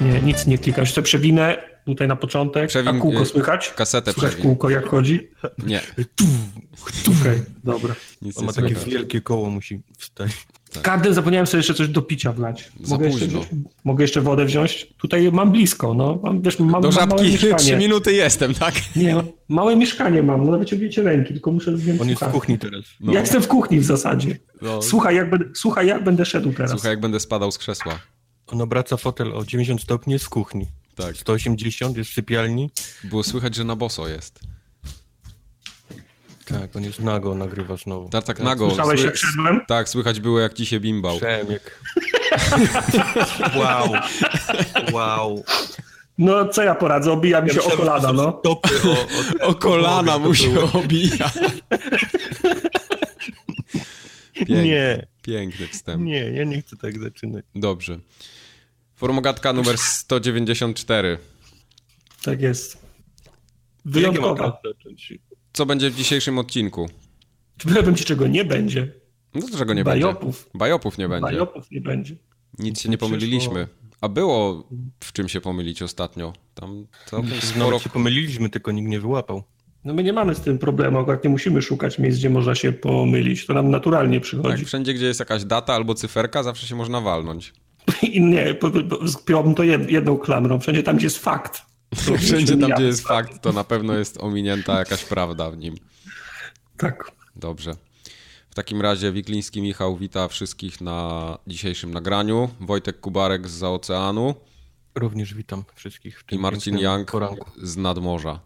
Nic nie, nic nie klikam. Jeszcze przewinę tutaj na początek. Przewin- A kółko y, słychać? kasetę Słychać przewin. kółko jak chodzi? Nie, Okej, dobra. nic On ma takie słychać. wielkie koło, musi wstać. Każdym zapomniałem sobie jeszcze coś do picia wlać. Mogę jeszcze, mogę jeszcze wodę wziąć? Tutaj mam blisko, no. Mam, wiesz, mam, Do mam małe żabki trzy minuty jestem, tak? Nie, małe mieszkanie mam, no nawet wyciągnięcie ręki, tylko muszę wziąć On jest w kuchni teraz. No. Ja jestem w kuchni w zasadzie. No. Słuchaj, jak będę, słuchaj, jak będę szedł teraz. Słuchaj, jak będę spadał z krzesła. On obraca fotel o 90 stopni, jest w kuchni. Tak. 180 jest w sypialni. Było słychać, że na boso jest. Tak, on jest nago, nagrywa znowu. Tak, tak nago. Słyszałeś, Sły- jak szedłem? Tak, słychać było, jak ci się bimbał. Przemek. wow. Wow. No, co ja poradzę, obija mi się o kolana, no. O, o, O kolana mu się obija. Piękny, Nie, piękny wstęp. nie, ja nie chcę tak zaczynać. Dobrze. Formogatka numer 194. Tak jest. Wyjątkowa. Co będzie w dzisiejszym odcinku? Powiem ci, czego nie będzie. No to czego nie Bajopów. będzie? Bajopów nie będzie. Bajopów nie będzie. Nic się nie pomyliliśmy. A było w czym się pomylić ostatnio. Tam całkiem sporo... Się pomyliliśmy, tylko nikt nie wyłapał. No my nie mamy z tym problemu, akurat nie musimy szukać miejsc, gdzie można się pomylić. To nam naturalnie Tak, przychodzi. wszędzie, gdzie jest jakaś data albo cyferka, zawsze się można walnąć. I nie, spiąłbym to jed, jedną klamrą. Wszędzie tam, gdzie jest fakt. To Wszędzie tam, gdzie jest fakt, to na pewno jest ominięta jakaś prawda w nim. Tak. Dobrze. W takim razie Wikliński Michał wita wszystkich na dzisiejszym nagraniu. Wojtek Kubarek z Oceanu Również witam wszystkich w i Marcin Young poranku. z Nadmorza.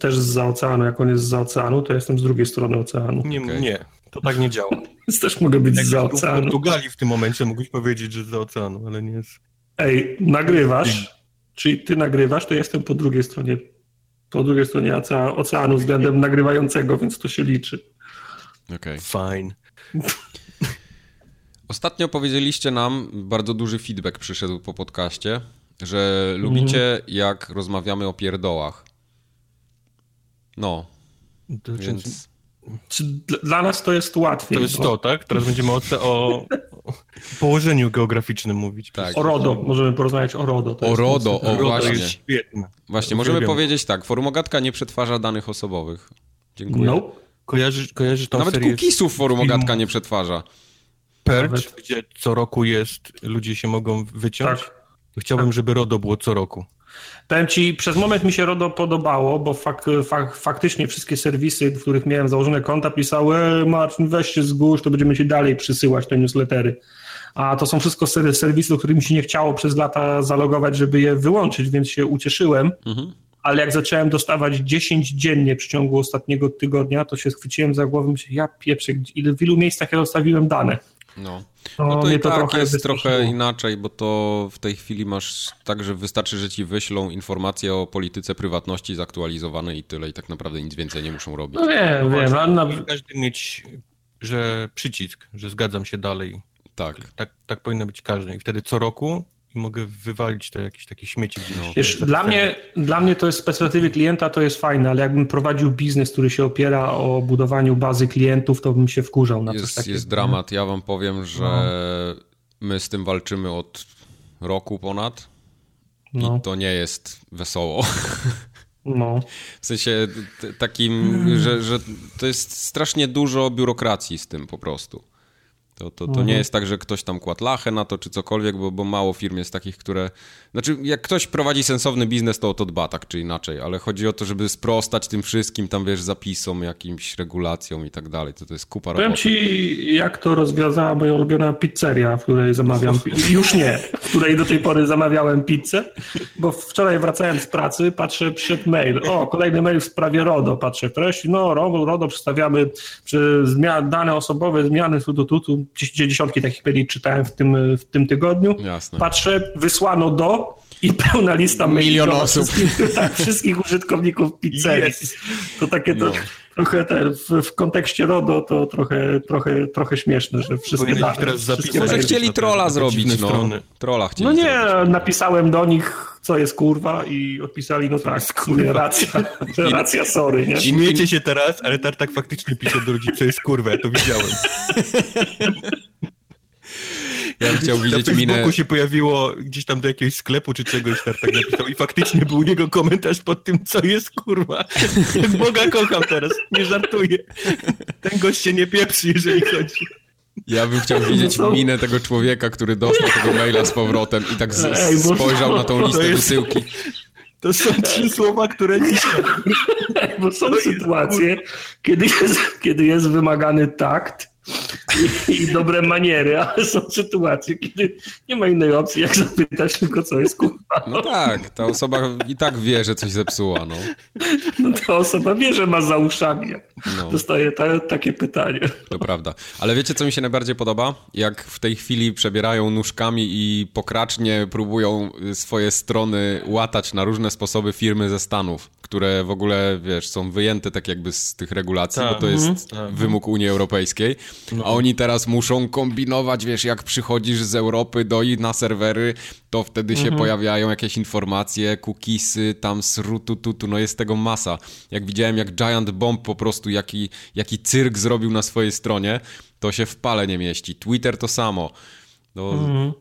Też z oceanu. Jak on jest z oceanu, to jestem z drugiej strony oceanu. Nie, Okej. nie, to tak nie działa. Więc też mogę być z Jak w oceanu. Portugalii w tym momencie mógłbyś powiedzieć, że z oceanu, ale nie jest. Ej, nagrywasz? Czyli ty nagrywasz, to jestem po drugiej stronie. Po drugiej stronie oceanu, względem nagrywającego, więc to się liczy. Okej. Fine. Ostatnio powiedzieliście nam, bardzo duży feedback przyszedł po podcaście, że lubicie jak rozmawiamy o pierdołach. No, To, więc Czy dla- dla nas to jest łatwiej? to jest bo- to, tak? Teraz będziemy o, o, o położeniu geograficznym mówić. tak. O RODO, możemy porozmawiać o RODO. To O jest RODO, o RODO właśnie. jest świetne. Właśnie, możemy Uwielbiam. powiedzieć tak, Forumogatka nie przetwarza danych osobowych. Dziękuję. No, Kojarzysz, kojarzysz tą Nawet serię cookiesów Forumogatka filmów? nie przetwarza. Perch, Nawet- gdzie co roku jest, ludzie się mogą wyciąć? tak. To Chciałbym, żeby RODO było co roku. Powiem ci, przez moment mi się RODO podobało, bo fak, fak, faktycznie wszystkie serwisy, w których miałem założone konta, pisały e, Marcin, weź się to będziemy ci dalej przysyłać te newslettery. A to są wszystko ser- serwisy, do których mi się nie chciało przez lata zalogować, żeby je wyłączyć, więc się ucieszyłem. Mhm. Ale jak zacząłem dostawać 10 dziennie w przeciągu ostatniego tygodnia, to się schwyciłem za głowę i myślę, ja pieprzę, w ilu miejscach ja zostawiłem dane. No. To No to i tak jest wystraszyło. trochę inaczej, bo to w tej chwili masz tak, że wystarczy, że ci wyślą informacje o polityce prywatności zaktualizowane i tyle i tak naprawdę nic więcej nie muszą robić. No wiem, wiem, ale na, Powinien każdy mieć, że przycisk, że zgadzam się dalej. Tak. Tak, tak powinno być każdy. I wtedy co roku i mogę wywalić te jakieś takie śmieci gdzieś. No. Wiesz, dla mnie, dla mnie to jest z perspektywy klienta to jest fajne, ale jakbym prowadził biznes, który się opiera o budowaniu bazy klientów, to bym się wkurzał na coś Jest, takiego. jest dramat. Ja wam powiem, że No. my z tym walczymy od roku ponad No, i to nie jest wesoło. no. W sensie takim, że, że to jest strasznie dużo biurokracji z tym po prostu. To, to, to Mhm. nie jest tak, że ktoś tam kładł lachę na to czy cokolwiek, bo, bo mało firm jest takich, które... Znaczy, jak ktoś prowadzi sensowny biznes, to o to dba tak czy inaczej, ale chodzi o to, żeby sprostać tym wszystkim, tam wiesz, zapisom, jakimś regulacjom i tak dalej. To, to jest kupa Powiem roboty. ci, jak to rozwiązała moja ulubiona pizzeria, w której zamawiam, już nie, w której do tej pory zamawiałem pizzę, bo wczoraj wracając z pracy, patrzę, przyszedł mail, o, kolejny mail w sprawie RODO, patrzę w treści, no, RODO, RODO przedstawiamy przy zmian, dane osobowe, zmiany, tu, tu, tu, dziesiątki takich maili czytałem w tym, w tym tygodniu, Jasne. patrzę, wysłano do i pełna lista Milion osób. Wszystkich, tak, wszystkich użytkowników pizzerii. Yes. To takie to, No. trochę te, w, w kontekście RODO to trochę, trochę, trochę śmieszne, że wszystkie Powinieneś dane, teraz wszystkie. Może chcieli te zrobić, no. strony. Trolla chcieli No nie, zrobić. napisałem do nich, co jest kurwa i odpisali, no tak, kurwa, racja, racja, sorry, nie? Śmiejecie się teraz, ale Tartak faktycznie pisze do ludzi, co jest kurwa, ja to widziałem. Ja bym chciał Na widzieć Facebooku minę... się pojawiło gdzieś tam do jakiegoś sklepu czy czegoś, Tartak napisał i faktycznie był jego komentarz pod tym, co jest kurwa. Boga kocham teraz, nie żartuję. Ten gość się nie pieprzy, jeżeli chodzi. Ja bym chciał widzieć No minę tego człowieka, który dostał tego maila z powrotem i tak z, Ej, spojrzał na tą listę jest- wysyłki. To są trzy słowa, które dzisiaj... Bo są sytuacje, kiedy jest, kiedy jest wymagany takt i, i dobre maniery, ale są sytuacje, kiedy nie ma innej opcji, jak zapytać tylko, co jest kurwa. No tak, ta osoba i tak wie, że coś zepsuła, no. No ta osoba wie, że ma za uszami. no. Dostaje ta, takie pytanie. To prawda. Ale wiecie, co mi się najbardziej podoba? Jak w tej chwili przebierają nóżkami i pokracznie próbują y, swoje strony łatać na różne sposoby firmy ze Stanów, które w ogóle, wiesz, są wyjęte tak jakby z tych regulacji, Tak. bo to jest Tak. wymóg Unii Europejskiej, a oni teraz muszą kombinować, wiesz, jak przychodzisz z Europy do i na serwery, to wtedy się pojawiają jakieś informacje, cookiesy, tam srutututu, no jest tego masa. Jak widziałem, jak Giant Bomb po prostu, jaki, jaki cyrk zrobił na swojej stronie, to się w pale nie mieści. Twitter to samo. No, No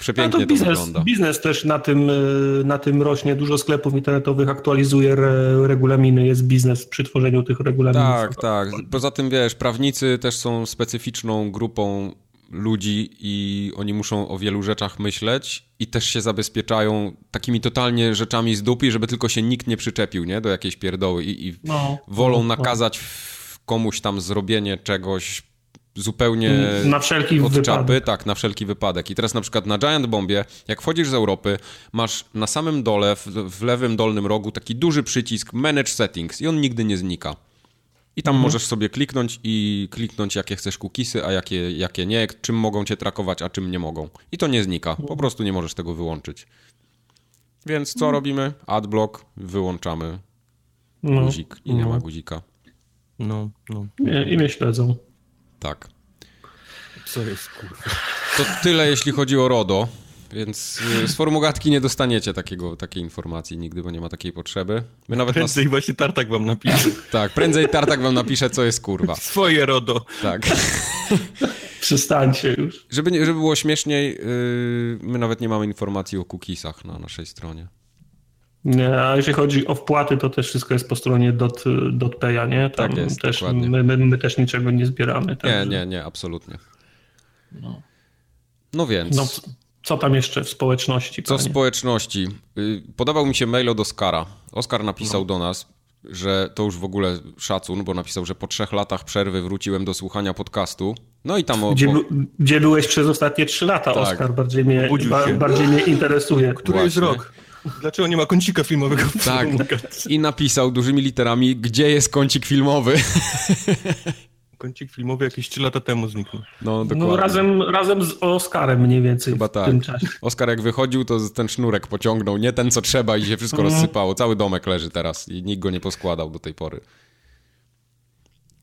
Przepięknie to to, biznes, wygląda. biznes też na tym, y, na tym rośnie. Dużo sklepów internetowych aktualizuje re, regulaminy. Jest biznes przy tworzeniu tych regulaminów. Tak, tak. Poza tym, wiesz, prawnicy też są specyficzną grupą ludzi i oni muszą o wielu rzeczach myśleć i też się zabezpieczają takimi totalnie rzeczami z dupy, żeby tylko się nikt nie przyczepił, nie? Do jakiejś pierdoły i, i No, wolą no, no. nakazać komuś tam zrobienie czegoś zupełnie Na wszelki od czapy, wypadek. tak, na wszelki wypadek. I teraz na przykład na Giant Bombie, jak wchodzisz z Europy, masz na samym dole, w, w lewym dolnym rogu taki duży przycisk Manage Settings i on nigdy nie znika. I tam możesz sobie kliknąć i kliknąć, jakie chcesz cookiesy, a jakie, jakie nie, czym mogą cię trakować, a czym nie mogą. I to nie znika. Po prostu nie możesz tego wyłączyć. Więc co robimy? Adblock, wyłączamy No, guzik i nie no. ma guzika. No, no. I mnie śledzą. Tak. Co jest kurwa? To tyle, jeśli chodzi o RODO. Więc y, z formugatki nie dostaniecie takiego, takiej informacji nigdy, bo nie ma takiej potrzeby. My nawet nas, Prędzej właśnie Tartak wam napisze. Tak, prędzej Tartak wam napisze, co jest kurwa. Swoje RODO. Tak. Przestańcie już. Żeby, żeby było śmieszniej, yy, my nawet nie mamy informacji o cookiesach na naszej stronie. Nie, a jeżeli chodzi o wpłaty, to też wszystko jest po stronie dot, nie? Tam Tak jest, też my, my, my też niczego nie zbieramy. Nie, także- nie, nie, absolutnie. No więc, No, co tam jeszcze w społeczności? co w panie? społeczności? Y, Podobał mi się mail od Oskara. Oskar napisał No. do nas, że to już w ogóle szacun, bo napisał, że po trzech latach przerwy wróciłem do słuchania podcastu. No i tam o, Gdzie, o, gdzie byłeś przez ostatnie trzy lata, Tak. Oskar? Bardziej mnie, ba, bardziej mnie interesuje. Który jest Właśnie. rok? Dlaczego nie ma kącika filmowego w Tak. I napisał dużymi literami, gdzie jest kącik filmowy. Kącik filmowy jakieś 3 lata temu zniknął. No, dokładnie. No, razem, razem z Oskarem mniej więcej Chyba w tak. tym czasie. Oskar jak wychodził, to ten sznurek pociągnął, nie ten co trzeba i się wszystko Mhm. rozsypało. Cały domek leży teraz i nikt go nie poskładał do tej pory.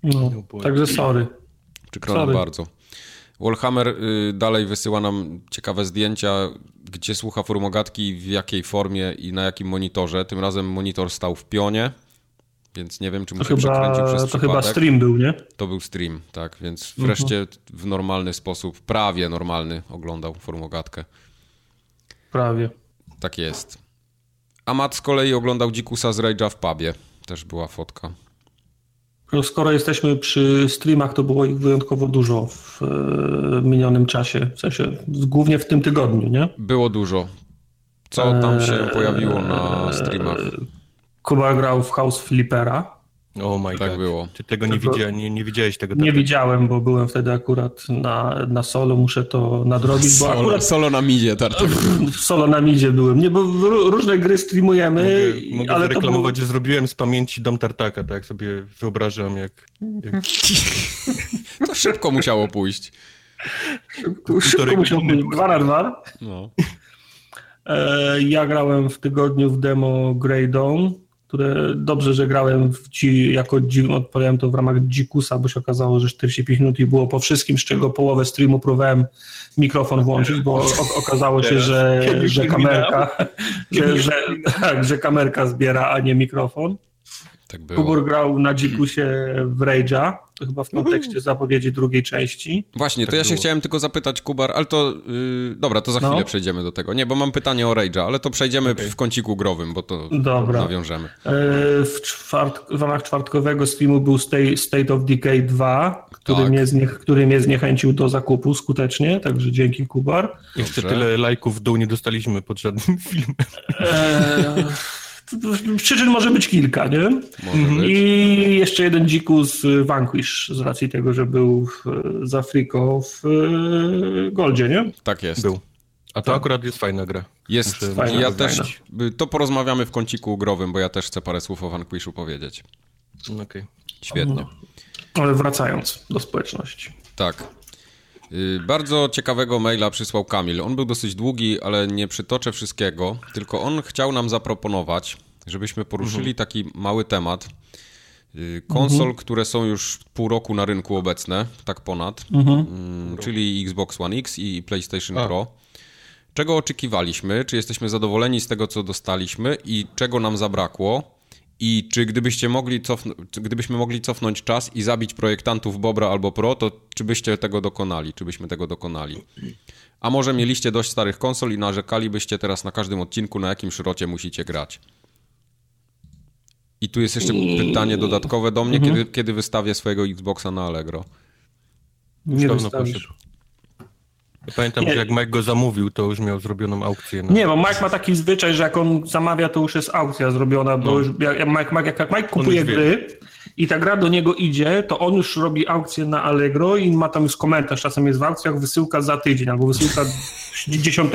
No, boy. także sorry. Przykro Sorry. bardzo. Wallhammer y, dalej wysyła nam ciekawe zdjęcia, gdzie słucha formogatki, w jakiej formie i na jakim monitorze. Tym razem monitor stał w pionie, więc nie wiem, czy mu To się chyba, przekręcił przez to przypadek. chyba stream był, nie? To był stream, tak, więc Mhm. wreszcie w normalny sposób, prawie normalny, oglądał formogatkę. Prawie. Tak jest. A Matt z kolei oglądał Dzikusa z Rage'a w pubie. Też była fotka. No, skoro jesteśmy przy streamach, to było ich wyjątkowo dużo w e, minionym czasie. W sensie, głównie w tym tygodniu, nie? Było dużo. Co tam się pojawiło na streamach? Kuba grał w House Flipera. Oh my Tak god. było. Ty tego nie, widzia, nie, nie widziałeś tego. Nie Tartak. widziałem, bo byłem wtedy akurat na, na solo, muszę to nadrobić, bo Solo, akurat solo na midzie, Tartak. w solo na midzie byłem. Nie, bo ró- różne gry streamujemy, Mogę, mogę ale było... zareklamować, że zrobiłem z pamięci dom Tartaka, tak sobie wyobrażam, jak, jak To szybko musiało pójść. Szybko półtorej musiał godziny być dwa na dwa. No. E, Ja grałem w tygodniu w demo Grey Dawn, które dobrze, że grałem w dzi, jako odpowiadałem to w ramach dzikusa, bo się okazało, że 45 minut i było po wszystkim, z czego połowę streamu próbowałem mikrofon włączyć, bo o, okazało się, że, że kamerka, że, że, tak, że kamerka zbiera, a nie mikrofon. Tak było. Kubur grał na dzikusie w Rage'a, to chyba w kontekście zapowiedzi drugiej części. Właśnie, to Tak ja się było. chciałem tylko zapytać, Kubar, ale to... Yy, dobra, to za No. chwilę przejdziemy do tego. Nie, bo mam pytanie o Rage'a, ale to przejdziemy Okej. w kąciku growym, bo to Dobra. nawiążemy. E, W, czwart, w ramach czwartkowego streamu był State, State of Decay 2, który, Tak. mnie który mnie zniechęcił do zakupu skutecznie, także dzięki Kubar. Jeszcze Dobrze. tyle lajków w dół nie dostaliśmy pod żadnym filmem. E, przyczyn może być kilka, nie? Może Mhm. być. I jeszcze jeden dzikus z Vanquish, z racji tego, że był w, za Friko w e, Goldzie, nie? Tak jest. Był. A to akurat jest fajna gra. Jest. Muszę- Fajna, ja fajna. też... To porozmawiamy w kąciku growym, bo ja też chcę parę słów o Vanquishu powiedzieć. Okej. Świetnie. Ale wracając do społeczności. Tak. Y, Bardzo ciekawego maila przysłał Kamil. On był dosyć długi, ale nie przytoczę wszystkiego, tylko on chciał nam zaproponować, żebyśmy poruszyli taki mały temat y, konsol, które są już pół roku na rynku obecne, tak ponad, mm, czyli Xbox One X i PlayStation A. Pro. Czego oczekiwaliśmy, czy jesteśmy zadowoleni z tego, co dostaliśmy i czego nam zabrakło? I czy gdybyście mogli gdybyśmy mogli cofnąć czas i zabić projektantów Bobra albo Pro, to czy byście tego dokonali? Czy byśmy tego dokonali? A może mieliście dość starych konsol i narzekalibyście teraz na każdym odcinku, na jakim szrocie musicie grać? I tu jest jeszcze pytanie dodatkowe do mnie, kiedy, kiedy wystawię swojego Xboxa na Allegro. Nie dawno. Ja pamiętam, Nie. że jak Mike go zamówił, to już miał zrobioną aukcję. Na... Nie, bo Mike ma taki zwyczaj, że jak on zamawia, to już jest aukcja zrobiona, bo No. już, jak, jak, Mike, Mike, jak Mike kupuje już wie. I ta gra do niego idzie, to on już robi aukcję na Allegro i ma tam już komentarz, czasem jest w aukcjach wysyłka za tydzień albo wysyłka 10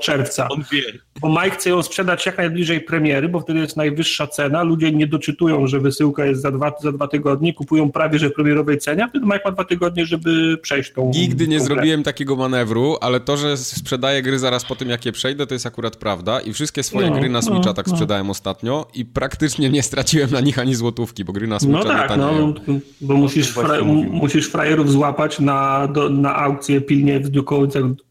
czerwca. On wie. Bo Mike chce ją sprzedać jak najbliżej premiery, bo wtedy jest najwyższa cena. Ludzie nie doczytują, że wysyłka jest za dwa, za dwa tygodnie, kupują prawie że w premierowej cenie, a wtedy Mike ma dwa tygodnie, żeby przejść tą Nigdy nie tą grę. zrobiłem takiego manewru, ale to, że sprzedaję gry zaraz po tym, jak je przejdę, to jest akurat prawda. I wszystkie swoje No, gry na no, Switcha tak no. sprzedałem ostatnio i praktycznie nie straciłem na nich ani złotówki, bo gry na Switcha nie tak, no, bo musisz, fra- musisz frajerów złapać na, do, na aukcję pilnie w dniu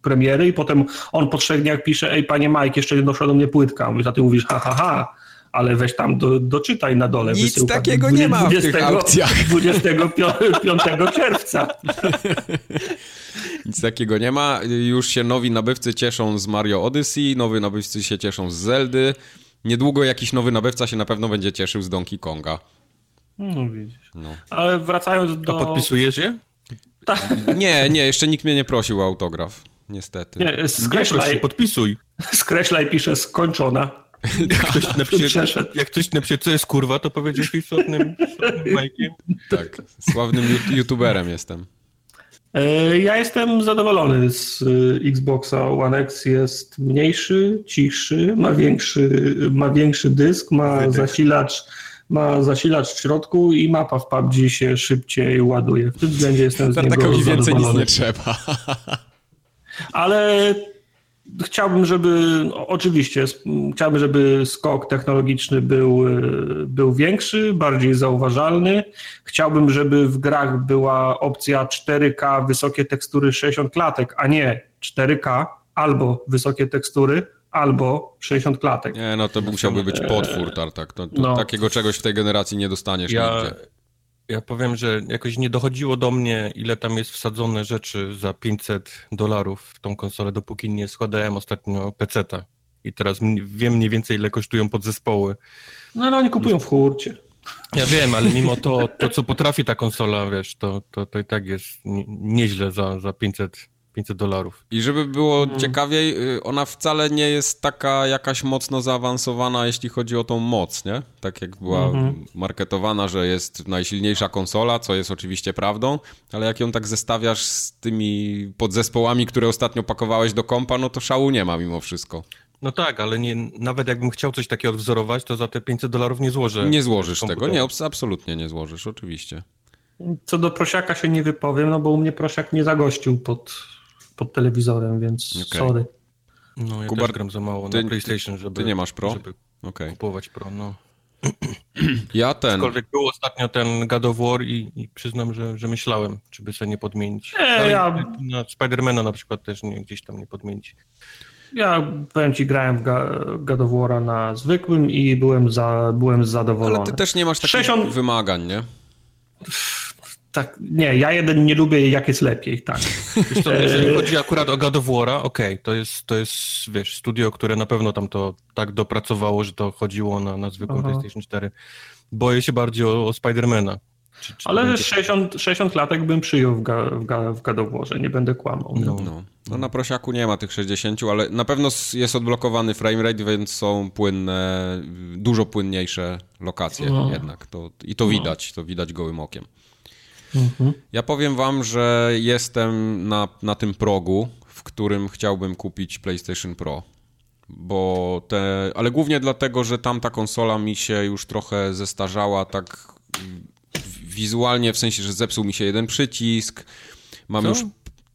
premiery i potem on po trzech dniach pisze, ej panie Mike, jeszcze nie doszła do mnie płytka. Mówisz, a ty mówisz, ha, ha, ha, ale weź tam do, doczytaj na dole. Nic wysyłka takiego nie ma w tych 20 aukcjach. 25 czerwca. Nic takiego nie ma. Już się nowi nabywcy cieszą z Mario Odyssey, nowi nabywcy się cieszą z Zeldy. Niedługo jakiś nowy nabywca się na pewno będzie cieszył z Donkey Konga. No widzisz. No. Ale wracając A do... podpisujesz je? Tak, Nie, nie, jeszcze nikt mnie nie prosił o autograf. Niestety. nie, Nie, skreślaj, podpisuj. skreślaj, pisze skończona. Jak ktoś napisze, jak ktoś napisze, co jest kurwa, to powiedziesz istotnym, istotnym Mike'iem. Tak. Sławnym youtuberem jestem. E, Ja jestem zadowolony z y, Xboxa One X. Jest mniejszy, cichszy, ma większy, ma większy dysk, ma Wydech. zasilacz, ma zasilacz w środku i mapa w PUBG się szybciej ładuje. W tym względzie jestem z niego Tartakowi więcej nic nie trzeba. Ale chciałbym, żeby, oczywiście, chciałbym, żeby skok technologiczny był, y, był większy, bardziej zauważalny. Chciałbym, żeby w grach była opcja 4K, wysokie tekstury 60 klatek, a nie 4K albo wysokie tekstury, albo 60 klatek. Nie, no to musiałby być potwór, Tartak. To, to No. Takiego czegoś w tej generacji nie dostaniesz Ja, nigdzie. ja powiem, że jakoś nie dochodziło do mnie, ile tam jest wsadzone rzeczy za 500 dolarów w tą konsolę, dopóki nie składałem ostatnio peceta. I teraz wiem mniej więcej, ile kosztują podzespoły. No ale oni kupują w hurcie. Ja wiem, ale mimo to, to co potrafi ta konsola, wiesz, to, to, to i tak jest nie, nieźle za, za 500 500 dolarów. I żeby było Mhm. ciekawiej, y, ona wcale nie jest taka jakaś mocno zaawansowana, jeśli chodzi o tą moc, nie? Tak jak była Mhm. marketowana, że jest najsilniejsza konsola, co jest oczywiście prawdą, ale jak ją tak zestawiasz z tymi podzespołami, które ostatnio pakowałeś do kompa, no to szału nie ma mimo wszystko. No tak, ale nie, nawet jakbym chciał coś takiego odwzorować, to za te 500 dolarów nie złożę. Nie złożysz tego, nie, abs- absolutnie nie złożysz, oczywiście. Co do prosiaka się nie wypowiem, no bo u mnie prosiak nie zagościł pod, pod telewizorem, więc Okej. sorry. No ja Kubar, też gram za mało ty- na PlayStation, żeby, Ty nie masz pro? żeby Okej. kupować pro, no. Ja ten... Aczkolwiek był ostatnio ten God of War i, i przyznam, że, że myślałem, czy by sobie nie podmienić. Nie, Ale ja- Na Spidermana na przykład też nie, gdzieś tam nie podmienić. Ja powiem ci, grałem w God of War'a na zwykłym i byłem, za, byłem zadowolony. Ale ty też nie masz takich 60... wymagań, nie? Tak, nie, ja jeden nie lubię, jak jest lepiej, tak. Wiesz co, jeżeli chodzi akurat o God of War'a, okej, okay, to, jest, to jest, wiesz, studio, które na pewno tam to tak dopracowało, że to chodziło na, na zwykłą PlayStation 4. Boję się bardziej o, o Spidermana. Czy, czy Ale będzie... 60, 60 latek bym przyjął w, ga, w, ga, w nie będę kłamał. No. No. no. na prosiaku nie ma tych 60, ale na pewno jest odblokowany framerate, więc są płynne, dużo płynniejsze lokacje no. jednak. To, I to no. widać, to widać gołym okiem. Mhm. Ja powiem wam, że jestem na, na tym progu, w którym chciałbym kupić PlayStation Pro. Bo te, ale głównie dlatego, że tamta konsola mi się już trochę zestarzała tak wizualnie, w sensie, że zepsuł mi się jeden przycisk. Mam Co? już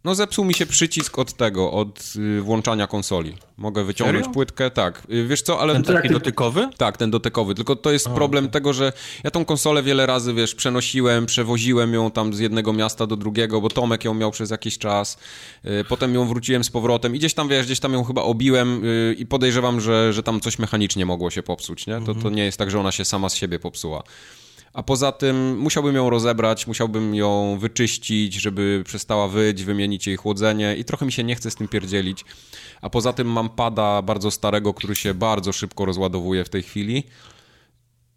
no zepsuł mi się przycisk od tego, od y, włączania konsoli. Mogę wyciągnąć Serio? płytkę, tak. Y, wiesz co, ale... Ten taki dotykowy? Tak, ten dotykowy. Tylko to jest o, problem okay. tego, że ja tą konsolę wiele razy, wiesz, przenosiłem, przewoziłem ją tam z jednego miasta do drugiego, bo Tomek ją miał przez jakiś czas. Y, potem ją wróciłem z powrotem i gdzieś tam, wiesz, gdzieś tam ją chyba obiłem i podejrzewam, że, że tam coś mechanicznie mogło się popsuć, nie? To, to mhm. nie jest tak, że ona się sama z siebie popsuła a poza tym musiałbym ją rozebrać, musiałbym ją wyczyścić, żeby przestała wyć, wymienić jej chłodzenie i trochę mi się nie chce z tym pierdzielić. A poza tym mam pada bardzo starego, który się bardzo szybko rozładowuje w tej chwili.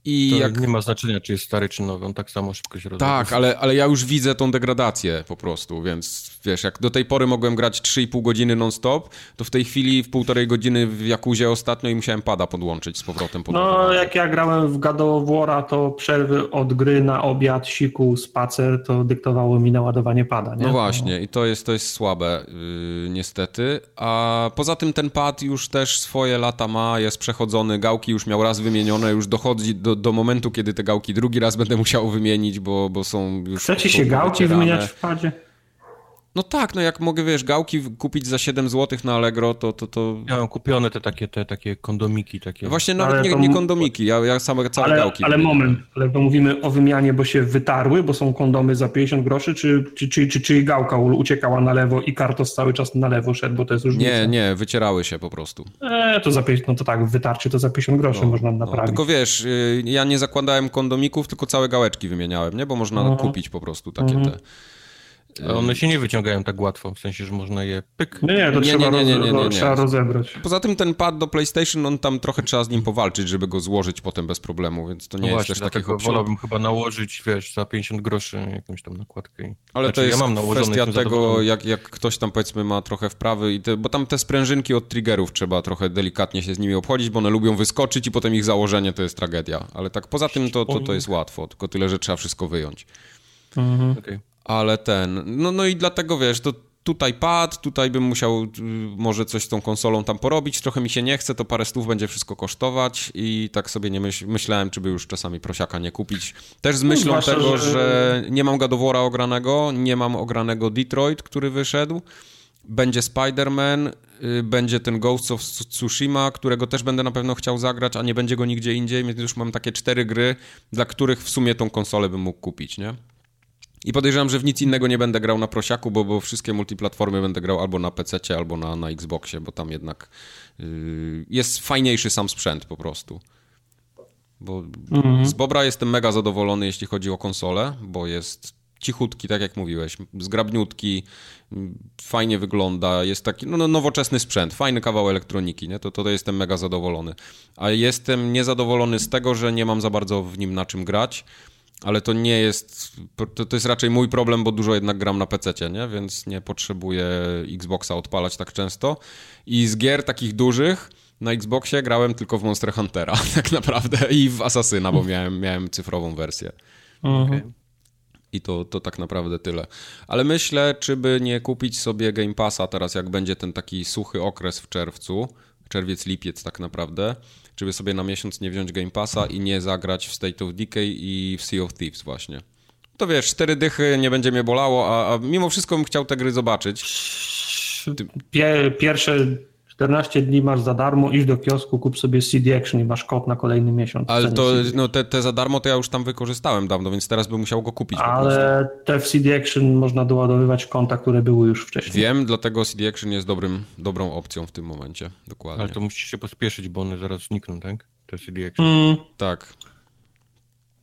I to jak... nie ma znaczenia, czy jest stary, czy nowy, on tak samo szybko się rozwija. Tak, ale, ale ja już widzę tą degradację po prostu, więc wiesz, jak do tej pory mogłem grać 3,5 godziny non-stop, to w tej chwili w półtorej godziny w Jakuzie ostatnio i musiałem pada podłączyć z powrotem. Pod no, jak ja grałem w God to przerwy od gry na obiad, siku, spacer, to dyktowało mi naładowanie pada, nie? No właśnie, i to jest, to jest słabe, yy, niestety. A poza tym ten pad już też swoje lata ma, jest przechodzony, gałki już miał raz wymienione, już dochodzi do, do momentu, kiedy te gałki drugi raz będę musiał wymienić, bo, bo są już... Chcecie się gałki wymieniać w padzie? No tak, no jak mogę, wiesz, gałki kupić za 7 zł na Allegro, to... to, to... Ja mam kupione te takie, te takie kondomiki. Takie. Właśnie nawet nie, nie, kondomiki, ja, ja same całe ale, gałki. Ale moment, ale to mówimy o wymianie, bo się wytarły, bo są kondomy za 50 groszy, czy, czy, czy, czy, czy gałka uciekała na lewo i kartos cały czas na lewo szedł, bo to jest różnica. Nie, nie, wycierały się po prostu. E, to za no to tak, wytarcie to za 50 groszy no, można no, naprawić. No, tylko wiesz, y, ja nie zakładałem kondomików, tylko całe gałeczki wymieniałem, nie? Bo można no. kupić po prostu takie mhm. te... A one się nie wyciągają tak łatwo, w sensie, że można je pyk. Nie, nie, to nie, trzeba, nie, nie, nie, nie, nie, trzeba rozebrać. Poza tym ten pad do PlayStation, on tam trochę trzeba z nim powalczyć, żeby go złożyć potem bez problemu, więc to nie no jest właśnie, też takiego wolałbym chyba nałożyć, wiesz, za 50 groszy jakąś tam nakładkę. Ale znaczy, to jest ja mam kwestia tego, jak, jak ktoś tam powiedzmy ma trochę wprawy, i te, bo tam te sprężynki od triggerów trzeba trochę delikatnie się z nimi obchodzić, bo one lubią wyskoczyć i potem ich założenie to jest tragedia. Ale tak poza tym to, to, to jest łatwo, tylko tyle, że trzeba wszystko wyjąć. Mhm. Okay. Ale ten, no, no i dlatego wiesz, to tutaj pad, tutaj bym musiał y, może coś z tą konsolą tam porobić, trochę mi się nie chce, to parę stów będzie wszystko kosztować i tak sobie nie myśl, myślałem, czy by już czasami prosiaka nie kupić. Też z no, myślą tego, że... że nie mam Gadowora ogranego, nie mam ogranego Detroit, który wyszedł, będzie Spider-Man, y, będzie ten Ghost of Tsushima, którego też będę na pewno chciał zagrać, a nie będzie go nigdzie indziej, więc już mam takie cztery gry, dla których w sumie tą konsolę bym mógł kupić, nie? I podejrzewam, że w nic innego nie będę grał na prosiaku, bo, bo wszystkie multiplatformy będę grał albo na PC, albo na, na Xboxie, bo tam jednak yy, jest fajniejszy sam sprzęt po prostu. Bo mhm. z Bobra jestem mega zadowolony, jeśli chodzi o konsolę, bo jest cichutki, tak jak mówiłeś, zgrabniutki, fajnie wygląda, jest taki no, no, nowoczesny sprzęt, fajny kawał elektroniki, nie? To, to, to jestem mega zadowolony. A jestem niezadowolony z tego, że nie mam za bardzo w nim na czym grać, ale to nie jest, to, to jest raczej mój problem, bo dużo jednak gram na PC, nie? Więc nie potrzebuję Xboxa odpalać tak często. I z gier takich dużych na Xboxie grałem tylko w Monster Huntera tak naprawdę i w Assassina, bo miałem, miałem cyfrową wersję. Okay. I to, to tak naprawdę tyle. Ale myślę, czy by nie kupić sobie Game Passa teraz, jak będzie ten taki suchy okres w czerwcu, czerwiec, lipiec tak naprawdę, żeby sobie na miesiąc nie wziąć Game Passa i nie zagrać w State of Decay i w Sea of Thieves właśnie. To wiesz, cztery dychy nie będzie mnie bolało, a, a mimo wszystko bym chciał te gry zobaczyć. Pie, pierwsze 14 dni masz za darmo, idź do kiosku, kup sobie CD Action i masz kod na kolejny miesiąc. Ale to, no te, te za darmo to ja już tam wykorzystałem dawno, więc teraz bym musiał go kupić Ale te w CD Action można doładowywać konta, które były już wcześniej. Wiem, dlatego CD Action jest dobrym, dobrą opcją w tym momencie, dokładnie. Ale to musisz się pospieszyć, bo one zaraz znikną, tak? Te CD Action. Mm. Tak.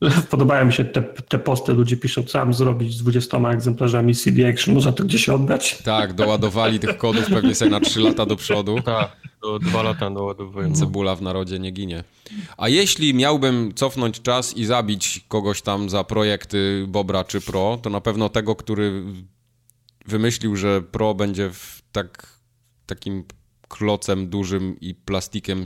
Podobają mi się te, te posty, ludzie piszą, co mam zrobić z 20 egzemplarzami CD Action, można to gdzieś oddać. Tak, doładowali tych kodów pewnie sobie na 3 lata do przodu. Tak, do 2 lata doładowują. Cebula w narodzie nie ginie. A jeśli miałbym cofnąć czas i zabić kogoś tam za projekty Bobra czy Pro, to na pewno tego, który wymyślił, że Pro będzie w tak, takim klocem dużym i plastikiem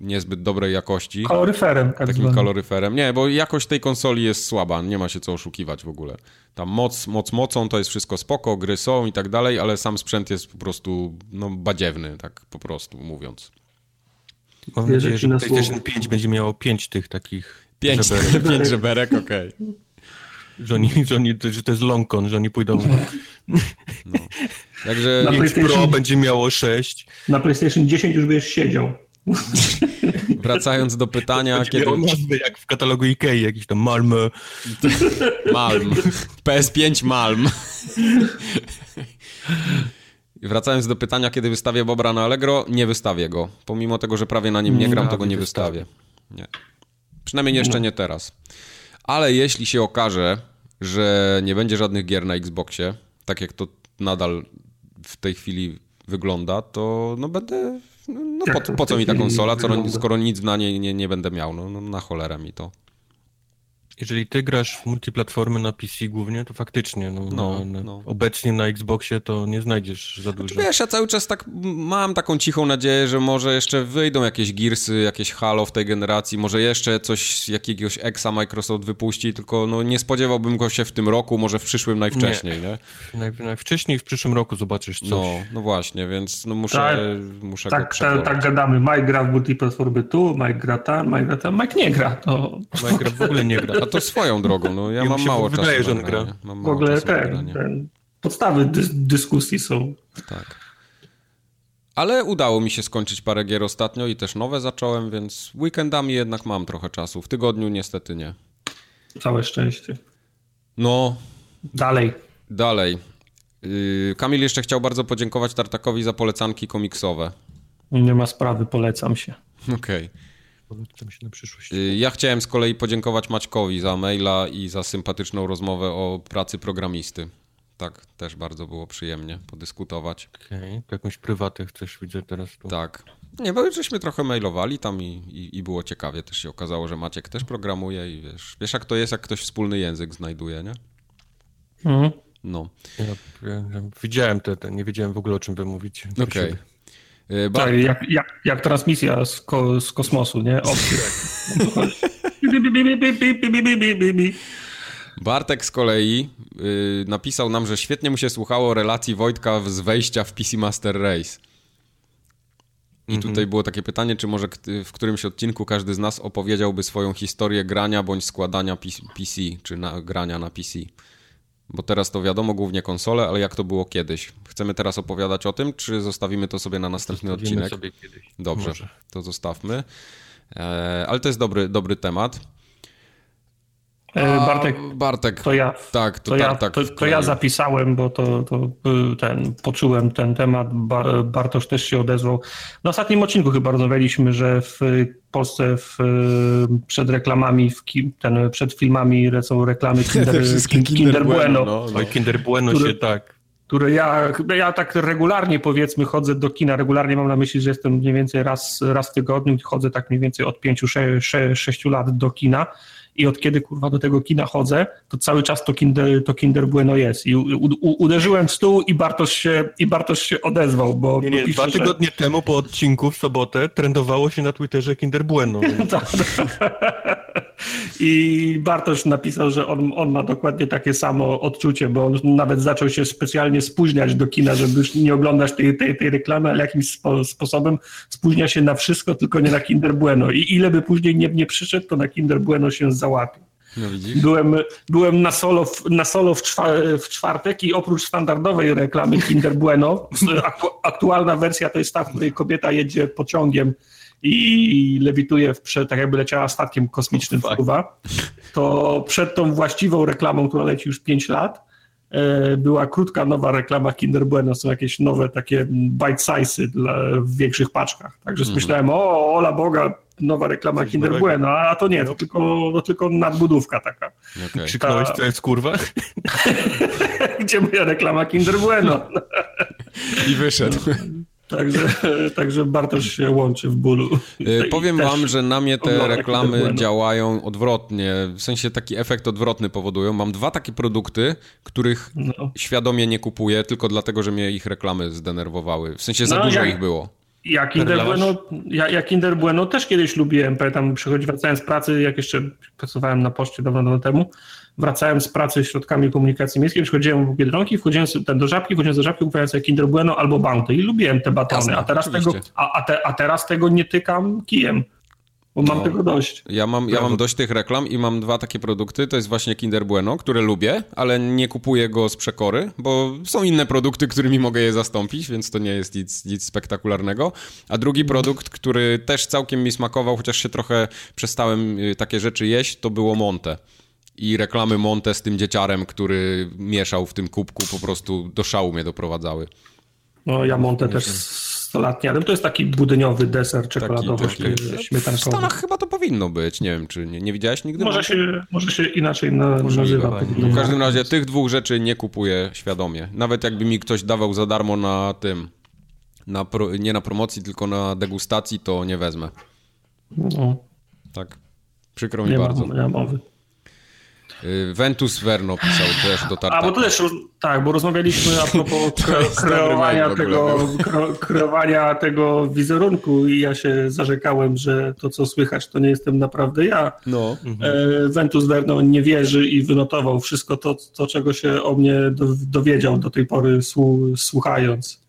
niezbyt dobrej jakości. Kaloryferem. Tak takim zwany. kaloryferem. Nie, bo jakość tej konsoli jest słaba, nie ma się co oszukiwać w ogóle. Tam moc, moc mocą to jest wszystko spoko, gry są i tak dalej, ale sam sprzęt jest po prostu no, badziewny, tak po prostu mówiąc. Mam nadzieję, że PlayStation 5 będzie miało 5 tych takich pięć żeberek, pięć żeberek okej. Okay. Że, oni, że, oni, że to jest long że oni pójdą... No. Także na PlayStation Pro będzie miało 6. Na PlayStation 10 już będziesz siedział. Wracając do pytania, kiedy... Miał nazwy jak w katalogu Ikei, jakiś tam Malm. Malm. PS5 Malm. Wracając do pytania, kiedy wystawię Bobra na Allegro, nie wystawię go. Pomimo tego, że prawie na nim nie gram, to go nie wystawię. Nie. Przynajmniej jeszcze nie teraz. Ale jeśli się okaże, że nie będzie żadnych gier na Xboxie, tak jak to nadal w tej chwili wygląda, to no będę no po, po, co mi ta konsola, skoro, nic na niej nie, nie będę miał? No, no na cholerę mi to. Jeżeli ty grasz w multiplatformy na PC głównie, to faktycznie, no, no, na, no. obecnie na Xboxie to nie znajdziesz za dużo. Znaczy, wiesz, ja cały czas tak mam taką cichą nadzieję, że może jeszcze wyjdą jakieś Gearsy, jakieś Halo w tej generacji, może jeszcze coś, jakiegoś Exa Microsoft wypuści, tylko no, nie spodziewałbym go się w tym roku, może w przyszłym najwcześniej, nie? nie? Naj, najwcześniej w przyszłym roku zobaczysz coś. No, no właśnie, więc no muszę, tak, muszę tak, tak, tak gadamy, Mike gra w multiplatformy tu, Mike gra tam, Mike gra tam, Mike nie gra. To... Mike gra w ogóle nie gra. A to swoją drogą, no ja mam mało wydaje, czasu. Że on gra. Mam w ogóle ten, ten, podstawy dys dyskusji są. Tak. Ale udało mi się skończyć parę gier ostatnio i też nowe zacząłem, więc weekendami jednak mam trochę czasu. W tygodniu niestety nie. Całe szczęście. No. Dalej. Dalej. Yy, Kamil jeszcze chciał bardzo podziękować Tartakowi za polecanki komiksowe. Nie ma sprawy, polecam się. Okej. Okay. Polecam się na przyszłość. Y, ja chciałem z kolei podziękować Maćkowi za maila i za sympatyczną rozmowę o pracy programisty. Tak, też bardzo było przyjemnie podyskutować. Okej, okay. jakąś prywatę chcesz, widzę teraz tu. Tak. Nie, bo żeśmy trochę mailowali tam i, i, i, było ciekawie. Też się okazało, że Maciek też programuje i wiesz, wiesz jak to jest, jak ktoś wspólny język znajduje, nie? Mhm. No. Ja, ja, ja widziałem to, to, nie wiedziałem w ogóle o czym wy mówicie. Okej. Okay. Y, Bart... Tak, jak, jak, jak transmisja z, ko, z kosmosu, nie? Bartek z kolei yy, napisał nam, że świetnie mu się słuchało relacji Wojtka z wejścia w PC Master Race. I tutaj mhm. było takie pytanie, czy może w którymś odcinku każdy z nas opowiedziałby swoją historię grania bądź składania PC, czy na, grania na PC. Bo teraz to wiadomo, głównie konsole, ale jak to było kiedyś? Chcemy teraz opowiadać o tym, czy zostawimy to sobie na następny Zostawimy odcinek? sobie kiedyś. Dobrze, Może. to zostawmy. E, ale to jest dobry, dobry temat. E, Bartek, Bartek, to ja, tak, to, to, ja, to, to ja zapisałem, bo to, to ten, poczułem ten temat. Bartosz też się odezwał. Na ostatnim odcinku chyba rozmawialiśmy, że w Polsce w, przed reklamami, w, ten, przed filmami są reklamy Kinder, Kinder, Kinder Bueno. No, no. Kinder Bueno które, się tak. Które ja, ja tak regularnie powiedzmy chodzę do kina, regularnie mam na myśli, że jestem mniej więcej raz, raz w tygodniu, chodzę tak mniej więcej od 5-6 lat do kina i od kiedy kurwa do tego kina chodzę, to cały czas to Kinder, to kinder Bueno jest. I u, u, uderzyłem w stół i Bartosz się, i Bartosz się odezwał, bo... Nie, nie, dwa tygodnie że... temu po odcinku w sobotę trendowało się na Twitterze Kinder Bueno. Tak. I Bartosz napisał, że on, on ma dokładnie takie samo odczucie, bo on nawet zaczął się specjalnie spóźniać do kina, żeby już nie oglądać tej, tej, tej reklamy, ale jakimś spo, sposobem spóźnia się na wszystko, tylko nie na Kinder Bueno. I ile by później nie, nie przyszedł, to na Kinder Bueno się załapie. No? Byłem, byłem na solo, w, na solo w, czwa, w czwartek i oprócz standardowej reklamy Kinder Bueno, aktu, aktualna wersja to jest ta, w której kobieta jedzie pociągiem i lewituje, w, tak jakby leciała statkiem kosmicznym wpływa, to przed tą właściwą reklamą, która leci już 5 lat, e, była krótka nowa reklama Kinder Bueno, są jakieś nowe takie bite size'y dla, w większych paczkach. Także myślałem, o, ola Boga, nowa reklama Coś Kinder nowego. Bueno, a to nie, to tylko, to tylko nadbudówka taka. Okej. Krzyknąłeś, co jest kurwa? Gdzie moja reklama Kinder Bueno? I wyszedł. Także, także Bartosz się łączy w bólu. I Powiem też wam, że na mnie te reklamy działają odwrotnie. W sensie taki efekt odwrotny powodują. Mam dwa takie produkty, których No. świadomie nie kupuję, tylko dlatego, że mnie ich reklamy zdenerwowawały. W sensie za No, dużo jak- ich było. Ja Kinder, bueno, ja, ja Kinder Bueno też kiedyś lubiłem. Pamiętam, przychodzi, wracałem z pracy, jak jeszcze pracowałem na poczcie dawno, dawno temu, wracałem z pracy środkami komunikacji miejskiej, przychodziłem w Biedronki, wchodziłem ten do żabki, wchodziłem do żabki, kupując sobie Kinder Bueno albo Bounty i lubiłem te batony, Jasne, a, teraz tego, a, a, te, a teraz tego nie tykam kijem, bo mam No. tego dość. Ja mam, ja mam dość tych reklam i mam dwa takie produkty. To jest właśnie Kinder Bueno, które lubię, ale nie kupuję go z przekory, bo są inne produkty, którymi mogę je zastąpić, więc to nie jest nic, nic spektakularnego. A drugi produkt, który też całkiem mi smakował, chociaż się trochę przestałem y, takie rzeczy jeść, to było Monte. I reklamy Monte z tym dzieciarem, który mieszał w tym kubku, po prostu do szału mnie doprowadzały. No ja Monte też 100 lat nie jadłem. To jest taki budyniowy deser czekoladowy, taki, W śmietankowy. Stanach chyba to powinno być, nie wiem, czy nie, nie widziałeś nigdy? Może się, może się inaczej na, nazywa. Możliwe. W każdym razie tych dwóch rzeczy nie kupuję świadomie. Nawet jakby mi ktoś dawał za darmo na tym, na pro, nie na promocji, tylko na degustacji, to nie wezmę. No, Tak. Przykro mi nie, bardzo. nie ma mowy. Y, Ventus Verno pisał też do A, Tartaka. bo to też, tak, bo rozmawialiśmy a propos kre, kreowania, tego, kre, kreowania tego wizerunku i ja się zarzekałem, że to, co słychać, to nie jestem naprawdę ja. No. E, Ventus Verno nie wierzy i wynotował wszystko to, to czego się o mnie do, dowiedział do tej pory słu, słuchając.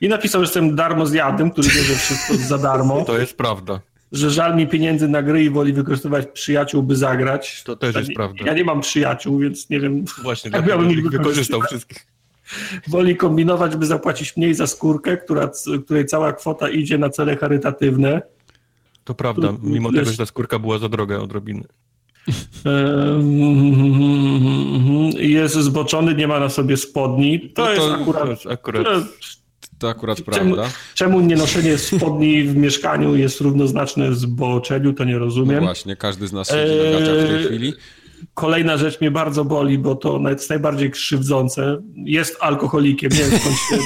I napisał, że jestem darmozjadem, który wie, że wszystko jest za darmo, To jest prawda. Że żal mi pieniędzy na gry i woli wykorzystywać przyjaciół, by zagrać. To też jest Ja- prawda. Ja nie mam przyjaciół, więc nie wiem, Właśnie, dlatego miałbym ich wykorzystał wszystkich. woli kombinować, by zapłacić mniej za skórkę, która, której cała kwota idzie na cele charytatywne. To prawda, Tu- mimo jest- tego, że ta skórka była za droga odrobinę. Ehm, Jest zboczony, nie ma na sobie spodni. To, No to- jest akurat... jest akurat... To akurat Czemu, prawda. czemu nie noszenie spodni w mieszkaniu jest równoznaczne z zboczeniu, to nie No rozumiem. właśnie, każdy z nas siedzi na gaciach w tej Eee, chwili. Kolejna rzecz mnie bardzo boli, bo to jest najbardziej krzywdzące. Jest alkoholikiem. Nie wiem skąd się,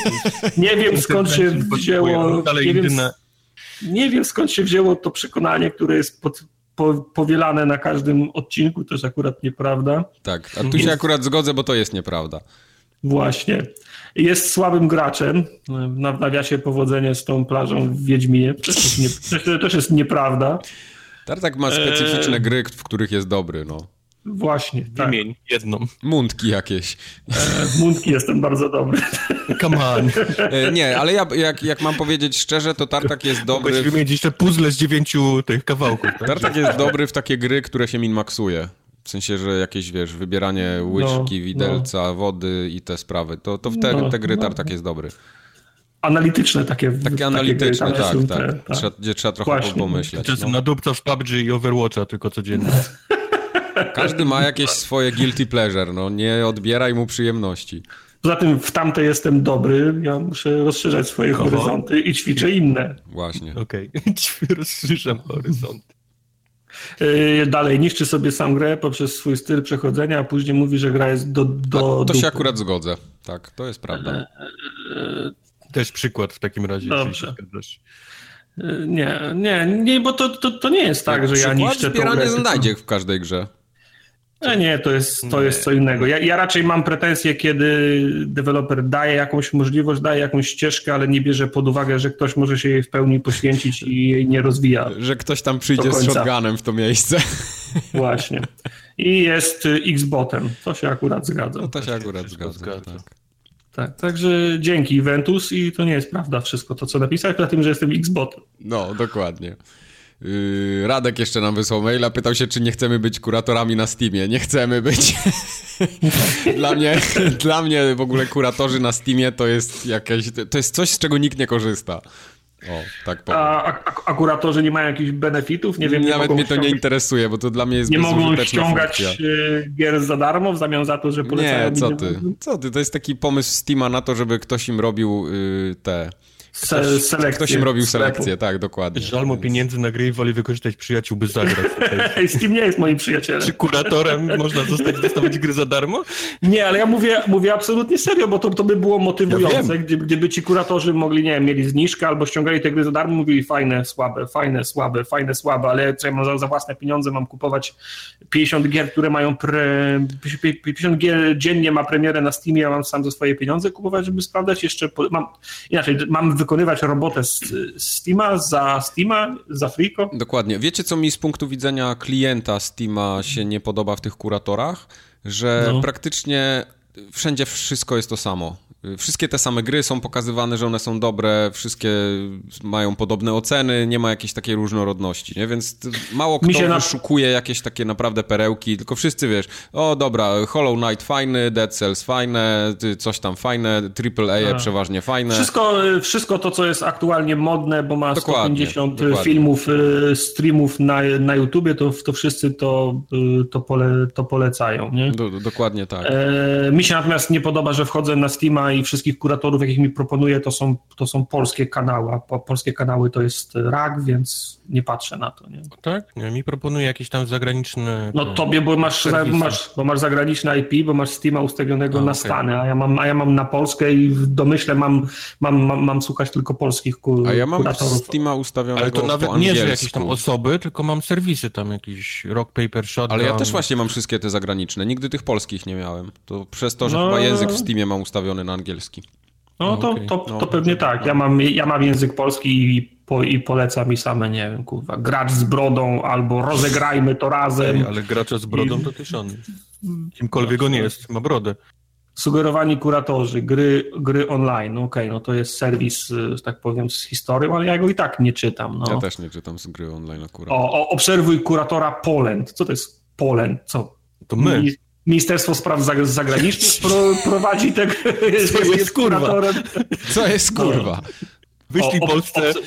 nie wiem, skąd się wzięło. Dalej Nie wiem, nie wiem skąd się wzięło to przekonanie, które jest pod, po, powielane na każdym odcinku. To jest akurat nieprawda. Tak, a tu się akurat zgodzę, bo to jest nieprawda. Właśnie. Jest słabym graczem. Na, nawiasie powodzenie z tą plażą w Wiedźminie. Też jest, nie, też, jest nieprawda. Tartak ma specyficzne Eee. gry, w których jest dobry, no. Właśnie. Tak. Wymień jedną. Mundki jakieś. W Mundki jestem bardzo dobry. Come on. E, nie, ale ja, jak, jak mam powiedzieć szczerze, to Tartak jest dobry... Mogłeś wymienić jeszcze puzzle z dziewięciu tych kawałków. Tak? Tartak jest dobry w takie gry, które się minmaksuje. W sensie, że jakieś, wiesz, wybieranie łyżki, No, widelca, wody i te sprawy. To, to w te, No, te gry no. Tartak jest dobry. Analityczne takie. Takie analityczne, gry, tak, tak. te- tak. Trzeba, gdzie trzeba trochę Właśnie. pomyśleć. Czasem No. na dupca w PUBG i Overwatcha tylko codziennie. Każdy ma jakieś swoje guilty pleasure, no. Nie odbieraj mu przyjemności. Poza tym w tamte jestem dobry, ja muszę rozszerzać swoje Oho. horyzonty i ćwiczę inne. Właśnie. Okej, rozszerzam horyzont. Yy, Dalej niszczy sobie sam grę poprzez swój styl przechodzenia, a później mówi, że gra jest do, do To dupy. się akurat zgodzę. Tak, to jest prawda. Też przykład w takim razie, Dobrze. Yy, Nie, nie, nie, bo to, to, to nie jest tak, że ja niszczę tą zbieranie grę. tylko- znajdzie w każdej grze. Nie, nie, to jest, to jest co innego. Ja, ja raczej mam pretensje, kiedy deweloper daje jakąś możliwość, daje jakąś ścieżkę, ale nie bierze pod uwagę, że ktoś może się jej w pełni poświęcić i jej nie rozwija. Że ktoś tam przyjdzie z shotgunem w to miejsce. Właśnie. I jest y, X-botem. To się akurat zgadza. No to się akurat zgadza. zgadza. Tak. Tak, także dzięki Ventus i to nie jest prawda wszystko to, co napisałeś, poza tym, że jestem X-botem. No, dokładnie. Yy, Radek jeszcze nam wysłał maila, pytał się, czy nie chcemy być kuratorami na Steamie. Nie chcemy być. dla, mnie, dla mnie w ogóle kuratorzy na Steamie to jest jakieś, to jest coś, z czego nikt nie korzysta. O, tak powiem. A, a, a kuratorzy nie mają jakichś benefitów? Nie wiem, Nawet nie mnie to ściągać, nie interesuje, bo to dla mnie jest Nie mogą ściągać funkcja. y, gier za darmo w zamian za to, że polecają Nie, co ty? Co ty? To jest taki pomysł Steama na to, żeby ktoś im robił y, te... Se, selekcję Ktoś im robił selekcję, tak, dokładnie. Żal mu pieniędzy na gry i woli wykorzystać przyjaciół, by zagrać. Ej, Steam nie jest moim przyjacielem. Czy kuratorem można zostać, dostawać gry za darmo? Nie, ale ja mówię, mówię absolutnie serio, bo to, to by było Ja motywujące, wiem. gdyby, gdyby ci kuratorzy mogli, nie wiem, mieli zniżkę albo ściągali te gry za darmo, mówili fajne, słabe, fajne, słabe, fajne, słabe, ale co ja mam za, za własne pieniądze, mam kupować 50 gier, które mają pre, 50 gier dziennie ma premierę na Steamie, ja mam sam za swoje pieniądze kupować, żeby sprawdzać jeszcze, po- mam, inaczej, mam wykonywać robotę z, z Steama, za Steama, za Freako. Dokładnie. Wiecie, co mi z punktu widzenia klienta Steama się nie podoba w tych kuratorach? Że No. praktycznie wszędzie wszystko jest to samo. Wszystkie te same gry są pokazywane, że one są dobre, wszystkie mają podobne oceny, nie ma jakiejś takiej różnorodności, nie? Więc mało Mi kto się na- wyszukuje jakieś takie naprawdę perełki, tylko wszyscy wiesz, o dobra, Hollow Knight fajny, Dead Cells fajne, coś tam fajne, AAA A. przeważnie fajne. Wszystko, wszystko to, co jest aktualnie modne, bo ma Dokładnie, 150 dokładnie. filmów, y, streamów na, na YouTubie, to, to wszyscy to, y, to, pole, to polecają. Nie? Do, dokładnie tak. E, mi się natomiast nie podoba, że wchodzę na Steama i wszystkich kuratorów, jakich mi proponuje, to są, to są polskie kanały. A po, polskie kanały to jest RAG, więc nie patrzę na to. Nie? Tak? Nie, mi proponuje jakieś tam zagraniczne... No tobie, bo masz, za, masz, bo masz zagraniczne IP, bo masz Steama ustawionego A, na okej. Stany, a ja, mam, a ja mam na Polskę i w domyśle mam, mam, mam, mam słuchać tylko polskich ku, A ja mam kuratorów. Steama ustawionego Ale to nawet nie, że jakieś tam osoby, tylko mam serwisy tam, jakiś Rock Paper Shotgun. Ale ja też właśnie mam wszystkie te zagraniczne. Nigdy tych polskich nie miałem. To przez to, że No. chyba język w Steamie mam ustawiony na angielski. No to, okej. to, to No, pewnie tak. Ja mam, ja mam język polski i, po, i polecam mi same, nie wiem, kurwa, gracz z brodą albo rozegrajmy to razem. Ej, ale gracza z brodą to też on. Kimkolwiek on jest, ma brodę. Sugerowani kuratorzy, gry, gry online. No Okej, no to jest serwis, y, że tak powiem, z historią, ale ja go i tak nie czytam. No. Ja też nie czytam z gry online akurat. o, o, obserwuj kuratora Poland. Co to jest Poland? Co? To my. Mi- Ministerstwo Spraw Zag- Zagranicznych pro, prowadzi te Co jest, kurwa? kuratorem. Co jest kurwa? Wyślij O, o, Polsce... obs-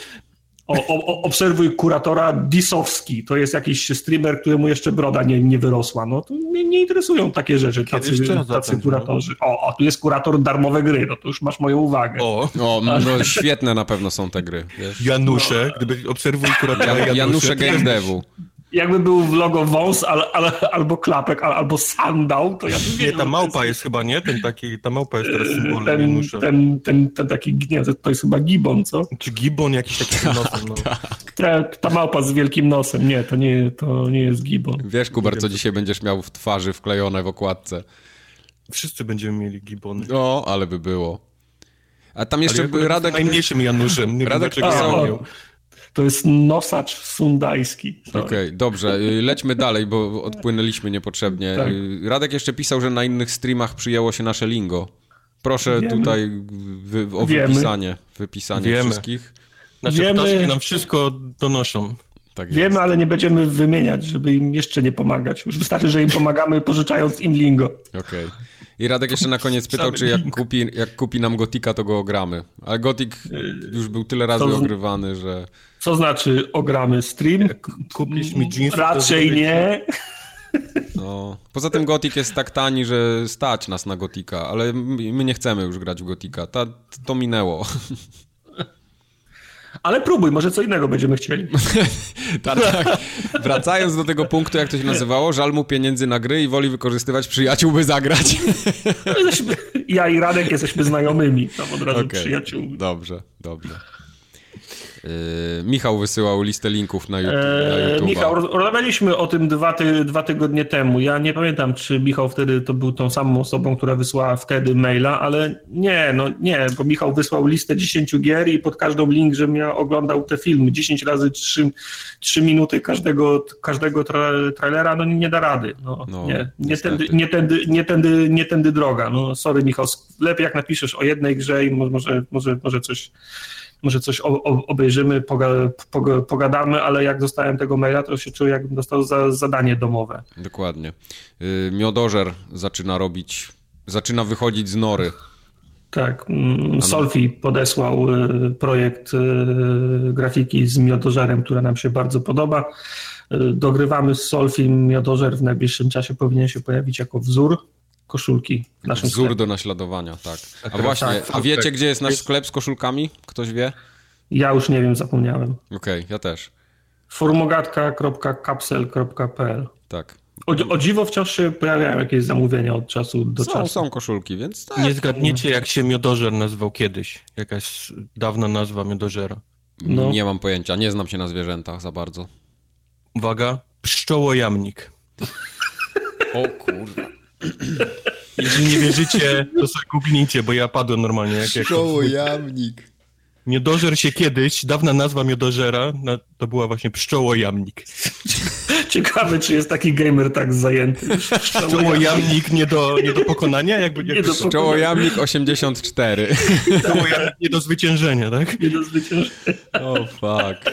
O, o, obserwuj kuratora Disowski. To jest jakiś streamer, któremu jeszcze broda nie, nie wyrosła. No to mnie nie interesują takie rzeczy, tacy, tacy zacząć, kuratorzy. O, a tu jest kurator darmowe gry, no to już masz moją uwagę. O, O, no świetne na pewno są te gry. Wiesz? Janusze, gdyby obserwuj kuratora Jan, Janusze. Janusze Game Devu. Jakby był w logo wąs al, al, albo klapek, al, albo sandał, to ja bym Nie, ta małpa to jest chyba, nie? Ten taki, ta małpa jest teraz symbolem ten, Janusza. ten, ten, ten taki, nie, to jest chyba gibon, co? Czy gibbon jakiś taki z nosem, no. Ta, ta małpa z wielkim nosem, nie, to nie, to nie jest gibon. Wiesz, Kubar, co dzisiaj będziesz miał w twarzy wklejone w okładce. Wszyscy będziemy mieli gibbony. O, ale by było. A tam jeszcze Radek... najmniejszym Januszem. Nie Radek wiem, pisał-. To jest nosacz sundajski. Okej, dobrze, y, lećmy dalej, bo odpłynęliśmy niepotrzebnie. Tak. Y, Radek jeszcze pisał, że na innych streamach przyjęło się nasze lingo. Proszę Wiemy. tutaj wy, o Wiemy. wypisanie, wypisanie Wiemy. wszystkich. Nasze Wiemy- ptaszki nam wszystko donoszą. Tak. Wiemy, ale nie będziemy wymieniać, żeby im jeszcze nie pomagać. Już wystarczy, że im pomagamy, pożyczając im lingo. Okej. I Radek jeszcze na koniec pytał, czy jak kupi, jak kupi nam Gotika, to go ogramy. Ale Gotik już był tyle razy ogrywany, że... Co znaczy ogramy stream? Kupisz mi jeansy, to Raczej nie. No. Poza tym Gotik jest tak tani, że stać nas na Gotika, ale my nie chcemy już grać w Gotika. Ta, to minęło. Ale próbuj, może co innego będziemy chcieli. Tak, tak. Wracając do tego punktu, jak to się nazywało, żal mu pieniędzy na gry i woli wykorzystywać przyjaciół, by zagrać. Jesteśmy, ja i Radek jesteśmy znajomymi, tam od razu Okej. przyjaciół. Dobrze, dobrze. Yy, Michał wysyłał listę linków na, YouTube, na Eee, YouTube'a. Michał, roz- rozmawialiśmy o tym dwa, ty, dwa tygodnie temu. Ja nie pamiętam, czy Michał wtedy to był tą samą osobą, która wysłała wtedy maila, ale nie, no nie, bo Michał wysłał listę 10 gier i pod każdą link, żebym ja oglądał te filmy 10 razy 3, 3 minuty każdego, każdego tra, trailera, no nie, da rady. No, No, nie, nie, tędy, nie, tędy, nie, tędy, nie tędy droga. No sorry Michał, lepiej jak napiszesz o jednej grze i mo- może, może, może coś może coś obejrzymy, poga, poga, pogadamy, ale jak dostałem tego maila, to się czuję, jakbym dostał za, zadanie domowe. Dokładnie. Y, Miodożer zaczyna robić, zaczyna wychodzić z nory. Tak, mm, Solfi podesłał y, projekt y, grafiki z miodożerem, która nam się bardzo podoba. Dogrywamy z Solfi miodożer w najbliższym czasie powinien się pojawić jako wzór koszulki w naszym Wzór sklepie. do naśladowania, tak. A tak, właśnie, tak, a wiecie, tak. gdzie jest nasz sklep z koszulkami? Ktoś wie? Ja już nie wiem, zapomniałem. Okej, ja też. formogatka.capsel.pl Tak. o, o dziwo wciąż się pojawiają jakieś zamówienia od czasu do Są, czasu. są koszulki, więc tak. Nie zgadniecie, jak się miodożer nazywał kiedyś. Jakaś dawna nazwa miodożera. No. Nie mam pojęcia, nie znam się na zwierzętach za bardzo. Uwaga, pszczołojamnik. O kurwa. Jeżeli nie wierzycie, to sobie googlnijcie, bo ja padłem normalnie. Jak, jak Pszczołojamnik. Miodożer się kiedyś, dawna nazwa miodożera, na, to była właśnie pszczołojamnik. Ciekawe, czy jest taki gamer tak zajęty. Pszczołojamnik nie do, nie do pokonania? Jakby, Nie jakby do Pszczołojamnik 84. pszczołojamnik nie do zwyciężenia, tak? Nie do zwyciężenia. O oh, fuck.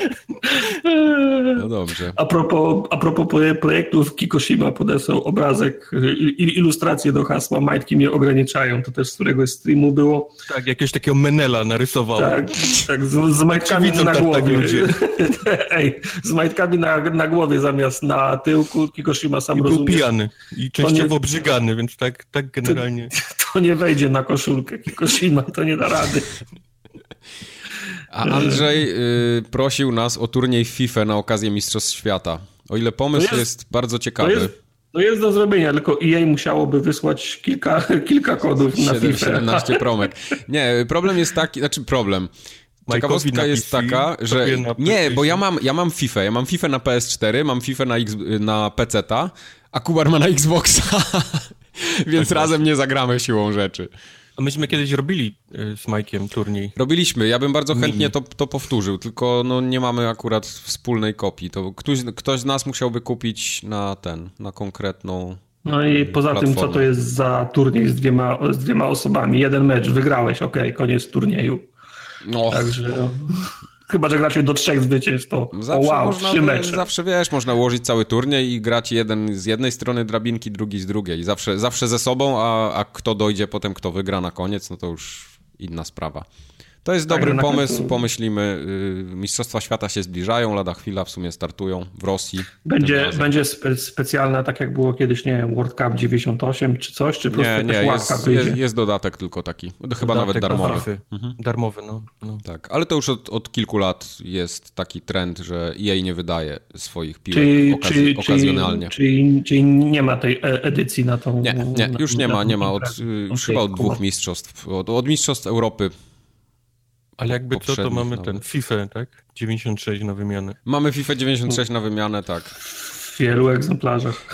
No dobrze. A propos, a propos proje- projektów, Kikoshima podesłał obrazek, ilustrację do hasła Majtki mnie ograniczają. To też z któregoś streamu było. Tak, jakiegoś takiego menela narysował. Tak, tak z, z majtkami na tak- tak głowie. ludzie. Ej, z majtkami na, na głowie zamiast na tyłku. Kikoshima sam I był rozumie. pijany. I częściowo nie- obrzygany, więc tak, tak generalnie. To nie wejdzie na koszulkę Kikoshima, to nie da rady. A Andrzej y, prosił nas o turniej w FIFA na okazję Mistrzostw Świata. O ile pomysł To jest, jest- bardzo To ciekawy. jest, to jest do zrobienia, tylko EA musiałoby wysłać kilka, kilka kodów na 7, FIFA. 17 promek. Nie, problem jest taki, znaczy problem. Ciekawostka jest PC, taka, że nie, bo ja mam, ja mam FIFA, ja mam FIFA na PS4, mam FIFA na, X, na PC-ta, a Kubar ma na Xboxa, więc Tak razem nie zagramy siłą rzeczy. A myśmy kiedyś robili y, z Majkiem turniej. Robiliśmy, ja bym bardzo chętnie to, to powtórzył, tylko no nie mamy akurat wspólnej kopii. To ktoś, ktoś z nas musiałby kupić na ten, na konkretną... No i poza tym, co platformę. to jest za turniej z dwiema, z dwiema osobami? Jeden mecz, wygrałeś, okej, koniec turnieju. No, Także no, chyba, że gracie do trzech zwycięstw, to Zawsze wow, można, trzy mecze. Zawsze wiesz, można ułożyć cały turniej i grać jeden z jednej strony drabinki, drugi z drugiej. Zawsze, zawsze ze sobą, a, a kto dojdzie potem, kto wygra na koniec, no to już inna sprawa. To jest Tak, dobry na pomysł, końcu- pomyślimy. y, Mistrzostwa Świata się zbliżają, lada chwila w sumie startują w Rosji. Będzie, będzie spe, specjalna, tak jak było kiedyś, nie wiem, World Cup 98 czy coś, czy po prostu Nie, nie, jest, jest, jest dodatek tylko taki. Chyba nawet Dodatek do darmowy. Fify. Darmowy, no. no. Tak, ale to już od, od kilku lat jest taki trend, że EA nie wydaje swoich piłek Czyli, okaz- czyli, okazjonalnie. czyli, czyli, nie ma tej e- edycji na tą... Nie, nie, już nie ma, nie ma. Od, y, już chyba od dwóch mistrzostw. Od, od mistrzostw Europy. Ale jakby co, to mamy nawet. ten FIFA, tak? 96 na wymianę. Mamy FIFA 96 na wymianę, tak. W wielu egzemplarzach.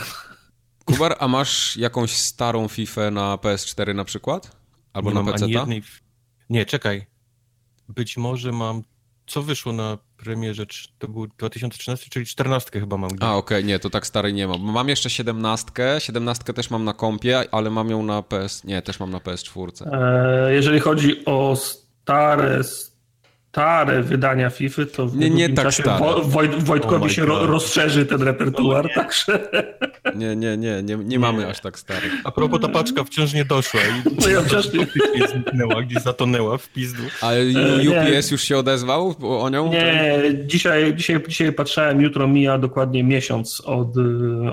Kubar, a masz jakąś starą FIFA na PS4 na przykład? Albo nie na PC? ani jednej... Nie, czekaj. Być może mam... Co wyszło na premierze? To był 2013, czyli 14 chyba mam gdzieś. A, okej, nie, to tak starej nie mam. Mam jeszcze 17, 17 też mam na kompie, ale mam ją na PS... Nie, też mam na PS4. E, Jeżeli chodzi o stare, stare wydania FIFA, to w Nie, nie tak czasie stare. Wo- Wojt, Wojtkowi Oh się ro, rozszerzy ten repertuar, także Nie, nie, nie, nie, nie mamy aż tak starych. A propos, ta paczka wciąż nie doszła i No ja wcześniej- faktycznie zniknęła, gdzieś zatonęła w pizdu. Ale E, nie. UPS już się odezwał o o nią? nie, dzisiaj, dzisiaj, dzisiaj patrzałem, jutro mija dokładnie miesiąc od,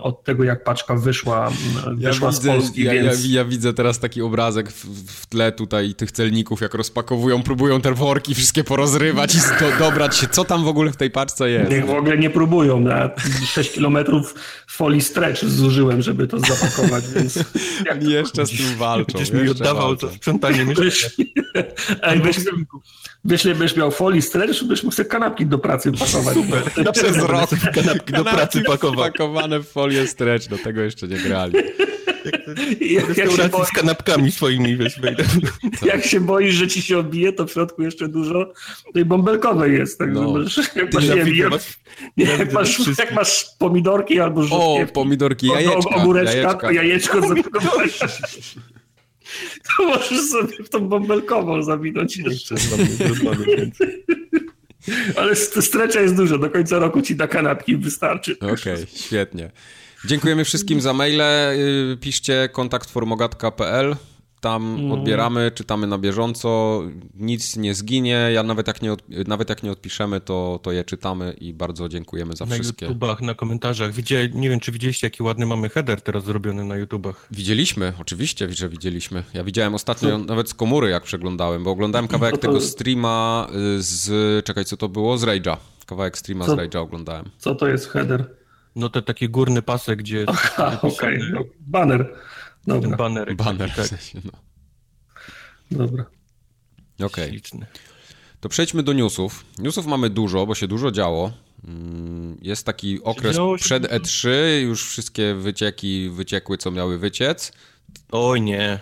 od tego, jak paczka wyszła, wyszła z Polski, ja, więc... ja, ja widzę teraz taki obrazek w, w tle tutaj tych celników, jak rozpakowują, próbują te worki wszystkie porozrywać i do, dobrać się, co tam w ogóle w tej paczce jest. Niech w ogóle nie próbują. Na 6 kilometrów folii stretch zużyłem, żeby to zapakować, więc... Oni jeszcze z tym walczą. Będziesz mi oddawał walczą. to sprzątanie mieszkania. Byś, ej, byś, byś, nie byś miał folii stretch, byś mógł sobie kanapki do pracy pakować. Super. Przez rok Kanapki do pracy pakowane w folię stretch, do tego jeszcze nie grali. Jak, jak, się boi, z kanapkami swoimi, wiesz, wejdę. jak się boisz, że ci się odbije, to w środku jeszcze dużo tej bąbelkowej jest. Tak, No. możesz, jak, masz, nie, wiem, masz- nie, jak, masz, jak masz pomidorki albo O, rzutkiewki, pomidorki, o- jajeczka, ogóreczka, jajeczka. jajeczko zapakować. To możesz sobie w tą bąbelkową zawinąć jeszcze. Ale strecza jest dużo, do końca roku ci na kanapki wystarczy. Okej, okay, świetnie. Dziękujemy wszystkim za maile. Y, piszcie kontaktformogatka.pl. Tam mm. odbieramy, czytamy na bieżąco, nic nie zginie. Ja nawet jak nie, od, nawet jak nie odpiszemy, to, to je czytamy i bardzo dziękujemy za na wszystkie. Na YouTubach, na komentarzach. Widzieli, nie wiem, czy widzieliście, jaki ładny mamy header teraz zrobiony na YouTubach. Widzieliśmy, oczywiście, że widzieliśmy. Ja widziałem ostatnio co? nawet z komury, jak przeglądałem, bo oglądałem kawałek tego streama y, z. Czekaj, co to było? Z Rage'a. Kawałek streama co? z Rage'a oglądałem. Co to jest header? No to taki górny pasek, gdzie. Aha, okej. Okay. No, banner. Dobra. Ten banerek. Banner, tak. w sensie, no. Dobra. Okej. Okay. To przejdźmy do newsów. Newsów mamy dużo, bo się dużo działo. Mm, jest taki okres przed E3, już wszystkie wycieki wyciekły, co miały wyciec. Oj nie.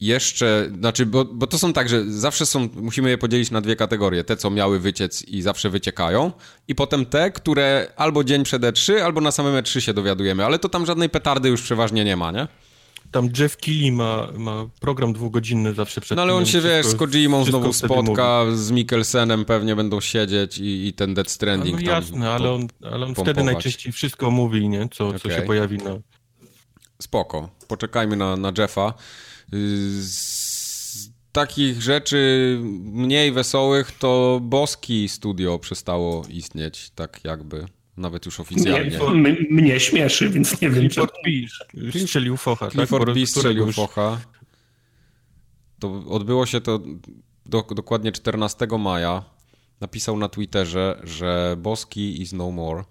Jeszcze, znaczy, bo, bo to są tak, że zawsze są, musimy je podzielić na dwie kategorie. Te, co miały wyciec i zawsze wyciekają, i potem te, które albo dzień przed E3, albo na samym E3 się dowiadujemy, ale to tam żadnej petardy już przeważnie nie ma, nie? Tam Jeff Keighley ma, ma program dwugodzinny zawsze przed No ale on się, wiesz, z Kojimą znowu spotka, z Mikkelsenem pewnie będą siedzieć i, i ten Dead Stranding no, jasne, ale on, ale on wtedy najczęściej wszystko mówi, nie? Co, okay. co się pojawi na... Spoko. Poczekajmy na, na Jeffa. Z takich rzeczy mniej wesołych to Boski Studio przestało istnieć, tak jakby nawet już oficjalnie. Nie, mnie śmieszy, więc nie wiem, Clifford B strzelił focha. Tak? Clifford tak? B strzelił focha. To odbyło się to do, dokładnie 14 maja. Napisał na Twitterze, że Boski is no more.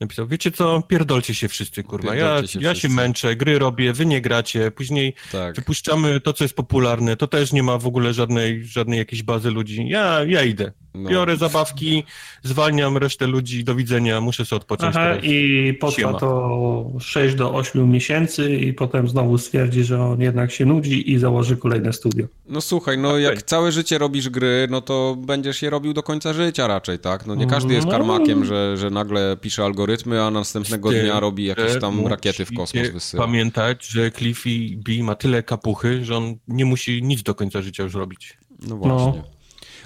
Napisał, wiecie co, pierdolcie się wszyscy, kurwa. Ja się, ja się męczę, gry robię, wy nie gracie, później tak. wypuszczamy to, co jest popularne, to też nie ma w ogóle żadnej, żadnej jakiejś bazy ludzi. Ja, ja idę. No. Biorę zabawki, zwalniam resztę ludzi, do widzenia, muszę sobie odpocząć Aha, teraz. I potrwa to 6 do 8 miesięcy i potem znowu stwierdzi, że on jednak się nudzi i założy kolejne studio. No słuchaj, no okay. jak całe życie robisz gry, no to będziesz je robił do końca życia raczej, tak? No nie każdy jest no. karmakiem, że, że nagle pisze algorytmy, a następnego dnia robi jakieś tam rakiety w kosmos wysyła. pamiętać, że Cliffy B ma tyle kapuchy, że on nie musi nic do końca życia już robić. No właśnie. No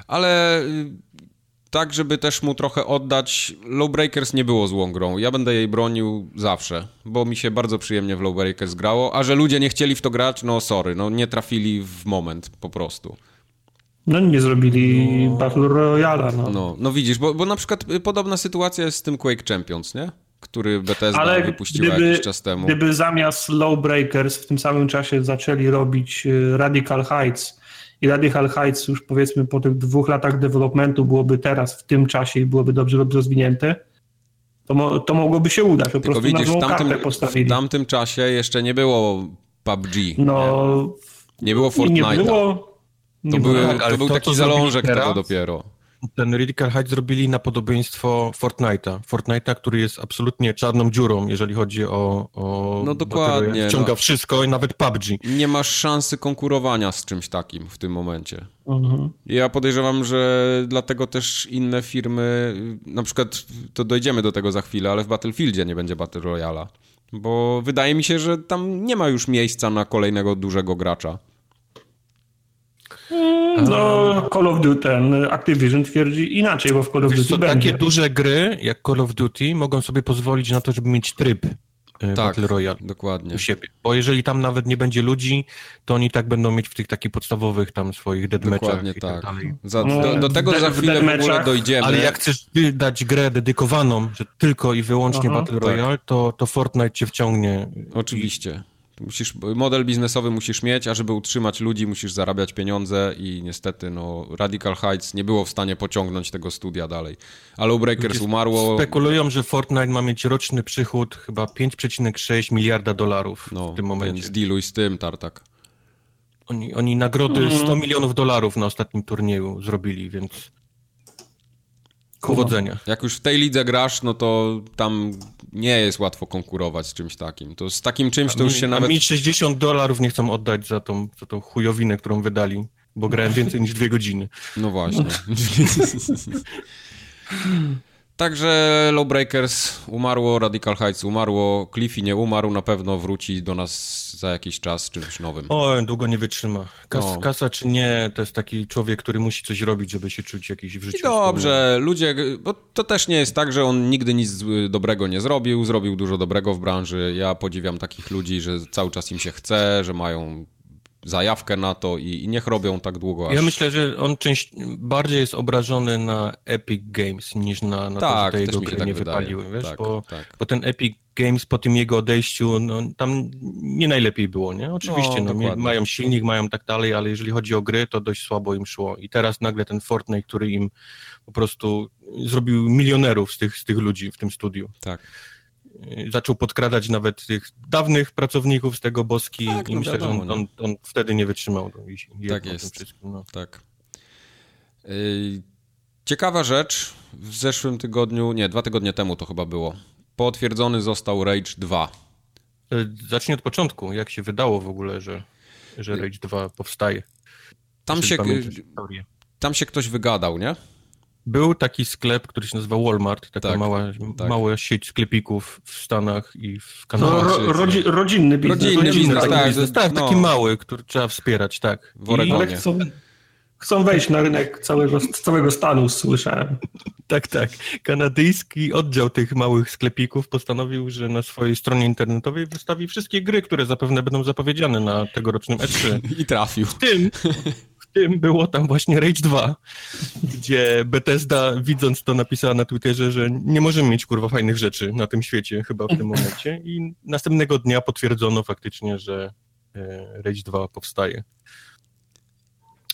ale y, tak, żeby też mu trochę oddać, Lowbreakers nie było złą grą. Ja będę jej bronił zawsze, bo mi się bardzo przyjemnie w Lowbreakers grało, a że ludzie nie chcieli w to grać, no sorry, no nie trafili w moment po prostu. No nie zrobili no, Battle Royale. No. no, no widzisz, bo, bo na przykład y, podobna sytuacja jest z tym Quake Champions, nie? Który Bethesda Ale wypuściła gdyby, jakiś czas temu. Gdyby zamiast Lowbreakers w tym samym czasie zaczęli robić y, Radical Heights, i Radical Heights już powiedzmy po tych dwóch latach developmentu byłoby teraz w tym czasie i byłoby dobrze rozwinięte, to, mo to mogłoby się udać. Po Tylko prostu widzisz, w tamtym, w tamtym czasie jeszcze nie było PUBG. No, nie, nie było Fortnite'a. Nie było, to, były, tak, to był to, taki zalążek tego dopiero ten Radical Heights zrobili na podobieństwo Fortnite'a. Fortnite'a, który jest absolutnie czarną dziurą, jeżeli chodzi o... o no dokładnie. Wciąga no. wszystko i nawet PUBG. Nie masz szansy konkurowania z czymś takim w tym momencie. Mhm. Ja podejrzewam, że dlatego też inne firmy, na przykład, to dojdziemy do tego za chwilę, ale w Battlefieldzie nie będzie Battle Royala. Bo wydaje mi się, że tam nie ma już miejsca na kolejnego dużego gracza. No, Call of Duty, ten Activision twierdzi inaczej, bo w Call of Duty co, będzie. Takie duże gry jak Call of Duty mogą sobie pozwolić na to, żeby mieć tryb e, tak, Battle Royale dokładnie. u siebie. Bo jeżeli tam nawet nie będzie ludzi, to oni tak będą mieć w tych takich podstawowych tam swoich deadmatchach Dokładnie tak. tak za, no, do, do, tego za chwilę w ogóle dojdziemy. Ale jak chcesz dać grę dedykowaną, że tylko i wyłącznie Aha, Battle tak. Royale, tak. to, to Fortnite cię wciągnie. Oczywiście. Musisz, model biznesowy musisz mieć, a żeby utrzymać ludzi, musisz zarabiać pieniądze i niestety no, Radical Heights nie było w stanie pociągnąć tego studia dalej. Ale Breakers umarło. Spekulują, że Fortnite ma mieć roczny przychód chyba 5,6 miliarda dolarów no, w tym momencie. Więc dealuj z tym, Tartak. Oni, oni nagrody 100 mhm. milionów dolarów na ostatnim turnieju zrobili, więc Powodzenia. Jak już w tej lidze grasz, no to tam nie jest łatwo konkurować z czymś takim. To z takim czymś to już się nawet... A mi 60 dolarów nie chcą oddać za tą, za tą chujowinę, którą wydali, bo grałem więcej niż dwie godziny. No właśnie. Także Lowbreakers umarło, Radical Heights umarło, Cliffy nie umarł, na pewno wróci do nas za jakiś czas czymś nowym. O, długo nie wytrzyma. Kas, No. Kasa czy nie, to jest taki człowiek, który musi coś robić, żeby się czuć jakiś w życiu. I dobrze, ludzie, bo to też nie jest tak, że on nigdy nic dobrego nie zrobił, zrobił dużo dobrego w branży. Ja podziwiam takich ludzi, że cały czas im się chce, że mają zajawkę na to i, i niech robią tak długo, aż... Ja myślę, że on część, bardziej jest obrażony na Epic Games niż na, na tak, to, że te też jego gry tak nie wydaje. wypaliły, wiesz, tak, bo, tak. bo ten Epic Games po tym jego odejściu, no, tam nie najlepiej było, nie? Oczywiście, No, no, mają silnik, mają tak dalej, ale jeżeli chodzi o gry, to dość słabo im szło i teraz nagle ten Fortnite, który im po prostu zrobił milionerów z tych, z tych ludzi w tym studiu. tak. Y, Zaczął podkradać nawet tych dawnych pracowników z tego Boski Tak, i no myślę, wiadomo, że on, on, on wtedy nie wytrzymał. no, i- Tak jest. no. Tak. Yy, Ciekawa rzecz, w zeszłym tygodniu, nie, dwa tygodnie temu to chyba było, potwierdzony został Rage 2. E, Zacznij od początku. Jak się wydało w ogóle, że, że Rage 2 powstaje? Tam Jeśli się, tam się ktoś wygadał, nie? Był taki sklep, który się nazywa Walmart, taka Tak, mała, tak. mała sieć sklepików w Stanach i w To Kanadzie. No, ro, rodzi, rodzinny biznes. Rodzinny biznes, taki tak, biznes, tak, no. taki mały, który trzeba wspierać, tak. W Oregonie. Ale chcą, chcą wejść na rynek całego, całego stanu, słyszałem. Tak, tak. Kanadyjski oddział tych małych sklepików postanowił, że na swojej stronie internetowej wystawi wszystkie gry, które zapewne będą zapowiedziane na tegorocznym E3. I trafił. W tym, tym było tam właśnie Rage 2, gdzie Bethesda, widząc to, napisała na Twitterze, że nie możemy mieć kurwa fajnych rzeczy na tym świecie chyba w tym momencie. I następnego dnia potwierdzono faktycznie, że e, Rage 2 powstaje.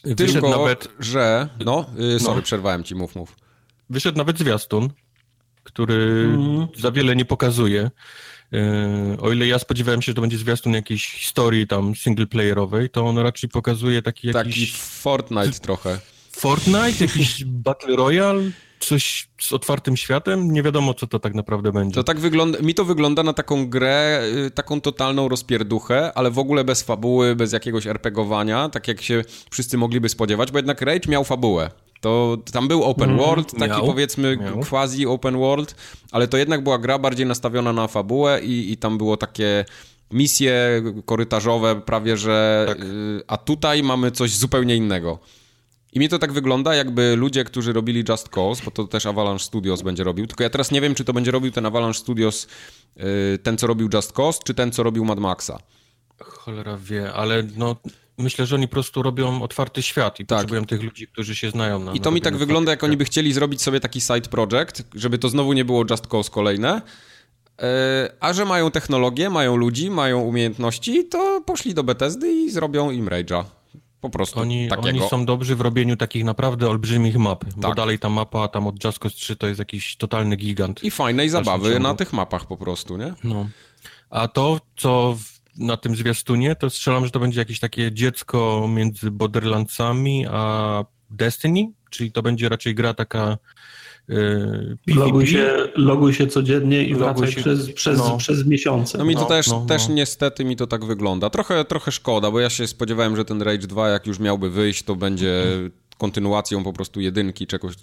Wyszedł Tylko, nawet, że... No, yy, sorry, No. przerwałem ci, mów, mów. wyszedł nawet zwiastun, który Mhm. za wiele nie pokazuje. E, O ile ja spodziewałem się, że to będzie zwiastun jakiejś historii tam singleplayerowej, to on raczej pokazuje taki Taki jakiś Fortnite trochę. Fortnite, jakiś Battle Royale, coś z otwartym światem, nie wiadomo co to tak naprawdę będzie. To tak wygląda, mi to wygląda na taką grę, y, taką totalną rozpierduchę, ale w ogóle bez fabuły, bez jakiegoś RPGowania, tak jak się wszyscy mogliby spodziewać, bo jednak Rage miał fabułę. To tam był open world, taki miał, powiedzmy miał. quasi open world, ale to jednak była gra bardziej nastawiona na fabułę i, i tam było takie misje korytarzowe prawie, że... Tak. y, A tutaj mamy coś zupełnie innego. I mi to tak wygląda, jakby ludzie, którzy robili Just Cause, bo to też Avalanche Studios będzie robił, tylko ja teraz nie wiem, czy to będzie robił ten Avalanche Studios, yy, ten, co robił Just Cause, czy ten, co robił Mad Maxa. Cholera wie, ale no myślę, że oni po prostu robią otwarty świat i Tak. potrzebują tych ludzi, którzy się znają na I to mi tak wygląda, jak oni by chcieli zrobić sobie taki side project, żeby to znowu nie było Just Cause kolejne, yy, a że mają technologię, mają ludzi, mają umiejętności, to poszli do Bethesdy i zrobią im Rage'a. Po prostu Oni, takiego. oni są dobrzy w robieniu takich naprawdę olbrzymich map, bo Tak. dalej ta mapa tam od Just Cause 3 to jest jakiś totalny gigant. I fajnej dalszym zabawy ciągu. na tych mapach po prostu, nie? No. A to, co na tym zwiastunie, to strzelam, że to będzie jakieś takie dziecko między Borderlandsami a Destiny, czyli to będzie raczej gra taka yy, PvP. Loguj się, loguj się codziennie i Loguj wracaj się- przez, przez, no. przez miesiące. No mi to No, też, no, też no. niestety mi to tak wygląda. Trochę, trochę szkoda, bo ja się spodziewałem, że ten Rage 2 jak już miałby wyjść, to będzie kontynuacją po prostu jedynki, czegoś,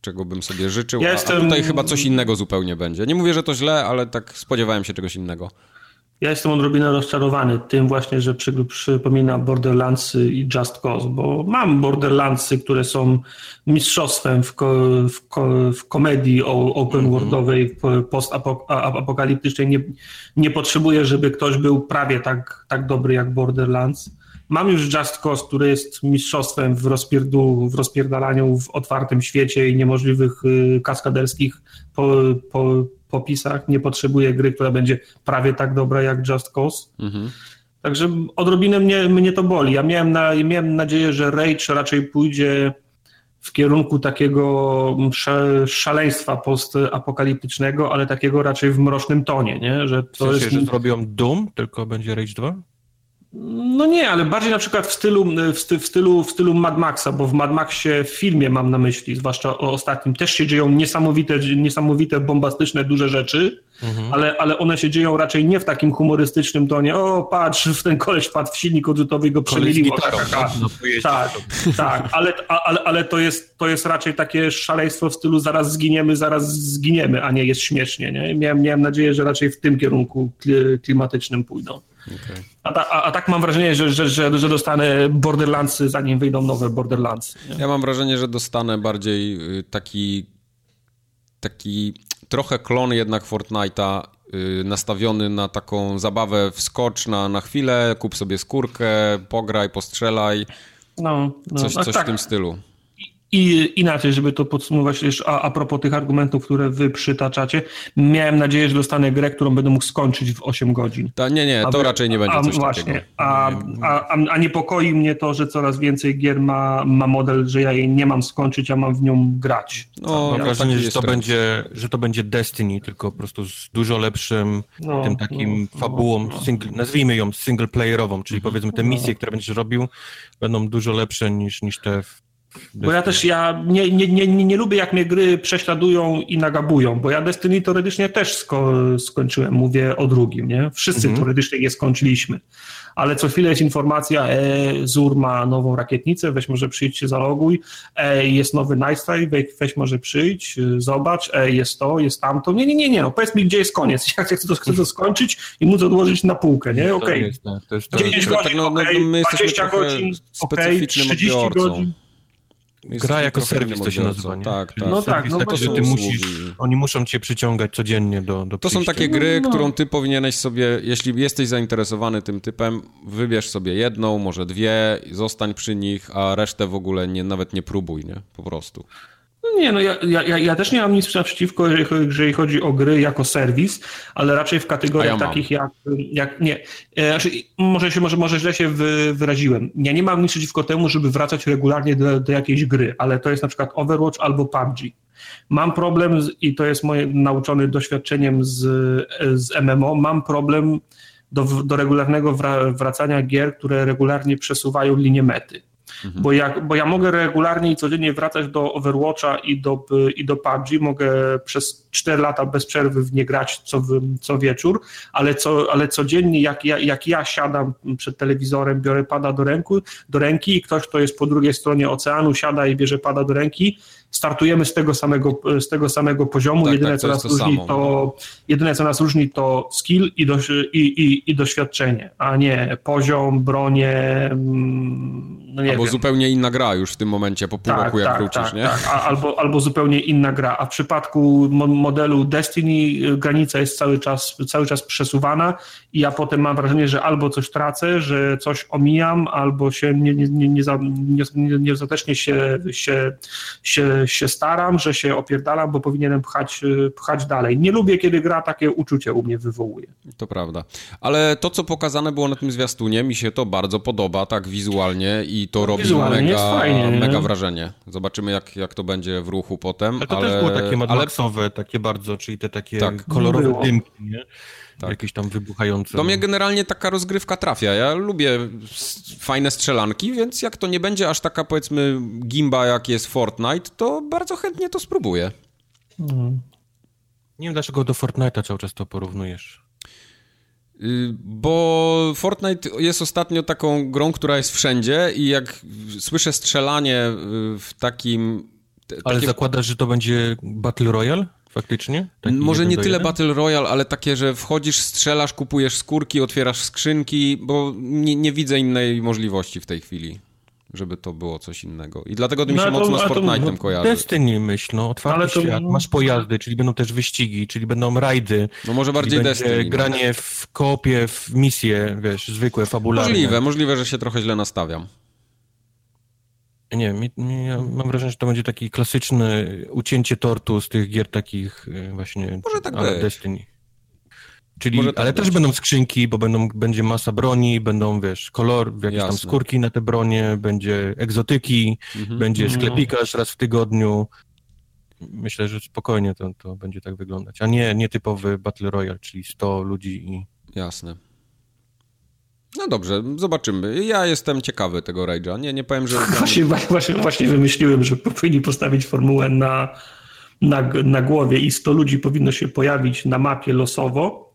czego bym sobie życzył, Ja a, jestem- a tutaj chyba coś innego zupełnie będzie. Nie mówię, że to źle, ale tak spodziewałem się czegoś innego. Ja jestem odrobinę rozczarowany tym właśnie, że przy, przypomina Borderlandsy i Just Cause, bo mam Borderlandsy, które są mistrzostwem w, ko, w, ko, w komedii o- open worldowej, postapokaliptycznej. Nie, nie potrzebuję, żeby ktoś był prawie tak, tak dobry jak Borderlands. Mam już Just Cause, który jest mistrzostwem w, rozpierdu, w rozpierdalaniu w otwartym świecie i niemożliwych y, kaskaderskich po, po, popisach. Nie potrzebuję gry, która będzie prawie tak dobra jak Just Cause. Mhm. Także odrobinę mnie, mnie to boli. Ja miałem, na, miałem nadzieję, że Rage raczej pójdzie w kierunku takiego szaleństwa postapokaliptycznego, ale takiego raczej w mrocznym tonie, nie? Że W to sensie, jest... że zrobią Doom, tylko będzie Rage 2? No nie, ale bardziej na przykład w stylu, w, sty, w, stylu, w stylu Mad Maxa, bo w Mad Maxie w filmie mam na myśli, zwłaszcza o ostatnim, też się dzieją niesamowite, niesamowite bombastyczne, duże rzeczy, mhm. ale, ale one się dzieją raczej nie w takim humorystycznym tonie, o patrz, w ten koleś wpadł w silnik odrzutowy i go przemieliło. Tak, tak, no, tak, tak, ale, ale, ale to, jest, to jest raczej takie szaleństwo w stylu zaraz zginiemy, zaraz zginiemy, a nie jest śmiesznie. Nie? Miałem, miałem nadzieję, że raczej w tym kierunku klimatycznym pójdą. Okay. A, a, a, tak mam wrażenie, że, że, że, że dostanę Borderlandsy, zanim wyjdą nowe Borderlands. Nie? Ja mam wrażenie, że dostanę bardziej y, taki taki trochę klon jednak Fortnite'a y, nastawiony na taką zabawę wskocz na, na chwilę, kup sobie skórkę, pograj, postrzelaj. No, no. Coś, coś tak. w tym stylu. I inaczej, żeby to podsumować jeszcze a, a propos tych argumentów, które wy przytaczacie, miałem nadzieję, że dostanę grę, którą będę mógł skończyć w 8 godzin. Ta, nie, nie, to a, raczej nie będzie a, coś właśnie, takiego. A, a, a, niepokoi mnie to, że coraz więcej gier ma, ma model, że ja jej nie mam skończyć, a mam w nią grać. No, mam wrażenie, że to, będzie, że to będzie Destiny, tylko po prostu z dużo lepszym no, tym takim no, fabułą, no, single, nazwijmy ją single playerową, czyli mhm. powiedzmy te misje, które będziesz robił, będą dużo lepsze niż, niż te bo ja też ja nie, nie, nie, nie, lubię, jak mnie gry prześladują i nagabują, bo ja Destiny teoretycznie też sko skończyłem, mówię o drugim, nie? Wszyscy mhm. teoretycznie je skończyliśmy. Ale co chwilę jest informacja, e, Zur ma nową rakietnicę, weź może przyjdź się zaloguj, e, jest nowy Night weź, weź może przyjdź, e, zobacz, e, jest to, jest tamto. Nie, nie, nie, nie, no powiedz mi, gdzie jest koniec. Ja chcę to, chcę to skończyć i móc odłożyć na półkę, nie? Okej. Okay. 10 godzin, no, no, no, 20 godzin, okej, okay, 30 godzin. Gra jako serwis to się nazywa, nie? Tak, tak. No tak, no taki, że ty musisz, oni muszą cię przyciągać codziennie do, do To są takie gry, no, no. którą ty powinieneś sobie, jeśli jesteś zainteresowany tym typem, wybierz sobie jedną, może dwie, zostań przy nich, a resztę w ogóle nie, nawet nie próbuj, nie? Po prostu. No nie, no ja, ja, ja też nie mam nic przeciwko, jeżeli chodzi o gry jako serwis, ale raczej w kategoriach ja takich jak, jak nie, e, znaczy, może, się, może, może źle się wy, wyraziłem. Ja nie mam nic przeciwko temu, żeby wracać regularnie do, do jakiejś gry, ale to jest na przykład Overwatch albo PUBG. Mam problem, z, i to jest moje nauczony doświadczeniem z, z MMO, mam problem do, do regularnego wracania gier, które regularnie przesuwają linię mety. Mhm. Bo, jak, bo ja mogę regularnie i codziennie wracać do Overwatcha i do, i do PUBG, mogę przez 4 lata bez przerwy w nie grać co, co wieczór, ale, co, ale codziennie jak ja, jak ja siadam przed telewizorem, biorę pada do, ręku, do ręki i ktoś, kto jest po drugiej stronie oceanu, siada i bierze pada do ręki, startujemy z tego samego, z tego samego poziomu. Tak, jedyne, tak, co nas to różni, samo, to, no. jedyne, co nas różni, to skill i, do, i, i, i doświadczenie, a nie poziom, bronie. Mm, no nie albo wiem. zupełnie inna gra już w tym momencie, po pół tak, roku, jak tak, wrócisz, tak, nie? Tak, albo, albo zupełnie inna gra. A w przypadku modelu Destiny y, granica jest cały czas, cały czas przesuwana i ja potem mam wrażenie, że albo coś tracę, że coś omijam, albo się nie, nie, nie, nie, nie, niedostatecznie się, się, się się staram, że się opierdalam, bo powinienem pchać, y, pchać dalej. Nie lubię, kiedy gra takie uczucie u mnie wywołuje. To prawda. Ale to, co pokazane było na tym zwiastunie, mi się to bardzo podoba, tak wizualnie i to robi wizualnie mega, fajnie, mega wrażenie. Zobaczymy, jak, jak to będzie w ruchu potem. Ale to ale, też było takie madmaxowe, ale... takie bardzo, czyli te takie tak. kolorowe dymki, nie? tak. jakieś tam wybuchające. Do mnie generalnie taka rozgrywka trafia. Ja lubię fajne strzelanki, więc jak to nie będzie aż taka powiedzmy gimba jak jest Fortnite, to bardzo chętnie to spróbuję. Hmm. Nie wiem dlaczego do Fortnite'a cały czas to porównujesz. Bo Fortnite jest ostatnio taką grą, która jest wszędzie i jak słyszę strzelanie y, w takim... Ale takie... zakładasz, że to będzie Battle Royale? Faktycznie? Taki Może nie tyle Battle Royale, ale takie, że wchodzisz, strzelasz, kupujesz skórki, otwierasz skrzynki, bo nie, nie widzę innej możliwości w tej chwili żeby to było coś innego. I dlatego to mi no, się to, mocno z Fortnite'em no, kojarzy. Destiny myśl, no, otwarty ale to, świat, masz pojazdy, czyli będą też wyścigi, czyli będą rajdy. No może bardziej Destiny. No. granie w kopie, w misje, wiesz, zwykłe, fabularne. Możliwe, możliwe, że się trochę źle nastawiam. Nie, mi, mi, ja mam wrażenie, że to będzie taki klasyczny ucięcie tortu z tych gier takich y, właśnie Może tak być. Destiny. Czyli, tak ale być. też będą skrzynki, bo będą, będzie masa broni, będą, wiesz, kolor, jakieś Jasne. tam skórki na te bronie, będzie egzotyki, mhm. będzie mhm. sklepikarz raz w tygodniu. Myślę, że spokojnie to, to będzie tak wyglądać, a nie, nie typowy Battle Royale, czyli 100 ludzi i... Jasne. No dobrze, zobaczymy. Ja jestem ciekawy tego Rage'a. Nie, nie powiem, że... Właśnie, właśnie, właśnie wymyśliłem, że powinni postawić formułę na, na, na głowie i 100 ludzi powinno się pojawić na mapie losowo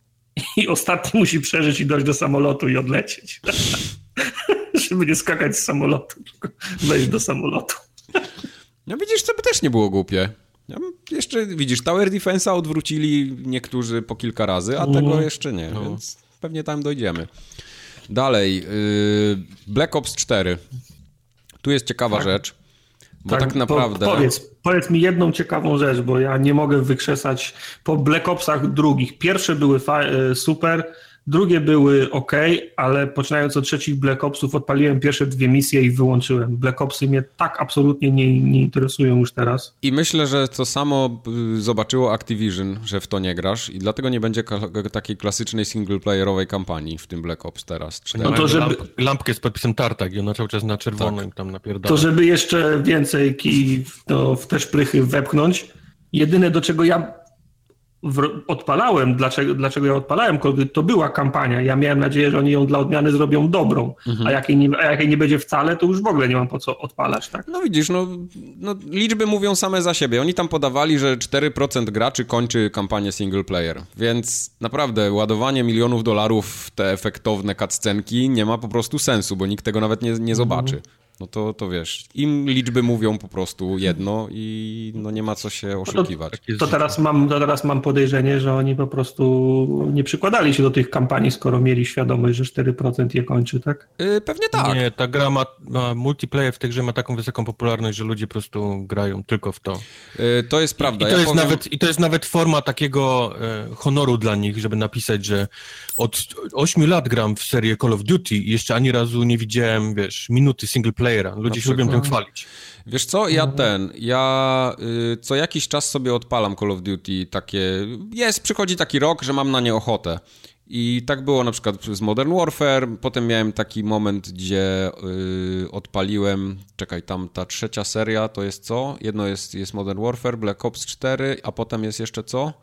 i ostatni musi przeżyć i dojść do samolotu i odlecieć. Żeby nie skakać z samolotu, tylko wejść do samolotu. No widzisz, to by też nie było głupie. Ja jeszcze, widzisz, Tower Defense'a odwrócili niektórzy po kilka razy, a tego jeszcze nie, no. więc pewnie tam dojdziemy. Dalej, yy, Black Ops 4. Tu jest ciekawa tak. rzecz, bo tak, tak naprawdę... Powiedz, powiedz mi jedną ciekawą rzecz, bo ja nie mogę wykrzesać po Black Opsach drugich. Pierwsze były y, super, Drugie były ok, ale poczynając od trzecich Black Opsów odpaliłem pierwsze dwie misje i wyłączyłem. Black Opsy mnie tak absolutnie nie, nie interesują już teraz. I myślę, że to samo y, zobaczyło Activision, że w to nie grasz i dlatego nie będzie takiej klasycznej singleplayerowej kampanii w tym Black Ops teraz. No to żeby... Lamp, lampkę z podpisem Tartak i ona cały czas na czerwonym tak. tam napierdala. To żeby jeszcze więcej kij no, w te szprychy wepchnąć, jedyne do czego ja odpalałem, dlaczego, dlaczego ja odpalałem, to była kampania. Ja miałem nadzieję, że oni ją dla odmiany zrobią dobrą, mhm. a, jak jej nie, a jak jej nie będzie wcale, to już w ogóle nie mam po co odpalać. Tak? No widzisz, no, no, liczby mówią same za siebie. Oni tam podawali, że 4% graczy kończy kampanię single player, więc naprawdę ładowanie milionów dolarów w te efektowne cutscenki nie ma po prostu sensu, bo nikt tego nawet nie, nie zobaczy. Mhm no to, to wiesz, im liczby mówią po prostu jedno i no nie ma co się no oszukiwać. To, to, teraz mam, to teraz mam podejrzenie, że oni po prostu nie przykładali się do tych kampanii, skoro mieli świadomość, że 4% je kończy, tak? Yy, pewnie tak. Nie, ta gra ma, ma, multiplayer w tej grze ma taką wysoką popularność, że ludzie po prostu grają tylko w to. Yy, to jest prawda. I, i to, ja jest powiem... nawet, I to jest nawet forma takiego e, honoru dla nich, żeby napisać, że od 8 lat gram w serię Call of Duty i jeszcze ani razu nie widziałem, wiesz, minuty single player playera. Ludzie się lubią tym chwalić. Wiesz co, ja mhm. ten, ja y, co jakiś czas sobie odpalam Call of Duty takie, jest, przychodzi taki rok, że mam na nie ochotę. I tak było na przykład z Modern Warfare, potem miałem taki moment, gdzie y, odpaliłem, czekaj, tam ta trzecia seria to jest co? Jedno jest, jest Modern Warfare, Black Ops 4, a potem jest jeszcze co?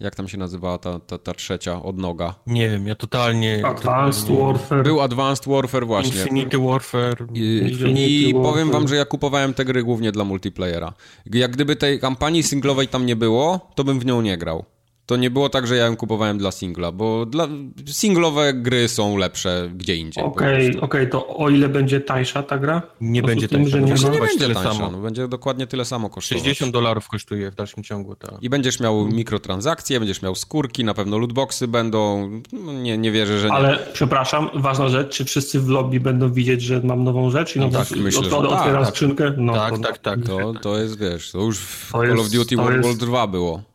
Jak tam się nazywała ta, ta, ta trzecia odnoga? Nie wiem, ja totalnie... Advanced Warfare. Był Advanced Warfare właśnie. Infinity Warfare. I, Infinity i Warfare. powiem wam, że ja kupowałem te gry głównie dla multiplayera. Jak gdyby tej kampanii singlowej tam nie było, to bym w nią nie grał. To nie było tak, że ja ją kupowałem dla singla, bo dla... singlowe gry są lepsze gdzie indziej. Okej, okay, okay, to o ile będzie tańsza ta gra? Nie będzie tańsza. Że nie, nie będzie tańsza, samo. No, będzie dokładnie tyle samo kosztować. 60 dolarów kosztuje w dalszym ciągu. Ta... I będziesz miał mikrotransakcje, będziesz miał skórki, na pewno lootboxy będą. No, nie, nie wierzę, że nie. Ale przepraszam, ważna rzecz, czy wszyscy w lobby będą widzieć, że mam nową rzecz i no, tak, myślę, od, od, otwiera tak, skrzynkę? No, tak, to, tak, tak. To, to jest, wiesz, to już w to Call of Duty World War 2 było.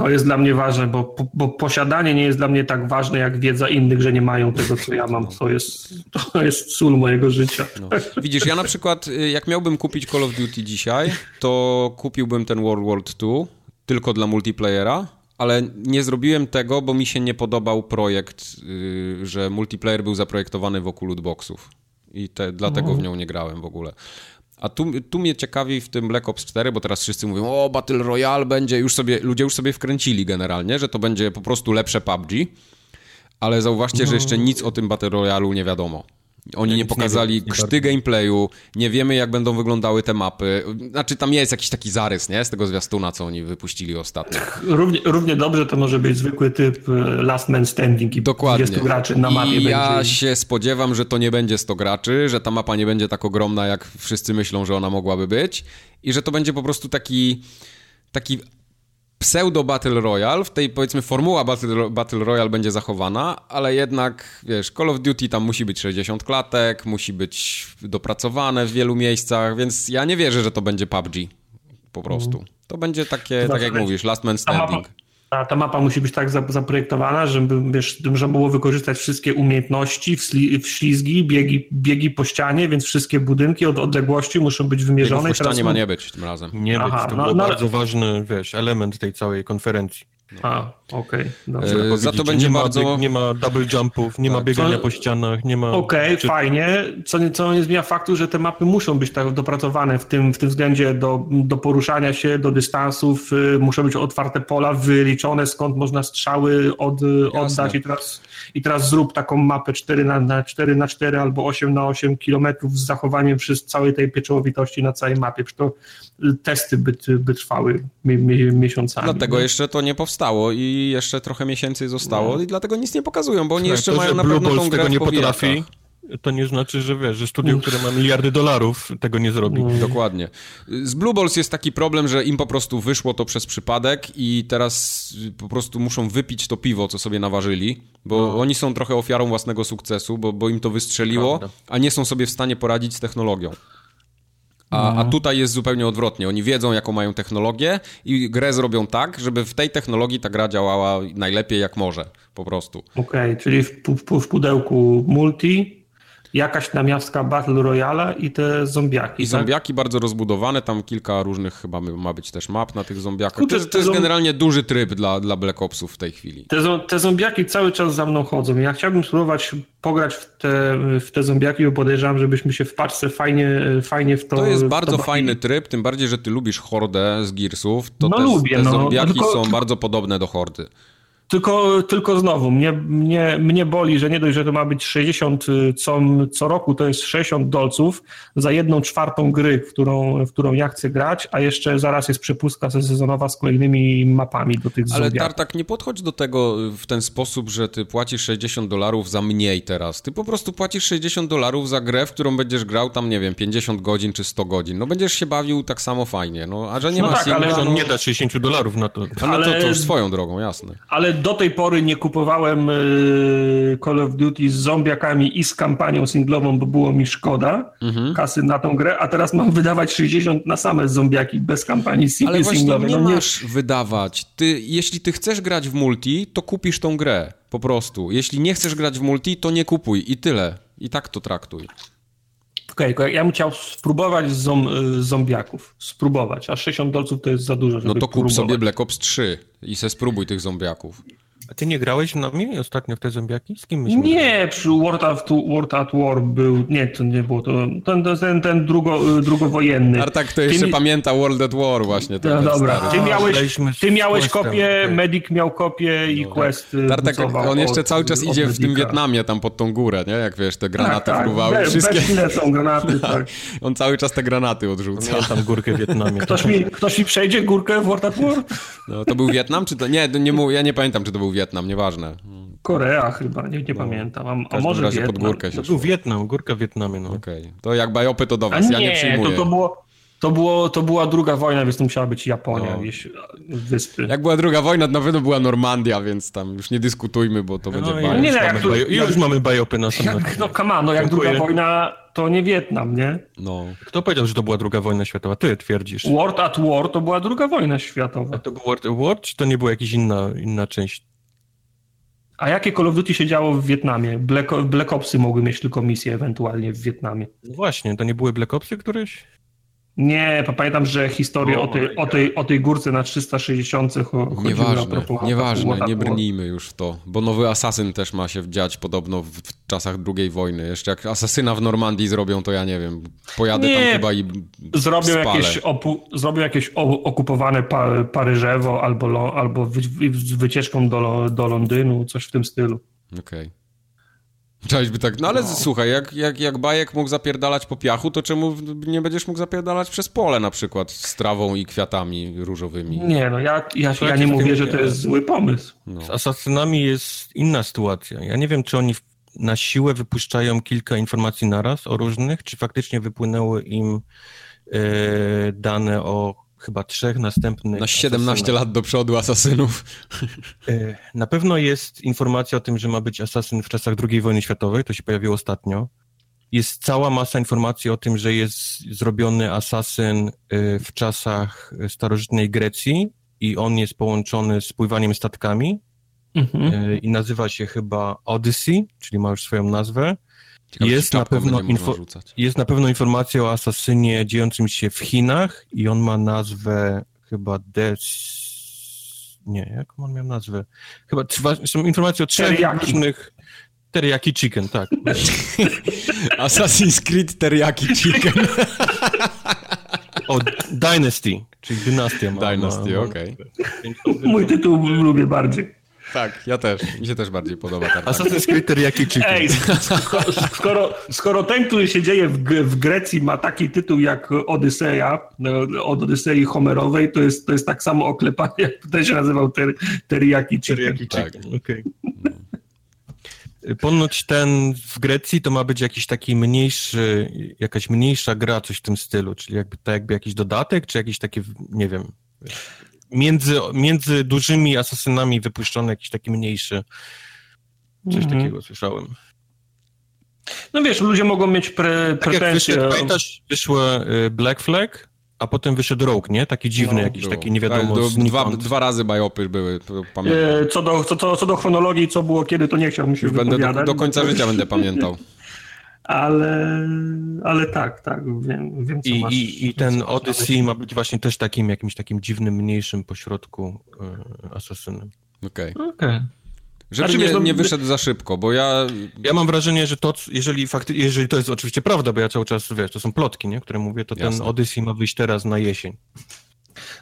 To jest dla mnie ważne, bo, bo posiadanie nie jest dla mnie tak ważne jak wiedza innych, że nie mają tego, co ja mam. To jest, to jest sól mojego życia. No. Widzisz, ja na przykład, y, jak miałbym kupić Call of Duty dzisiaj, to kupiłbym ten World War II tylko dla multiplayera, ale nie zrobiłem tego, bo mi się nie podobał projekt, yy, że multiplayer był zaprojektowany wokół lootboxów. I te, dlatego w nią nie grałem w ogóle. A tu, tu mnie ciekawi w tym Black Ops 4, bo teraz wszyscy mówią, o, Battle Royale będzie, już sobie, ludzie już sobie wkręcili generalnie, że to będzie po prostu lepsze PUBG, ale zauważcie, no. że jeszcze nic o tym Battle Royale nie wiadomo. Oni ja nie pokazali nie krzty nie gameplayu, nie wiemy jak będą wyglądały te mapy. Znaczy tam jest jakiś taki zarys, nie? Z tego zwiastuna, co oni wypuścili ostatnio. Równie, równie dobrze to może być zwykły typ e, Last Man Standing i Dokładnie. 20 graczy na mapie I ja będzie... się spodziewam, że to nie będzie 100 graczy, że ta mapa nie będzie tak ogromna, jak wszyscy myślą, że ona mogłaby być i że to będzie po prostu taki taki pseudo Battle Royale, w tej powiedzmy formuła Battle, Battle Royale będzie zachowana, ale jednak, wiesz, Call of Duty tam musi być 60 klatek, musi być dopracowane w wielu miejscach, więc ja nie wierzę, że to będzie PUBG po prostu. To będzie takie, tak jak mówisz, last man standing. Ta, ta mapa musi być tak zaprojektowana, żeby wiesz, żeby było wykorzystać wszystkie umiejętności, wślizgi, biegi, biegi po ścianie, więc wszystkie budynki od odległości muszą być wymierzone. Biegów po ścianie ma nie być tym razem. Nie Aha, być, to no, był no, bardzo ważny wiesz, element tej całej konferencji. A, okej, E, dobrze. za to będzie nie ma, bardzo- bieg- Nie ma double jumpów, nie ma Tak. biegania Co- po ścianach, nie ma... Okej, czy- fajnie, co nie, co nie zmienia faktu, że te mapy muszą być tak dopracowane w tym, w tym względzie do, do poruszania się, do dystansów, y, muszą być otwarte pola, wyliczone skąd można strzały od, oddać i teraz, i teraz zrób taką mapę 4 na, na 4 na 4 albo 8 na 8 kilometrów z zachowaniem przez całej tej pieczołowitości na całej mapie, przecież to y, testy by, by trwały mi, mi, miesiącami. Dlatego nie? jeszcze to nie powstało i jeszcze trochę miesięcy zostało i dlatego nic nie pokazują, bo oni Słuchaj, jeszcze to, mają na pewno tą grę tego nie potrafi, to nie znaczy, że wiesz, że studio, które ma miliardy dolarów, tego nie zrobi. Dokładnie. Z Blue Balls jest taki problem, że im po prostu wyszło to przez przypadek i teraz po prostu muszą wypić to piwo, co sobie naważyli, bo oni są trochę ofiarą własnego sukcesu, bo, bo im to wystrzeliło, Prawda. a nie są sobie w stanie poradzić z technologią. A, a tutaj jest zupełnie odwrotnie. Oni wiedzą, jaką mają technologię i grę zrobią tak, żeby w tej technologii ta gra działała najlepiej jak może, po prostu. Okej, czyli w, pu- w pudełku multi, jakaś namiastka Battle Royale i te zombiaki. I tak? zombiaki bardzo rozbudowane, tam kilka różnych chyba ma być też map na tych zombiakach. Kurczę, To, jest- to jest zom- generalnie duży tryb dla, dla Black Opsów w tej chwili. Te, te zombiaki cały czas za mną chodzą. Ja chciałbym spróbować pograć w te, w te zombiaki, bo podejrzewam, żebyśmy się w paczce fajnie, fajnie w to To jest bardzo to fajny tryb, tym bardziej, że ty lubisz hordę z Gearsów, to No te, lubię, te no. zombiaki Tylko- są bardzo podobne do hordy. Tylko, tylko znowu, mnie, mnie, mnie boli, że nie dość, że to ma być 60 y, co, co roku, to jest 60 dolców za jedną czwartą gry, w którą, w którą ja chcę grać, a jeszcze zaraz jest przepustka sezonowa z kolejnymi mapami do tych Ale zombiaków. Tartak, nie podchodź do tego w ten sposób, że ty płacisz 60 dolarów za mniej teraz. Ty po prostu płacisz 60 dolarów za grę, w którą będziesz grał tam, nie wiem, 50 godzin czy 100 godzin. No będziesz się bawił tak samo fajnie. No, a że nie No ma tak, singla, ale Że on no, nie da 60 dolarów na to. ale to, to ale- już swoją drogą, jasne. Ale do tej pory nie kupowałem y, Call of Duty z zombiakami i z kampanią singlową, bo było mi szkoda Mhm. kasy na tą grę, a teraz mam wydawać 60 na same zombiaki bez kampanii sing- Ale właśnie singlowej. nie No masz wydawać. Ty, jeśli ty chcesz grać w multi, to kupisz tą grę. Po prostu. Jeśli nie chcesz grać w multi, to nie kupuj. I tyle. I tak to traktuj. Okej, okay, ja bym chciał spróbować z, zom, z zombiaków. Spróbować, a 60 dolców to jest za dużo, żeby No to kup próbować. sobie Black Ops 3 i se spróbuj tych zombiaków. A ty nie grałeś na mnie ostatnio w te zombiaki? Z kim myśmy grali? Nie, przy World at, World at War był, nie, to nie było to, ten, ten, ten drugo, drugowojenny. Artak to jeszcze mi- pamięta World at War właśnie. Ten, No ten dobra, stary. ty miałeś, ty miałeś kopię, okej. Medic miał kopię i Quest y, Tartak, on jeszcze od- cały czas idzie w tym. Wietnamie, tam pod tą górę, nie? Jak wiesz, te granaty tak, tak, fruwały, be- wszystkie. Bez lecą granaty, tak. On cały czas te granaty odrzuca. Miałem tam górkę w Wietnamie. Ktoś mi, ktoś mi przejdzie górkę w World at War? No, to był Wietnam, czy to... Nie, nie ja nie pamiętam, czy to był Wietnam, nieważne. Korea chyba, nie, nie pamiętam. A, No, W a każdym może razie Wietnam. pod górkę się To był Wietnam, górka w Wietnamie, no. Okej. To jak bajopy, to do A was, nie, ja nie przyjmuję. to, to, było, to, było, to była druga wojna, więc to musiała być Japonia, No. wieś, wyspy. Jak była druga wojna, to na pewno była Normandia, więc tam już nie dyskutujmy, bo to będzie No, i bajop. nie, już, no, jak mamy tu- bajo- już mamy bajopy na sam Jak, no come on, no jak Dziękuję. druga wojna, to nie Wietnam, nie? No. Kto powiedział, że to była druga wojna światowa? Ty twierdzisz. World at War to była druga wojna światowa. A to był World at War, czy to nie była jakaś inna, inna część? A jakie Call of Duty się działo w Wietnamie? Black, Black Opsy mogły mieć tylko misję ewentualnie w Wietnamie. No właśnie, to nie były Black Opsy któreś? Nie, pa- pamiętam, że historię O o tej, o, tej, o tej górce na 360 cho- chodziło a Nieważne, propos nieważne, nie brnijmy już w to, bo nowy Asasyn też ma się dziać podobno w, w czasach II wojny. Jeszcze jak Asasyna w Normandii zrobią, to ja nie wiem, pojadę Nie, tam chyba i Zrobią spalę. jakieś, opu, zrobią jakieś o, okupowane pa, Paryżewo albo, lo, albo wycieczką do, do Londynu, coś w tym stylu. Okej. Cześć by tak, no ale słuchaj, jak, jak, jak bajek mógł zapierdalać po piachu, to czemu nie będziesz mógł zapierdalać przez pole na przykład z trawą i kwiatami różowymi? Nie, no ja, ja, ja nie mówię, że to jest zły pomysł. No. Z asasynami jest inna sytuacja. Ja nie wiem, czy oni na siłę wypuszczają kilka informacji naraz o różnych, czy faktycznie wypłynęły im e, dane o chyba trzech następnych. Na 17 asasynach. lat do przodu Asasynów. E, Na pewno jest informacja o tym, że ma być asasyn w czasach II wojny światowej, to się pojawiło ostatnio. Jest cała masa informacji o tym, że jest zrobiony asasyn e, w czasach starożytnej Grecji i on jest połączony z pływaniem statkami Mhm. e, i nazywa się chyba Odyssey, czyli ma już swoją nazwę. Ciekawe, Jest na pewno. Jest na pewno informacja o asasynie dziejącym się w Chinach i on ma nazwę chyba Des... Nie, jaką on miał nazwę? Chyba trwa, są informacje o trzech Teriyaki. różnych... Teriyaki Chicken, tak. Assassin's Creed Teriyaki Chicken. O, Dynasty, czyli dynastia. Ma, Dynasty, okej. Mój tytuł lubię bardziej. Tak, ja też. Mi się też bardziej podoba tak. Tartak. Assassin's Creed Teriyaki. Ej, skoro, skoro, skoro ten, który się dzieje w, w Grecji ma taki tytuł jak Odyseja, no, od Odysei Homerowej, to jest, to jest tak samo oklepanie, jak ten się nazywał ter, Teriyaki Chicken. Teriyaki Tak. Chicken, okej. Ponoć ten w Grecji to ma być jakiś taki mniejszy, jakaś mniejsza gra, coś w tym stylu, czyli jakby, tak jakby jakiś dodatek, czy jakiś taki, nie wiem, między, między dużymi asasynami wypuszczony jakiś taki mniejszy. Coś Mhm. takiego słyszałem. No wiesz, ludzie mogą mieć pre, Tak jak pretensje. wyszedł, pamiętasz, wyszło y, Black Flag, a potem wyszedł Rogue, nie? Taki dziwny, No, jakiś Było. taki nie wiadomo Tak, do, dwa, dwa razy biopy były, pamiętam. e, Co do, co, co, co do chronologii, co było kiedy, to nie chciałbym się będę do, do końca życia będę pamiętał. Ale, ale tak, tak, wiem, wiem co I, masz. i, I ten Odyssey ma być właśnie też takim jakimś takim dziwnym, mniejszym pośrodku y, asasynem. Okej. myśli. Okej. Żeby Znaczy, nie, wiesz, no, nie wyszedł za szybko, bo ja... Ja mam wrażenie, że to, jeżeli fakty, jeżeli to jest oczywiście prawda, bo ja cały czas, wiesz, to są plotki, nie, które mówię, to ten Jasne. Odyssey ma wyjść teraz na jesień.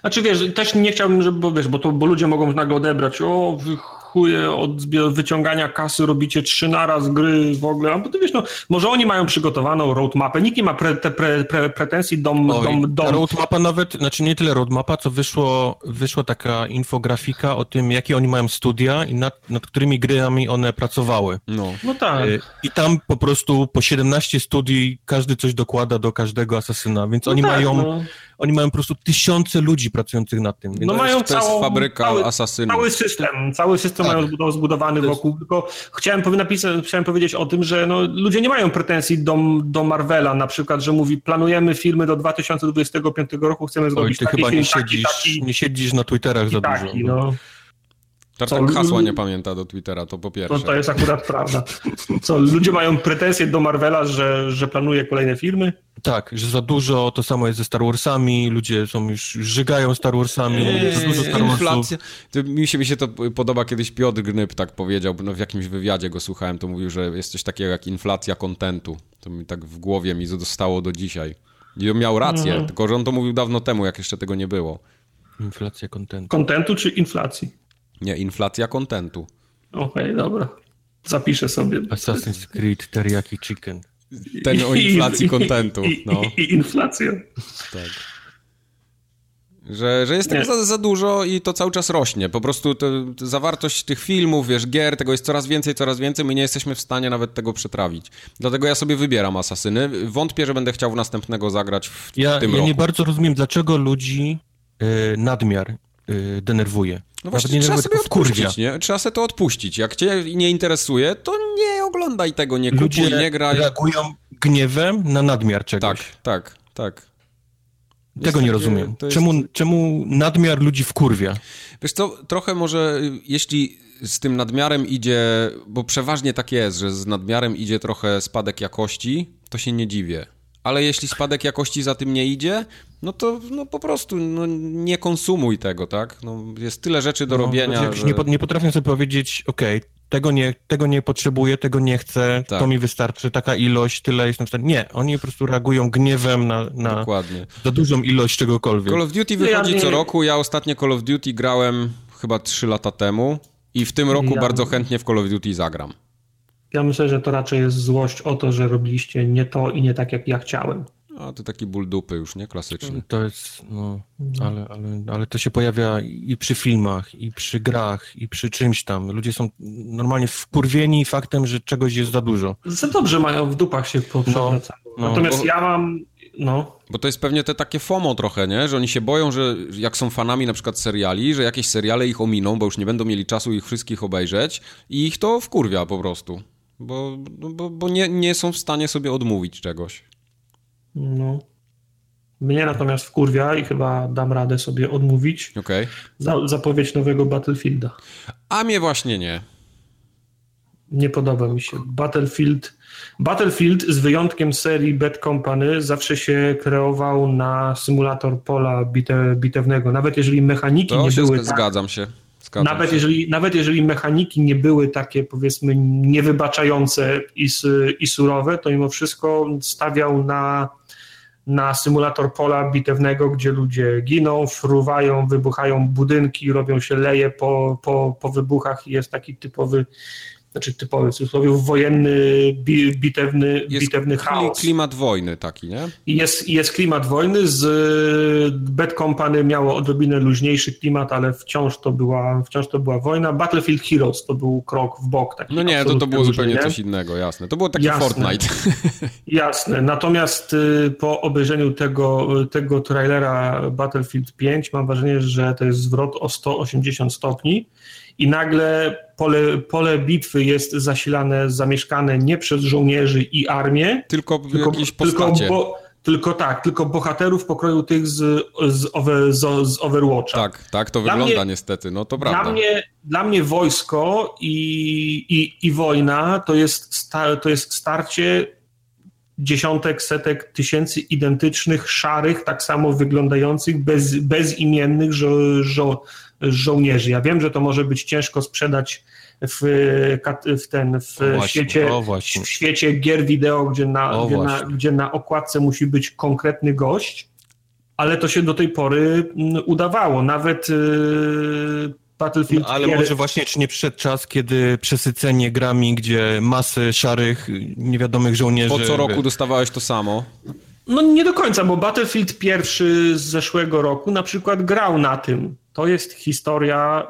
Znaczy wiesz, też nie chciałbym, żeby, bo wiesz, bo, to, bo ludzie mogą nagle odebrać, o wy chuje od wyciągania kasy robicie trzy naraz gry w ogóle, a bo ty wiesz, no może oni mają przygotowaną roadmapę, nikt nie ma pre, te pre, pre, pretensji do, Oj, do, ta do, roadmapa nawet, znaczy nie tyle roadmapa, co wyszło, wyszła taka infografika o tym, jakie oni mają studia i nad, nad którymi grami one pracowały. No. No tak. Y, I tam po prostu po 17 studii każdy coś dokłada do każdego asasyna, więc no oni tak, mają no. Oni mają po prostu tysiące ludzi pracujących nad tym. No mają to jest całą, fabryka cały, asasynów. cały system, cały system Tak. mają zbud- zbudowany jest- wokół, tylko chciałem, napisać, chciałem powiedzieć o tym, że no, ludzie nie mają pretensji do, do Marvela, na przykład, że mówi, planujemy filmy do 2025 roku, chcemy Oj, zrobić ty taki chyba film, nie taki, siedzisz, taki, nie siedzisz na Twitterach za taki, dużo. no. Tartak Co, hasła nie pamięta do Twittera, to po To, pierwsze. to jest akurat prawda. Co, ludzie mają pretensje do Marvela, że, że planuje kolejne filmy? Tak, że za dużo, to samo jest ze Star Warsami, ludzie są już, żygają Star Warsami, za dużo Star Warsów. Inflacja. To mi, się, mi się to podoba, kiedyś Piotr Gnyb tak powiedział, no w jakimś wywiadzie go słuchałem, to mówił, że jest coś takiego jak inflacja kontentu. To mi tak w głowie mi zostało do dzisiaj. I on miał rację, Mhm. tylko że on to mówił dawno temu, jak jeszcze tego nie było. Inflacja kontentu. Kontentu czy inflacji? Nie, inflacja kontentu. Okej, dobra. Zapiszę sobie. Assassin's Creed Teriyaki Chicken. Ten o inflacji kontentu, I, no. i, i inflacja. Tak. Że, że jest tego za, za dużo i to cały czas rośnie. Po prostu to, to zawartość tych filmów, wiesz, gier, tego jest coraz więcej, coraz więcej. My nie jesteśmy w stanie nawet tego przetrawić. Dlatego ja sobie wybieram Asasyny. Wątpię, że będę chciał w następnego zagrać w Ja, tym ja roku. nie bardzo rozumiem, dlaczego ludzi y, nadmiar y, denerwuje. No właśnie, nie trzeba sobie odpuścić, nie? Trzeba sobie to odpuścić. Jak cię nie interesuje, to nie oglądaj tego, nie kupuj, Ludzie nie graj. reagują gniewem na nadmiar czegoś. Tak, tak, tak. Jest Tego nie takie- rozumiem. jest- Czemu, czemu nadmiar ludzi wkurwia? Wiesz co, trochę może, y, jeśli z tym nadmiarem idzie, bo przeważnie tak jest, że z nadmiarem idzie trochę spadek jakości, to się nie dziwię. Ale jeśli spadek jakości za tym nie idzie, no to no po prostu no, nie konsumuj tego, tak? No, jest tyle rzeczy do No, robienia. Że... nie, nie potrafią sobie powiedzieć, okej, tego, nie, tego nie potrzebuję, tego nie chcę, Tak. to mi wystarczy, taka ilość, tyle jestem w stanie. Nie, oni po prostu reagują gniewem na, na Dokładnie. za dużą ilość czegokolwiek. Call of Duty No ja wychodzi nie- co roku. Ja ostatnie Call of Duty grałem chyba 3 lata temu i w tym roku Ja- bardzo chętnie w Call of Duty zagram. Ja myślę, że to raczej jest złość o to, że robiliście nie to i nie tak, jak ja chciałem. A to taki ból dupy już, nie? Klasyczny. To jest, no, ale, ale, ale to się pojawia i przy filmach, i przy grach, i przy czymś tam. Ludzie są normalnie wkurwieni faktem, że czegoś jest za dużo. Za dobrze mają w dupach się poprzewracają. no, Natomiast bo- ja mam, no, Bo to jest pewnie te takie FOMO trochę, nie? Że oni się boją, że jak są fanami na przykład seriali, że jakieś seriale ich ominą, bo już nie będą mieli czasu ich wszystkich obejrzeć i ich to wkurwia po prostu. Bo, no bo, bo nie, nie są w stanie sobie odmówić czegoś. No. Mnie natomiast wkurwia i chyba dam radę sobie odmówić Okej? za, zapowiedź nowego Battlefielda. A mnie właśnie nie. Nie podoba mi się. Battlefield, Battlefield z wyjątkiem serii Bad Company zawsze się kreował na symulator pola bite, bitewnego. Nawet jeżeli mechaniki To nie się były tak, zgadzam się. nawet jeżeli, nawet jeżeli mechaniki nie były takie, powiedzmy, niewybaczające i, i surowe, to mimo wszystko stawiał na, na symulator pola bitewnego, gdzie ludzie giną, fruwają, wybuchają budynki, robią się leje po, po, po wybuchach. I jest taki typowy znaczy typowy, w cudzysłowie, wojenny, bitewny, jest bitewny chaos. klimat wojny taki, nie? Jest, jest klimat wojny, z Bad Company miało odrobinę luźniejszy klimat, ale wciąż to była, wciąż to była wojna. Battlefield Heroes to był krok w bok. no nie, to, to było zupełnie nie? coś innego, jasne. To było taki jasne, Fortnite. Jasne, natomiast y, po obejrzeniu tego, tego trailera Battlefield 5 mam wrażenie, że to jest zwrot o 180 stopni i nagle pole, pole bitwy jest zasilane, zamieszkane nie przez żołnierzy i armię, tylko, tylko jakieś postacie. Tylko, bo, tylko tak, tylko bohaterów pokroju tych z, z, over, z, z Overwatcha. Tak, tak to dla wygląda mnie, niestety, no to prawda. Dla mnie, dla mnie wojsko i, i, i wojna to jest, to jest starcie dziesiątek, setek tysięcy identycznych, szarych, tak samo wyglądających, bez, bezimiennych żo, żo, żołnierzy. Ja wiem, że to może być ciężko sprzedać w, w ten w właśnie, świecie, w świecie gier wideo, gdzie na, gdzie na, gdzie, na, okładce musi być konkretny gość, ale to się do tej pory mm, udawało. Nawet yy, Battlefield. No, ale gier... może właśnie czy nie przyszedł czas, kiedy przesycenie grami, gdzie masy szarych, niewiadomych żołnierzy. Po co roku dostawałeś to samo? No nie do końca, bo Battlefield pierwszy z zeszłego roku na przykład grał na tym. To jest historia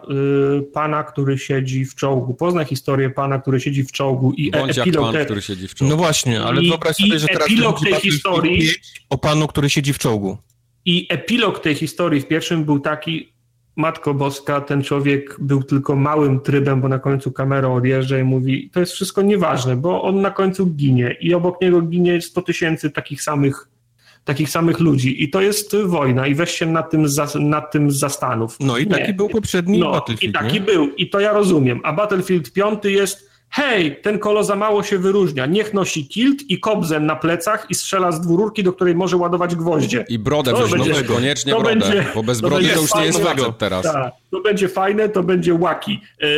y, pana, który siedzi w czołgu. Poznaj historię pana, który siedzi w czołgu i Bądź epilog. Pan, te... który siedzi w czołgu. No właśnie, ale I, wyobraź sobie, że teraz epilog tej historii o panu, który siedzi w czołgu. I epilog tej historii w pierwszym był taki, Matko Boska, ten człowiek był tylko małym trybem, bo na końcu kamera odjeżdża i mówi, to jest wszystko nieważne, bo on na końcu ginie i obok niego ginie 100 tysięcy takich samych takich samych ludzi i to jest wojna i weź się nad tym, za, nad tym zastanów. No i nie. taki był poprzedni no, Battlefield. I taki nie? był i to ja rozumiem, a Battlefield 5 jest hej, ten kolo za mało się wyróżnia, niech nosi kilt i kobzen na plecach i strzela z dwururki, do której może ładować gwoździe. I brodę to będzie, koniecznie to brodę, będzie, bo bez brody to już nie jest facet teraz. Tak, to będzie fajne, to będzie łaki. Yy,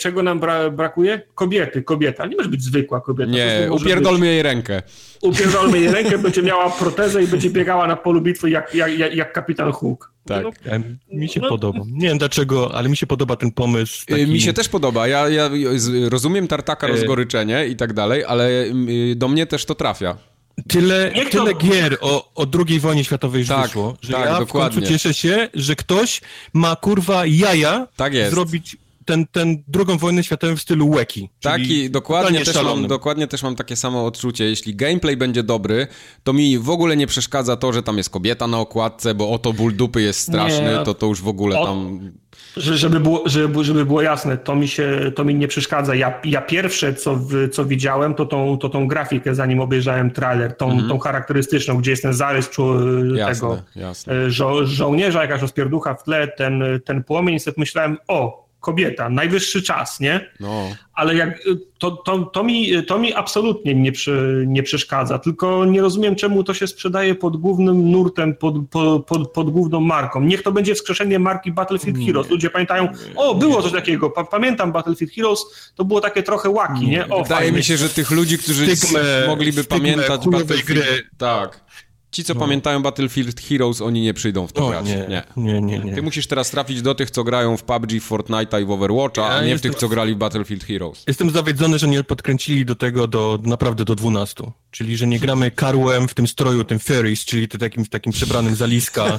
czego nam bra brakuje? Kobiety, kobieta. Nie może być zwykła kobieta. Nie, upierdolmy jej rękę. Upierdolmy jej rękę, będzie miała protezę i będzie biegała na polu bitwy jak, jak, jak, jak kapitan Hook. Tak. No, mi się no, podoba. Nie wiem dlaczego, ale mi się podoba ten pomysł. Taki... Mi się też podoba. Ja, ja rozumiem tartaka, e, rozgoryczenie i tak dalej, ale do mnie też to trafia. Tyle, tyle gier o, o II wojnie światowej już tak, wyszło, że tak, ja dokładnie. w końcu cieszę się, że ktoś ma kurwa jaja tak zrobić ten, ten drugą wojnę światową w stylu Weki. Taki, dokładnie też, mam, dokładnie też mam takie samo odczucie. Jeśli gameplay będzie dobry, to mi w ogóle nie przeszkadza to, że tam jest kobieta na okładce, bo oto ból dupy jest straszny, nie, to to już w ogóle o, tam... Żeby było, żeby, żeby było jasne, to mi się to mi nie przeszkadza. Ja, ja pierwsze, co, co widziałem, to tą, to tą grafikę, zanim obejrzałem trailer, tą, -hmm. tą charakterystyczną, gdzie jest ten zarys czu, jasne, tego jasne. E, żo, żołnierza, jakaś rozpierducha w tle, ten, ten płomień, sobie myślałem, o, kobieta, najwyższy czas, nie? No. Ale jak, to, to, to, mi, to mi absolutnie nie, przy, nie przeszkadza, tylko nie rozumiem, czemu to się sprzedaje pod głównym nurtem, pod, pod, pod, pod główną marką. Niech to będzie wskrzeszenie marki Battlefield nie, Heroes. Ludzie pamiętają, o, było coś takiego, pamiętam Battlefield Heroes, to było takie trochę łaki, nie? O, Wydaje fajnie. mi się, że tych ludzi, którzy stygmę, mogliby pamiętać Battlefield... Gry. Tak. Ci, co no. pamiętają Battlefield Heroes, oni nie przyjdą w to grać. Nie. Nie. nie, nie. Ty musisz teraz trafić do tych, co grają w PUBG, Fortnite'a i w Overwatcha, ja a nie jestem... w tych, co grali w Battlefield Heroes. Jestem zawiedzony, że nie podkręcili do tego do naprawdę do 12. Czyli, że nie gramy karłem w tym stroju, tym Ferris, czyli takim, takim przebranym zaliska.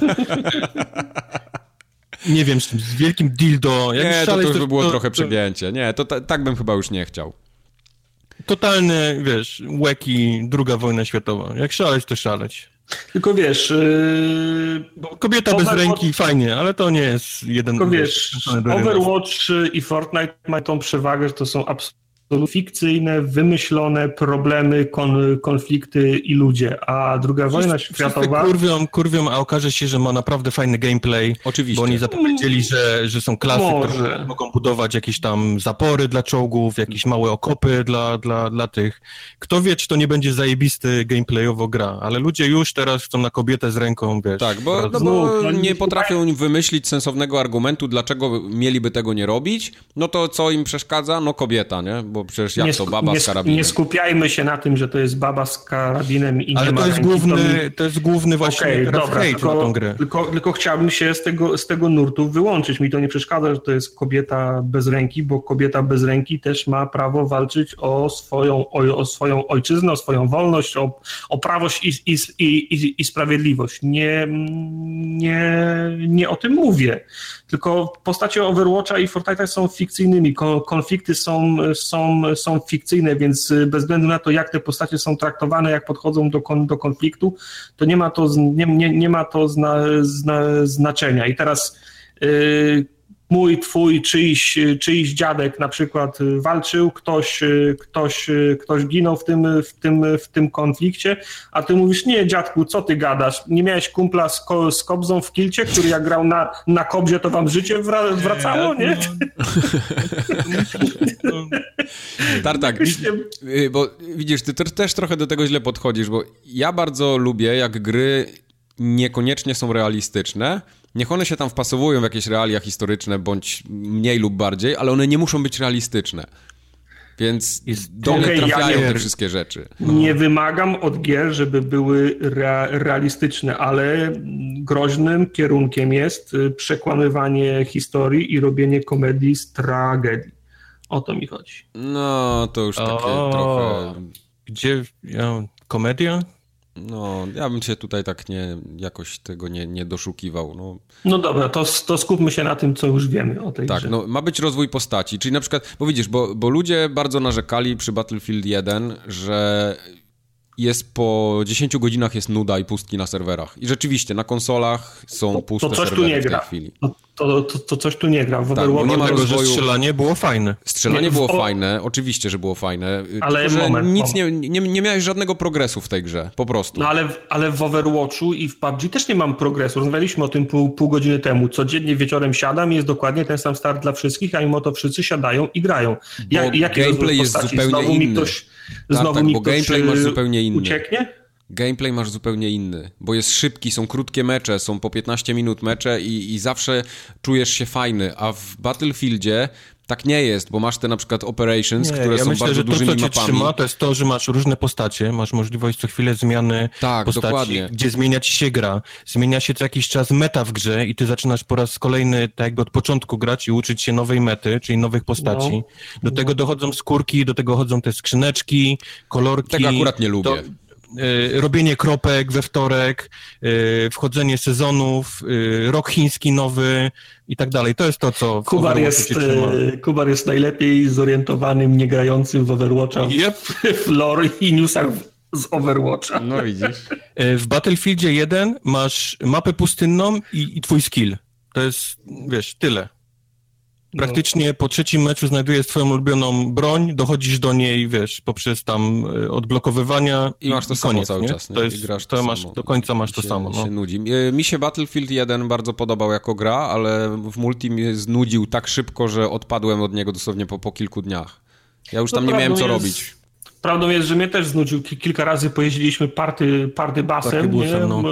nie wiem, z wielkim dildo. Jak nie, to, to już by było to, trochę przegięcie. Nie, to tak bym chyba już nie chciał. Totalny, wiesz, łeki, druga wojna światowa. Jak szaleć, to szaleć. Tylko wiesz... Yy, Kobieta bez ręki, fajnie, ale to nie jest jeden... Tylko wiesz, Overwatch i Fortnite mają tą przewagę, że to są absolutnie fikcyjne, wymyślone problemy, kon, konflikty i ludzie, a druga wojna Wszyscy światowa... kurwią, kurwią, a okaże się, że ma naprawdę fajny gameplay. Oczywiście. Bo oni zapowiedzieli, że, że są klasy, Może. które mogą budować jakieś tam zapory dla czołgów, jakieś małe okopy dla, dla, dla tych. Kto wie, czy to nie będzie zajebisty gameplayowo gra, ale ludzie już teraz chcą na kobietę z ręką, wiesz. Tak, bo, no bo no, nie nie- potrafią wymyślić sensownego argumentu, dlaczego mieliby tego nie robić. No to co im przeszkadza? No kobieta, nie? Bo przecież jak nie, to, baba nie, z karabinem. nie skupiajmy się na tym, że to jest baba z karabinem i Ale nie ma to jest ręki, mi- główny, to jest główny właśnie teraz dobra, hejt na tylko, tą grę. Tylko, tylko chciałbym się z tego, z tego nurtu wyłączyć. Mi to nie przeszkadza, że to jest kobieta bez ręki, bo kobieta bez ręki też ma prawo walczyć o swoją, o, o swoją ojczyznę, o swoją wolność, o, o prawość i, i, i, i, i sprawiedliwość. Nie, nie, nie o tym mówię. Tylko postacie Overwatcha i Fortnite'a są fikcyjnymi. Ko- Konflikty są, są, są fikcyjne, więc bez względu na to, jak te postacie są traktowane, jak podchodzą do, do konfliktu, to nie ma to, nie, nie, nie ma to zna, zna, znaczenia. I teraz yy, mój, twój, czyjś, czyjś dziadek na przykład walczył, ktoś, ktoś, ktoś ginął w tym, w, tym, w tym konflikcie, a ty mówisz, nie dziadku, co ty gadasz? Nie miałeś kumpla z, ko, z kobzą w kilcie, który jak grał na, na kobzie, to wam życie wra, wracało, nie? No, Tartak, y, bo widzisz, ty te- też trochę do tego źle podchodzisz, bo ja bardzo lubię, jak gry niekoniecznie są realistyczne. Niech one się tam wpasowują w jakieś realia historyczne, bądź mniej lub bardziej, ale one nie muszą być realistyczne. Więc Jest do mnie tyle trafiają gier. te wszystkie rzeczy. Nie wymagam od gier, żeby były rea- realistyczne, ale groźnym kierunkiem jest y, przekłamywanie historii i robienie komedii z tragedii. O to mi chodzi. No, to już takie O. trochę... Gdzie, ja, komedia? No, ja bym się tutaj tak nie, jakoś tego nie, nie doszukiwał. No, No dobra, to, to skupmy się na tym, co już wiemy o tej Tak, grze. no ma być rozwój postaci, czyli na przykład, bo widzisz, bo, bo ludzie bardzo narzekali przy Battlefield 1, że jest po 10 godzinach jest nuda i pustki na serwerach. I rzeczywiście, na konsolach są To- puste to coś tu serwery nie w tej gra. chwili. To, to, to, to coś tu nie gra. W Tak, Overwatchu nie ma że rozwoju- strzelanie było fajne. Strzelanie Nie, było o- fajne, oczywiście, że było fajne, Ale tylko, że moment, nic moment. Nie, nie, nie miałeś żadnego progresu w tej grze, po prostu. No ale, w- ale w Overwatchu i w PUBG też nie mam progresu. Rozmawialiśmy o tym pół, pół godziny temu. Codziennie wieczorem siadam i jest dokładnie ten sam start dla wszystkich, a mimo to wszyscy siadają i grają. Bo jaki gameplay jest zupełnie znowu Mi inny. ktoś, Tak, znowu tak, mi bo ktoś gameplay masz zupełnie inny. Ucieknie? Gameplay masz zupełnie inny, bo jest szybki, są krótkie mecze, są po 15 minut mecze i, i zawsze czujesz się fajny, a w Battlefieldzie tak nie jest, bo masz te na przykład operations, Nie, które ja są myślę, bardzo że to, dużymi co cię mapami. trzyma, to jest to, że masz różne postacie, masz możliwość co chwilę zmiany Tak, postaci, dokładnie. gdzie zmienia ci się gra, zmienia się co jakiś czas meta w grze i ty zaczynasz po raz kolejny tak jakby od początku grać i uczyć się nowej mety, czyli nowych postaci. Do tego dochodzą skórki, do tego chodzą te skrzyneczki, kolorki. Tego akurat nie lubię. To, robienie kropek we wtorek, y, wchodzenie sezonów, y, rok chiński nowy i tak dalej. To jest to, co w Kubar jest, Kubar jest najlepiej zorientowanym, niegrającym w Overwatcha Yep. w lore i newsach z Overwatcha. No widzisz. W Battlefieldzie 1 masz mapę pustynną i, i twój skill. To jest, wiesz, tyle. Praktycznie po trzecim meczu znajdujesz swoją ulubioną broń, dochodzisz do niej, wiesz, poprzez tam e, odblokowywania I masz to samo koniec, cały nie? czas, nie? To I jest, grasz to to masz, samo. do końca masz to się, samo, no. się nudzi. E, Mi się Battlefield 1 bardzo podobał jako gra, ale w multi mnie znudził tak szybko, że odpadłem od niego dosłownie po, po kilku dniach. Ja już tam nie miałem co jest- robić. Prawdą jest, że mnie też znudził. Ki- Kilka razy pojeździliśmy party, party basem, Partybusem, nie? no.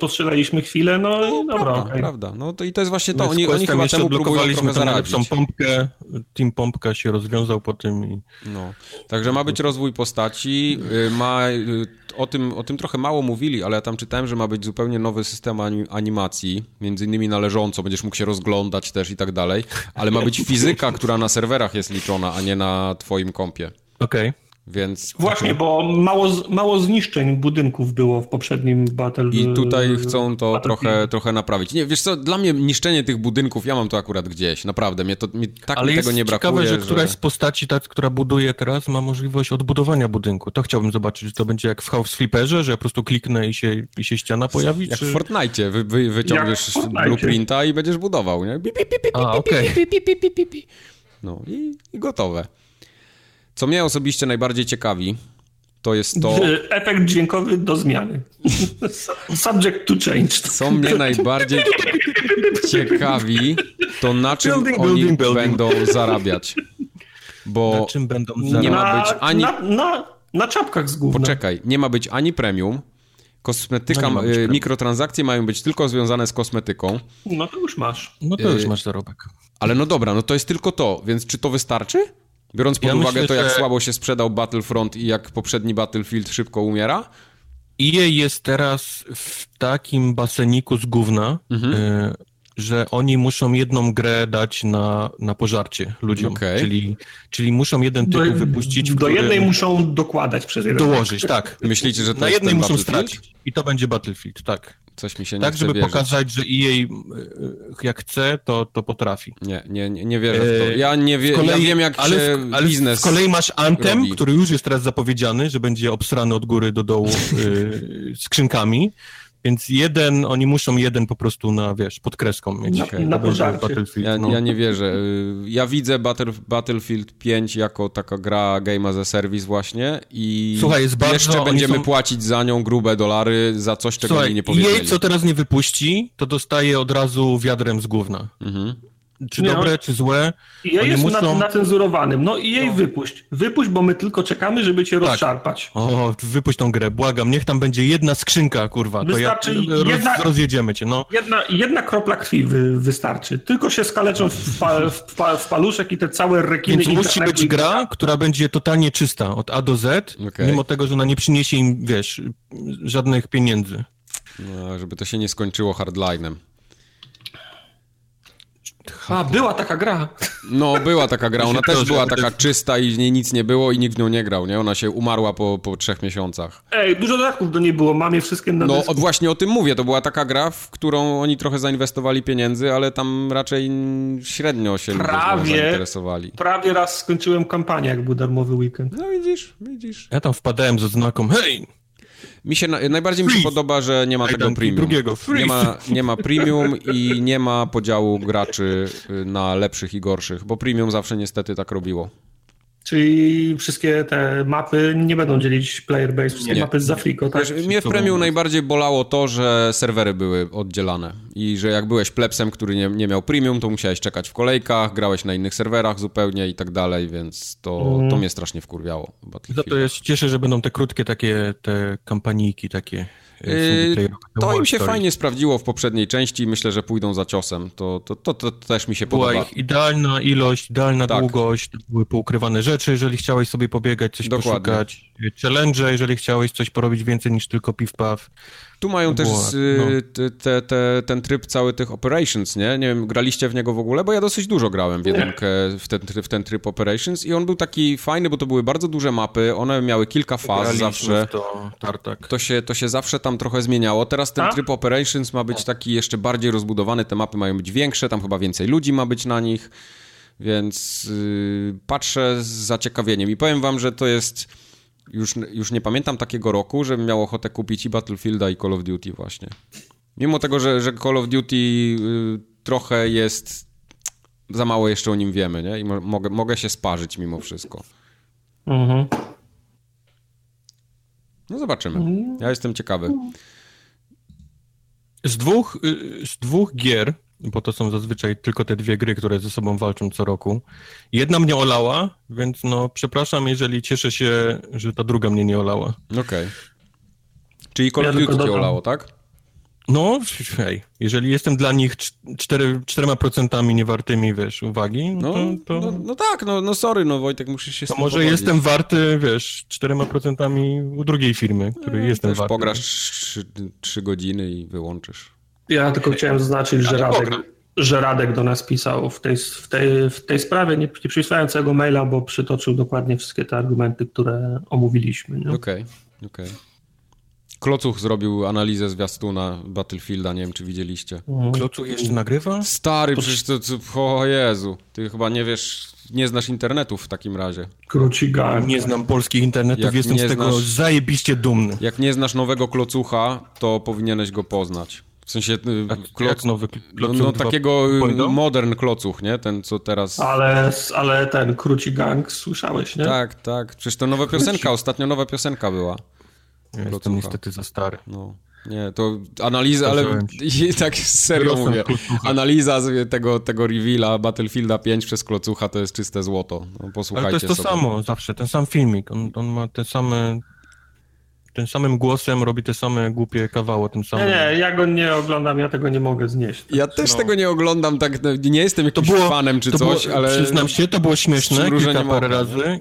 Postrzelaliśmy chwilę, no i dobra, Prawda, okej. prawda. No to i to jest właśnie to. z Oni, oni chyba temu próbują trochę tam zaradzić. pompkę, Team Pompka się rozwiązał po tym i... No. Także ma być rozwój postaci, y, ma, y, o, tym, o tym trochę mało mówili, ale ja tam czytałem, że ma być zupełnie nowy system ani- animacji, między innymi należąco, będziesz mógł się rozglądać też i tak dalej, ale ma być fizyka, która na serwerach jest liczona, a nie na twoim kompie. Okej. Więc Właśnie, bo mało, mało zniszczeń budynków było w poprzednim Battle i tutaj chcą to trochę, trochę naprawić. Nie, wiesz co, dla mnie niszczenie tych budynków, ja mam to akurat gdzieś, naprawdę, mnie to, mi, tak Ale mi jest tego nie ciekawe, brakuje, że któraś z postaci, ta, która buduje teraz, ma możliwość odbudowania budynku. To chciałbym zobaczyć, czy to będzie jak w House Flipperze, że ja po prostu kliknę i się, i się ściana pojawi, Jak czy... w Fortnite, wy, wy, wyciągniesz Jak w Fortnite. blueprinta i będziesz budował, nie? Pi, pi, A, okej. pi, pi, pi, pi, pi, pi. No i, i gotowe. Co mnie osobiście najbardziej ciekawi, to jest to... Efekt dźwiękowy do zmiany. Subject to change. Co mnie najbardziej ciekawi, to na czym Building, oni building, building. będą zarabiać. Bo Na czym będą nie zarabiać? ma na, być ani- Na, na, na czapkach z gówna. Poczekaj, nie ma być ani premium, kosmetyka, No nie ma y, premium. mikrotransakcje mają być tylko związane z kosmetyką, No to już masz. No to już Y, masz zarobek. ale no dobra, no to jest tylko to, więc czy to wystarczy? Biorąc pod Ja uwagę myślę, to, jak że- słabo się sprzedał Battlefront i jak poprzedni Battlefield szybko umiera? EA jest teraz w takim baseniku z gówna, Mhm. y, że oni muszą jedną grę dać na, na pożarcie ludziom. Okej. Czyli, czyli muszą jeden tytuł wypuścić, w do którym jednej muszą dokładać przez jeden dołożyć, tak. Myślicie, że to Na jest jednej ten muszą stracić. I to będzie Battlefield, tak. Coś mi się nie Tak, chce żeby wierzyć. pokazać, że EA y, jak chce, to, to potrafi. Nie, nie, nie, nie wierzę w to. E, Ja nie wie, kolei- ja wiem, jak ale, się w- ale biznes... z kolei masz Anthem, robi. który już jest teraz zapowiedziany, że będzie obsrany od góry do dołu y, skrzynkami. Więc jeden, oni muszą jeden po prostu na, wiesz, pod kreską mieć. Na- To na. Battlefield, Ja, no. ja nie wierzę. Y, Ja widzę Battle, Battlefield 5 jako taka gra Game as a Service właśnie i Słuchaj, jest bardzo- jeszcze będziemy są- płacić za nią grube dolary za coś, czego Słuchaj, nie powiedzieli. jej co teraz nie wypuści, to dostaje od razu wiadrem z gówna. Mhm. Czy Nie, dobre, on- czy złe. Oni jest muszą- na, cenzurowanym. No i jej wypuść. Wypuść, bo my tylko czekamy, żeby cię Tak. rozszarpać. O, wypuść tą grę, błagam, niech tam będzie jedna skrzynka, kurwa, to ja Wystarczy roz, jedna- rozjedziemy cię, no. Jedna, jedna kropla krwi wy, wystarczy. Tylko się skaleczą w, pa, w, pa, w paluszek i te całe rekiny Więc musi być i- gra, która będzie totalnie czysta, od A do Z, Okej. mimo tego, że ona nie przyniesie im, wiesz, żadnych pieniędzy. No, żeby to się nie skończyło hardlinem. A, była taka gra. No, była taka gra, ona też była taka czysta i w niej nic nie było i nikt w nią nie grał, nie? Ona się umarła po, po trzech miesiącach. Ej, dużo dodatków do niej było. Mam je wszystkie na No, od, właśnie o tym mówię, to była taka gra, w którą oni trochę zainwestowali pieniędzy, ale tam raczej średnio się ludzie Prawie. zainteresowali. Prawie raz skończyłem kampanię, jak był darmowy weekend. No widzisz, widzisz. Ja tam wpadałem z odznaką, hej, Mi się, na- najbardziej mi się podoba, że nie ma Daj tego premium. drugiego, Nie ma, nie ma premium i nie ma podziału graczy y, na lepszych i gorszych, bo premium zawsze niestety tak robiło. Czyli wszystkie te mapy nie będą dzielić player base, wszystkie Nie. mapy z Afriko, tak? Wiesz, mnie w premium najbardziej bolało to, że serwery były oddzielane i że jak byłeś plebsem, który nie, nie miał premium, to musiałeś czekać w kolejkach, grałeś na innych serwerach zupełnie i tak dalej, więc to, to mnie strasznie wkurwiało. za to ja się cieszę, że będą te krótkie takie, te kampanijki takie. Yy, To im się Story. fajnie sprawdziło w poprzedniej części i myślę, że pójdą za ciosem. To, to, to, to też mi się Była podoba. ich idealna ilość, idealna Tak. długość, były poukrywane rzeczy, jeżeli chciałeś sobie pobiegać, coś Dokładnie. poszukać, challenge, jeżeli chciałeś coś porobić więcej niż tylko piw-paw. Tu mają też z, no. te, te, te, ten tryb cały tych operations, nie? Nie wiem, graliście w niego w ogóle, bo ja dosyć dużo grałem w jedynkę, w ten, tryb- w ten tryb operations i on był taki fajny, bo to były bardzo duże mapy, one miały kilka faz Graliśmy zawsze. To, tartak. To się, to się zawsze tam trochę zmieniało. Teraz ten A? tryb Operations ma być taki jeszcze bardziej rozbudowany, te mapy mają być większe, tam chyba więcej ludzi ma być na nich, więc yy, patrzę z zaciekawieniem i powiem wam, że to jest, już, już nie pamiętam takiego roku, żebym miał ochotę kupić i Battlefielda i Call of Duty właśnie. Mimo tego, że, że Call of Duty yy, trochę jest, za mało jeszcze o nim wiemy, nie? I mo mogę, mogę się sparzyć mimo wszystko. Mhm. No zobaczymy. Ja jestem ciekawy. Z dwóch, y, z dwóch gier, bo to są zazwyczaj tylko te dwie gry, które ze sobą walczą co roku, jedna mnie olała, więc no przepraszam, jeżeli cieszę się, że ta druga mnie nie olała. Okej. Czyli Call of Duty cię olało, tak? No, hej, jeżeli jestem dla nich cz- cztery, czterema procentami niewartymi, wiesz, uwagi, no, No, to, to, no, no tak, no, no sorry, no Wojtek, musisz się z to tym może pogodzić. jestem warty, wiesz, czterema procentami u drugiej firmy, której jestem Też warty. pograsz trzy, trzy godziny i wyłączysz. Ja tylko chciałem zaznaczyć, że Radek, że Radek do nas pisał w tej, w tej, w tej sprawie, nie, nie przysłałem całego maila, bo przytoczył dokładnie wszystkie te argumenty, które omówiliśmy. Okej, okej. Klocuch zrobił analizę zwiastuna Battlefielda, nie wiem czy widzieliście. Klocu jeszcze nagrywa? Stary, przecież to, to, o Jezu, ty chyba nie wiesz, nie znasz internetów w takim razie. Króci gang. Nie znam polskich internetów, Jak jestem z tego znasz- zajebiście dumny. Jak nie znasz nowego klocucha, to powinieneś go poznać. W sensie y, kloc, nowy no, klocuch no takiego y, pójdą? modern klocuch, nie? Ten, co teraz... Ale, ale ten Kruci Gang słyszałeś, nie? Tak, tak. Przecież to nowa piosenka, ostatnio nowa piosenka była. Ja jestem niestety za stary. No. Nie, to analiza, ale i tak serio mówię. Analiza z tego, tego reveala Battlefielda 5 przez klocucha to jest czyste złoto. No, Ale posłuchajcie to jest to sobie. samo zawsze, ten sam filmik. On, on ma te same... Tym samym głosem robi te same głupie kawały, tym Nie, samym... nie, ja go nie oglądam, ja tego nie mogę znieść. Ja też No. tego nie oglądam, tak, no, nie jestem To jakimś było, fanem czy to coś, było, ale... Przyznam się, to było śmieszne kilka parę razy.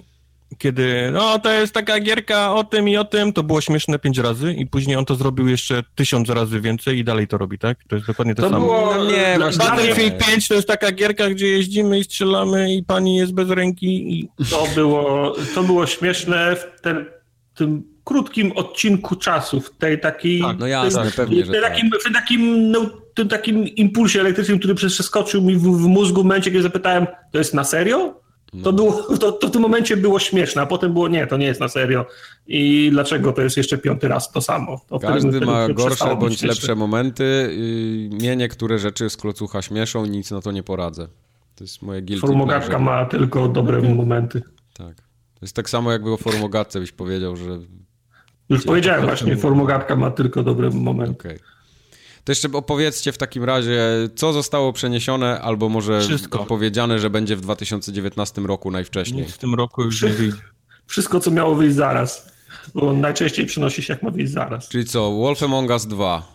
Kiedy, no to jest taka gierka o tym i o tym, to było śmieszne pięć razy i później on to zrobił jeszcze tysiąc razy więcej i dalej to robi, tak? To jest dokładnie to, To samo. było... No nie, właśnie Battlefield 5 to jest taka gierka, gdzie jeździmy i strzelamy i pani jest bez ręki i... To było, to było śmieszne w ten, tym krótkim odcinku czasu, w tej takiej... Tak, No jasne, tym, pewnie, tak. takim, w tym takim, no, tym takim impulsie elektrycznym, który przeskoczył mi w, w mózgu w momencie, kiedy zapytałem, to jest na serio? No. To, było, to, to w tym momencie było śmieszne, a potem było nie, to nie jest na serio. I dlaczego to jest jeszcze piąty raz to samo? To Każdy ma gorsze bądź lepsze momenty. Yy, Mnie niektóre rzeczy z klocucha śmieszą, nic na to nie poradzę. To jest moje guilty Formogatka ma tylko dobre momenty. Tak. To jest tak samo jakby o formogatce byś powiedział, że Już powiedziałem właśnie, formogatka ma tylko dobre momenty. okej. To jeszcze opowiedzcie w takim razie, co zostało przeniesione, albo może Wszystko. powiedziane, że będzie w 2019 roku najwcześniej. Nic w tym roku już nie wyjdzie. Wszystko, co miało wyjść zaraz. Bo najczęściej przynosi się, jak ma wyjść zaraz. Czyli co, Wolf Among Us 2.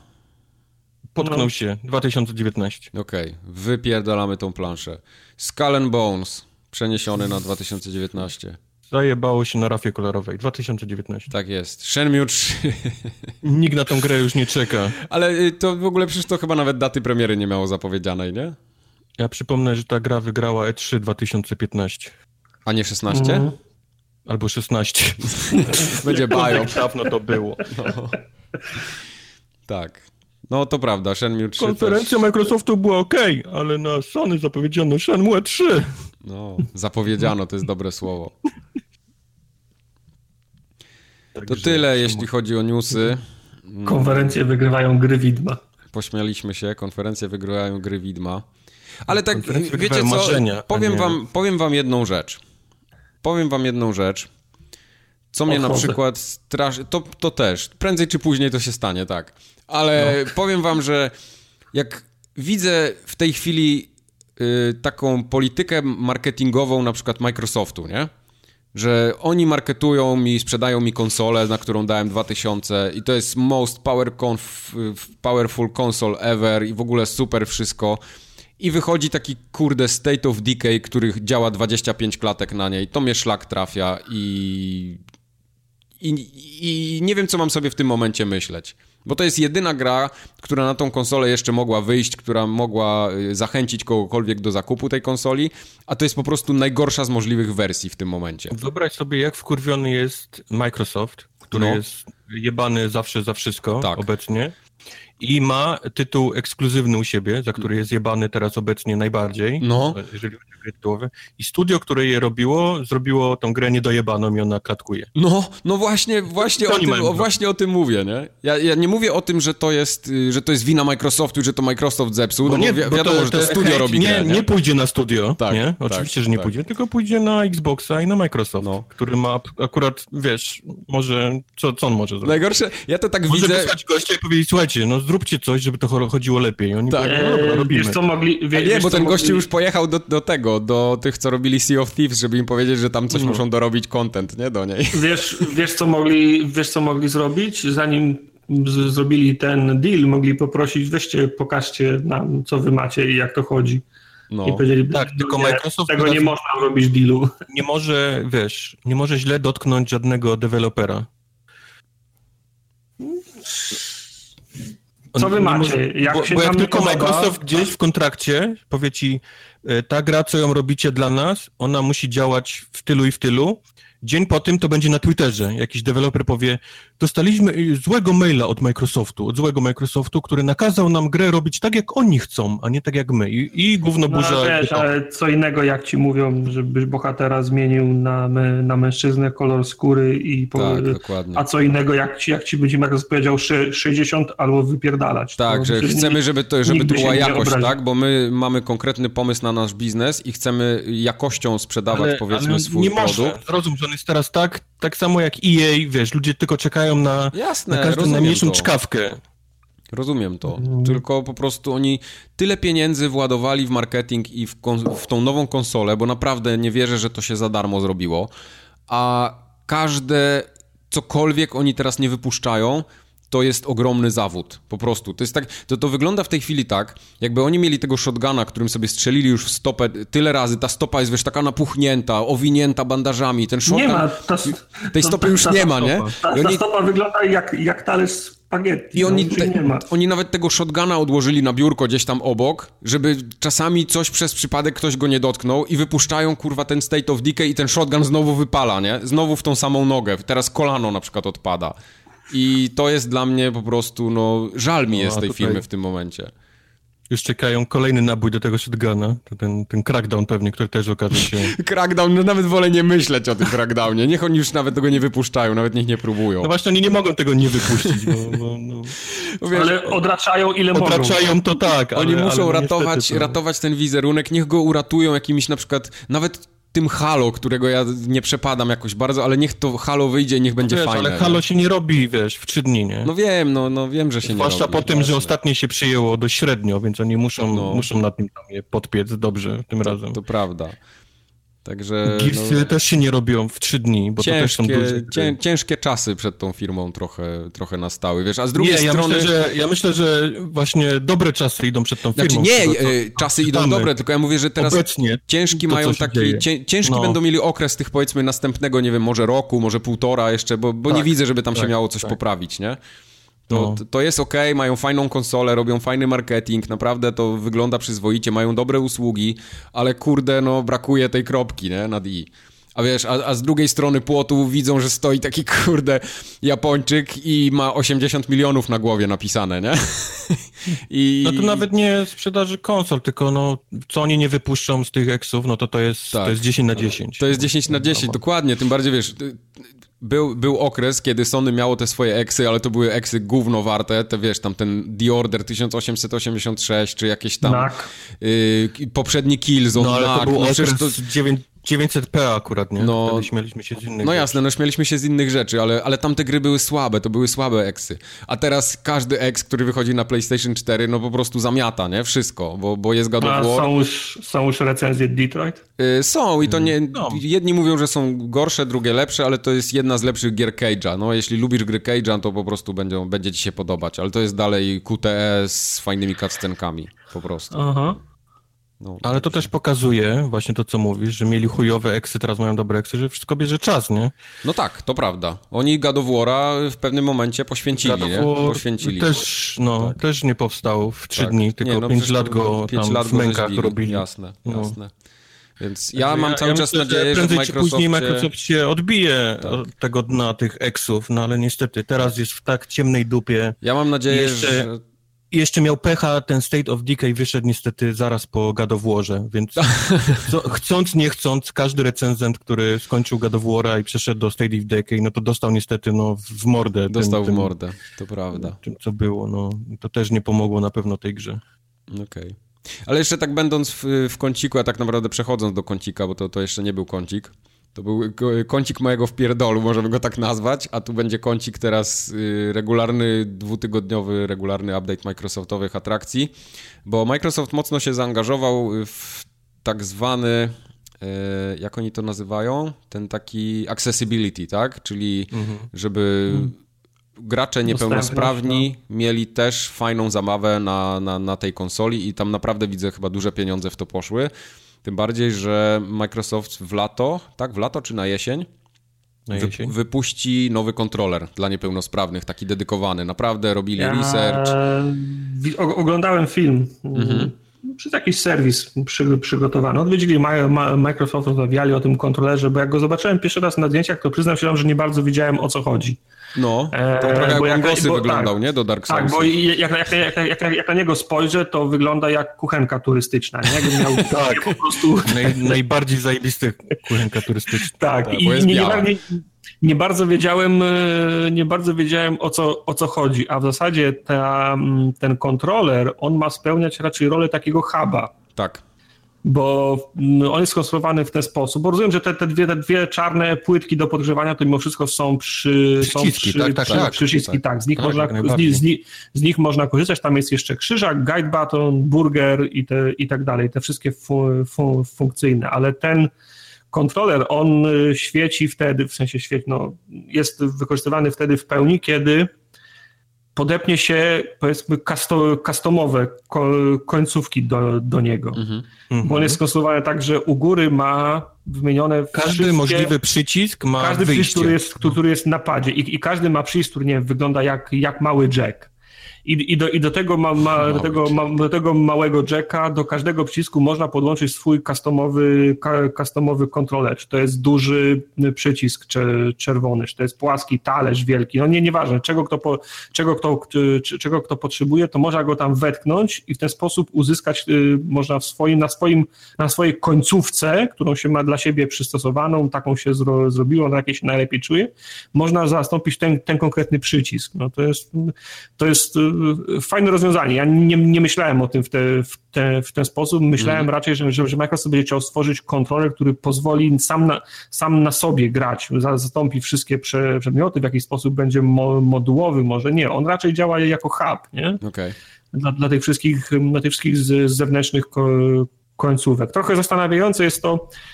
Potknął No. się 2019. Okej, wypierdalamy tą planszę. Skull and Bones, przeniesiony na 2019. Zajebało się na rafie kolorowej. 2019. Tak jest. Shenmue 3. Nikt na tą grę już nie czeka. Ale y, to w ogóle przecież to chyba nawet daty premiery nie miało zapowiedzianej, nie? Ja przypomnę, że ta gra wygrała E E3 2015. A nie 16? Mhm. Albo 16. Będzie bajo. Jak dawno to było. Tak. No to prawda, Shenmue 3 Konferencja też, Microsoftu była ok, ale na Sony zapowiedziano Shenmue 3. No, zapowiedziano, to jest dobre słowo. To Także tyle, jeśli chodzi o newsy. Konferencje wygrywają gry widma. Pośmialiśmy się, konferencje wygrywają gry widma. Ale tak, wiecie co, marzenia, powiem nie- wam, powiem wam jedną rzecz. Powiem wam jedną rzecz. Co mnie na przykład straszy... To, to też. Prędzej czy później to się stanie, tak. Ale No. powiem wam, że jak widzę w tej chwili y, taką politykę marketingową na przykład Microsoftu, nie? Że oni marketują mi, sprzedają mi konsolę, na którą dałem 2000 i to jest most power powerful console ever i w ogóle super wszystko. I wychodzi taki kurde State of Decay, który działa 25 klatek na niej. To mnie szlak trafia i i, I nie wiem, co mam sobie w tym momencie myśleć. Bo to jest jedyna gra, która na tą konsolę jeszcze mogła wyjść, która mogła y, zachęcić kogokolwiek do zakupu tej konsoli, a to jest po prostu najgorsza z możliwych wersji w tym momencie. Wyobraź sobie, jak wkurwiony jest Microsoft, który No. jest jebany zawsze za wszystko Tak. obecnie i ma tytuł ekskluzywny u siebie, za który jest jebany teraz obecnie najbardziej, No. jeżeli chodzi o gry tytułowe. I studio, które je robiło, zrobiło tą grę niedojebaną i ona klatkuje. No, no właśnie, właśnie, To o tym, o, właśnie o tym mówię, nie? Ja, ja nie mówię o tym, że to jest, y, że to jest wina Microsoftu, że to Microsoft zepsuł, no bo, wi- bo wiadomo, że to studio robi nie, grę, nie pójdzie na studio, Tak, nie? tak, Oczywiście, że nie tak. pójdzie, tylko pójdzie na Xboxa i na Microsoft, No. który ma akurat, wiesz, może, co, co on może zrobić? Najgorsze, ja to tak Może widzę... wysłać gościa i powiedzieć, słuchajcie, no zróbcie coś, żeby to cho- chodziło lepiej. Oni Tak. powiedzą, no dobra, Eee, robimy. wiesz co mogli... Wie, nie, wiesz, bo co ten mogli- gościu już pojechał do, do tego, do tych, co robili Sea of Thieves, żeby im powiedzieć, że tam coś No. muszą dorobić content, nie? Do niej. Wiesz, wiesz, co mogli, wiesz, co mogli zrobić? Zanim z, zrobili ten deal, mogli poprosić, weźcie, pokażcie nam, co wy macie i jak to chodzi. No. I powiedzieli, Tak, tylko nie, Microsoft tego nie można robić dealu. Nie może, wiesz, nie może źle dotknąć żadnego dewelopera. Co wy macie? może- Jak bo, się bo jak tylko podoba- Microsoft gdzieś w kontrakcie powie ci, e, ta gra, co ją robicie dla nas, ona musi działać w tylu i w tylu. Dzień po tym to będzie na Twitterze. Jakiś deweloper powie, dostaliśmy złego maila od Microsoftu, od złego Microsoftu, który nakazał nam grę robić tak, jak oni chcą, a nie tak jak my. I, i gówno No, burza... ale wiesz, ale co innego jak ci mówią, żebyś bohatera zmienił na, na mężczyznę kolor skóry i po, Tak, dokładnie. a co innego jak ci, jak ci będzie Microsoft powiedział sze- 60 albo wypierdalać. Tak, To że chcemy, żeby to, żeby to by była jakość, tak? Bo my mamy konkretny pomysł na nasz biznes i chcemy jakością sprzedawać, powiedzmy, swój nie produkt. Może. Zrozum, że jest teraz tak, tak samo jak EA, wiesz, ludzie tylko czekają na, Jasne, na każdą najmniejszą to. czkawkę. Rozumiem to. Mhm. Tylko po prostu oni tyle pieniędzy władowali w marketing i w, w tą nową konsolę, bo naprawdę nie wierzę, że to się za darmo zrobiło. A każde cokolwiek oni teraz nie wypuszczają, to jest ogromny zawód. Po prostu. To jest tak, to, to wygląda w tej chwili tak, jakby oni mieli tego shotguna, którym sobie strzelili już w stopę tyle razy. Ta stopa jest wiesz taka napuchnięta, owinięta bandażami. Ten shotgun. Nie ma. Ta, tej to- stopy ta- już ta nie ma, nie? stopa. Ta, I ta oni- stopa wygląda jak, jak talerz spaghetti. I oni, no, te, nie ma. oni nawet tego shotguna odłożyli na biurko gdzieś tam obok, żeby czasami coś przez przypadek ktoś go nie dotknął i wypuszczają kurwa ten State of Decay i ten shotgun znowu wypala, nie? Znowu w tą samą nogę. Teraz kolano na przykład odpada. I to jest dla mnie po prostu, no, żal mi No, jest a tej tutaj- firmy w tym momencie. Już czekają kolejny nabój do tego shotguna. To ten, ten crackdown pewnie, który też okaże się... Crackdown, no nawet wolę nie myśleć o tym crackdownie. Niech oni już nawet tego nie wypuszczają, nawet niech nie próbują. No właśnie, oni nie mogą tego nie wypuścić, bo, bo no, Bo wiesz, Ale odraczają ile mogą. odraczają to tak, ale, Oni muszą ale no ratować, to- ratować ten wizerunek, niech go uratują jakimiś na przykład, nawet tym Halo, którego ja nie przepadam jakoś bardzo, ale niech to Halo wyjdzie i niech będzie Wiesz, fajne. ale Halo się nie robi, wiesz, w trzy dni, nie? No wiem, no, no wiem, że się Zwłaszcza nie robi. po tym, że jasne. ostatnio się przyjęło dość średnio, więc oni muszą, No. muszą na tym tam je podpiec dobrze tym razem. To prawda. Także no, też się nie robią w trzy dni, bo to też są ciężkie, duże cię, ciężkie czasy przed tą firmą trochę, trochę nastały, wiesz, a z drugiej Nie, ja strony... myślę, że, ja myślę, że właśnie dobre czasy idą przed tą firmą. Znaczy nie, co- e, czasy idą dobre, tylko ja mówię, że teraz Obecnie ciężki to, mają się taki, cię, ciężki No. będą mieli okres tych powiedzmy następnego, nie wiem, może roku, może półtora jeszcze, bo, bo nie Tak, widzę, żeby tam się tak, miało coś tak. poprawić, nie? To, No. to- jest ok, mają fajną konsolę, robią fajny marketing, naprawdę to wygląda przyzwoicie, mają dobre usługi, ale kurde, no brakuje tej kropki, nie, nad i. A wiesz, a, a z drugiej strony płotu widzą, że stoi taki kurde Japończyk i ma 80 milionów na głowie napisane, nie? I, No to nawet nie sprzedaży konsol, tylko no, co oni nie wypuszczą z tych eksów, no to to jest, Tak. to jest 10 na 10. To jest 10 na 10, dokładnie, tym bardziej wiesz. Był, był okres, kiedy Sony miało te swoje eksy, ale to były eksy gówno warte, te wiesz, tam ten The Order 1886, czy jakieś tam Tak. y, poprzedni Killzone, No ale to był no okres to, 9, 900p akurat, nie? No. Wtedy śmieliśmy się z innych No rzeczy. jasne, no śmieliśmy się z innych rzeczy, ale, ale tamte gry były słabe, to były słabe eksy. A teraz każdy eks, który wychodzi na PlayStation 4, no po prostu zamiata, nie? Wszystko, bo, bo jest God A of War. są już, są już recenzje Detroit? Y, Są i to nie. No. Jedni mówią, że są gorsze, drugie lepsze, ale to jest jedna z lepszych gier Cage'a. No, jeśli lubisz gry Cage'a, to po prostu będą, będzie ci się podobać, ale to jest dalej QTE z fajnymi cutscenkami. Po prostu. Aha. No. Ale to też pokazuje, właśnie to co mówisz, że mieli chujowe eksy, teraz mają dobre eksy, że wszystko bierze czas, nie? no tak, to prawda. Oni War'a w pewnym momencie poświęcili, God nie? Poświęcili. Też, no, też nie powstał w trzy Tak. dni, Nie, tylko no pięć przecież lat go pięć tam lat w mękach robili. Jasne, No. jasne. Więc ja mam cały ja czas myślę, nadzieję, że prędzej Microsoft... później Microsoft się odbije od tego dna tych eksów, no ale niestety teraz jest w tak ciemnej dupie. Ja mam nadzieję, Jeszcze- że... I jeszcze miał pecha, ten State of Decay wyszedł niestety zaraz po Warze, więc chcąc, nie chcąc, każdy recenzent, który skończył War'a i przeszedł do State of Decay, no to dostał niestety no, w mordę. Dostał tym, w mordę, to prawda. Tym, co było, no. To też nie pomogło na pewno tej grze. Okej. Ale jeszcze tak będąc w, w kąciku, a tak naprawdę przechodząc do kącika, bo to, to jeszcze nie był kącik. To był kącik mojego wpierdolu, możemy go tak nazwać, a tu będzie kącik teraz y, regularny, dwutygodniowy, regularny update Microsoftowych atrakcji, bo Microsoft mocno się zaangażował w tak zwany, y, jak oni to nazywają? Ten taki accessibility, tak? Czyli żeby gracze niepełnosprawni mieli też fajną zabawę na, na, na tej konsoli i tam naprawdę widzę chyba duże pieniądze w to poszły. Tym bardziej, że Microsoft w lato, tak, w lato czy na jesień, Na jesień. wypuści nowy kontroler dla niepełnosprawnych, taki dedykowany. Naprawdę robili Ja research. oglądałem film. Mhm. Przez jakiś serwis przy, przygotowany. Odwiedzili Microsoft, rozmawiali o tym kontrolerze, bo jak go zobaczyłem pierwszy raz na zdjęciach, to przyznam się, że nie bardzo wiedziałem o co chodzi. No, to trochę jak Bongosy wyglądał, tak, nie? Do Dark Souls. Tak, bo jak, jak, jak, jak, jak, na niego spojrzę, to wygląda jak kuchenka turystyczna, nie? Jakby miał tak, po prostu... Naj, najbardziej zajebisty kuchenka turystyczna. Tak, tak i nie, nie, nie, nie bardzo wiedziałem, e, nie bardzo wiedziałem o co, o co chodzi, a w zasadzie ta, ten kontroler, on ma spełniać raczej rolę takiego huba. Tak. Bo on jest skonstruowany w ten sposób. Bo rozumiem, że te, te, dwie, te dwie czarne płytki do podgrzewania to mimo wszystko są przy. Przyciski, są przy, tak, tak, tak, przyciski, tak. tak. Z, nich tak, można, z, z, z, nich można korzystać. Tam jest jeszcze krzyżak, guide button, burger i, te, i tak dalej. Te wszystkie fu, fu, funkcyjne, ale ten kontroler, on y, świeci wtedy, w sensie świeci, no, jest wykorzystywany wtedy w pełni, kiedy podepnie się, powiedzmy, customowe końcówki do, do niego. -hmm. Bo on jest skonstruowany tak, że u góry ma wymienione Każdy możliwy przycisk ma Każdy wyjście. przycisk, który jest, który jest na padzie i, i każdy ma przycisk, który nie wiem, wygląda jak, jak mały jack. I, i, do, i do, tego ma, ma, do, tego, ma, do tego małego jacka, do każdego przycisku można podłączyć swój customowy, customowy kontroler. Czy to jest duży przycisk czerwony, czy to jest płaski talerz wielki. No nie, nieważne, czego kto, po, czego, kto, czego kto potrzebuje, to można go tam wetknąć i w ten sposób uzyskać y, można w swoim, na, swoim, na swojej końcówce, którą się ma dla siebie przystosowaną, taką się zro, zrobiło, na jakiej się najlepiej czuje, można zastąpić ten, ten konkretny przycisk. No to jest, to jest y, fajne rozwiązanie. Ja nie, nie myślałem o tym w, te, w, te, w ten sposób. Myślałem mm. raczej, że, że, Microsoft będzie chciał stworzyć kontroler, który pozwoli sam na, sam na sobie grać, zastąpi wszystkie prze, przedmioty, w jakiś sposób będzie mo, modułowy, może nie. On raczej działa jako hub, nie? Okay. Dla, dla tych wszystkich, dla tych wszystkich z, zewnętrznych końcówek. Trochę zastanawiające jest to, E,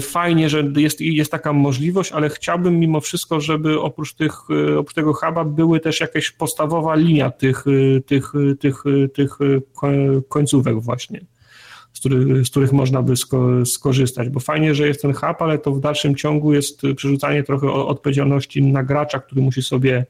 fajnie, że jest, jest taka możliwość, ale chciałbym mimo wszystko, żeby oprócz, tych, e, oprócz tego huba były też jakaś podstawowa linia tych, e, tych, tych, tych końcówek właśnie. Z których, z których można by sko skorzystać, bo fajnie, że jest ten hub, ale to w dalszym ciągu jest przerzucanie trochę odpowiedzialności na gracza, który musi sobie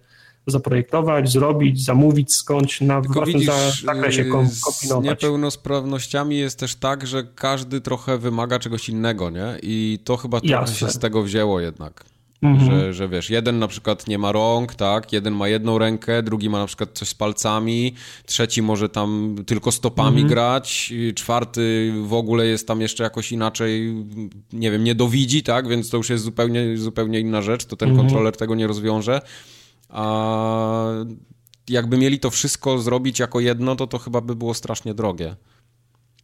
zaprojektować, zrobić, zamówić skądś na Tylko własnym widzisz, zakresie kombinować. Z niepełnosprawnościami jest też tak, że każdy trochę wymaga czegoś innego, nie? I to chyba trochę się z tego wzięło jednak. Mhm. Że, że wiesz, jeden na przykład nie ma rąk, tak, jeden ma jedną rękę, drugi ma na przykład coś z palcami, trzeci może tam tylko stopami mhm. grać, czwarty w ogóle jest tam jeszcze jakoś inaczej, nie wiem, nie dowidzi, tak, więc to już jest zupełnie, zupełnie inna rzecz, to ten mhm. kontroler tego nie rozwiąże. A jakby mieli to wszystko zrobić jako jedno, to to chyba by było strasznie drogie.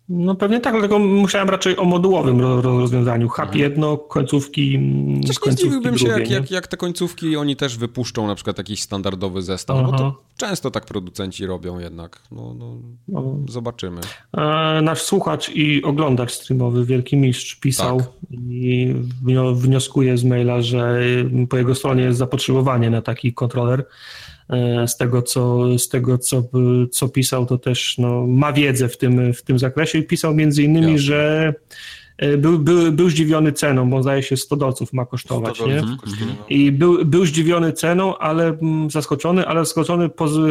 No pewnie tak, dlatego myślałem raczej o modułowym rozwiązaniu. Hub mhm. jedno, końcówki Też końcówki nie zdziwiłbym drugie, się, jak, jak, jak, te końcówki oni też wypuszczą na przykład jakiś standardowy zestaw, Aha. bo to często tak producenci robią jednak. No, no, no. Zobaczymy. E, nasz słuchacz i oglądacz streamowy, Wielki Mistrz, pisał tak. i wnioskuje z maila, że po jego stronie jest zapotrzebowanie na taki kontroler. E, z tego, co, z tego co, co pisał, to też no, ma wiedzę w tym, w tym zakresie i pisał między innymi, Jasne. że e, był, był, był zdziwiony ceną, bo zdaje się 100 dolców ma kosztować, 100 nie? I był, był zdziwiony ceną, ale mm, zaskoczony, ale zaskoczony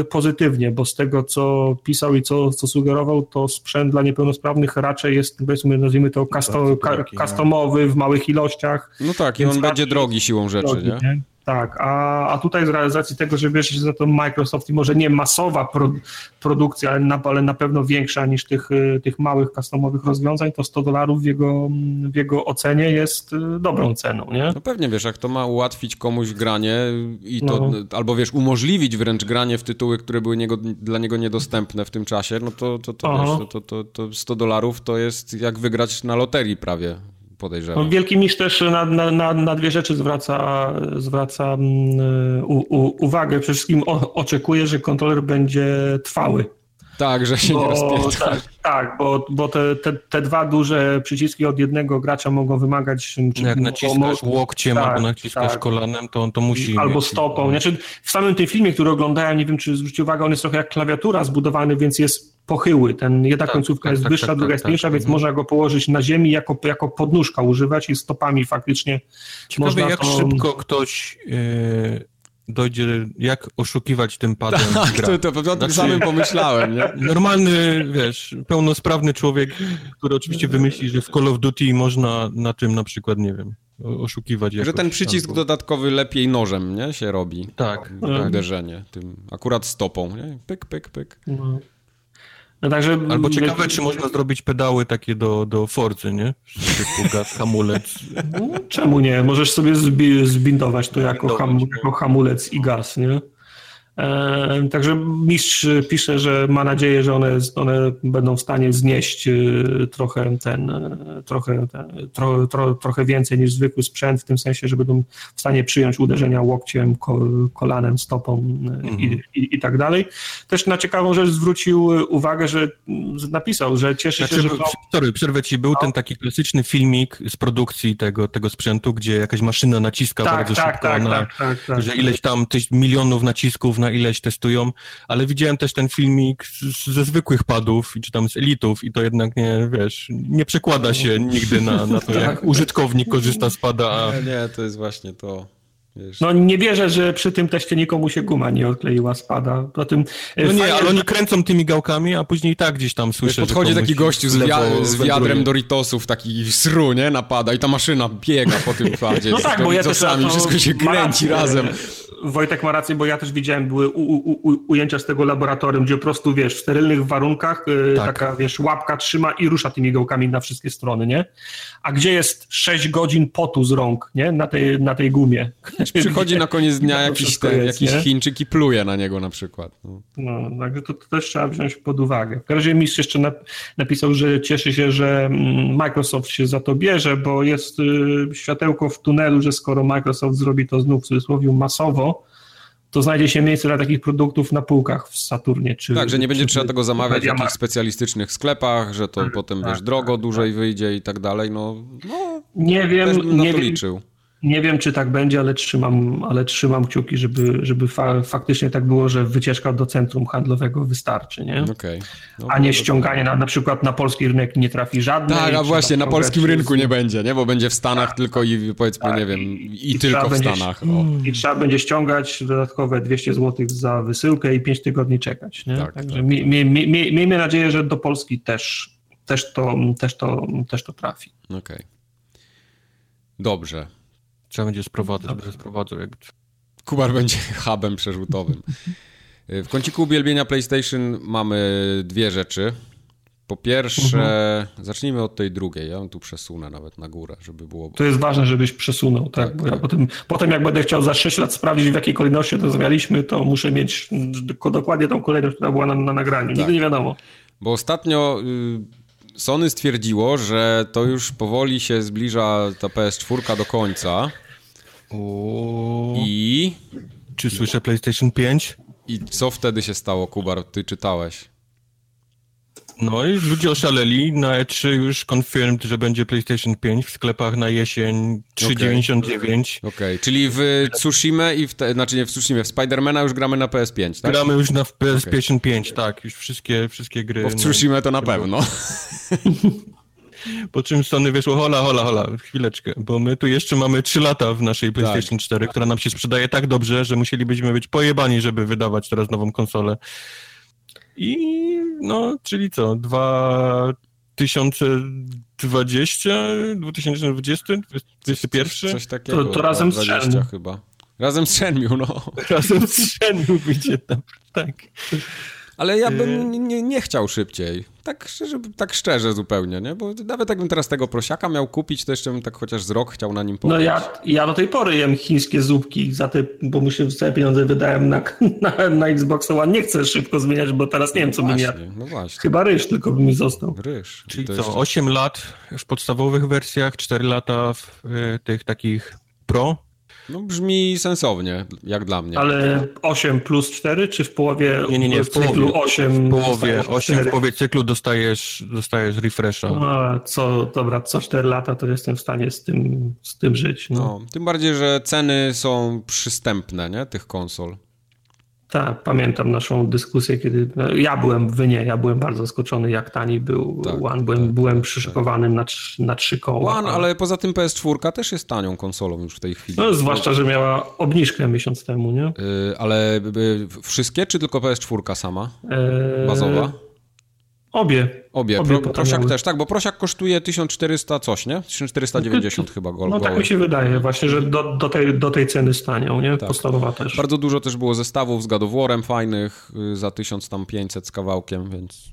pozytywnie, bo z tego, co pisał i co, co sugerował, to sprzęt dla niepełnosprawnych raczej jest, powiedzmy, nazwijmy to custom, customowy w małych ilościach. No tak, i on będzie drogi siłą rzeczy, drogi, nie? nie? Tak, a, a tutaj z realizacji tego, że bierze się za to Microsoft i może nie masowa pro, produkcja, ale na, ale na pewno większa niż tych, y, tych małych customowych rozwiązań, to 100 dolarów w jego, w jego ocenie jest y, dobrą ceną, nie? No pewnie, wiesz, jak to ma ułatwić komuś granie i to, no. albo wiesz, umożliwić wręcz granie w tytuły, które były niego, dla niego niedostępne w tym czasie, no to, to, to, wiesz, to, to, to 100 dolarów to jest jak wygrać na loterii prawie podejrzewam. No, Wielki Mistrz też na, na, na, dwie rzeczy zwraca, zwraca mm, u, u, uwagę. Przede wszystkim o, oczekuje, że kontroler będzie trwały. Tak, że się bo, nie rozpięta. Tak, tak, bo, bo te, te, te, dwa duże przyciski od jednego gracza mogą wymagać... Czy, Jak naciskasz łokciem tak, albo naciskasz tak. kolanem, to, to musi... Albo stopą. Znaczy, w samym tym filmie, który oglądałem, nie wiem, czy zwrócić uwagę, on jest trochę jak klawiatura zbudowany, więc jest pochyły. Ten, jedna tak, końcówka tak, jest tak, wyższa, tak, druga jest tak, mniejsza, więc mhm. można go położyć na ziemi jako, jako podnóżka używać i stopami faktycznie Ciekawe, można jak to... szybko ktoś... Yy dojdzie, jak oszukiwać tym padem Tak, to, to pewnie o tym Znaczy- samym pomyślałem, nie? Normalny, wiesz, pełnosprawny człowiek, który oczywiście wymyśli, że w Call of Duty można na tym na przykład, nie wiem, oszukiwać Że ten przycisk albo- dodatkowy lepiej nożem, nie? Się robi. Tak, Mhm. Uderzenie. Tym akurat stopą, nie? Pyk, pyk, pyk. No. No także, Albo ciekawe, czy można zrobić pedały takie do, do Forzy, nie? Typu gaz, hamulec. No, czemu nie? Możesz sobie zbi- zbindować to jako, ham, jako hamulec i gaz, nie? E, także mistrz pisze, że ma nadzieję, że one, one będą w stanie znieść e, trochę ten, e, trochę, ten, tro, tro, trochę więcej niż zwykły sprzęt, w tym sensie, że będą w stanie przyjąć uderzenia łokciem, ko, kolanem, stopą e, i, i, i tak dalej. Też na ciekawą rzecz zwrócił uwagę, że napisał, że cieszy się, Znaczy, że... sorry, przerwę ci. Był ten taki klasyczny filmik z produkcji tego, tego sprzętu, gdzie jakaś maszyna naciska Tak, bardzo tak, szybko tak, na, tak, tak, tak. że ileś tam tyś, milionów nacisków na ileś testują, ale widziałem też ten filmik z, ze zwykłych padów, czy tam z elitów i to jednak nie, wiesz, nie przekłada się nigdy na, na to, jak użytkownik korzysta z pada, a Nie, nie, to jest właśnie to. Wiesz. No nie wierzę, że przy tym teście nikomu się guma nie odkleiła spada. Po tym, e, no nie, ale że- oni kręcą tymi gałkami, a później tak gdzieś tam Wiesz, słyszę, podchodzi że taki gościu z, wia- z wiadrem Doritosów, taki sru, nie? Napada i ta maszyna biega po tym padzie No tak, bo ja też to wszystko się kręci rację. razem. Wojtek ma rację, bo ja też widziałem, były u, u, u, ujęcia z tego laboratorium, gdzie po prostu, wiesz, w sterylnych warunkach e, Tak. taka, wiesz, łapka trzyma i rusza tymi gałkami na wszystkie strony, nie? A gdzie jest 6 godzin potu z rąk, nie? Na tej, na tej gumie. Przychodzi na koniec dnia jakiś, ten, jest, jakiś nie? Chińczyk i pluje na niego na przykład. No. No, także to, to też trzeba wziąć pod uwagę. W razie mistrz jeszcze na, napisał, że cieszy się, że mm, Microsoft się za to bierze, bo jest y, światełko w tunelu, że skoro Microsoft zrobi to znów w cudzysłowie masowo, to znajdzie się miejsce dla takich produktów na półkach w Saturnie. Czy, Tak, że nie będzie trzeba tego zamawiać w jakichś specjalistycznych sklepach, że to potem, tak, wiesz, drogo dłużej wyjdzie i tak dalej, no, no Nie wiem, nie to wiem, liczył. Nie wiem, czy tak będzie, ale trzymam, ale trzymam kciuki, żeby, żeby fa faktycznie tak było, że wycieczka do centrum handlowego wystarczy, nie? Okej. No, A nie no, ściąganie na, na przykład na polski rynek nie trafi żadnej. Tak, a właśnie na polskim z- rynku nie będzie, nie? Bo będzie w Stanach tylko i powiedzmy, Tak, nie wiem, i- i, tylko w będzie- Stanach. O. I trzeba będzie ściągać dodatkowe 200 zł za wysyłkę i 5 tygodni czekać. Nie? Tak, Także tak. mi- mi- mi- mi- miejmy nadzieję, że do Polski też, też, to, też, to, też to trafi. Okej. Dobrze. Trzeba będzie sprowadzać, będę sprowadzał. Jak... Kubar będzie hubem przerzutowym. W kąciku uwielbienia PlayStation mamy dwie rzeczy. Po pierwsze, Mhm. zacznijmy od tej drugiej. Ja ją tu przesunę nawet na górę, żeby było. To jest ważne, żebyś przesunął, tak? Tak, Bo ja tak. potem, potem jak będę chciał za 6 lat sprawdzić, w jakiej kolejności to rozmawialiśmy, to muszę mieć do- dokładnie tą kolejność, która była na, na nagraniu. Tak. Nigdy nie wiadomo. Bo ostatnio y, Sony stwierdziło, że to już powoli się zbliża ta PS4 do końca. O... I. Czy słyszę PlayStation 5? I co wtedy się stało, Kubar? Ty czytałeś. No i ludzie oszaleli. Na E3 już confirmed, że będzie PlayStation 5 w sklepach na jesień 3,99. Okej, czyli w Tsushima i w te, znaczy nie w Tsushima, w Spidermana już gramy na PS5, tak? Gramy już na PlayStation 5, tak. Już wszystkie, wszystkie gry. Bo w no. Tsushima to na pewno. Po czym Sony wyszło, hola, hola, hola, chwileczkę, bo my tu jeszcze mamy 3 lata w naszej PlayStation 4, która nam się sprzedaje tak dobrze, że musielibyśmy być pojebani, żeby wydawać teraz nową konsolę. I no, czyli co, 2020, 2020, 2021? Coś takiego. To- to razem z 20 Shenmue. chyba. Razem z Shenmue, no. Razem z Shenmue wyjdzie tam, tak. Ale ja bym Yy. nie, nie chciał szybciej. Tak szczerze, tak szczerze zupełnie, nie? Bo nawet jakbym teraz tego prosiaka miał kupić, to jeszcze bym tak chociaż z rok chciał na nim No pograć. ja, ja do tej pory jem chińskie zupki za te, bo mu się całe pieniądze wydałem na, na, na Xbox One. Nie chcę szybko zmieniać, bo teraz nie wiem, co bym jadł. No właśnie. Chyba ryż tylko by mi został. Ryż. Czyli to co, jeszcze- 8 lat w podstawowych wersjach, 4 lata w y, tych takich pro? No brzmi sensownie, jak dla mnie. Ale 8 plus 4, czy w połowie Nie, nie, nie, w cyklu połowie. 8? W połowie, dostajesz 8 w połowie cyklu dostajesz, dostajesz refresha. A, co, dobra, co 4 lata, to jestem w stanie z tym, z tym żyć. No. No, tym bardziej, że ceny są przystępne, nie? Tych konsol. Tak, pamiętam naszą dyskusję, kiedy no, ja byłem, wy nie, ja byłem bardzo zaskoczony, jak tani był Tak, One. Byłem, tak, byłem tak, na, na trzy koła. One, ale poza tym PS4 też jest tanią konsolą już w tej chwili. No, zwłaszcza, że miała obniżkę miesiąc temu, nie? Yy, ale y, wszystkie, czy tylko PS4 sama? Eee, Bazowa? Obie. Obie. Obie Pro, prosiak też, tak, bo prosiak kosztuje 1400 coś, nie? 1490 chyba gol. No tak mi się wydaje właśnie, że do, do, tej, do tej ceny stanią, nie? Tak. Podstawowa też. Bardzo dużo też było zestawów z War'em fajnych y, za 1500 z kawałkiem, więc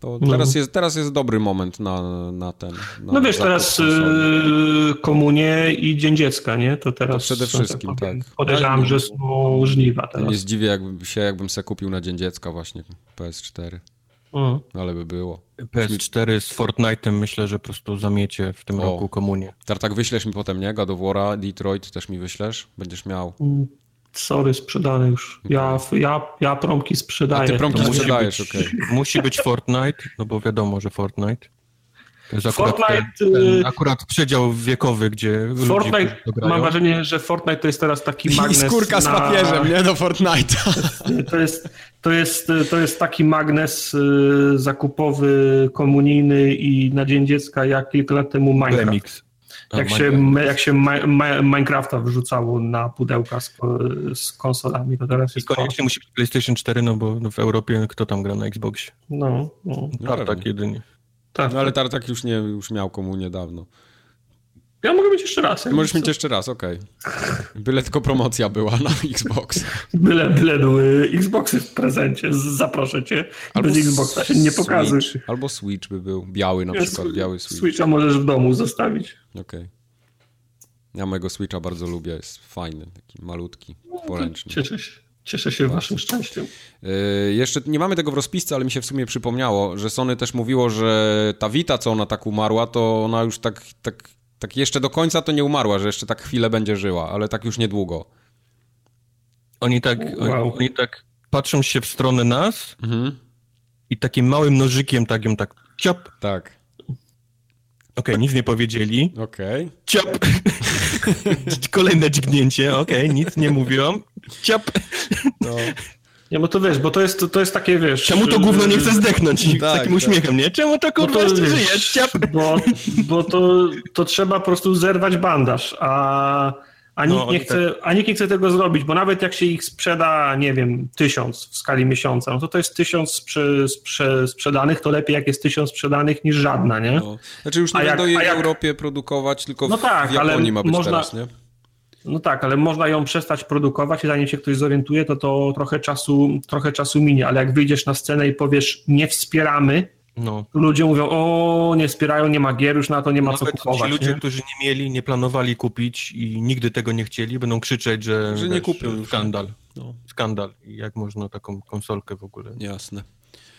to No. teraz, jest, teraz jest dobry moment na, na ten. Na No wiesz, teraz konsoli. y, komunie i Dzień Dziecka, nie? To teraz To przede wszystkim, powiem, tak. Podejrzewam, że są żniwa teraz. Nie zdziwię jakbym się, jakbym se kupił na Dzień Dziecka właśnie PS4, Mm. ale by było. PS4 z Fortnite'em myślę, że po prostu zamiecie w tym O. roku komunię. Tartak wyślesz mi potem, nie? God of War'a, Detroit też mi wyślesz? Będziesz miał. Sorry, sprzedane już. Ja, ja, ja promki sprzedaję. A ty promki To musi sprzedajesz, okej. Musi być Fortnite, no bo wiadomo, że Fortnite. To jest akurat, Fortnite, ten, ten, y- akurat przedział wiekowy, gdzie Fortnite, mam wrażenie, że Fortnite to jest teraz taki magnes na... nie? Do Fortnite'a. To jest, to, jest, to jest taki magnes y, zakupowy, komunijny i na Dzień Dziecka jak kilka lat temu Minecraft. Remix. Jak Minecraft. się, jak się Ma- Ma- Minecrafta wrzucało na pudełka z, z konsolami, to teraz I jest to. koniecznie musi być PlayStation 4, no bo w Europie kto tam gra na Xboxie? No, no, Tartak jedynie. Tak. No ale Tartak już nie, już miał komu niedawno. Ja mogę mieć jeszcze raz. jak Możesz mieć jeszcze raz, okej. Byle tylko promocja była na Xbox. Byle, byle były Xboxy w prezencie, zaproszę cię. Bez Xboxa się nie pokazuj. Switch. Albo Switch by był, biały na przykład, biały Switch. Switcha możesz w domu zostawić. Okej. Ja mojego Switcha bardzo lubię, jest fajny, taki malutki, poręczny. Cieszę się. Cieszę się waszym szczęściem. Yy, jeszcze nie mamy tego w rozpisce, ale mi się w sumie przypomniało, że Sony też mówiło, że ta Vita, co ona tak umarła, to ona już tak, tak, tak jeszcze do końca to nie umarła, że jeszcze tak chwilę będzie żyła, ale tak już niedługo. Oni tak, Wow. oni, tak patrzą się w stronę nas Mhm. i takim małym nożykiem tak ją tak ciap. Tak, Okej, nic nie powiedzieli. okej. Ciap. Kolejne dźgnięcie. Okej, nic nie mówią. Ciap. No. Nie, bo to wiesz, bo to jest, to jest takie, wiesz... Czemu to gówno nie chce zdechnąć? I z Tak, takim tak. uśmiechem, nie? Czemu to kurwa to, jeszcze żyje? Ciap. Bo, bo to, to trzeba po prostu zerwać bandaż, a, a, nikt No, nie chce, a nikt nie chce tego zrobić, bo nawet jak się ich sprzeda, nie wiem, tysiąc w skali miesiąca, no to to jest tysiąc sprze, sprze, sprzedanych, to lepiej jak jest tysiąc sprzedanych niż żadna, nie? No. Znaczy już nie A jak- będą jej a w jak- Europie produkować, tylko No w, tak, w Japonii ma być można- teraz, nie? No tak, ale można ją przestać produkować i zanim się ktoś zorientuje, to to trochę czasu, trochę czasu minie, ale jak wyjdziesz na scenę i powiesz nie wspieramy, No. ludzie mówią o nie wspierają, nie ma gier, już na to nie ma co Nawet ci kupować. ludzie, nie? którzy nie mieli, nie planowali kupić i nigdy tego nie chcieli, będą krzyczeć, że, Że nie kupią już. skandal. No, Skandal. I jak można taką konsolkę w ogóle? jasne.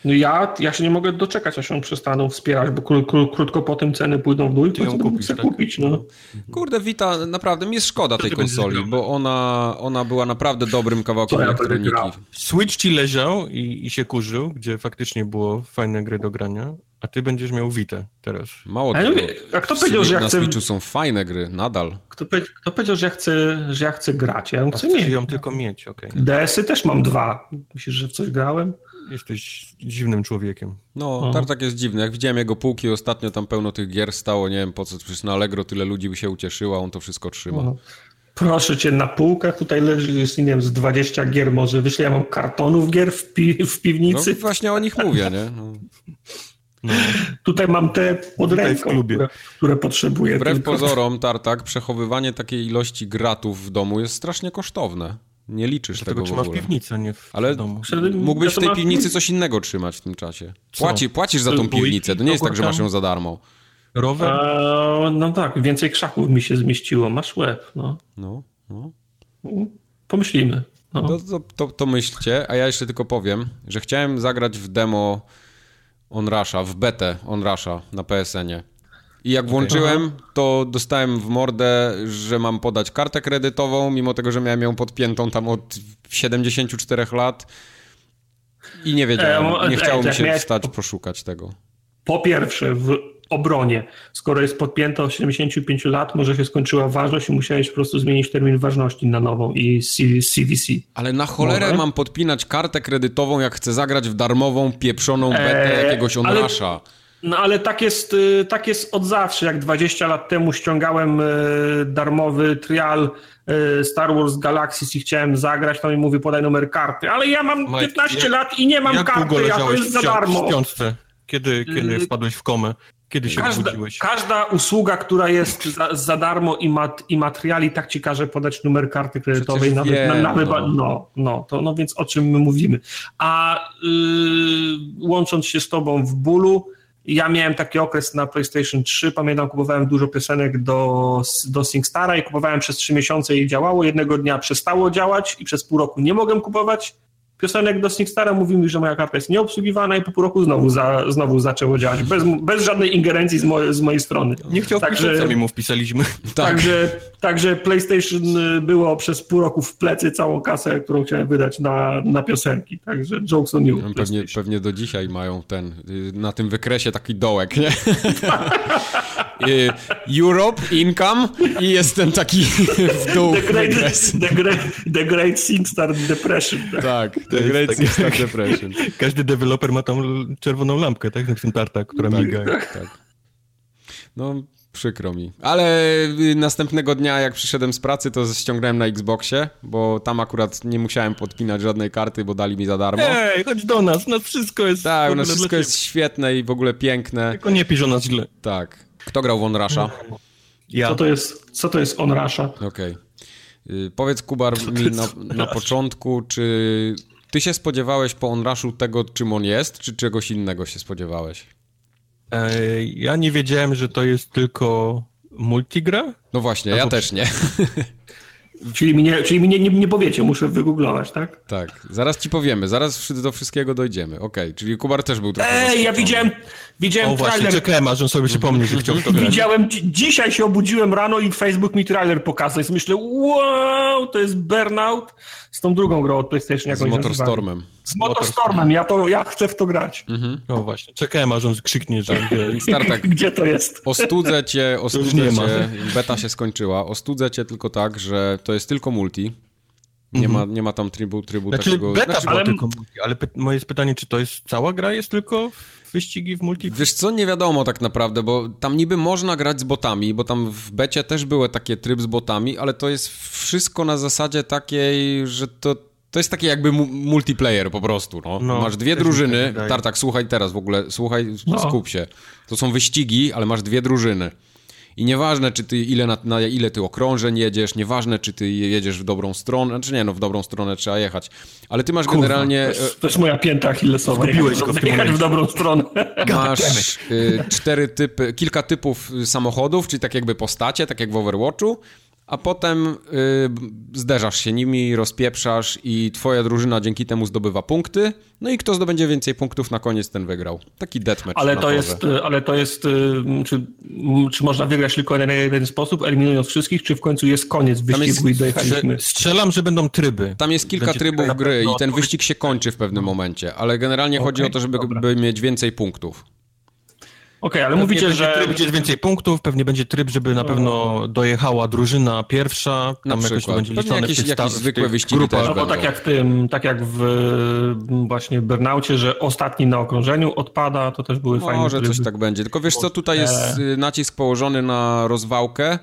No ja, ja się nie mogę doczekać, aż ją przestaną wspierać, bo kró, kró, krótko po tym ceny pójdą w dół i to chcę tak? kupić. No. Kurde, Vita, naprawdę mi jest szkoda tej konsoli, bo ona, ona była naprawdę dobrym kawałkiem ja elektroniki. grał? Switch ci leżał i, i się kurzył, gdzie faktycznie było fajne gry do grania, a ty będziesz miał Vita teraz. Mało A ja tego, a kto powiedział, że ja na chcę- Switchu są fajne gry, nadal. Kto, kto powiedział, że ja chcę, że ja chcę grać? Ja ją A chcę chcesz mieć. ją tylko mieć, okej. DS-y też mam dwa. Myślisz, że w coś grałem? Jesteś dziwnym człowiekiem. No, O. Tartak jest dziwny. Jak widziałem jego półki ostatnio, tam pełno tych gier stało, nie wiem po co, przecież na Allegro tyle ludzi by się ucieszyło, a on to wszystko trzyma. No. Proszę cię, na półkach tutaj leży, jest, nie wiem, z 20 gier może. Wyszli, ja mam kartonów gier w, pi, w No piwnicy. właśnie o nich mówię, nie? No. Tutaj mam te pod ręką, które, które potrzebuję. Wbrew tylko. pozorom, Tartak, przechowywanie takiej ilości gratów w domu jest strasznie kosztowne. Nie liczysz Tego tego w trzymasz w ogóle. piwnicy, a nie w Ale domu. Mógłbyś w tej piwnicy coś innego trzymać w tym czasie. Płaci, płacisz za tą piwnicę, to nie jest tak, że masz ją za darmo. Rower? A, no tak, więcej krzaków mi się zmieściło. Masz łeb, no. No, no. Pomyślimy. No. To, to, to, to myślcie, a ja jeszcze tylko powiem, że chciałem zagrać w demo Onrasha, w betę Onrasha na PSN-ie. I jak włączyłem, to dostałem w mordę, że mam podać kartę kredytową, mimo tego, że miałem ją podpiętą tam od 74 lat. I nie wiedziałem, E, nie e, chciało mi jak się wstać, poszukać tego. Po pierwsze, w, obronie. Skoro jest podpięta od 75 lat, może się skończyła ważność i musiałeś po prostu zmienić termin ważności na nową i CVC. Ale na cholerę może? mam podpinać kartę kredytową, jak chcę zagrać w darmową, pieprzoną betę eee, jakiegoś onrasza. Ale... No ale tak jest, y, tak jest od zawsze. Jak 20 lat temu ściągałem y, darmowy trial y, Star Wars Galaxies i chciałem zagrać, to mi mówi podaj numer karty. Ale ja mam 15 jak, lat i nie mam karty, a to jest za darmo. W piątce? Kiedy, kiedy wpadłeś w komę? Kiedy się każda, Każda usługa, która jest za, za darmo i, mat, i materiali, tak ci każe podać numer karty kredytowej. Nawet, wiem, na, na, no. no, no, to, no więc o czym my mówimy. A yy, łącząc się z tobą w bólu, ja miałem taki okres na PlayStation 3, pamiętam, kupowałem dużo piosenek do, do SingStara i kupowałem przez 3 miesiące i działało. Jednego dnia przestało działać i przez pół roku nie mogłem kupować piosenek do SingStara mówi mi, że moja karta jest nieobsługiwana i po pół roku znowu, za, znowu zaczęło działać, bez, bez żadnej ingerencji z, moje, z mojej strony. Nie chciał także, sami mu wpisaliśmy. Tak. Także, także PlayStation było przez pół roku w plecy całą kasę, którą chciałem wydać na, na piosenki, także jokes on you. Pewnie, pewnie do dzisiaj mają ten, y, na tym wykresie taki dołek, nie? Y, Europe, income i jest ten taki w dół the great, the great, the great SingStar Depression. Tak, The Great tak, Depression. Każdy deweloper ma tam czerwoną lampkę, tak? W tym tarta, która tak, miga. Tak, tak. No, przykro mi. Ale y, następnego dnia, jak przyszedłem z pracy, to ściągnąłem na Xboxie, bo tam akurat nie musiałem podpinać żadnej karty, bo dali mi za darmo. Ej, chodź do nas, u nas wszystko jest Tak, u nas wszystko jest świetne i w ogóle piękne. Tylko nie pisz o nas źle. Tak. Kto grał w Onrasha? Ja. Co to jest, co to jest Onrasha? Okej. Okay. Powiedz, Kubar, mi na, na początku, czy ty się spodziewałeś po Onrushu tego, czym on jest, czy czegoś innego się spodziewałeś? E, ja nie wiedziałem, że to jest tylko multigra. No właśnie, ja też nie. Czyli mi, nie, czyli mi nie, nie, nie powiecie, muszę wygooglować, tak? Tak, zaraz ci powiemy, zaraz do wszystkiego dojdziemy. Okej, okay, czyli Kubar też był trochę Ej, ja widziałem, widziałem o, trailer. właśnie, czekałem, aż on sobie przypomni, że chciał to Widziałem, dzisiaj się obudziłem rano i Facebook mi trailer pokazał i myślę, wow, to jest Burnout z tą drugą grą od PlayStation. Z Motorstormem. Z Motorstormem, ja, to, ja chcę w to grać. Mhm. No właśnie, czekałem aż on krzyknie, że... Startek, Gdzie to jest? Ostudzę cię, ostudzę cię, beta się skończyła, ostudzę cię tylko tak, że to jest tylko multi. Nie, ma, nie ma tam trybu, trybu znaczy, takiego... Beta znaczy, ale... tylko multi, ale moje jest pytanie, czy to jest cała gra, jest tylko wyścigi w multi? Wiesz co, nie wiadomo tak naprawdę, bo tam niby można grać z botami, bo tam w becie też były takie tryb z botami, ale to jest wszystko na zasadzie takiej, że to, to jest taki jakby multiplayer po prostu, no. no masz dwie drużyny, tak Tartak, słuchaj teraz w ogóle, słuchaj, no. skup się. To są wyścigi, ale masz dwie drużyny. I nieważne, czy ty ile na, na, ile ty okrążeń jedziesz, nieważne, czy ty jedziesz w dobrą stronę, znaczy nie, no w dobrą stronę trzeba jechać, ale ty masz Kurwa, generalnie... To jest, to jest moja pięta achillesowa. Zgubiłeś go w jechać w dobrą stronę. Masz y, cztery typy, kilka typów samochodów, czyli tak jakby postacie, tak jak w Overwatchu, a potem y, zderzasz się nimi, rozpieprzasz i twoja drużyna dzięki temu zdobywa punkty. No i kto zdobędzie więcej punktów na koniec, ten wygrał. Taki deathmatch. Ale to jest, y, ale to jest, y, czy, czy można wygrać tylko na jeden sposób, eliminując wszystkich, czy w końcu jest koniec wyścigu jest, i dojechaliśmy? Strzelam, że będą tryby. Tam jest kilka Będzie trybów gry i ten wyścig się kończy w pewnym momencie, ale generalnie okay, chodzi o to, żeby by mieć więcej punktów. Okej, okay, ale pewnie mówicie, że... Tryb, będzie więcej punktów, pewnie będzie tryb, żeby na pewno dojechała drużyna pierwsza, tam jakoś to będzie liczone jakieś, jakieś zwykłe wyścigi też No bo tak jak w tym, tak jak w właśnie Burnaucie, że ostatni na okrążeniu odpada, to też były Może fajne Może coś tak będzie, tylko wiesz co, tutaj jest y, nacisk położony na rozwałkę,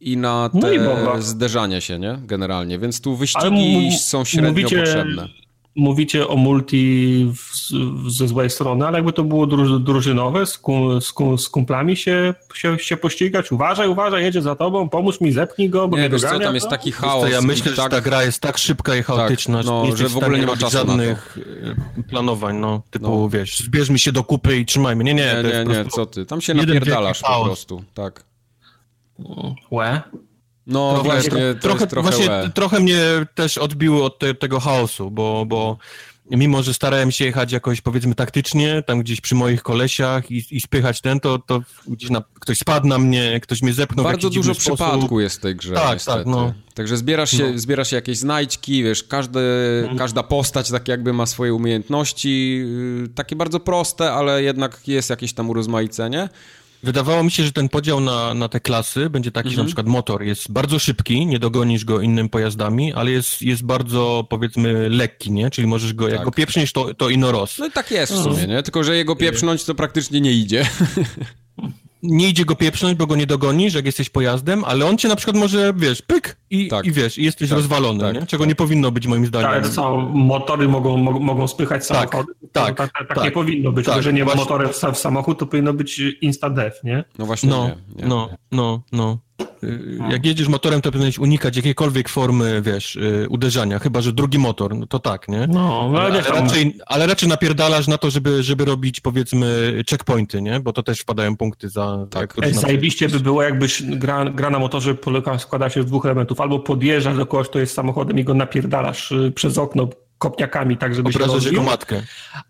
i na no te no zderzanie się, nie? Generalnie, więc tu wyścigi są średnio mówicie, potrzebne mówicie o multi w, w, ze złej strony, ale jakby to było drużynowe, z, kum, z, kum, z kumplami się, się, się pościgać. Uważaj, uważaj, jedzie za tobą, pomóż mi, zepnij go, bo nie, mnie wiesz dogania, co, tam jest taki chaos. ja myślę, tak... że ta gra jest tak szybka i chaotyczna, tak, no, że, w ogóle nie ma czasu żadnych e, planowań, no, typu, no. wiesz, zbierz mi się do kupy i trzymajmy. Nie, nie, nie, nie, nie co ty, tam się napierdalasz po prostu, tak. Łe? No trochę, właśnie, to trochę, trochę właśnie trochę mnie też odbiło od te, tego chaosu, bo, bo mimo, że starałem się jechać jakoś powiedzmy taktycznie, tam gdzieś przy moich kolesiach i, i spychać ten, to, to gdzieś na, ktoś spadł na mnie, ktoś mnie zepnął Bardzo dużo sposób. przypadku jest w tej grze Tak, niestety. tak, no. Także zbierasz się, no. zbiera się jakieś znajdźki, wiesz, każde, mhm. każda postać tak jakby ma swoje umiejętności, yy, takie bardzo proste, ale jednak jest jakieś tam urozmaicenie. Wydawało mi się, że ten podział na, na te klasy będzie taki, że na Mhm. przykład motor jest bardzo szybki, nie dogonisz go innym pojazdami, ale jest, jest bardzo, powiedzmy, lekki, nie? Czyli możesz go, jak Tak. go pieprzniesz, to, to ino roz. No i tak jest w sumie, nie? Tylko, że jego pieprznąć to praktycznie nie idzie. Nie idzie go pieprznąć, bo go nie dogonisz, jak jesteś pojazdem, ale on cię na przykład może, wiesz, pyk i, Tak. i wiesz, i jesteś Tak, rozwalony, tak, nie? Czego nie powinno być moim zdaniem. Tak, motory mogą, mogą, spychać Tak, samochody? To tak, tak, tak, tak. nie powinno być. Tak, Tak, że nie ma motorem w, samochód, to powinno być insta-dev, nie? No właśnie No, nie. nie. no, no, no. Jak jedziesz motorem, to powinieneś unikać jakiejkolwiek formy, wiesz, y, uderzania, chyba, że drugi motor, no to tak, nie? No, no Ale, tam, raczej, ale raczej napierdalasz na to, żeby, żeby robić, powiedzmy, checkpointy, nie? Bo to też wpadają punkty za... Tak. na- zajebiście by było, jakbyś gra, gra na motorze polega, składa się z dwóch elementów. Albo podjeżdżasz do kogoś, kto jest samochodem i go napierdalasz y, przez okno kopniakami, tak, żeby się Obrażasz jego rozbił. matkę.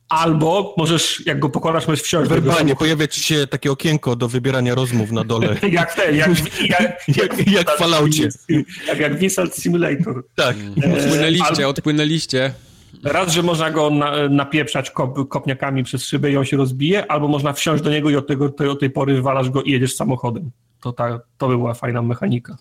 Albo możesz, jak go pokonasz, możesz wsiąść do jego Werbalnie pojawia ci się takie okienko do wybierania rozmów na dole. Jak ten, jak, jak, Jak- jak w Falloutie. Jak, jak w Insult Simulator. Tak. Odpłynęliście, Albo- odpłynęliście. Raz, że można go na, napieprzać kop, kopniakami przez szybę i on się rozbije, albo można wsiąść do niego i od, tego, tej, od tej pory wywalasz go i jedziesz samochodem. To, ta, to by była fajna mechanika.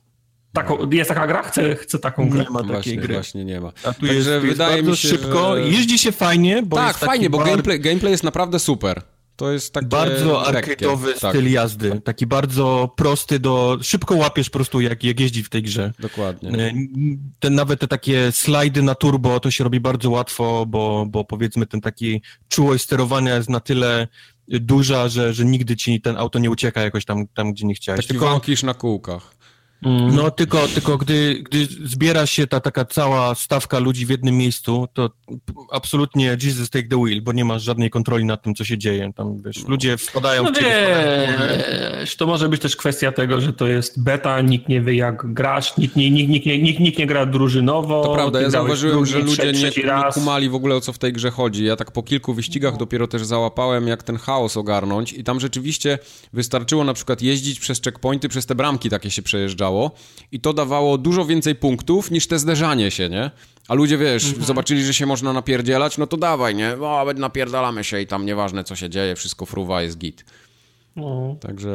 Taką, jest taka gra? Chcę, chcę taką grę. Nie ma takiej Właśnie, gry. właśnie nie ma. A tu Także jest, tu jest wydaje bardzo mi się, szybko, że- jeździ się fajnie, bo tak, jest taki fajnie, bo bar- gameplay, gameplay jest naprawdę super. To jest takie Bardzo arcade'owy Tak, styl jazdy. Taki bardzo prosty do... Szybko łapiesz po prostu, jak, jak jeździ w tej grze. dokładnie. E, Ten, nawet te takie slajdy na turbo, to się robi bardzo łatwo, bo, bo powiedzmy ten taki czułość sterowania jest na tyle duża, że, że nigdy ci ten auto nie ucieka jakoś tam, tam gdzie nie chciałeś. Taki Tylko, na kółkach. No tylko, tylko gdy, gdy zbiera się ta taka cała stawka ludzi w jednym miejscu, to absolutnie Jesus take the wheel, bo nie masz żadnej kontroli nad tym, co się dzieje. Tam, wiesz, ludzie wpadają No w ciebie, wiesz, to może być też kwestia tego, że to jest beta, nikt nie wie jak grasz, nikt nie, nikt, nikt, nie, nikt, nikt nie gra drużynowo. To prawda, ja zauważyłem, drugi, że ludzie trzeci, nie, trzeci nie kumali w ogóle o co w tej grze chodzi. Ja tak po kilku wyścigach dopiero też załapałem, jak ten chaos ogarnąć i tam rzeczywiście wystarczyło na przykład jeździć przez checkpointy, przez te bramki takie się przejeżdżało i to dawało dużo więcej punktów niż te zderzanie się, nie? A ludzie, wiesz, zobaczyli, że się można napierdzielać, no to dawaj, nie? O, napierdalamy się i tam nieważne co się dzieje, wszystko fruwa, jest git. No. Także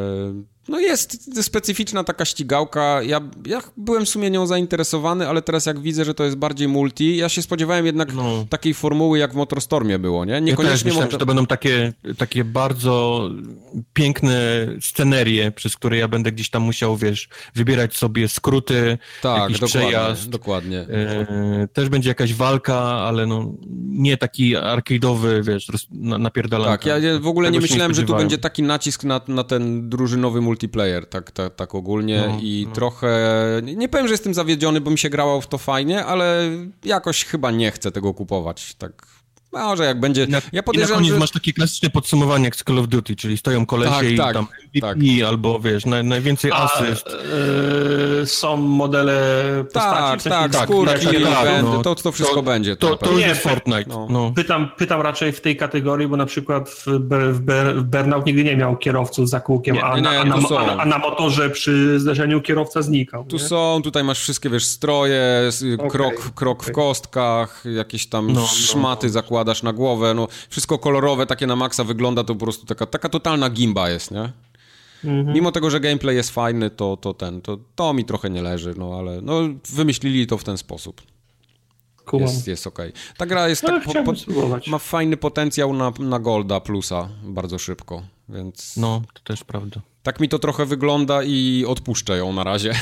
no jest specyficzna taka ścigałka. Ja, ja byłem w sumie nią zainteresowany, ale teraz jak widzę, że to jest bardziej multi, ja się spodziewałem jednak No. takiej formuły jak w Motorstormie było, nie? Ja też Niekoniecznie myślałem, motor- że to będą takie, takie bardzo piękne scenerie, przez które ja będę gdzieś tam musiał, wiesz, wybierać sobie skróty, Tak, jakiś dokładnie, przejazd. dokładnie. E, też będzie jakaś walka, ale no nie taki arcade'owy, wiesz, roz- na, napierdalanka. Tak, ja w ogóle nie Tego się myślałem, że tu będzie taki nacisk na, na ten drużynowy multiplayer, tak, tak, tak ogólnie No, i trochę, nie powiem, że jestem zawiedziony, bo mi się grało w to fajnie, ale jakoś chyba nie chcę tego kupować, tak, może jak będzie, na, ja I na podejrzewam, koniec że... masz takie klasyczne podsumowanie jak z Call of Duty, czyli stoją kolesie Tak, i tak, tam tak. albo wiesz, na, najwięcej A, asyst. e, są modele postaci. Tak, w sensie tak, tak, skórki, tak, tak, no. to, to wszystko To- będzie. To, to już Nie, jest Fortnite. no. No. Pytam, pytam raczej w tej kategorii, bo na przykład w, w, w Burnout nigdy nie miał kierowców za kółkiem, Nie, a, nie, na, a, na, a, na, a na motorze przy zderzeniu kierowca znikał. Tu nie? są, tutaj masz wszystkie, wiesz, stroje, s- krok, krok w kostkach, jakieś tam No, no. szmaty zakładasz na głowę, no wszystko kolorowe, takie na maksa wygląda, to po prostu taka, taka totalna gimba jest, nie? Mhm. Mimo tego, że gameplay jest fajny, to, to ten, to, to mi trochę nie leży, no ale no, wymyślili to w ten sposób. Kumam. Jest, jest okej. Ta gra jest Ale tak, po, po, ma fajny potencjał na, na Golda plusa bardzo szybko, więc no, to też prawda. tak mi to trochę wygląda i odpuszczę ją na razie.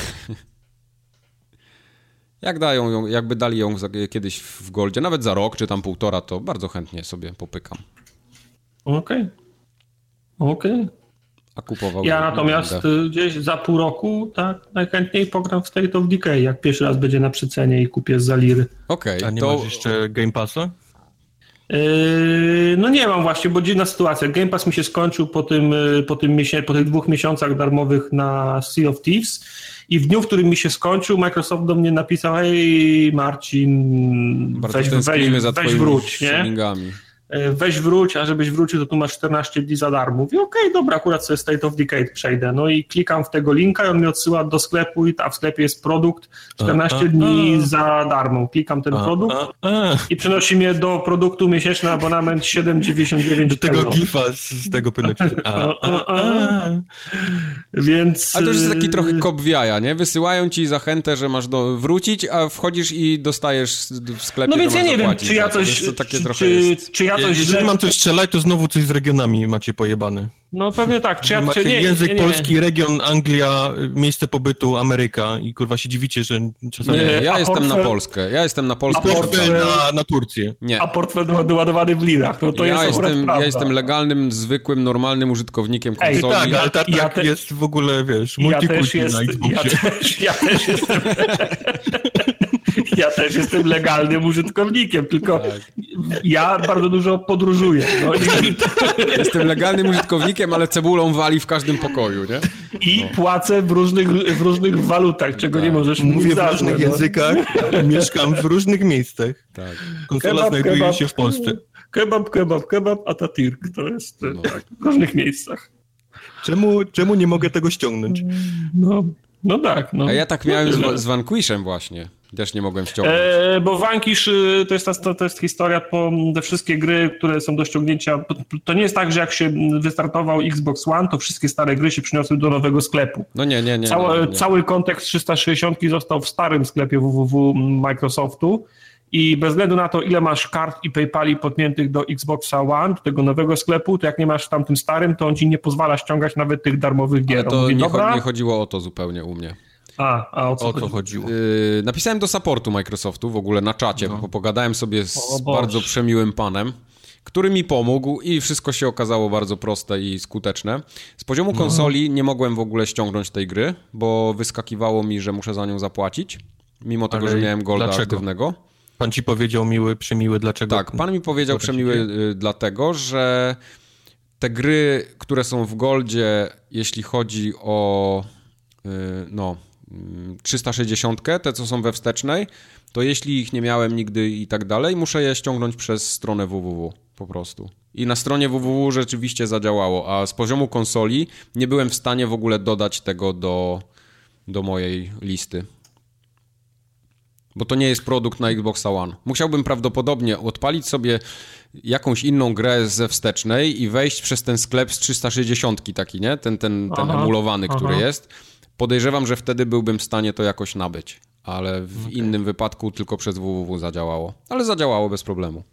Jak dają ją, jakby dali ją za, kiedyś w Goldzie, nawet za rok czy tam półtora, to bardzo chętnie sobie popykam. Okej. Okej. A kupował. Ja natomiast y, gdzieś za pół roku tak najchętniej pogram w State of Decay, jak pierwszy raz będzie na przycenie i kupię za liry. Okej, A nie to masz jeszcze Game Passa? Yy, no nie mam właśnie, bo dziwna sytuacja. Game Pass mi się skończył po, tym, yy, po, tym miesię- po tych dwóch miesiącach darmowych na Sea of Thieves i w dniu, w którym mi się skończył, Microsoft do mnie napisał hej Marcin, bardzo weź, weź, za weź wróć, nie? E, weź wróć, a żebyś wrócił, to tu masz 14 dni za darmo. Mówię, okej, okay, dobra, akurat sobie State of Decay przejdę. No i klikam w tego linka i on mnie odsyła do sklepu i a w sklepie jest produkt 14 a, a, dni a. za darmo. Klikam ten produkt i przenosi mnie do produktu miesięczny abonament 7,99 Do tego euro. gifa z, tego pytacia. Więc... Ale to już jest taki trochę kop w jaja, nie? Wysyłają ci zachętę, że masz do, wrócić, a wchodzisz i dostajesz w sklepie, No więc ja nie wiem, czy ja coś... To takie czy, trochę jest... czy ja coś... Jeżeli mam coś strzelać, to znowu coś z regionami macie pojebane. No pewnie tak. Czy ja, Macie czy nie, język nie, nie, polski, region, Anglia, miejsce pobytu, Ameryka i kurwa się dziwicie, że czasami... Nie, ja jestem portfel... na Polskę. Ja jestem na Polskę. A portfel na, na Turcję. Nie. A portfel doładowany w linach. No to ja, jest jestem, ja jestem legalnym, zwykłym, normalnym użytkownikiem konsoli. Ej, tak, ale tak, ja te... jest w ogóle, wiesz, multikulti ja na Xboxie. Ja też, ja też jestem... ja też jestem legalnym użytkownikiem, tylko tak. ja bardzo dużo podróżuję. No. Jestem legalnym użytkownikiem, ale cebulą wali w każdym pokoju, nie? I no. płacę w różnych, w różnych walutach, czego tak. nie możesz Mówię w różnych no. językach, mieszkam w różnych miejscach. Tak. Konsola kebab, znajduje kebab, się w Polsce. Kebab, kebab, kebab, Atatürk. To jest no. tak, w różnych miejscach. Czemu, czemu nie mogę tego ściągnąć? No, no tak. No. A ja tak miałem z, z Vanquishem właśnie. Też nie mogłem ściągnąć. E, bo Vanquish y, to jest, to, to jest historia, po te wszystkie gry, które są do ściągnięcia, to nie jest tak, że jak się wystartował Xbox One, to wszystkie stare gry się przyniosły do nowego sklepu. No nie, nie, nie. Cały, nie, nie. cały kontekst 360 został w starym sklepie www Microsoftu i bez względu na to, ile masz kart i PayPali podpiętych do Xboxa One, do tego nowego sklepu, to jak nie masz w tamtym starym, to on ci nie pozwala ściągać nawet tych darmowych gier. Ale to mówi, nie, dobra, nie chodziło o to zupełnie u mnie. A, a o co, o co chodziło? Yy, napisałem do supportu Microsoftu w ogóle na czacie, no. bo pogadałem sobie z bardzo przemiłym panem, który mi pomógł i wszystko się okazało bardzo proste i skuteczne. Z poziomu no. konsoli nie mogłem w ogóle ściągnąć tej gry, bo wyskakiwało mi, że muszę za nią zapłacić, mimo tego, Ale że miałem golda dlaczego? aktywnego. Pan ci powiedział miły, przemiły, dlaczego? Tak, pan mi powiedział przemiły y, dlatego, że te gry, które są w goldzie, jeśli chodzi o y, no 360, te co są we wstecznej, to jeśli ich nie miałem nigdy i tak dalej, muszę je ściągnąć przez stronę www po prostu. I na stronie www rzeczywiście zadziałało, a z poziomu konsoli nie byłem w stanie w ogóle dodać tego do, do mojej listy. Bo to nie jest produkt na Xbox One. Musiałbym prawdopodobnie odpalić sobie jakąś inną grę ze wstecznej i wejść przez ten sklep z 360 taki, nie? Ten, ten, ten aha, emulowany, aha. który jest Podejrzewam, że wtedy byłbym w stanie to jakoś nabyć, ale w okay. innym wypadku tylko przez www zadziałało. Ale zadziałało bez problemu.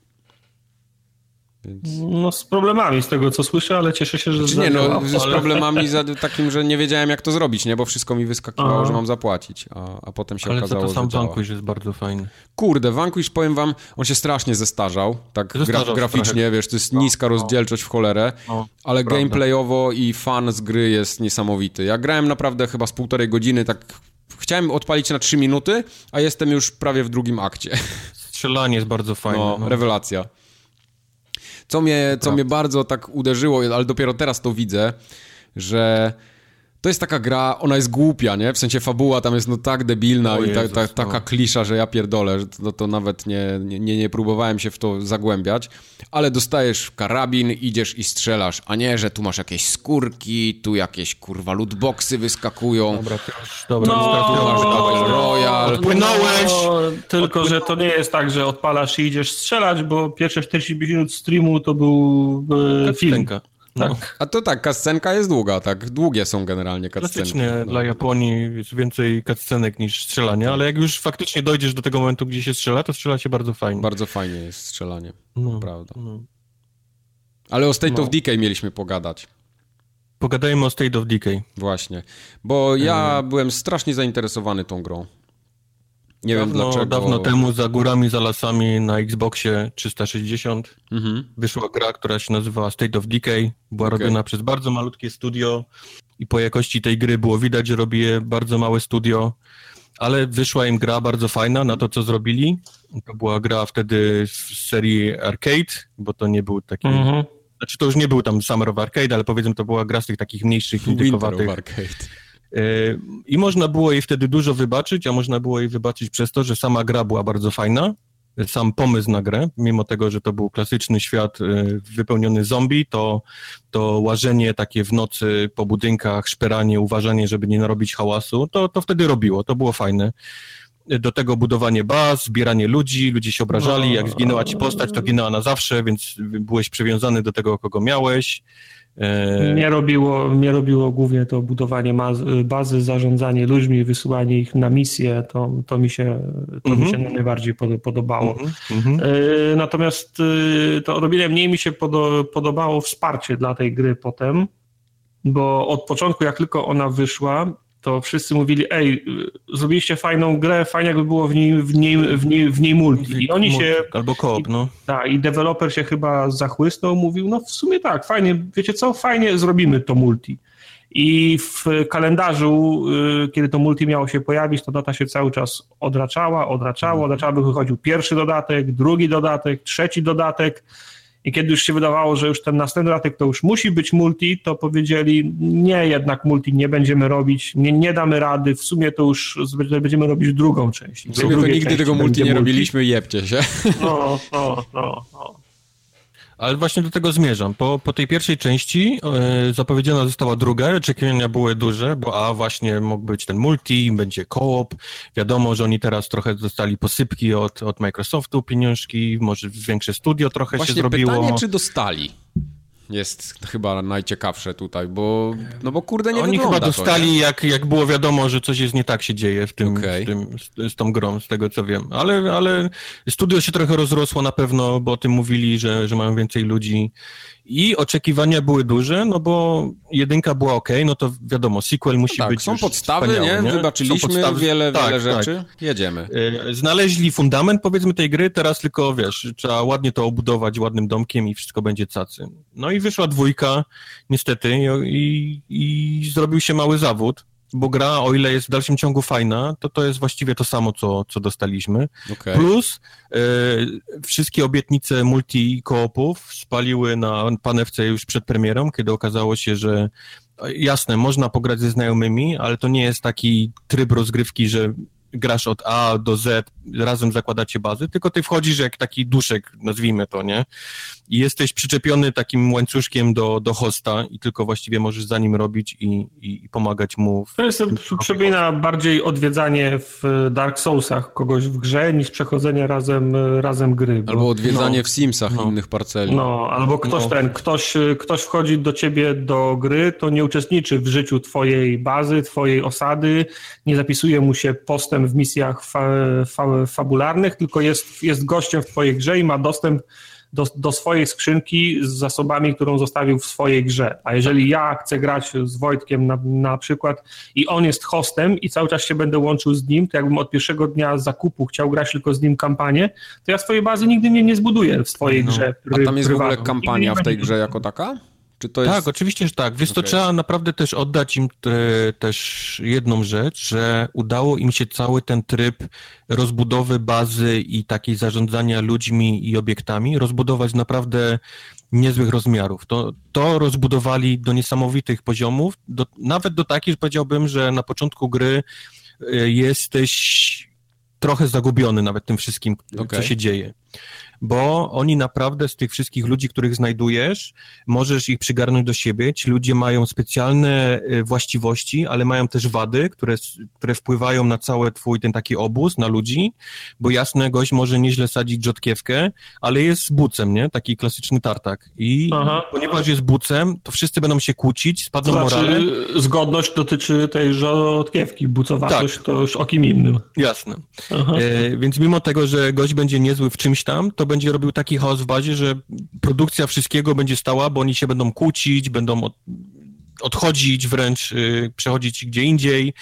Więc... No z problemami z tego co słyszę, ale cieszę się, że znaczy, nie, no, z problemami za, takim, że nie wiedziałem jak to zrobić, nie? Bo wszystko mi wyskakiwało, że mam zapłacić, a, a potem się ale okazało, to, to sam Vanquish jest bardzo fajny. Kurde, Vanquish, powiem wam, on się strasznie zestarzał, tak gra, graficznie, trochę. wiesz, to jest no, niska no, rozdzielczość w cholerę, no, ale prawda. gameplayowo i fan z gry jest niesamowity. Ja grałem naprawdę chyba z półtorej godziny, tak chciałem odpalić na trzy minuty, a jestem już prawie w drugim akcie. Strzelanie jest bardzo fajne. No, no. rewelacja. Co mnie, co mnie bardzo tak uderzyło, ale dopiero teraz to widzę, że to jest taka gra, ona jest głupia, nie? W sensie fabuła tam jest no tak debilna o i ta, ta, taka no. klisza, że ja pierdolę, że to, to nawet nie, nie, nie próbowałem się w to zagłębiać, ale dostajesz karabin, idziesz i strzelasz, a nie, że tu masz jakieś skórki, tu jakieś kurwa lootboxy wyskakują. Dobra, już, dobra, no, Royal. Płynąłeś! No, tylko, że to nie jest tak, że odpalasz i idziesz strzelać, bo pierwsze 40 minut streamu to był e, film. No. Tak. A to tak, kascenka jest długa, tak? Długie są generalnie kascenki. Klasycznie no. dla Japonii jest więcej kascenek niż strzelanie, ale jak już faktycznie dojdziesz do tego momentu, gdzie się strzela, to strzela się bardzo fajnie. Bardzo fajnie jest strzelanie, no. prawda. No. Ale o State no. of Decay mieliśmy pogadać. Pogadajmy o State of Decay. Właśnie, bo ja hmm. byłem strasznie zainteresowany tą grą. Nie dawno, wiem dlaczego. Dawno temu za górami, za lasami na Xboxie 360 mhm. wyszła gra, która się nazywała State of Decay. Była okay. robiona przez bardzo malutkie studio i po jakości tej gry było widać, że robi je bardzo małe studio, ale wyszła im gra bardzo fajna na to, co zrobili. To była gra wtedy z serii arcade, bo to nie był taki... Mhm. Znaczy to już nie był tam Summer of Arcade, ale powiedzmy to była gra z tych takich mniejszych, indykowatych... Winter of Arcade i można było jej wtedy dużo wybaczyć, a można było jej wybaczyć przez to, że sama gra była bardzo fajna, sam pomysł na grę, mimo tego, że to był klasyczny świat y, wypełniony zombie, to, to łażenie takie w nocy po budynkach, szperanie, uważanie, żeby nie narobić hałasu, to, to wtedy robiło, to było fajne. Do tego budowanie baz, zbieranie ludzi, ludzie się obrażali, jak zginęła ci postać, to ginęła na zawsze, więc byłeś przywiązany do tego, kogo miałeś. E, mnie robiło, mnie robiło głównie to budowanie bazy, zarządzanie ludźmi, wysyłanie ich na misje, to, to, mi, się, to mi się mhm. najbardziej podobało. Mm-hmm. Natomiast e, to robienie mniej mi się podobało wsparcie dla tej gry potem, bo od początku, jak tylko ona wyszła, to wszyscy mówili, ej, zrobiliście fajną grę, fajnie jakby było w niej, w niej, w niej, w niej multi. I oni się... Albo koop, no. Tak, i deweloper się chyba zachłysnął, mówił, no w sumie tak, fajnie, wiecie co, fajnie zrobimy to multi. I w kalendarzu, y, kiedy to multi miało się pojawić, to data się cały czas odraczała, odraczała, mhm. odraczała, by wychodził pierwszy dodatek, drugi dodatek, trzeci dodatek, i kiedy już się wydawało, że już ten następny dodatek to już musi być multi, to powiedzieli, nie, jednak multi nie będziemy robić, nie, nie damy rady, w sumie to już będziemy robić drugą część. W sumie to nigdy tego multi nie multi. robiliśmy, jebcie się. No, no, no, no. Ale właśnie do tego zmierzam. Po, po tej pierwszej części e, zapowiedziana została druga, oczekiwania były duże, bo a właśnie mógł być ten multi, będzie co-op. Wiadomo, że oni teraz trochę dostali posypki od, od Microsoftu, pieniążki, może większe studio trochę właśnie się zrobiło. pytanie, czy dostali? Jest chyba najciekawsze tutaj, bo no bo kurde nie Oni chyba dostali, to, jak, jak było wiadomo, że coś jest nie tak się dzieje w tym, okay. w tym z, z, tą grą, z tego co wiem. Ale, ale studio się trochę rozrosło na pewno, bo o tym mówili, że, że mają więcej ludzi i oczekiwania były duże, no bo jedynka była ok, no to wiadomo, sequel musi no tak, być są podstawy, nie? nie? Wybaczyliśmy podstawy, wiele, tak, wiele rzeczy, tak. jedziemy. E, znaleźli fundament, powiedzmy, tej gry, teraz tylko, wiesz, trzeba ładnie to obudować ładnym domkiem i wszystko będzie cacy. No i wyszła dwójka, niestety, i, i zrobił się mały zawód bo gra, o ile jest w dalszym ciągu fajna, to to jest właściwie to samo, co, co dostaliśmy. Okay. Plus e, wszystkie obietnice multi-koopów spaliły na panewce już przed premierą, kiedy okazało się, że jasne, można pograć ze znajomymi, ale to nie jest taki tryb rozgrywki, że grasz od A do Z, razem zakładacie bazy, tylko ty wchodzisz jak taki duszek, nazwijmy to, nie? I jesteś przyczepiony takim łańcuszkiem do, do hosta i tylko właściwie możesz za nim robić i, i, i pomagać mu. W... To jest, przypomina bardziej odwiedzanie w Dark Soulsach kogoś w grze niż przechodzenie razem, razem gry. Bo, albo odwiedzanie no, w Simsach no, innych parceli. No, albo ktoś no. ten, ktoś, ktoś wchodzi do ciebie do gry, to nie uczestniczy w życiu twojej bazy, twojej osady, nie zapisuje mu się postęp w misjach fa, fa, fabularnych, tylko jest, jest gościem w twojej grze i ma dostęp do, do swojej skrzynki z zasobami, którą zostawił w swojej grze. A jeżeli ja chcę grać z Wojtkiem na, na przykład i on jest hostem i cały czas się będę łączył z nim, to jakbym od pierwszego dnia zakupu chciał grać tylko z nim kampanię, to ja swojej bazy nigdy nie, nie zbuduję w swojej no. grze. A tam jest w ogóle kampania w tej grze jako taka? Czy to jest... Tak, oczywiście, że tak. Wiesz, okay. to trzeba naprawdę też oddać im te, też jedną rzecz, że udało im się cały ten tryb rozbudowy bazy i takiej zarządzania ludźmi i obiektami rozbudować naprawdę niezłych rozmiarów. To, to rozbudowali do niesamowitych poziomów, do, nawet do takich, że powiedziałbym, że na początku gry y, jesteś trochę zagubiony nawet tym wszystkim, okay. co się dzieje bo oni naprawdę z tych wszystkich ludzi, których znajdujesz, możesz ich przygarnąć do siebie. Ci ludzie mają specjalne e, właściwości, ale mają też wady, które, które wpływają na cały twój ten taki obóz, na ludzi, bo jasne, gość może nieźle sadzić rzodkiewkę, ale jest bucem, nie? Taki klasyczny tartak. I Aha. ponieważ jest bucem, to wszyscy będą się kłócić, spadną to znaczy, morale. Zgodność dotyczy tej rzodkiewki, bucowatość tak. to już o kim innym. Jasne. E, więc mimo tego, że gość będzie niezły w czymś tam, to będzie robił taki chaos w bazie, że produkcja wszystkiego będzie stała, bo oni się będą kłócić, będą odchodzić wręcz, yy, przechodzić gdzie indziej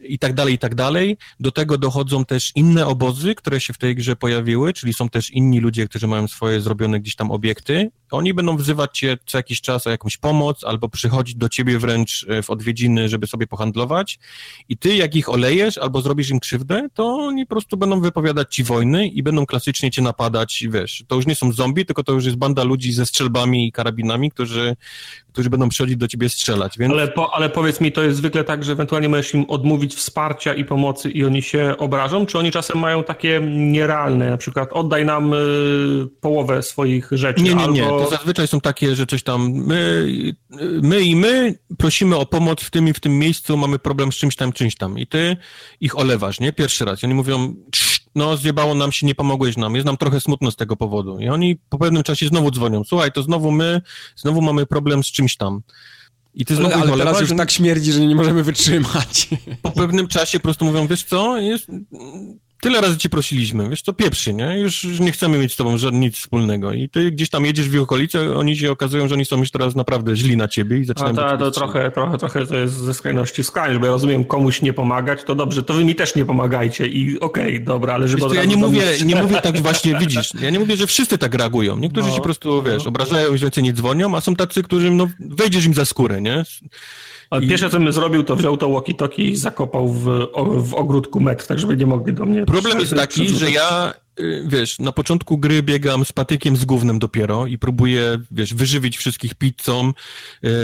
i tak dalej, i tak dalej. Do tego dochodzą też inne obozy, które się w tej grze pojawiły, czyli są też inni ludzie, którzy mają swoje zrobione gdzieś tam obiekty. Oni będą wzywać cię co jakiś czas o jakąś pomoc, albo przychodzić do ciebie wręcz e, w odwiedziny, żeby sobie pohandlować. I ty, jak ich olejesz, albo zrobisz im krzywdę, to oni po prostu będą wypowiadać ci wojny i będą klasycznie cię napadać, wiesz. To już nie są zombie, tylko to już jest banda ludzi ze strzelbami i karabinami, którzy, którzy będą przychodzić do ciebie strzelać strzelać, więc... Ale, po, ale powiedz mi, to jest zwykle tak, że ewentualnie możesz im odmówić wsparcia i pomocy i oni się obrażą, czy oni czasem mają takie nierealne, na przykład oddaj nam y, połowę swoich rzeczy, Nie, nie, albo... nie, to zazwyczaj są takie, że coś tam, my, my i my prosimy o pomoc w tym i w tym miejscu, mamy problem z czymś tam, czymś tam i ty ich olewasz, nie? Pierwszy raz. I oni mówią, "Cii, no zjebało nam się, nie pomogłeś nam, jest nam trochę smutno z tego powodu. I oni po pewnym czasie znowu dzwonią, słuchaj, to znowu my, znowu mamy problem z czymś tam. I ty znowu Ale, ale teraz olewasz, już tak śmierdzi, że nie możemy wytrzymać. po pewnym czasie po prostu mówią, wiesz co, jest, tyle razy cię prosiliśmy, wiesz co, pieprzy, nie? Już, już nie chcemy mieć z tobą żadnego nic wspólnego. I ty gdzieś tam jedziesz w ich okolice, oni się okazują, że oni są już teraz naprawdę źli na ciebie i zaczynają... to, ciebie to strzelać. trochę, trochę, trochę to jest ze skrajności w skrajność, bo ja rozumiem, komuś nie pomagać, to dobrze, to wy mi też nie pomagajcie i okej, dobra, ale żeby Wiesz ja nie mnie mówię, nie mówię tak właśnie, widzisz, ja nie mówię, że wszyscy tak reagują. Niektórzy No, się po prostu, wiesz, no. obrażają i więcej nie dzwonią, a są tacy, którzy, no, wejdziesz im za skórę, nie? Ale I- Pierwsze, co bym zrobił, to wziął to walkie-talkie i zakopał w, w ogródku metr, tak żeby nie mogli do mnie... Problem jest taki, że ja, wiesz, na początku gry biegam z patykiem z gównem dopiero i próbuję, wiesz, wyżywić wszystkich pizzą,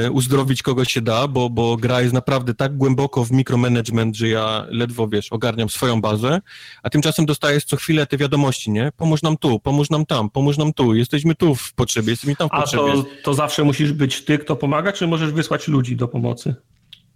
y, uzdrowić kogo się da, bo, bo gra jest naprawdę tak głęboko w mikromanagement, że ja ledwo, wiesz, ogarniam swoją bazę, a tymczasem dostajesz co chwilę te wiadomości, nie? Pomóż nam tu, pomóż nam tam, pomóż nam tu, jesteśmy tu w potrzebie, jesteśmy tam w A potrzebie. to, to zawsze musisz być ty, kto pomaga, czy możesz wysłać ludzi do pomocy?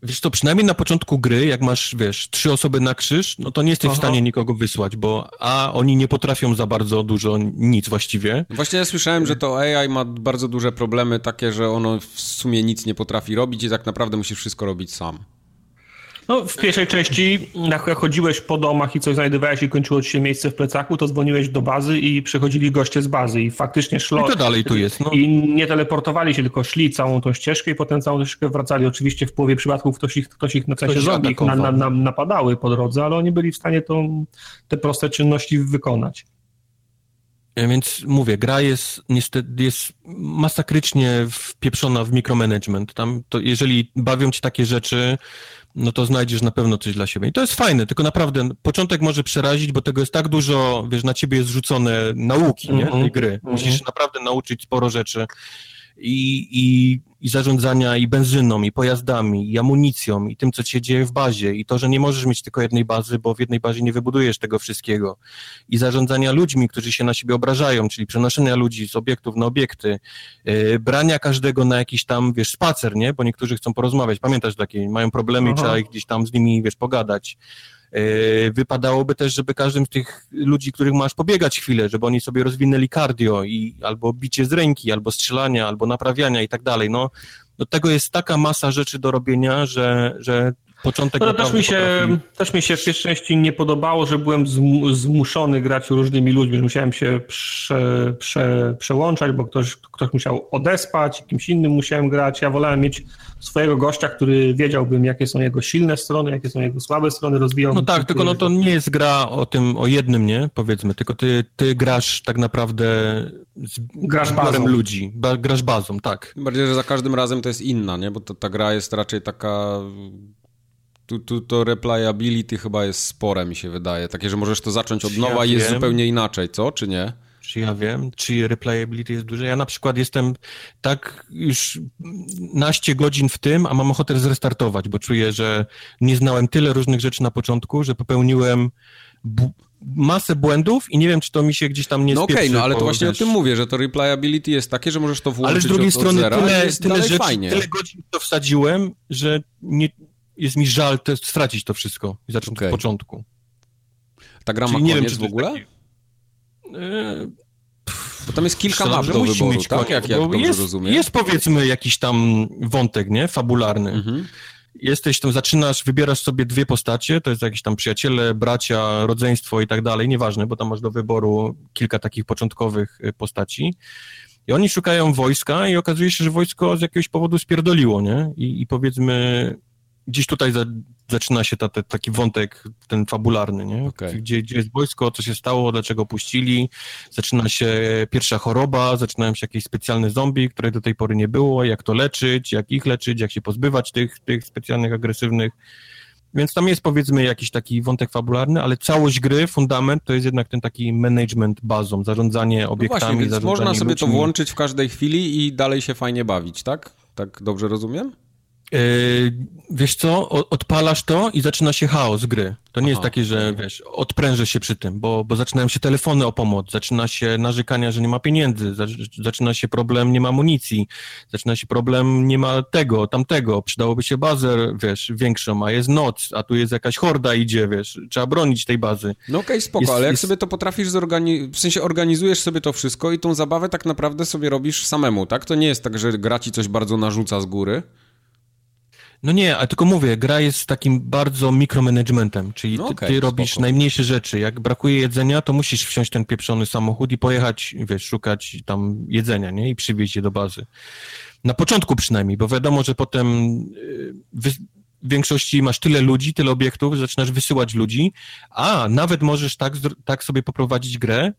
Wiesz to przynajmniej na początku gry, jak masz, wiesz, trzy osoby na krzyż, no to nie jesteś w Aha. stanie nikogo wysłać, bo a oni nie potrafią za bardzo dużo nic właściwie. Właśnie ja słyszałem, że to AI ma bardzo duże problemy takie, że ono w sumie nic nie potrafi robić i tak naprawdę musisz wszystko robić sam. No, w pierwszej części, jak chodziłeś po domach i coś znajdowałeś i kończyło ci się miejsce w plecaku, to dzwoniłeś do bazy i przychodzili goście z bazy i faktycznie szło... I to dalej tu jest, no. I nie teleportowali się, tylko szli całą tą ścieżkę i potem całą ścieżkę wracali. Oczywiście w połowie przypadków ktoś ich, ktoś ich na sensie zombie na, na, na, napadały po drodze, ale oni byli w stanie tą, te proste czynności wykonać. E, Więc mówię, gra jest niestety jest masakrycznie wpieprzona w mikromanagement. Tam to jeżeli bawią ci takie rzeczy, no to znajdziesz na pewno coś dla siebie. I to jest fajne, tylko naprawdę początek może przerazić, bo tego jest tak dużo, wiesz, na ciebie jest rzucone nauki, nie, Mhm. tej gry. Mhm. Musisz naprawdę nauczyć sporo rzeczy i, i, i zarządzania i benzyną, i pojazdami, i amunicją, i tym, co się dzieje w bazie, i to, że nie możesz mieć tylko jednej bazy, bo w jednej bazie nie wybudujesz tego wszystkiego, i zarządzania ludźmi, którzy się na siebie obrażają, czyli przenoszenia ludzi z obiektów na obiekty, yy, brania każdego na jakiś tam, wiesz, spacer, nie? Bo niektórzy chcą porozmawiać, pamiętasz takie, mają problemy Aha. trzeba ich gdzieś tam z nimi, wiesz, pogadać. Yy, Wypadałoby też, żeby każdym z tych ludzi, których masz pobiegać chwilę, żeby oni sobie rozwinęli cardio i albo bicie z ręki, albo strzelania, albo naprawiania i tak dalej. No, do tego jest taka masa rzeczy do robienia, że, że początek No, to też mi, się, potrafi- też mi się w pierwszej części nie podobało, że byłem zmu- zmuszony grać różnymi ludźmi, że musiałem się prze, prze, przełączać, bo ktoś, ktoś musiał odespać, kimś innym musiałem grać. Ja wolałem mieć swojego gościa, który wiedziałbym, jakie są jego silne strony, jakie są jego słabe strony, rozwijał. No tak, tylko no to nie jest gra o tym, o jednym, nie? Powiedzmy, tylko ty, ty grasz tak naprawdę z Grasz bazą. ludzi, ba, grasz bazą, tak. Tym bardziej, że za każdym razem to jest inna, nie? Bo to, ta gra jest raczej taka... Tu, tu to replayability chyba jest spore, mi się wydaje. Takie, że możesz to zacząć od nowa ja i jest wiem? zupełnie inaczej, co? Czy nie? Czy ja wiem, czy replayability jest duże? Ja na przykład jestem tak już naście godzin w tym, a mam ochotę zrestartować, bo czuję, że nie znałem tyle różnych rzeczy na początku, że popełniłem masę błędów i nie wiem, czy to mi się gdzieś tam nie No okej, spieprzy, no ale to właśnie wiesz, o tym mówię, że to replayability jest takie, że możesz to włączyć Ale z drugiej od, od strony zera tyle, tyle rzeczy, fajnie. tyle godzin to wsadziłem, że nie, jest mi żal te, stracić to wszystko i zacząć Okej. od początku. Ta gra ma Czyli nie wiem, czy w to ogóle? taki- Eee, Bo tam jest kilka map do musi wyboru, mieć tak? Jak, jak jest, rozumiem. Jest powiedzmy jakiś tam wątek, nie? Fabularny. Mhm. Jesteś tam, zaczynasz, wybierasz sobie dwie postacie, to jest jakieś tam przyjaciele, bracia, rodzeństwo i tak dalej, nieważne, bo tam masz do wyboru kilka takich początkowych y, postaci. I oni szukają wojska i okazuje się, że wojsko z jakiegoś powodu spierdoliło, nie? I, i powiedzmy, gdzieś tutaj za, zaczyna się ta, te, taki wątek, ten fabularny, nie? Okej. Gdzie, gdzie jest wojsko, co się stało, dlaczego puścili, zaczyna się pierwsza choroba, zaczynają się jakieś specjalne zombie, które do tej pory nie było, jak to leczyć, jak ich leczyć, jak się pozbywać tych, tych specjalnych, agresywnych. Więc tam jest powiedzmy jakiś taki wątek fabularny, ale całość gry, fundament to jest jednak ten taki management bazą, zarządzanie No obiektami, właśnie, więc zarządzanie można sobie to ludźmi. włączyć w każdej chwili i dalej się fajnie bawić, tak? Tak dobrze rozumiem? Yy, wiesz co, odpalasz to i zaczyna się chaos gry. To nie Aha. jest takie, że wiesz, odprężę się przy tym, bo, bo zaczynają się telefony o pomoc, zaczyna się narzekania, że nie ma pieniędzy, zaczyna się problem, nie ma amunicji, zaczyna się problem, nie ma tego, tamtego, przydałoby się bazę, wiesz, większą, a jest noc, a tu jest jakaś horda idzie, wiesz, trzeba bronić tej bazy. No okej, okay, spoko, jest, ale jak jest... sobie to potrafisz zorganizować, w sensie organizujesz sobie to wszystko i tą zabawę tak naprawdę sobie robisz samemu, tak? To nie jest tak, że gra ci coś bardzo narzuca z góry? No nie, ale tylko mówię, gra jest takim bardzo mikromanagementem, czyli no okay, ty, robisz spoko. najmniejsze rzeczy. Jak brakuje jedzenia, to musisz wsiąść ten pieprzony samochód i pojechać, wiesz, szukać tam jedzenia, nie? I przywieźć je do bazy. Na początku przynajmniej, bo wiadomo, że potem y, w większości masz tyle ludzi, tyle obiektów, zaczynasz wysyłać ludzi, a nawet możesz tak, tak sobie poprowadzić grę,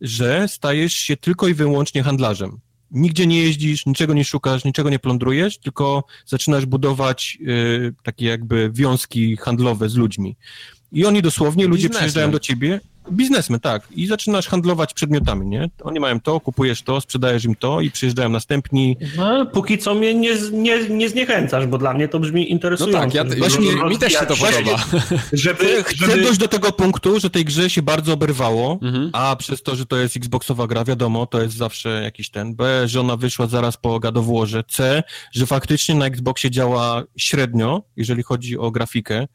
że stajesz się tylko i wyłącznie handlarzem nigdzie nie jeździsz, niczego nie szukasz, niczego nie plądrujesz, tylko zaczynasz budować y, takie jakby wiązki handlowe z ludźmi. I oni dosłownie, ludzie przyjeżdżają do ciebie Biznesmen, tak. I zaczynasz handlować przedmiotami, nie? Oni mają to, kupujesz to, sprzedajesz im to i przyjeżdżają następni. No, póki co mnie nie, nie, nie zniechęcasz, bo dla mnie to brzmi interesująco. No tak, ja, właśnie, mi też się to podoba. Żeby, Chcę żeby... dojść do tego punktu, że tej grze się bardzo oberwało, mhm. a przez to, że to jest Xboxowa gra, wiadomo, to jest zawsze jakiś ten. B, że ona wyszła zaraz po Warze. C, że faktycznie na Xboxie działa średnio, jeżeli chodzi o grafikę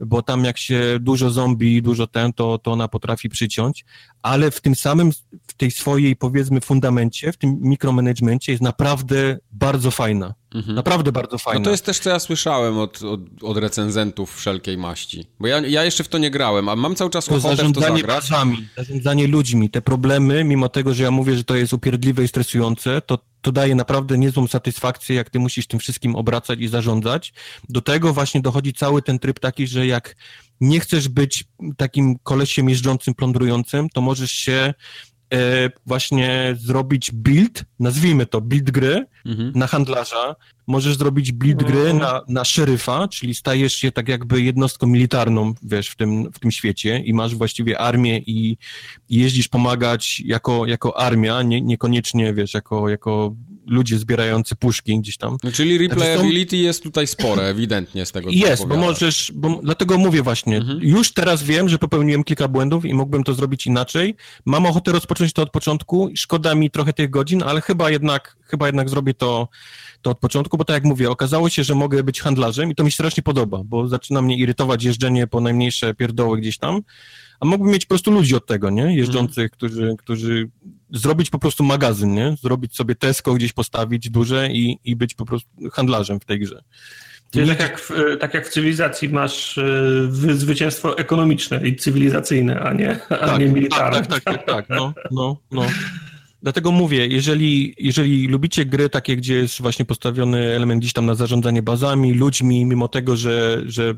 bo tam jak się dużo zombie, dużo ten, to, to ona potrafi przyciąć, ale w tym samym, w tej swojej powiedzmy fundamencie, w tym mikromanagemencie jest naprawdę bardzo fajna. Mhm. Naprawdę bardzo fajna. No to jest też, co ja słyszałem od, od, od recenzentów wszelkiej maści. Bo ja, ja jeszcze w to nie grałem, a mam cały czas to ochotę w to zagrać. Bazami, zarządzanie ludźmi, te problemy, mimo tego, że ja mówię, że to jest upierdliwe i stresujące, to to daje naprawdę niezłą satysfakcję, jak ty musisz tym wszystkim obracać i zarządzać. Do tego właśnie dochodzi cały ten tryb taki, że jak nie chcesz być takim kolesiem jeżdżącym, plądrującym, to możesz się e, właśnie zrobić build, nazwijmy to build gry mhm. na handlarza, możesz zrobić build gry mhm. na, na szeryfa, czyli stajesz się tak jakby jednostką militarną, wiesz, w tym, w tym świecie i masz właściwie armię i, i jeździsz pomagać jako, jako armia, nie, niekoniecznie, wiesz, jako, jako ludzie zbierający puszki gdzieś tam. No, czyli replayability są... jest tutaj spore, ewidentnie z tego, co Jest, bo możesz, bo, dlatego mówię właśnie, mhm. już teraz wiem, że popełniłem kilka błędów i mógłbym to zrobić inaczej. Mam ochotę rozpocząć to od początku, szkoda mi trochę tych godzin, ale chyba jednak, chyba jednak zrobię to to od początku, bo tak jak mówię, okazało się, że mogę być handlarzem i to mi strasznie podoba, bo zaczyna mnie irytować jeżdżenie po najmniejsze pierdoły gdzieś tam, a mógłbym mieć po prostu ludzi od tego, nie? Jeżdżących, mm. którzy, którzy zrobić po prostu magazyn, nie? Zrobić sobie Tesco gdzieś postawić duże i, i być po prostu handlarzem w tej grze. Czyli tak jak, w, tak jak w cywilizacji masz y, zwycięstwo ekonomiczne i cywilizacyjne, a nie, a tak, nie militarne. Tak, tak, tak, tak, tak, no, no, no. Dlatego mówię, jeżeli, jeżeli lubicie gry takie, gdzie jest właśnie postawiony element gdzieś tam na zarządzanie bazami, ludźmi, mimo tego, że, że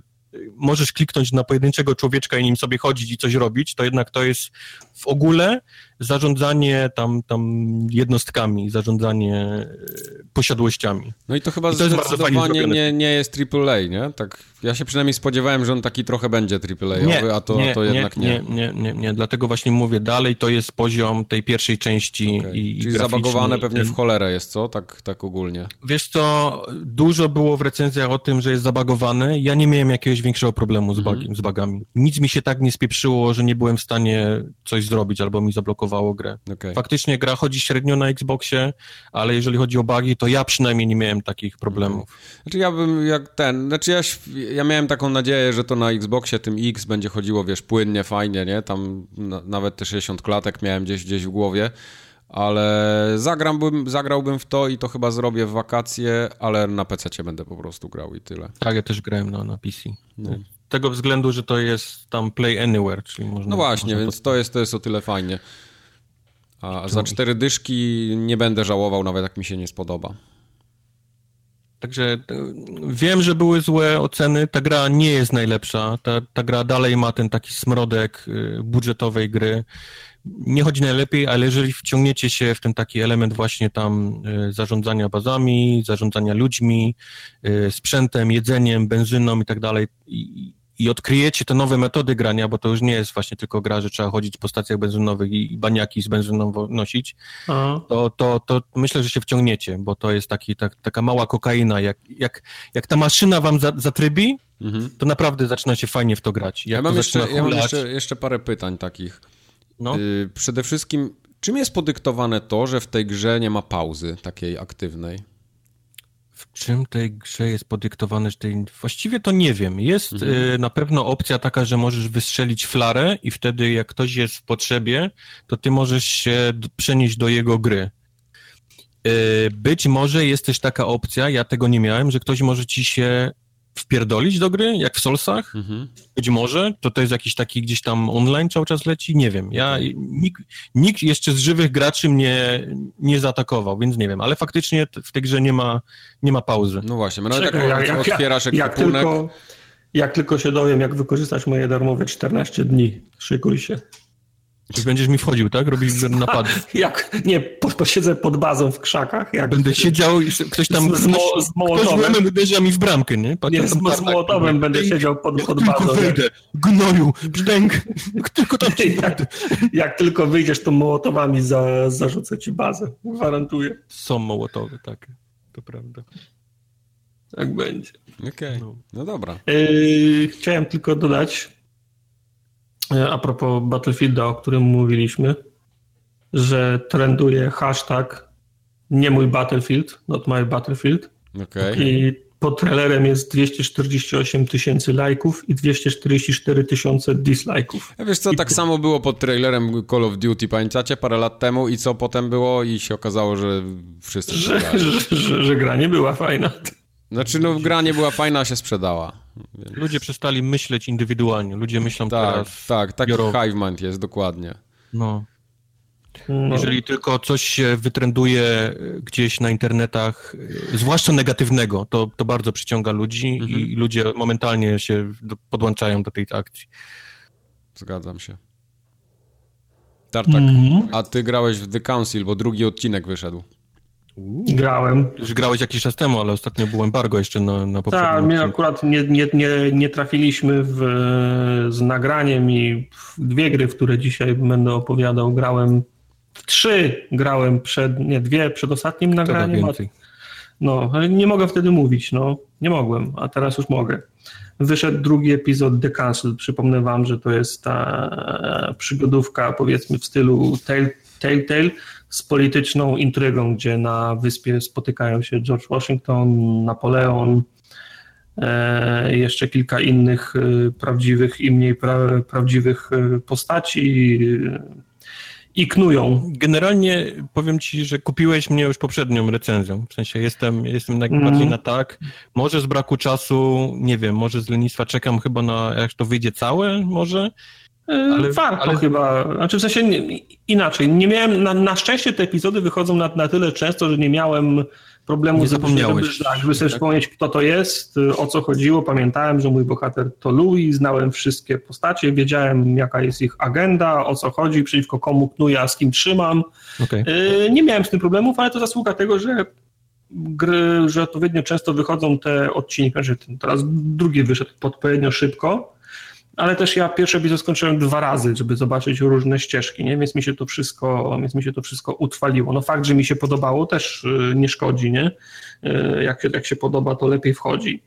możesz kliknąć na pojedynczego człowieczka i nim sobie chodzić i coś robić, to jednak to jest w ogóle zarządzanie tam, tam jednostkami, zarządzanie e, posiadłościami. No i to chyba I to zdecydowanie nie, nie jest AAA, nie? Tak, ja się przynajmniej spodziewałem, że on taki trochę będzie AAA-owy, a to, nie, to jednak nie. Nie, nie, nie, nie, dlatego właśnie mówię, dalej to jest poziom tej pierwszej części okay. i, Czyli zabagowane pewnie w cholerę jest, co? Tak, tak ogólnie. Wiesz co, dużo było w recenzjach o tym, że jest zabagowany. Ja nie miałem jakiegoś większego problemu z, mhm. z bugami. Nic mi się tak nie spieprzyło, że nie byłem w stanie coś zrobić albo mi grę. Okay. Faktycznie gra chodzi średnio na Xboxie, ale jeżeli chodzi o bugi, to ja przynajmniej nie miałem takich problemów. Znaczy ja bym jak ten, znaczy ja, ja miałem taką nadzieję, że to na Xboxie tym X będzie chodziło, wiesz, płynnie, fajnie, nie? Tam na, nawet te 60 klatek miałem gdzieś, gdzieś w głowie ale zagrałbym, zagrałbym w to i to chyba zrobię w wakacje, ale na PC będę po prostu grał i tyle. Tak, ja też grałem na, na PC. No tego względu, że to jest tam Play Anywhere, czyli można... No właśnie, można więc to jest, to jest o tyle fajnie. A za cztery dyszki nie będę żałował, nawet jak mi się nie spodoba. Także e, wiem, że były złe oceny. Ta gra nie jest najlepsza. Ta, ta gra dalej ma ten taki smrodek e, budżetowej gry. Nie chodzi najlepiej, ale jeżeli wciągniecie się w ten taki element właśnie tam e, zarządzania bazami, zarządzania ludźmi, sprzętem, jedzeniem, benzyną i tak dalej, i odkryjecie te nowe metody grania, bo to już nie jest właśnie tylko gra, że trzeba chodzić po stacjach benzynowych i, i baniaki z benzyną nosić, to, to, to myślę, że się wciągniecie, bo to jest taki, tak, taka mała kokaina. Jak, jak, jak ta maszyna wam za, zatrybi, mhm. to naprawdę zaczyna się fajnie w to grać. Jak ja mam, jeszcze, ja mam jeszcze, jeszcze parę pytań takich. No. Yy, przede wszystkim, czym jest podyktowane to, że w tej grze nie ma pauzy takiej aktywnej? Czym tej grze jest podyktowane, że tej... właściwie to nie wiem. Jest mhm. y, na pewno opcja taka, że możesz wystrzelić flarę i wtedy jak ktoś jest w potrzebie, to ty możesz się przenieść do jego gry. Y, być może jest też taka opcja, ja tego nie miałem, że ktoś może ci się wpierdolić do gry, jak w Solsach? Mhm. Być może. To to jest jakiś taki gdzieś tam online cały czas leci? Nie wiem. Ja, nikt, nikt jeszcze z żywych graczy mnie nie zaatakował, więc nie wiem. Ale faktycznie w tej grze nie ma, nie ma pauzy. No właśnie, nawet Czekaj, jak, jak otwierasz jak, jak tylko, jak tylko się dowiem, jak wykorzystać moje darmowe 14 dni, szykuj się. Czy będziesz mi wchodził, tak? Robić napady. Jak, nie, posiedzę pod bazą w krzakach. Jak będę siedział i ktoś tam z, z, mo, z mołotowem. Ktoś uderza mi w bramkę, nie? nie z, z mołotowem będę siedział pod, pod bazą. Tylko wejdę, gnoju, brzdęk, tylko tam jak, jak tylko wyjdziesz, to mołotowami za, zarzucę ci bazę, gwarantuję. Są mołotowy, tak, to prawda. Tak będzie. Okej, okay. no. no dobra. Yy, chciałem tylko dodać, a propos Battlefielda, o którym mówiliśmy, że trenduje hashtag nie mój Battlefield, not my Battlefield. Okay. I pod trailerem jest 248 tysięcy lajków i 244 tysiące dislajków. Ja wiesz co, I tak samo było pod trailerem Call of Duty, pamiętacie, parę lat temu i co potem było i się okazało, że wszyscy że, że, że, że gra nie była fajna. Znaczy, no gra nie była fajna, a się sprzedała. Więc... Ludzie przestali myśleć indywidualnie. Ludzie myślą tak, teraz... Tak, taki biuro... hive mind jest, dokładnie. No. no. Jeżeli tylko coś się wytrenduje gdzieś na internetach, zwłaszcza negatywnego, to, to bardzo przyciąga ludzi mhm. i ludzie momentalnie się podłączają do tej akcji. Zgadzam się. Tartak, mhm. a ty grałeś w The Council, bo drugi odcinek wyszedł. Grałem. Już grałeś jakiś czas temu, ale ostatnio był embargo jeszcze na, na poprzednim Tak, my akurat nie, nie, nie, nie trafiliśmy w, z nagraniem i dwie gry, w które dzisiaj będę opowiadał, grałem w trzy grałem przed, nie, dwie przed ostatnim nagraniem. A, no, ale nie mogę wtedy mówić, no, nie mogłem, a teraz już mogę. Wyszedł drugi epizod The Council. Przypomnę wam, że to jest ta przygodówka, powiedzmy w stylu Telltale, z polityczną intrygą, gdzie na wyspie spotykają się George Washington, Napoleon, e, jeszcze kilka innych e, prawdziwych i mniej pra, prawdziwych e, postaci i knują. Generalnie powiem ci, że kupiłeś mnie już poprzednią recenzją. W sensie jestem, jestem najbardziej mm. na tak. Może z braku czasu, nie wiem, może z lenistwa czekam chyba na, jak to wyjdzie całe, może. E, ale, Warto ale... chyba, znaczy w sensie nie, inaczej, nie miałem, na, na szczęście te epizody wychodzą na, na tyle często, że nie miałem problemu, nie zapomniałeś. Żeby, tak, żeby sobie tak. wspomnieć, kto to jest, o co chodziło. Pamiętałem, że mój bohater to Louis, znałem wszystkie postacie, wiedziałem, jaka jest ich agenda, o co chodzi, przeciwko komu knuję, a z kim trzymam. Okay. Nie miałem z tym problemów, ale to zasługa tego, że gry, że odpowiednio często wychodzą te odcinki, znaczy teraz drugi wyszedł odpowiednio szybko, ale też ja pierwszy epizod skończyłem dwa razy, żeby zobaczyć różne ścieżki, nie? Więc mi się to wszystko, więc mi się to wszystko utrwaliło. No fakt, że mi się podobało też y, nie szkodzi, nie? Y, jak, jak się podoba, to lepiej wchodzi.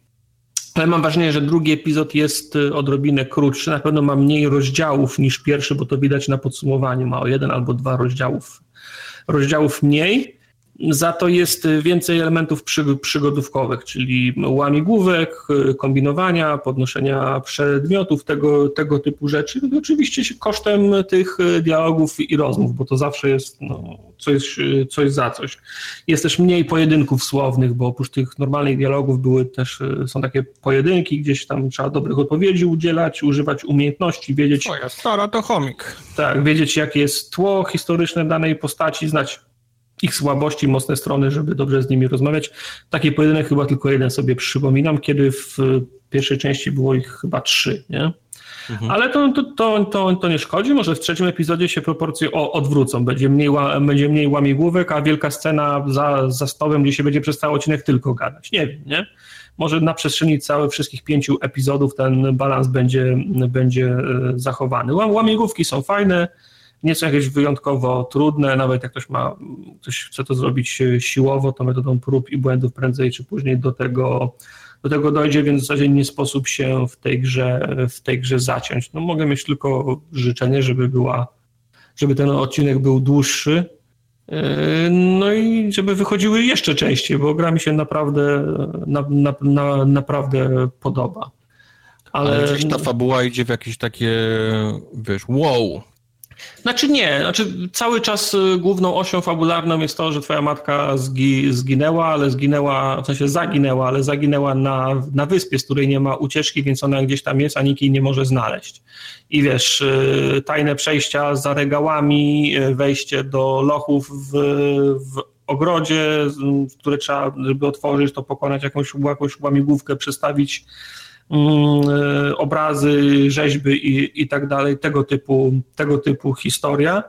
Ale mam wrażenie, że drugi epizod jest y, odrobinę krótszy. Na pewno ma mniej rozdziałów niż pierwszy, bo to widać na podsumowaniu. Ma o jeden albo dwa rozdziałów, rozdziałów mniej. Za to jest więcej elementów przygodówkowych, czyli łamigłówek, kombinowania, podnoszenia przedmiotów, tego, tego typu rzeczy. I oczywiście kosztem tych dialogów i rozmów, bo to zawsze jest no, coś, coś za coś. Jest też mniej pojedynków słownych, bo oprócz tych normalnych dialogów były też, są takie pojedynki, gdzieś tam trzeba dobrych odpowiedzi udzielać, używać umiejętności, wiedzieć... Twoja stara to chomik. Tak, wiedzieć jakie jest tło historyczne danej postaci, znać ich słabości, mocne strony, żeby dobrze z nimi rozmawiać. Taki pojedynek chyba tylko jeden sobie przypominam, kiedy w pierwszej części było ich chyba trzy, nie? Mhm. Ale to, to, to, to, to nie szkodzi, może w trzecim epizodzie się proporcje odwrócą, będzie mniej, będzie mniej łamigłówek, a wielka scena za, za stołem, gdzie się będzie przez cały odcinek tylko gadać. Nie wiem, nie? Może na przestrzeni całych wszystkich pięciu epizodów ten balans będzie, będzie e, zachowany. Łamigłówki są fajne, nie są jakieś wyjątkowo trudne, nawet jak ktoś ma, ktoś chce to zrobić siłowo, to metodą prób i błędów prędzej czy później do tego, do tego dojdzie, więc w zasadzie nie sposób się w tej grze, w tej grze zaciąć. No mogę mieć tylko życzenie, żeby była, żeby ten odcinek był dłuższy, yy, no i żeby wychodziły jeszcze częściej, bo gra mi się naprawdę, na, na, na, naprawdę podoba. Ale, Ale ta fabuła idzie w jakieś takie, wiesz, wow, znaczy nie, znaczy cały czas y, główną osią fabularną jest to, że twoja matka zgi, zginęła, ale zginęła, w sensie zaginęła, ale zaginęła na, na wyspie, z której nie ma ucieczki, więc ona gdzieś tam jest, a nikt jej nie może znaleźć. I wiesz, y, tajne przejścia za regałami, y, wejście do lochów w, w ogrodzie, które trzeba, żeby otworzyć, to pokonać jakąś, jakąś łamigłówkę, przestawić obrazy, rzeźby i, i tak dalej, tego typu, tego typu historia.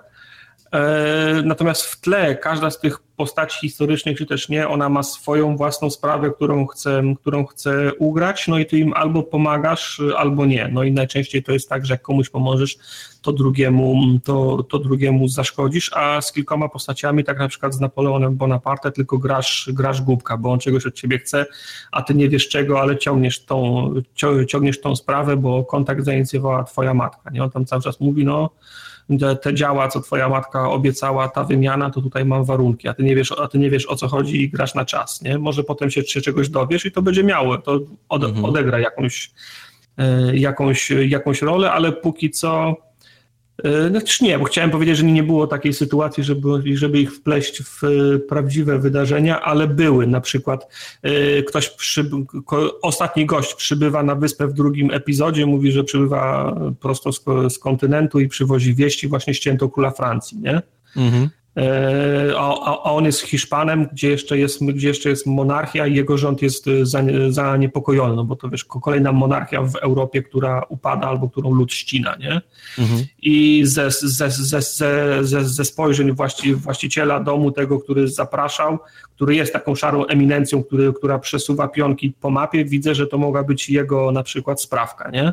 E, natomiast w tle każda z tych postaci historycznych, czy też nie, ona ma swoją własną sprawę, którą chce, którą chce ugrać, no i ty im albo pomagasz, albo nie. No i najczęściej to jest tak, że jak komuś pomożesz, to drugiemu, to, to drugiemu zaszkodzisz, a z kilkoma postaciami, tak na przykład z Napoleonem Bonaparte, tylko grasz, grasz głupka, bo on czegoś od ciebie chce, a ty nie wiesz czego, ale ciągniesz tą, ciągniesz tą sprawę, bo kontakt zainicjowała twoja matka, nie? On tam cały czas mówi, no te, działa, co twoja matka obiecała, ta wymiana, to tutaj mam warunki, a ty nie wiesz, a ty nie wiesz o co chodzi i grasz na czas, nie? Może potem się, się czegoś dowiesz i to będzie miało, to od, mhm. odegra jakąś, e, jakąś, jakąś rolę, ale póki co znaczy nie, bo chciałem powiedzieć, że nie było takiej sytuacji, żeby, żeby ich wpleść w e, prawdziwe wydarzenia, ale były. Na przykład e, ktoś, ostatni gość przybywa na wyspę w drugim epizodzie, mówi, że przybywa prosto z, z kontynentu i przywozi wieści właśnie ścięto króla Francji, nie? Mhm. E, a, on jest Hiszpanem, gdzie jeszcze jest, gdzie jeszcze jest monarchia i jego rząd jest zaniepokojony, no bo to wiesz, kolejna monarchia w Europie, która upada albo którą lud ścina, nie? Mhm. I ze, ze, ze, ze, ze, ze spojrzeń właści, właściciela domu, tego, który zapraszał, który jest taką szarą eminencją, który, która przesuwa pionki po mapie, widzę, że to mogła być jego na przykład sprawka, nie?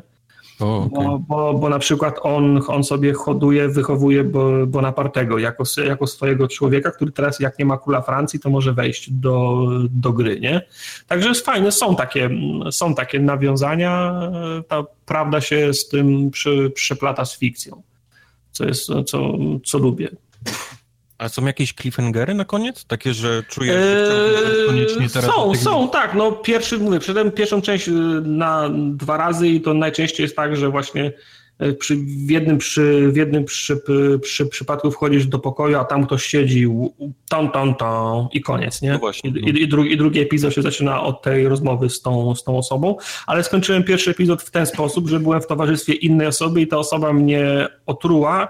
O, okay. bo, bo, bo, na przykład on, on sobie hoduje, wychowuje Bonapartego jako, jako swojego człowieka, który teraz jak nie ma króla Francji, to może wejść do, do gry, nie? Także jest fajne, są takie, są takie nawiązania, ta prawda się z tym przy, przeplata z fikcją, co jest, co, co lubię. A są jakieś cliffhangery na koniec? Takie, że czujesz, że eee, koniecznie teraz... Są, są, tak. No pierwszy, mówię, przedem pierwszą część y, na dwa razy i to najczęściej jest tak, że właśnie y, przy, w jednym, przy, w jednym przy, przy, przypadku wchodzisz do pokoju, a tam ktoś siedzi ton, ton, ton i koniec, nie? No właśnie, I, no. i, i, drugi, I drugi epizod się zaczyna od tej rozmowy z tą, z tą osobą, ale skończyłem pierwszy epizod w ten sposób, że byłem w towarzystwie innej osoby i ta osoba mnie otruła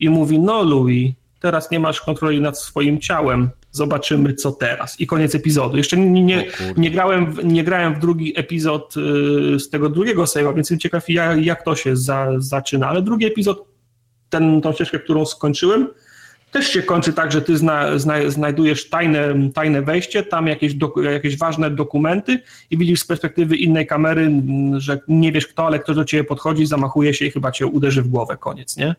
i mówi, no Louis, teraz nie masz kontroli nad swoim ciałem, zobaczymy co teraz. I koniec epizodu. Jeszcze nie, nie, nie, grałem, w, nie grałem w drugi epizod y, z tego drugiego save'a, więc jestem ciekaw jak, jak to się za, zaczyna, ale drugi epizod, ten, tą ścieżkę, którą skończyłem, też się kończy tak, że ty zna, zna, znajdujesz tajne, tajne wejście, tam jakieś, jakieś ważne dokumenty i widzisz z perspektywy innej kamery, że nie wiesz kto, ale ktoś do ciebie podchodzi, zamachuje się i chyba cię uderzy w głowę, koniec, nie?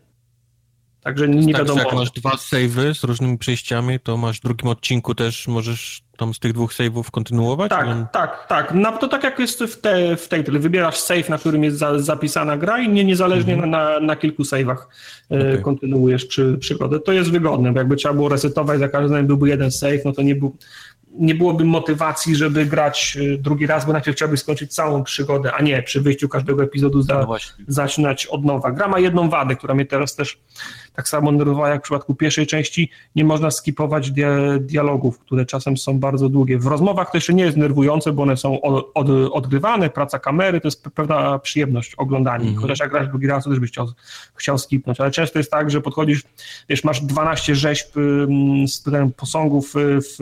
Także nie tak, wiadomo. Jak masz dwa savey z różnymi przejściami, to masz w drugim odcinku też możesz tam z tych dwóch saveów kontynuować? Tak, tak, tak. No, to tak jak jest w, te, w tej, wybierasz save, na którym jest za, zapisana gra i nie, niezależnie mhm. na, na kilku save'ach e, okay. kontynuujesz przy, przygodę. To jest wygodne, bo jakby trzeba było resetować, za każdym razem byłby jeden save, no to nie był nie byłoby motywacji, żeby grać y, drugi raz, bo najpierw chciałbyś skończyć całą przygodę, a nie przy wyjściu każdego epizodu za, no zaczynać od nowa. Gra ma jedną wadę, która mnie teraz też tak samo nerwowała jak w przypadku pierwszej części. Nie można skipować dia dialogów, które czasem są bardzo długie. W rozmowach to jeszcze nie jest nerwujące, bo one są od, od, odgrywane, praca kamery, to jest pewna przyjemność oglądania. Mm -hmm. Chociaż jak grasz drugi raz, to też byś chciał, chciał skipnąć. Ale często jest tak, że podchodzisz, wiesz, masz 12 rzeźb z posągów y, w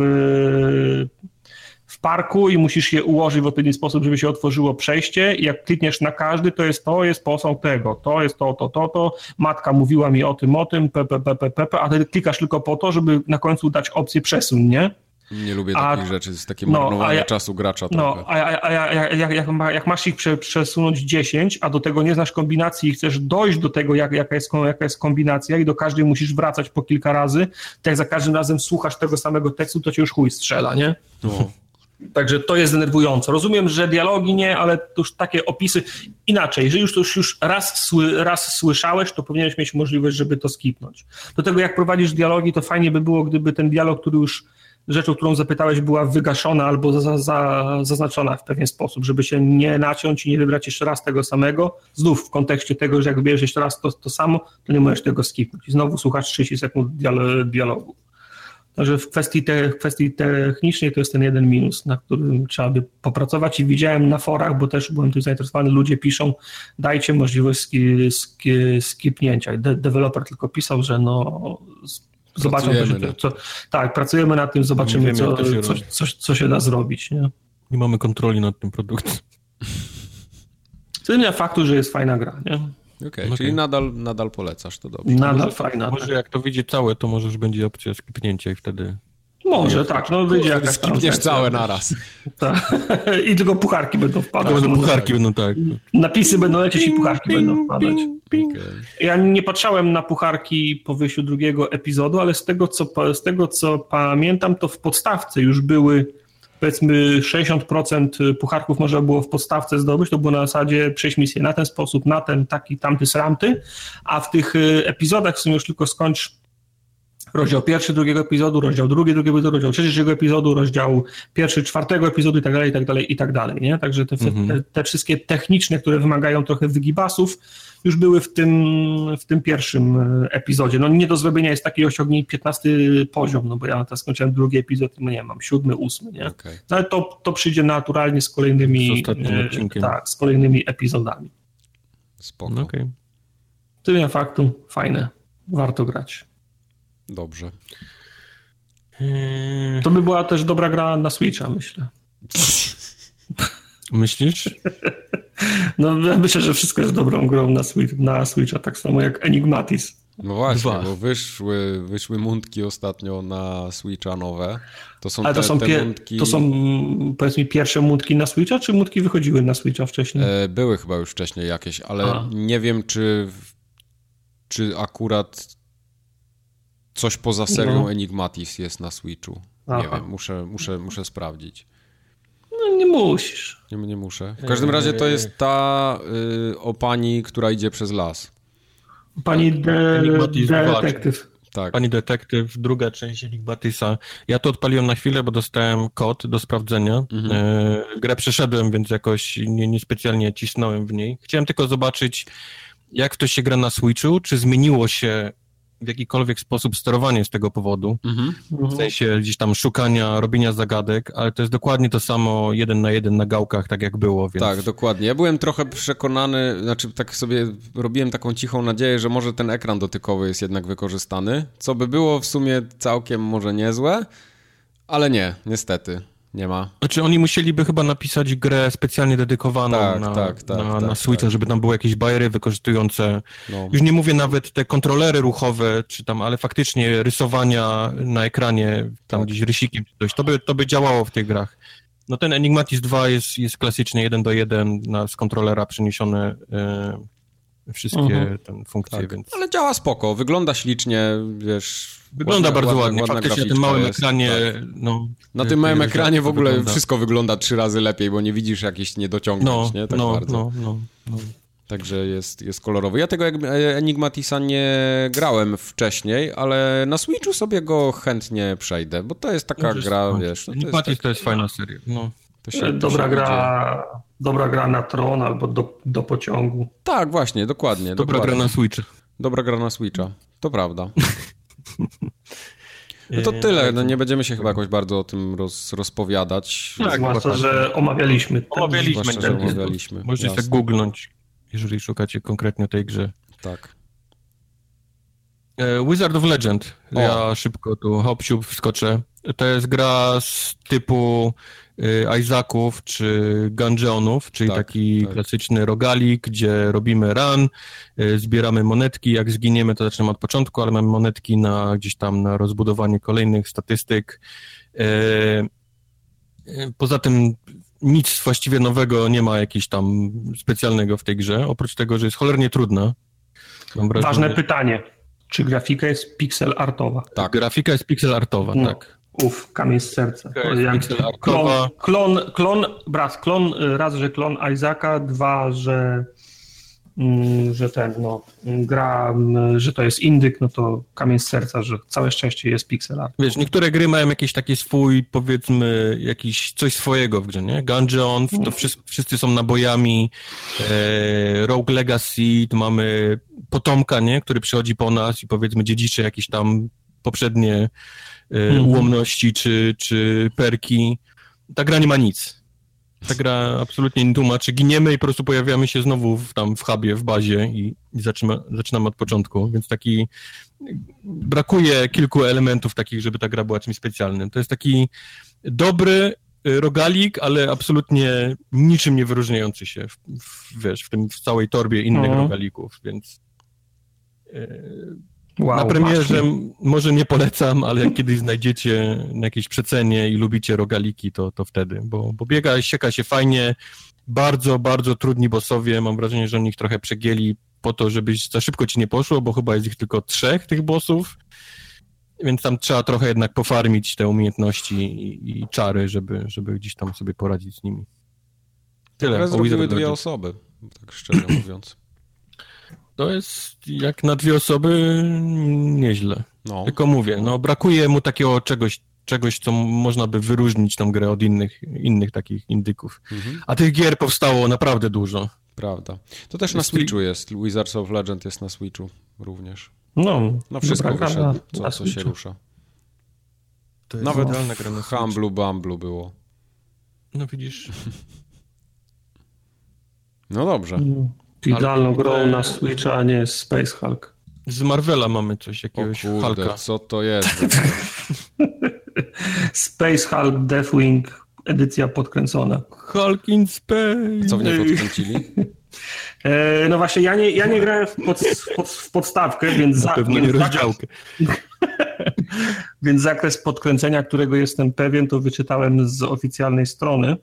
w parku i musisz je ułożyć w odpowiedni sposób, żeby się otworzyło przejście i jak klikniesz na każdy, to jest to, jest posąg tego, to jest to, to, to, to, matka mówiła mi o tym, o tym, p, p, p, p, p, p a ty klikasz tylko po to, żeby na końcu dać opcję przesuń, nie? Nie lubię a, takich rzeczy, jest takie marnowanie no, ja, czasu gracza. No, trochę. a, a, a, a jak, jak, jak, masz ich prze, przesunąć 10, a do tego nie znasz kombinacji i chcesz dojść do tego, jak, jaka, jest, jaka jest kombinacja i do każdej musisz wracać po kilka razy, to jak za każdym razem słuchasz tego samego tekstu, to cię już chuj strzela, nie? No. Także to jest denerwujące. Rozumiem, że dialogi nie, ale już takie opisy inaczej. Jeżeli już to już, już raz, raz słyszałeś, to powinieneś mieć możliwość, żeby to skipnąć. Do tego, jak prowadzisz dialogi, to fajnie by było, gdyby ten dialog, który już rzeczą, którą zapytałeś, była wygaszona albo za, za, zaznaczona w pewien sposób, żeby się nie naciąć i nie wybrać jeszcze raz tego samego. Znów w kontekście tego, że jak wybierzesz jeszcze raz to, to samo, to nie możesz tego skipnąć. I znowu słuchasz 30 sekund dialogu. Także w kwestii, te, w kwestii technicznej to jest ten jeden minus, na którym trzeba by popracować i widziałem na forach, bo też byłem tu zainteresowany, ludzie piszą, dajcie możliwość ski, ski, skipnięcia. De, deweloper tylko pisał, że no zobaczą, co, co, tak, pracujemy nad tym, zobaczymy, co, się co, co, co, się da zrobić. Nie? nie mamy kontroli nad tym produktem. Co nie faktu, że jest fajna gra, nie? Okej, okay, okay. czyli nadal, nadal polecasz to dobrze. Nadal może, fajna. Może tak. jak to wyjdzie całe, to może już będzie opcja skipnięcia i wtedy... Może, tak, no wyjdzie jakaś Skipniesz całe naraz. Tak. I tylko pucharki będą wpadać. Tylko pucharki będą, tak. Napisy będą lecieć i pucharki ping, będą wpadać. Ping, okay. Ja nie patrzałem na pucharki po wyjściu drugiego epizodu, ale z tego, co, z tego, co pamiętam, to w podstawce już były powiedzmy 60% pucharków można było w podstawce zdobyć, to było na zasadzie przejść misję na ten sposób, na ten, taki, tamty, sramty, a w tych y, epizodach są już tylko skończ rozdział pierwszy drugiego epizodu, rozdział drugi drugiego epizodu, rozdział trzeci trzeciego epizodu, rozdział pierwszy czwartego epizodu i tak dalej, i tak dalej, i tak dalej, nie? Także te, mhm. te, te, wszystkie techniczne, które wymagają trochę wygibasów, już były w tym, w tym pierwszym e, epizodzie. No nie do zrobienia jest taki osiągnij 15 poziom, no bo ja teraz skończyłem drugi epizod i no nie mam, siódmy, ósmy, nie? Okay. No ale to, to przyjdzie naturalnie z kolejnymi, z e, tak, z kolejnymi epizodami. Spoko. No okay. Tyle faktu, fajne, warto grać. Dobrze. Eee. To by była też dobra gra na Switcha, myślę. Myślisz? No myślę, że wszystko jest dobrą grą na, Switch, na Switcha, tak samo jak Enigmatis. No właśnie, Dwa. bo wyszły, wyszły mundki ostatnio na Switcha nowe. To są Ale to, te, są, te mundki... to są powiedz mi pierwsze mundki na Switcha, czy mundki wychodziły na Switcha wcześniej? E, były chyba już wcześniej jakieś, ale A. nie wiem, czy, czy akurat coś poza serią no. Enigmatis jest na Switchu. Aha. Nie wiem, muszę, muszę, muszę sprawdzić. No nie musisz. Nie, nie muszę. W każdym razie to jest ta y, o pani, która idzie przez las. Pani tak. de, detektyw. Tak. Pani detektyw, druga część Enigmatisa. Ja to odpaliłem na chwilę, bo dostałem kod do sprawdzenia. Mhm. E, grę przeszedłem, więc jakoś nie, niespecjalnie cisnąłem w niej. Chciałem tylko zobaczyć, jak to się gra na Switchu, czy zmieniło się w jakikolwiek sposób sterowanie z tego powodu. Mhm. W sensie gdzieś tam szukania, robienia zagadek, ale to jest dokładnie to samo jeden na jeden na gałkach, tak jak było. Więc... Tak, dokładnie. Ja byłem trochę przekonany, znaczy tak sobie robiłem taką cichą nadzieję, że może ten ekran dotykowy jest jednak wykorzystany, co by było w sumie całkiem może niezłe, ale nie, niestety. Nie ma. Znaczy oni musieliby chyba napisać grę specjalnie dedykowaną tak, na, tak, tak, na, tak, na Switcha, tak. żeby tam były jakieś bariery wykorzystujące, no. już nie mówię nawet te kontrolery ruchowe, czy tam, ale faktycznie rysowania na ekranie, tam tak. gdzieś rysikiem czy coś, to by, to by działało w tych grach. No ten Enigmatis 2 jest, jest klasycznie 1 do 1 na, z kontrolera przeniesione e, wszystkie mhm. ten funkcje, tak. więc... Ale działa spoko, wygląda ślicznie, wiesz Wygląda ładna, bardzo ładnie. Ładna Faktycznie na tym małym jest, ekranie. Tak. No, na tym małym ekranie w ogóle wygląda. wszystko wygląda trzy razy lepiej, bo nie widzisz jakichś niedociągnięć, no, nie? Tak no, bardzo. No, no, no. Także jest, jest kolorowy. Ja tego Enigmatisa nie grałem wcześniej, ale na Switchu sobie go chętnie przejdę, bo to jest taka gra, no, wiesz... No, Enigmatis to jest, to jest fajna seria. No. To się, dobra gra, dobra gra na tron albo do, do pociągu. Tak, właśnie, dokładnie. Dobra dokładnie. gra na Switcha. Dobra gra na Switcha, to prawda. No to tyle, no nie będziemy się chyba jakoś bardzo o tym roz, rozpowiadać. Tak, zwłaszcza, że omawialiśmy. Omawialiśmy, zwłaszcza, że omawialiśmy. Możecie tak googlnąć, jeżeli szukacie konkretnie tej grze. Tak. E, Wizard of Legend. O. Ja szybko tu hop wskoczę. To jest gra z typu y, Isaaków czy Gungeonów, czyli Tak, taki tak. klasyczny rogalik, gdzie robimy run, y, zbieramy monetki, jak zginiemy to zaczynamy od początku, ale mamy monetki na gdzieś tam na rozbudowanie kolejnych statystyk. Y, Poza tym nic właściwie nowego nie ma jakiegoś tam specjalnego w tej grze, oprócz tego, że jest cholernie trudna. Ważne pytanie. Czy grafika jest pixel artowa? Tak. Grafika jest pixel artowa, No. tak. Uf, kamień z serca. Pixel klon, klon, klon, raz, klon, raz, że klon Isaaca, dwa, że, mm, że ten, no, gra, mm, że to jest indyk, no to kamień z serca, że całe szczęście jest pixel art. Wiesz, niektóre gry mają jakiś taki swój, powiedzmy, jakiś coś swojego w grze, nie? Gungeon, to wszyscy, wszyscy są nabojami, e, Rogue Legacy, tu mamy potomka, nie? Który przychodzi po nas i powiedzmy dziedziczy jakieś tam poprzednie Mhm. ułomności czy, czy perki. Ta gra nie ma nic. Ta gra absolutnie nie tłumaczy. Giniemy i po prostu pojawiamy się znowu w, tam w hubie, w bazie i, i zaczyna, zaczynamy od początku, więc taki brakuje kilku elementów takich, żeby ta gra była czymś specjalnym. To jest taki dobry y, rogalik, ale absolutnie niczym nie wyróżniający się w, w, wiesz, w tym w całej torbie innych Mhm. rogalików, więc y, Wow, na premierze właśnie. może nie polecam, ale jak kiedyś znajdziecie na jakiejś przecenie i lubicie rogaliki, to, to wtedy, bo, bo biega, sieka się fajnie, bardzo, bardzo trudni bossowie, mam wrażenie, że oni ich trochę przegięli po to, żebyś za szybko ci nie poszło, bo chyba jest ich tylko trzech, tych bossów, więc tam trzeba trochę jednak pofarmić te umiejętności i, i czary, żeby, żeby gdzieś tam sobie poradzić z nimi. Tyle. Ale o zrobiły Wizard dwie osoby, tak szczerze mówiąc. To jest jak na dwie osoby nieźle. No. Tylko mówię, no brakuje mu takiego czegoś, czegoś, co można by wyróżnić tą grę od innych, innych takich indyków. Mhm. A tych gier powstało naprawdę dużo. Prawda. To też na Jest- Switchu jest. Wizards of Legend jest na Switchu również. No, No wszystko dobra wyszedł, na- co, na co się rusza. To Nawet idealna w gra na Switch. Humblu Bumblu było. No widzisz, No dobrze. Idealną Ale- grą na Switcha, a nie Space Hulk. z Marvela mamy coś, O jakiegoś kurde, Hulka. co to jest? Space Hulk Deathwing, edycja podkręcona. Hulk in Space. Co w niej podkręcili? E, no właśnie, ja nie, ja nie grałem w, pod, pod, w podstawkę, więc, Na za, pewno nie rozdziałkę. więc zakres podkręcenia, którego jestem pewien, to wyczytałem z oficjalnej strony.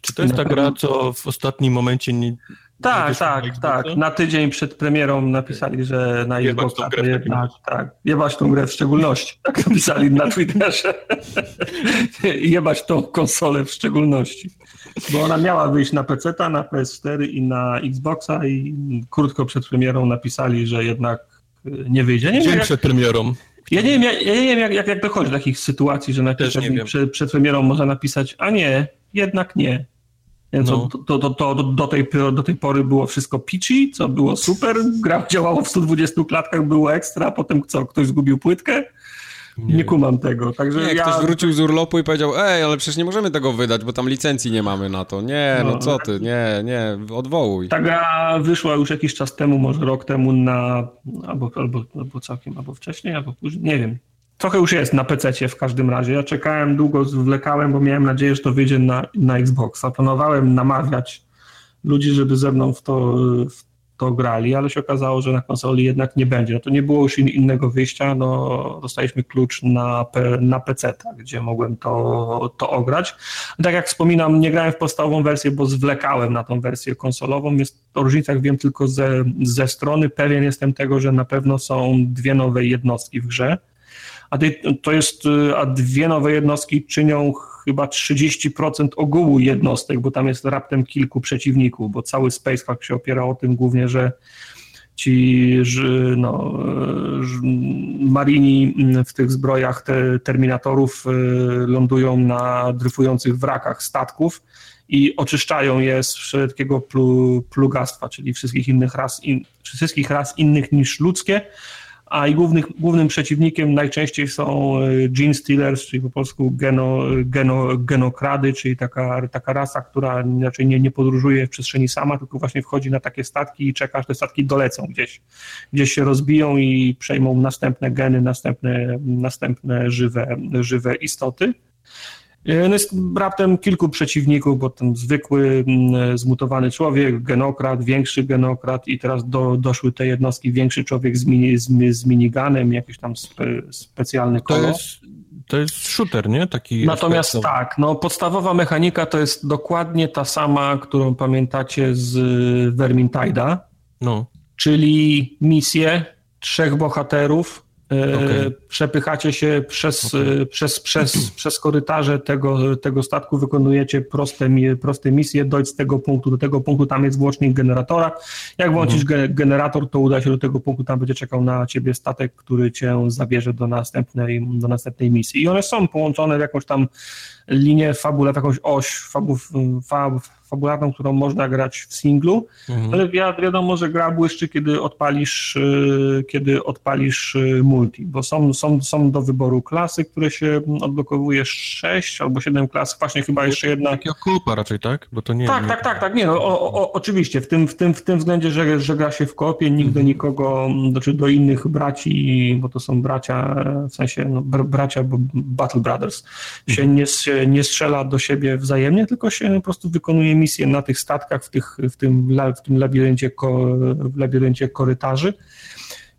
Czy to jest ta gra, co w ostatnim momencie nie... Tak, na tak, tak. Na tydzień przed premierą napisali, że na Xboxa to jednak, tak, jebać tą grę w szczególności. Tak napisali na Twitterze. Jebać tą konsolę w szczególności. Bo ona miała wyjść na PC, na PS4 i na Xboxa i krótko przed premierą napisali, że jednak y, nie wyjdzie. Nie Dzień jak, przed premierą. ja nie wiem, jak, ja nie wiem jak, jak, jak dochodzi do takich sytuacji, że wiem. przed, przed premierą można napisać, a nie, jednak nie. Więc No. to, to, to, to do, tej, do tej pory było wszystko peachy, co było super, gra działała w 120 klatkach, było ekstra, potem co, ktoś zgubił płytkę? Nie, wiem. kumam tego, także Nie, ja... ktoś wrócił z urlopu i powiedział, ej, ale przecież nie możemy tego wydać, bo tam licencji nie mamy na to. Nie, no No. co ty, nie, nie, odwołuj. Ta gra wyszła już jakiś czas temu, może rok temu na... albo, albo, albo całkiem, albo wcześniej, albo później, nie wiem. Trochę już jest na PC w każdym razie. Ja czekałem długo, zwlekałem, bo miałem nadzieję, że to wyjdzie na, na Xboxa. Planowałem namawiać ludzi, żeby ze mną w to, w to grali, ale się okazało, że na konsoli jednak nie będzie. No to nie było już in, innego wyjścia. No, dostaliśmy klucz na, na PC, gdzie mogłem to, to ograć. Tak jak wspominam, nie grałem w podstawową wersję, bo zwlekałem na tą wersję konsolową. Jest, o różnicach wiem tylko ze, ze strony. Pewien jestem tego, że na pewno są dwie nowe jednostki w grze. A to jest, y, a dwie nowe jednostki czynią chyba 30% ogółu jednostek, bo tam jest raptem kilku przeciwników, bo cały Space Hulk się opiera o tym głównie, że ci że, no, marini w tych zbrojach te, terminatorów y, lądują na dryfujących wrakach statków i oczyszczają je z wszelkiego plu, plugastwa, czyli wszystkich innych ras, in, wszystkich ras innych niż ludzkie, a i głównych, głównym przeciwnikiem najczęściej są e, Gene Stealers, czyli po polsku geno, geno, genokrady, czyli taka, taka rasa, która raczej nie, nie podróżuje w przestrzeni sama, tylko właśnie wchodzi na takie statki i czeka, aż te statki dolecą gdzieś. Gdzieś się rozbiją i przejmą następne geny, następne, następne żywe, żywe istoty. No jest raptem kilku przeciwników, bo ten zwykły, mm, zmutowany człowiek, genokrat, większy genokrat i teraz do, doszły te jednostki, większy człowiek z, mini, z, z miniganem, jakiś tam spe, specjalny kolor. To jest, to jest shooter, nie? Taki Natomiast tak, no podstawowa mechanika to jest dokładnie ta sama, którą pamiętacie z Vermintide'a, no. czyli misje, trzech bohaterów, E, okay. Przepychacie się przez, okay. E, przez, przez, przez korytarze tego, tego statku, wykonujecie proste, proste misje, dojść z tego punktu do tego punktu, tam jest włącznik generatora. Jak włączysz mhm. generator, to uda się do tego punktu, tam będzie czekał na ciebie statek, który cię zabierze do następnej, do następnej misji. I one są połączone w jakąś tam linię fabule, w jakąś oś fabu, fab, fabularną, którą można grać w singlu, mhm. ale wi wiadomo, że gra błyszczy, kiedy odpalisz, y, kiedy odpalisz y, multi, bo są, są, są do wyboru klasy, które się odblokowuje 6 albo 7 klas, właśnie chyba jeszcze jedna. Takiego koopa raczej, tak? Bo to nie Tak, tak, tak, tak, nie, no, o, o, oczywiście, w tym, w tym, w tym względzie, że, że gra się w kopie, nikt do mhm. nikogo, znaczy do innych braci, bo to są bracia, w sensie no, bracia, bo Battle Brothers, się mhm. nie, nie strzela do siebie wzajemnie, tylko się po prostu wykonuje misje na tych statkach w, tych, w, tym, w tym labiryncie, w labiryncie korytarzy.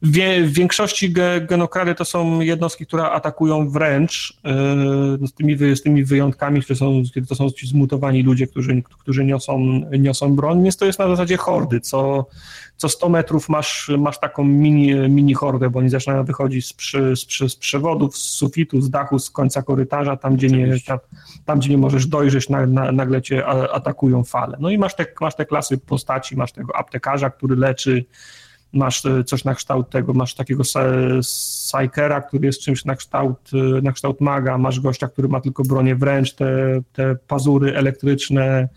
W większości genokrady to są jednostki, które atakują wręcz, e, z tymi, z tymi wyjątkami, które są, to są ci zmutowani ludzie, którzy, którzy niosą, niosą broń, więc to jest na zasadzie hordy, co, co 100 metrów masz, masz taką mini, mini hordę, bo oni zaczynają wychodzić z, przy, z, przy, z przewodów, z sufitu, z dachu, z końca korytarza, tam gdzie nie, tam, tam gdzie nie możesz dojrzeć, na, na, nagle cię atakują fale. No i masz te, masz te klasy postaci, masz tego aptekarza, który leczy, masz e, coś na kształt tego, masz takiego Psykera, który jest czymś na kształt, e, na kształt maga, masz gościa, który ma tylko bronię wręcz, te, te pazury elektryczne,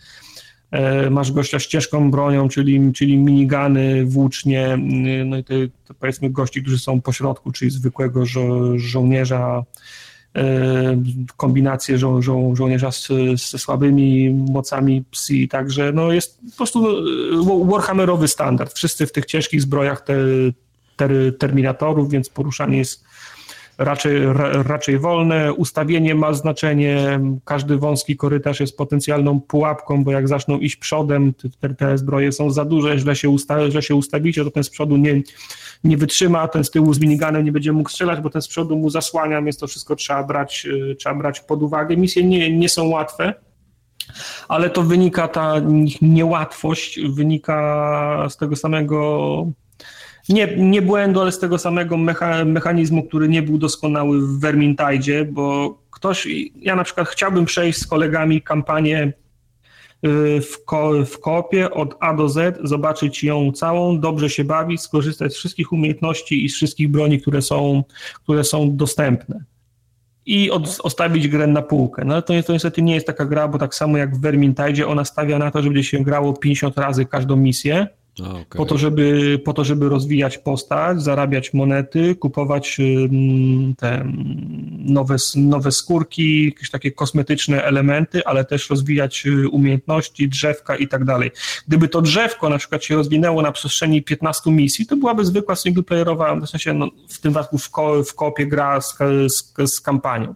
e, masz gościa ścieżką bronią, czyli, czyli minigany, włócznie, no i te, te powiedzmy gości, którzy są po środku, czyli zwykłego żo żołnierza, kombinacje żo żo żołnierza z, ze słabymi mocami psi, także no jest po prostu e, Warhammerowy standard. Wszyscy w tych ciężkich zbrojach te, ter, terminatorów, więc poruszanie jest raczej, ra, raczej wolne. Ustawienie ma znaczenie, każdy wąski korytarz jest potencjalną pułapką, bo jak zaczną iść przodem, te, te zbroje są za duże, źle się, usta, źle się ustawicie, to ten z przodu nie, nie wytrzyma, ten z tyłu z miniganem nie będzie mógł strzelać, bo ten z przodu mu zasłania, więc to wszystko trzeba brać, y, trzeba brać pod uwagę. Misje nie, nie są łatwe, ale to wynika, ta niełatwość wynika z tego samego nie, nie błędu, ale z tego samego mecha, mechanizmu, który nie był doskonały w Vermintide, bo ktoś, ja na przykład chciałbym przejść z kolegami kampanię y, w, ko, w kopie od A do Z, zobaczyć ją całą, dobrze się bawić, skorzystać z wszystkich umiejętności i z wszystkich broni, które są, które są dostępne. I od, grę na półkę. No ale to, to niestety nie jest taka gra, bo tak samo jak w Vermintide, ona stawia na to, żeby się grało 50 razy każdą misję Okay. Po, to, żeby, po to, żeby rozwijać postać, zarabiać monety, kupować te nowe, nowe skórki, jakieś takie kosmetyczne elementy, ale też rozwijać y, umiejętności, drzewka i tak dalej. Gdyby to drzewko na przykład się rozwinęło na przestrzeni 15 misji, to byłaby zwykła singleplayerowa, w sensie no, w tym wypadku w, ko, w kopie gra z, z, z kampanią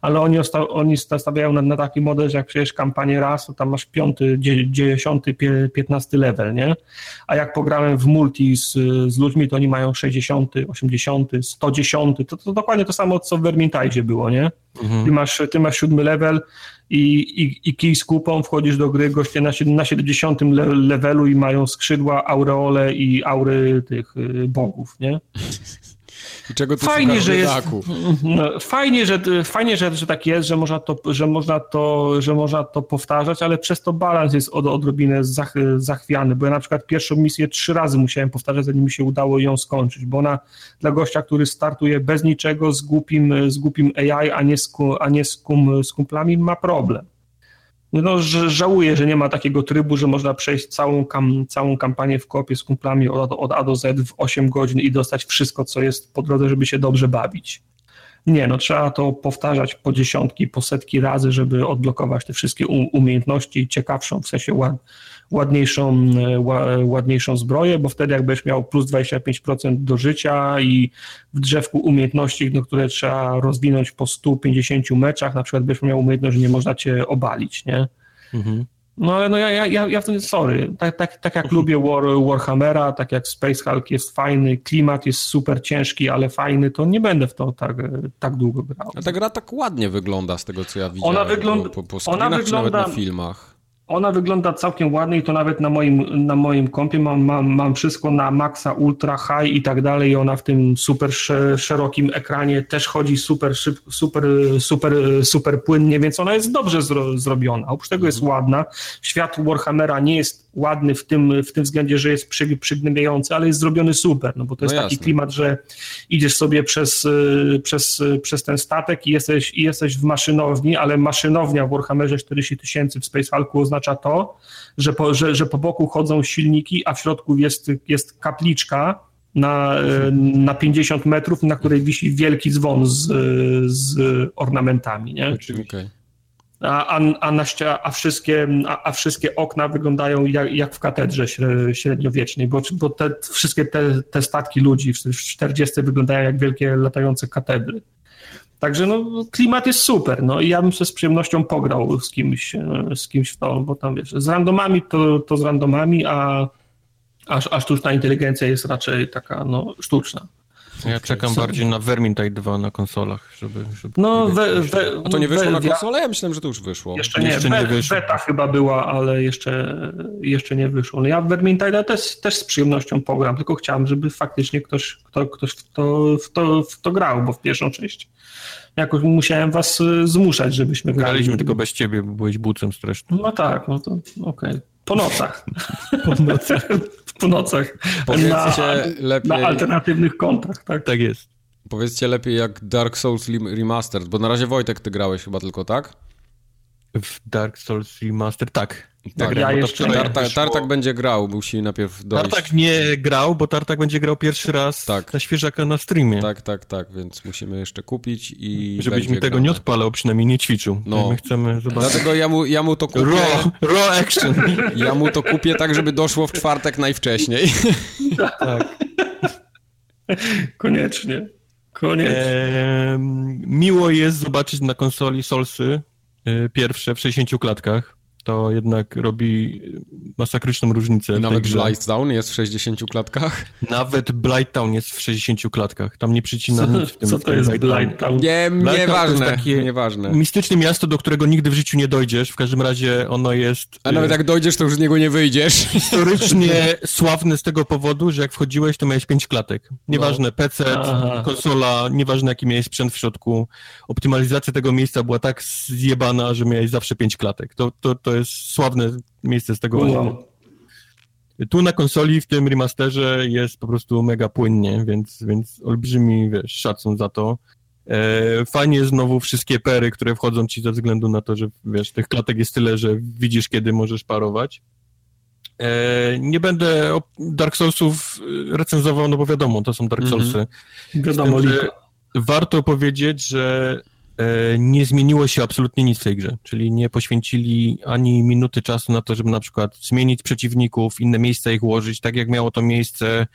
ale oni, oni stawiają na, na, taki model, że jak przejdziesz kampanię raz, to tam masz piąty, dziesiąty, piętnasty level, nie? A jak pograłem w multi z, z ludźmi, to oni mają 60, 80, 110, to, to dokładnie to samo, co w Vermintide było, nie? Mhm. Ty, masz, ty masz siódmy level i, i, i kij z kupą, wchodzisz do gry, goście na, na 70 levelu i mają skrzydła, aureole i aury tych y, bogów, nie? Czego tu fajnie, że jest, no, fajnie, że, fajnie że, że tak jest, że można, to, że, można to, że można to powtarzać, ale przez to balans jest od, odrobinę zach, zachwiany, bo ja na przykład pierwszą misję trzy razy musiałem powtarzać, zanim mi się udało ją skończyć, bo ona dla gościa, który startuje bez niczego, z głupim, z głupim AI, a nie z, a nie z, kum, z kumplami, ma problem no, żałuję, że nie ma takiego trybu, że można przejść całą, kam, całą kampanię w kopie z kumplami od, od A do Z w 8 godzin i dostać wszystko, co jest po drodze, żeby się dobrze bawić. Nie, no trzeba to powtarzać po dziesiątki, po setki razy, żeby odblokować te wszystkie umiejętności ciekawszą, w sensie ład, ładniejszą, ładniejszą zbroję, bo wtedy jak będziesz miał plus 25% do życia i w drzewku umiejętności, no, które trzeba rozwinąć po 150 meczach, na przykład będziesz miał umiejętność, że nie można cię obalić, nie? Mhm. No ale no ja, ja, ja, ja wtedy, sorry, tak, tak, tak jak lubię War, Warhammera, tak jak Space Hulk jest fajny, klimat jest super ciężki, ale fajny, to nie będę w to tak, tak długo grał. A ta gra tak ładnie wygląda z tego, co ja widziałem ona po, po ona wygląda, nawet na filmach. Ona wygląda całkiem ładnie i to nawet na moim, na moim kompie mam, mam, mam wszystko na maksa, ultra, high i tak dalej i ona w tym super szerokim ekranie też chodzi super super, super, super płynnie, więc ona jest dobrze zro, zrobiona. Oprócz tego jest mhm. ładna. Świat Warhammera nie jest ładny w tym, w tym względzie, że jest przy, przygnębiający, ale jest zrobiony super, no bo to jest no taki klimat, że idziesz sobie przez, przez, przez ten statek i jesteś, i jesteś w maszynowni, ale maszynownia w Warhammerze 40 tysięcy w Space Hulku oznacza to, że po, że, że po boku chodzą silniki, a w środku jest, jest kapliczka, na, na 50 metrów, na której wisi wielki dzwon z, z ornamentami. Nie? Okay a, a, na a, wszystkie, a, a, wszystkie okna wyglądają jak, jak w katedrze średniowiecznej, bo, bo te, wszystkie te, te statki ludzi w 40 wyglądają jak wielkie latające katedry. Także no, klimat jest super, no i ja bym się z przyjemnością pograł z kimś, z kimś w to, bo tam wiesz, z randomami to, to z randomami, a, a, a sztuczna inteligencja jest raczej taka no, sztuczna. Ja czekam bardziej na Vermintide 2 na konsolach, żeby... żeby no, we, we, A to nie wyszło we, na konsolę? Ja myślałem, że to już wyszło. Jeszcze nie, jeszcze nie wyszło. beta chyba była, ale jeszcze, jeszcze nie wyszło. No ja w Vermintide też, też z przyjemnością pogram, tylko chciałem, żeby faktycznie ktoś, kto, ktoś w, to, w, to, w to grał, bo w pierwszą część jakoś musiałem was y, zmuszać, żebyśmy grali. Graliśmy tylko bez ciebie, bo byłeś bucem strasznym. No tak, no to okej. Okay. Po nocach. po nocach. Po nocach. Powiedzcie na, lepiej... na alternatywnych kontach, tak? Tak jest. Powiedzcie lepiej jak Dark Souls Remastered, bo na razie Wojtek ty grałeś chyba tylko, tak? W Dark Souls Remaster, tak. Tak, ja jeszcze Tartak, Tartak będzie grał, musi najpierw dojść. Tartak nie grał, bo Tartak będzie grał pierwszy raz tak. na świeżaka na streamie. Tak, tak, tak, więc musimy jeszcze kupić i Żebyś mi tego nie odpalał, przynajmniej nie ćwiczył. No. My chcemy zobaczyć. Dlatego ja mu, ja mu to kupię. Raw, raw action. Ja mu to kupię tak, żeby doszło w czwartek najwcześniej. Tak. Koniecznie. Koniecznie. Eee, miło jest zobaczyć na konsoli Solsy e, pierwsze w 60 klatkach to jednak robi masakryczną różnicę. Nawet Blighttown jest w 60 klatkach? Nawet Blighttown jest w 60 klatkach. Tam nie przycina co, nic w tym. Co to jest Blighttown? Nie, nieważne. takie nieważne. mistyczne miasto, do którego nigdy w życiu nie dojdziesz. W każdym razie ono jest... A nawet jak dojdziesz, to już z niego nie wyjdziesz. Historycznie sławne z tego powodu, że jak wchodziłeś, to miałeś 5 klatek. Nieważne, no. PC, Aha. konsola, nieważne jaki miałeś sprzęt w środku. Optymalizacja tego miejsca była tak zjebana, że miałeś zawsze 5 klatek. To, to, to jest sławne miejsce z tego powodu. Tu na konsoli w tym remasterze jest po prostu mega płynnie, więc, więc olbrzymi wiesz, szacun za to. E, fajnie znowu wszystkie pery, które wchodzą ci ze względu na to, że wiesz, tych klatek jest tyle, że widzisz, kiedy możesz parować. E, nie będę Dark Soulsów recenzował, no bo wiadomo, to są Dark mhm. Soulsy. Mm -hmm. Wiadomo, tym, warto powiedzieć, że E, nie zmieniło się absolutnie nic w tej grze, czyli nie poświęcili ani minuty czasu na to, żeby na przykład zmienić przeciwników, inne miejsca ich ułożyć, tak jak miało to miejsce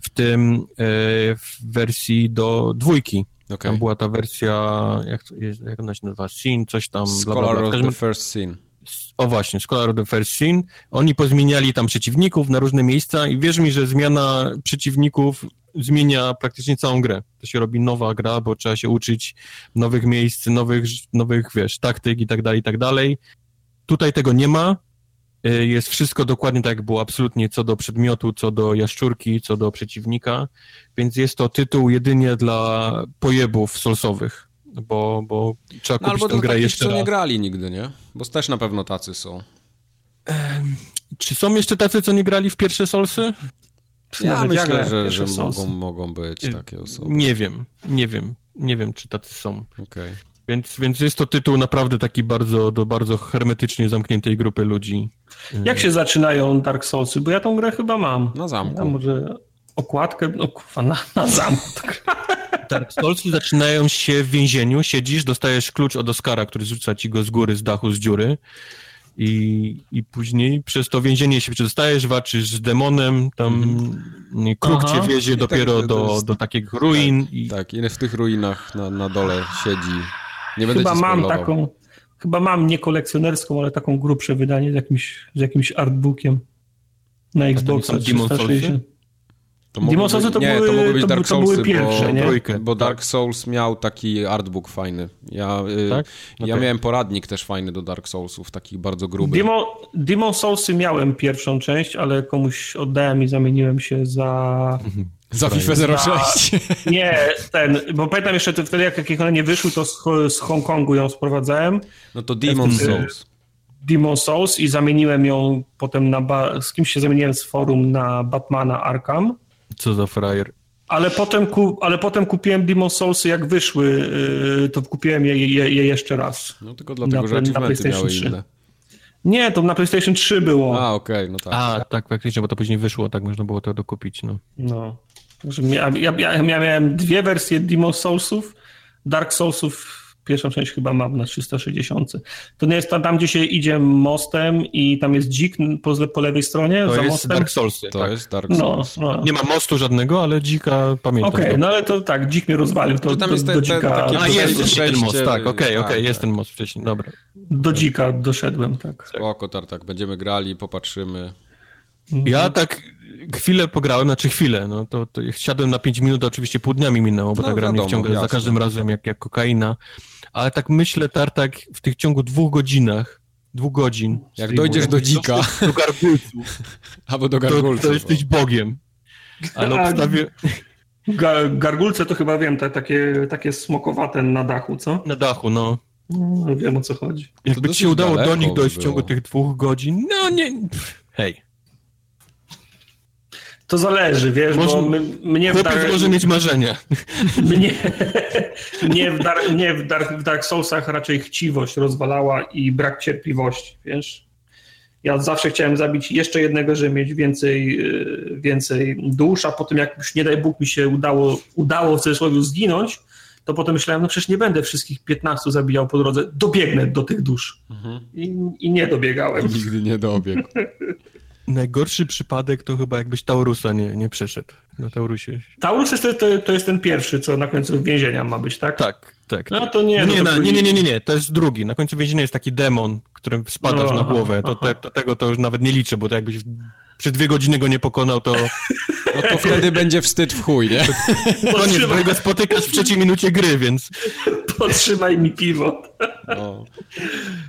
w tym e, w wersji do dwójki. Okay. Tam była ta wersja, jak, jak ona się nazywa, Scene, coś tam. Scholar bla, bla, bla. of the First Scene. O właśnie, Scholar of the First Scene. Oni pozmieniali tam przeciwników na różne miejsca i wierz mi, że zmiana przeciwników zmienia praktycznie całą grę. To się robi nowa gra, bo trzeba się uczyć nowych miejsc, nowych, nowych wiesz, taktyk i tak dalej, i tak dalej. Tutaj tego nie ma. Y, jest wszystko dokładnie tak, jak było absolutnie co do przedmiotu, co do jaszczurki, co do przeciwnika, więc jest to tytuł jedynie dla pojebów solsowych, bo, bo trzeba no, kupić albo tę grę takich, jeszcze raz. nie grali nigdy, nie? Bo też na pewno tacy są. Czy są jeszcze tacy, co nie grali w pierwsze Solsy? Ja myślę, że, że mogą, mogą być takie osoby. Nie wiem, nie wiem, nie wiem, czy tacy są. Okay. Więc, więc jest to tytuł naprawdę taki bardzo, do bardzo hermetycznie zamkniętej grupy ludzi. Jak się zaczynają Dark Soulsy? Bo ja tą grę chyba mam. Na zamku. Ja może okładkę, no kurwa, na, na zamku. Dark Soulsy zaczynają się w więzieniu, siedzisz, dostajesz klucz od Oscara, który rzuca ci go z góry, z dachu, z dziury I, I później przez to więzienie się przedostajesz, walczysz z demonem, tam mm. kruk Aha. cię wiezie I tak, dopiero to do, jest- do takich ruin. i Tak, i w tych ruinach na, na dole siedzi. Nie będę Chyba mam spoilował. taką, chyba mam nie kolekcjonerską, ale taką grubsze wydanie z jakimś, z jakimś artbookiem na Xboxa są Demon 360. To Demon mogły Soulsy być- to nie, były- to mogły być to Dark by- to były Soulsy, pierwsze, bo, nie? Trójkę, bo tak. Dark Souls miał taki artbook fajny. Ja, y, Tak? ja Okej. miałem poradnik też fajny do Dark Soulsów, taki bardzo gruby. Demon, Demon Soulsy miałem pierwszą część, ale komuś oddałem i zamieniłem się za... Za FIFA 06. Nie, ten, bo pamiętam jeszcze wtedy, jak, jak one nie wyszły, to z, z Hongkongu ją sprowadzałem. No to Demon Souls. Demon Souls i zamieniłem ją potem na... Ba- z kimś się zamieniłem z forum na Batmana Arkham. Co za frajer. Ale potem, ku, ale potem kupiłem Demon Soulsy, jak wyszły, yy, to kupiłem je, je, je jeszcze raz. No tylko dlatego, na- że na PlayStation miały 3. inne. Nie, to na PlayStation 3 było. A, okej, no tak. A, tak, faktycznie, bo to później wyszło, tak można było to dokupić, no. No. Ja, ja, ja miałem dwie wersje Demon Soulsów. Dark Soulsów pierwszą część chyba mam na 360. To nie jest tam, tam gdzie się idzie mostem i tam jest dzik po, po lewej stronie To za jest mostem. Dark Soulsy, To tak. jest Dark No, Souls. no. Nie ma mostu żadnego, ale dzika pamiętam. Okej, no ale to tak, dzik mnie rozwalił, to To tam do, jest do, ten- ten dzika, taki- A jest jest ten most, tak, okej, tak, okej, jest tak. ten most wcześniej, dobra. do dzika doszedłem, tak. Spoko, Tartak, będziemy grali, popatrzymy. Ja tak chwilę pograłem, znaczy chwilę, no to, to siadłem na 5 minut, oczywiście pół dnia mi minęło, bo No, ta gra mnie wciąga za każdym razem jak, jak kokaina, ale tak myślę, Tartak, w tych ciągu dwóch godzinach, dwóch godzin... Jak dojdziesz do dzika, Do gargulców, albo do to, gargulców. to jesteś Bogiem. Ale obstawię Ga- Gargulce to chyba wiem, te, takie, takie smokowate na dachu, co? na dachu, no. No, wiem o co chodzi. Jakby ci się udało do nich dojść w ciągu tych dwóch godzin, no nie... Hej, To zależy, wiesz, Może- bo my, mnie, w Dark, może mieć marzenia. mnie, mnie, w Dark, mnie w, Dark, w Dark Soulsach raczej chciwość rozwalała i brak cierpliwości, wiesz? Ja zawsze chciałem zabić jeszcze jednego, żeby mieć więcej, yy, więcej dusz, a potem jak już nie daj Bóg mi się udało, udało w cudzysłowie zginąć, to potem myślałem, no przecież nie będę wszystkich 15 zabijał po drodze, dobiegnę do tych dusz. Mhm. I, i nie dobiegałem. Nigdy nie dobiegł. Najgorszy przypadek to chyba jakbyś Taurusa nie, nie przeszedł. Na Taurusie. Taurus jest, to, to jest ten pierwszy, co na końcu więzienia ma być, tak? Tak, tak. No to nie. Nie, no nie, to na- nie, nie, nie, nie, nie, to jest drugi. Na końcu więzienia jest taki demon, którym spadasz No, na głowę. To, te, to tego to już nawet nie liczę, bo to jakbyś przez dwie godziny go nie pokonał, to No to wtedy będzie wstyd w chuj, nie? koniec, bo go spotykasz w trzeciej minucie gry, więc... Potrzymaj mi piwo. No.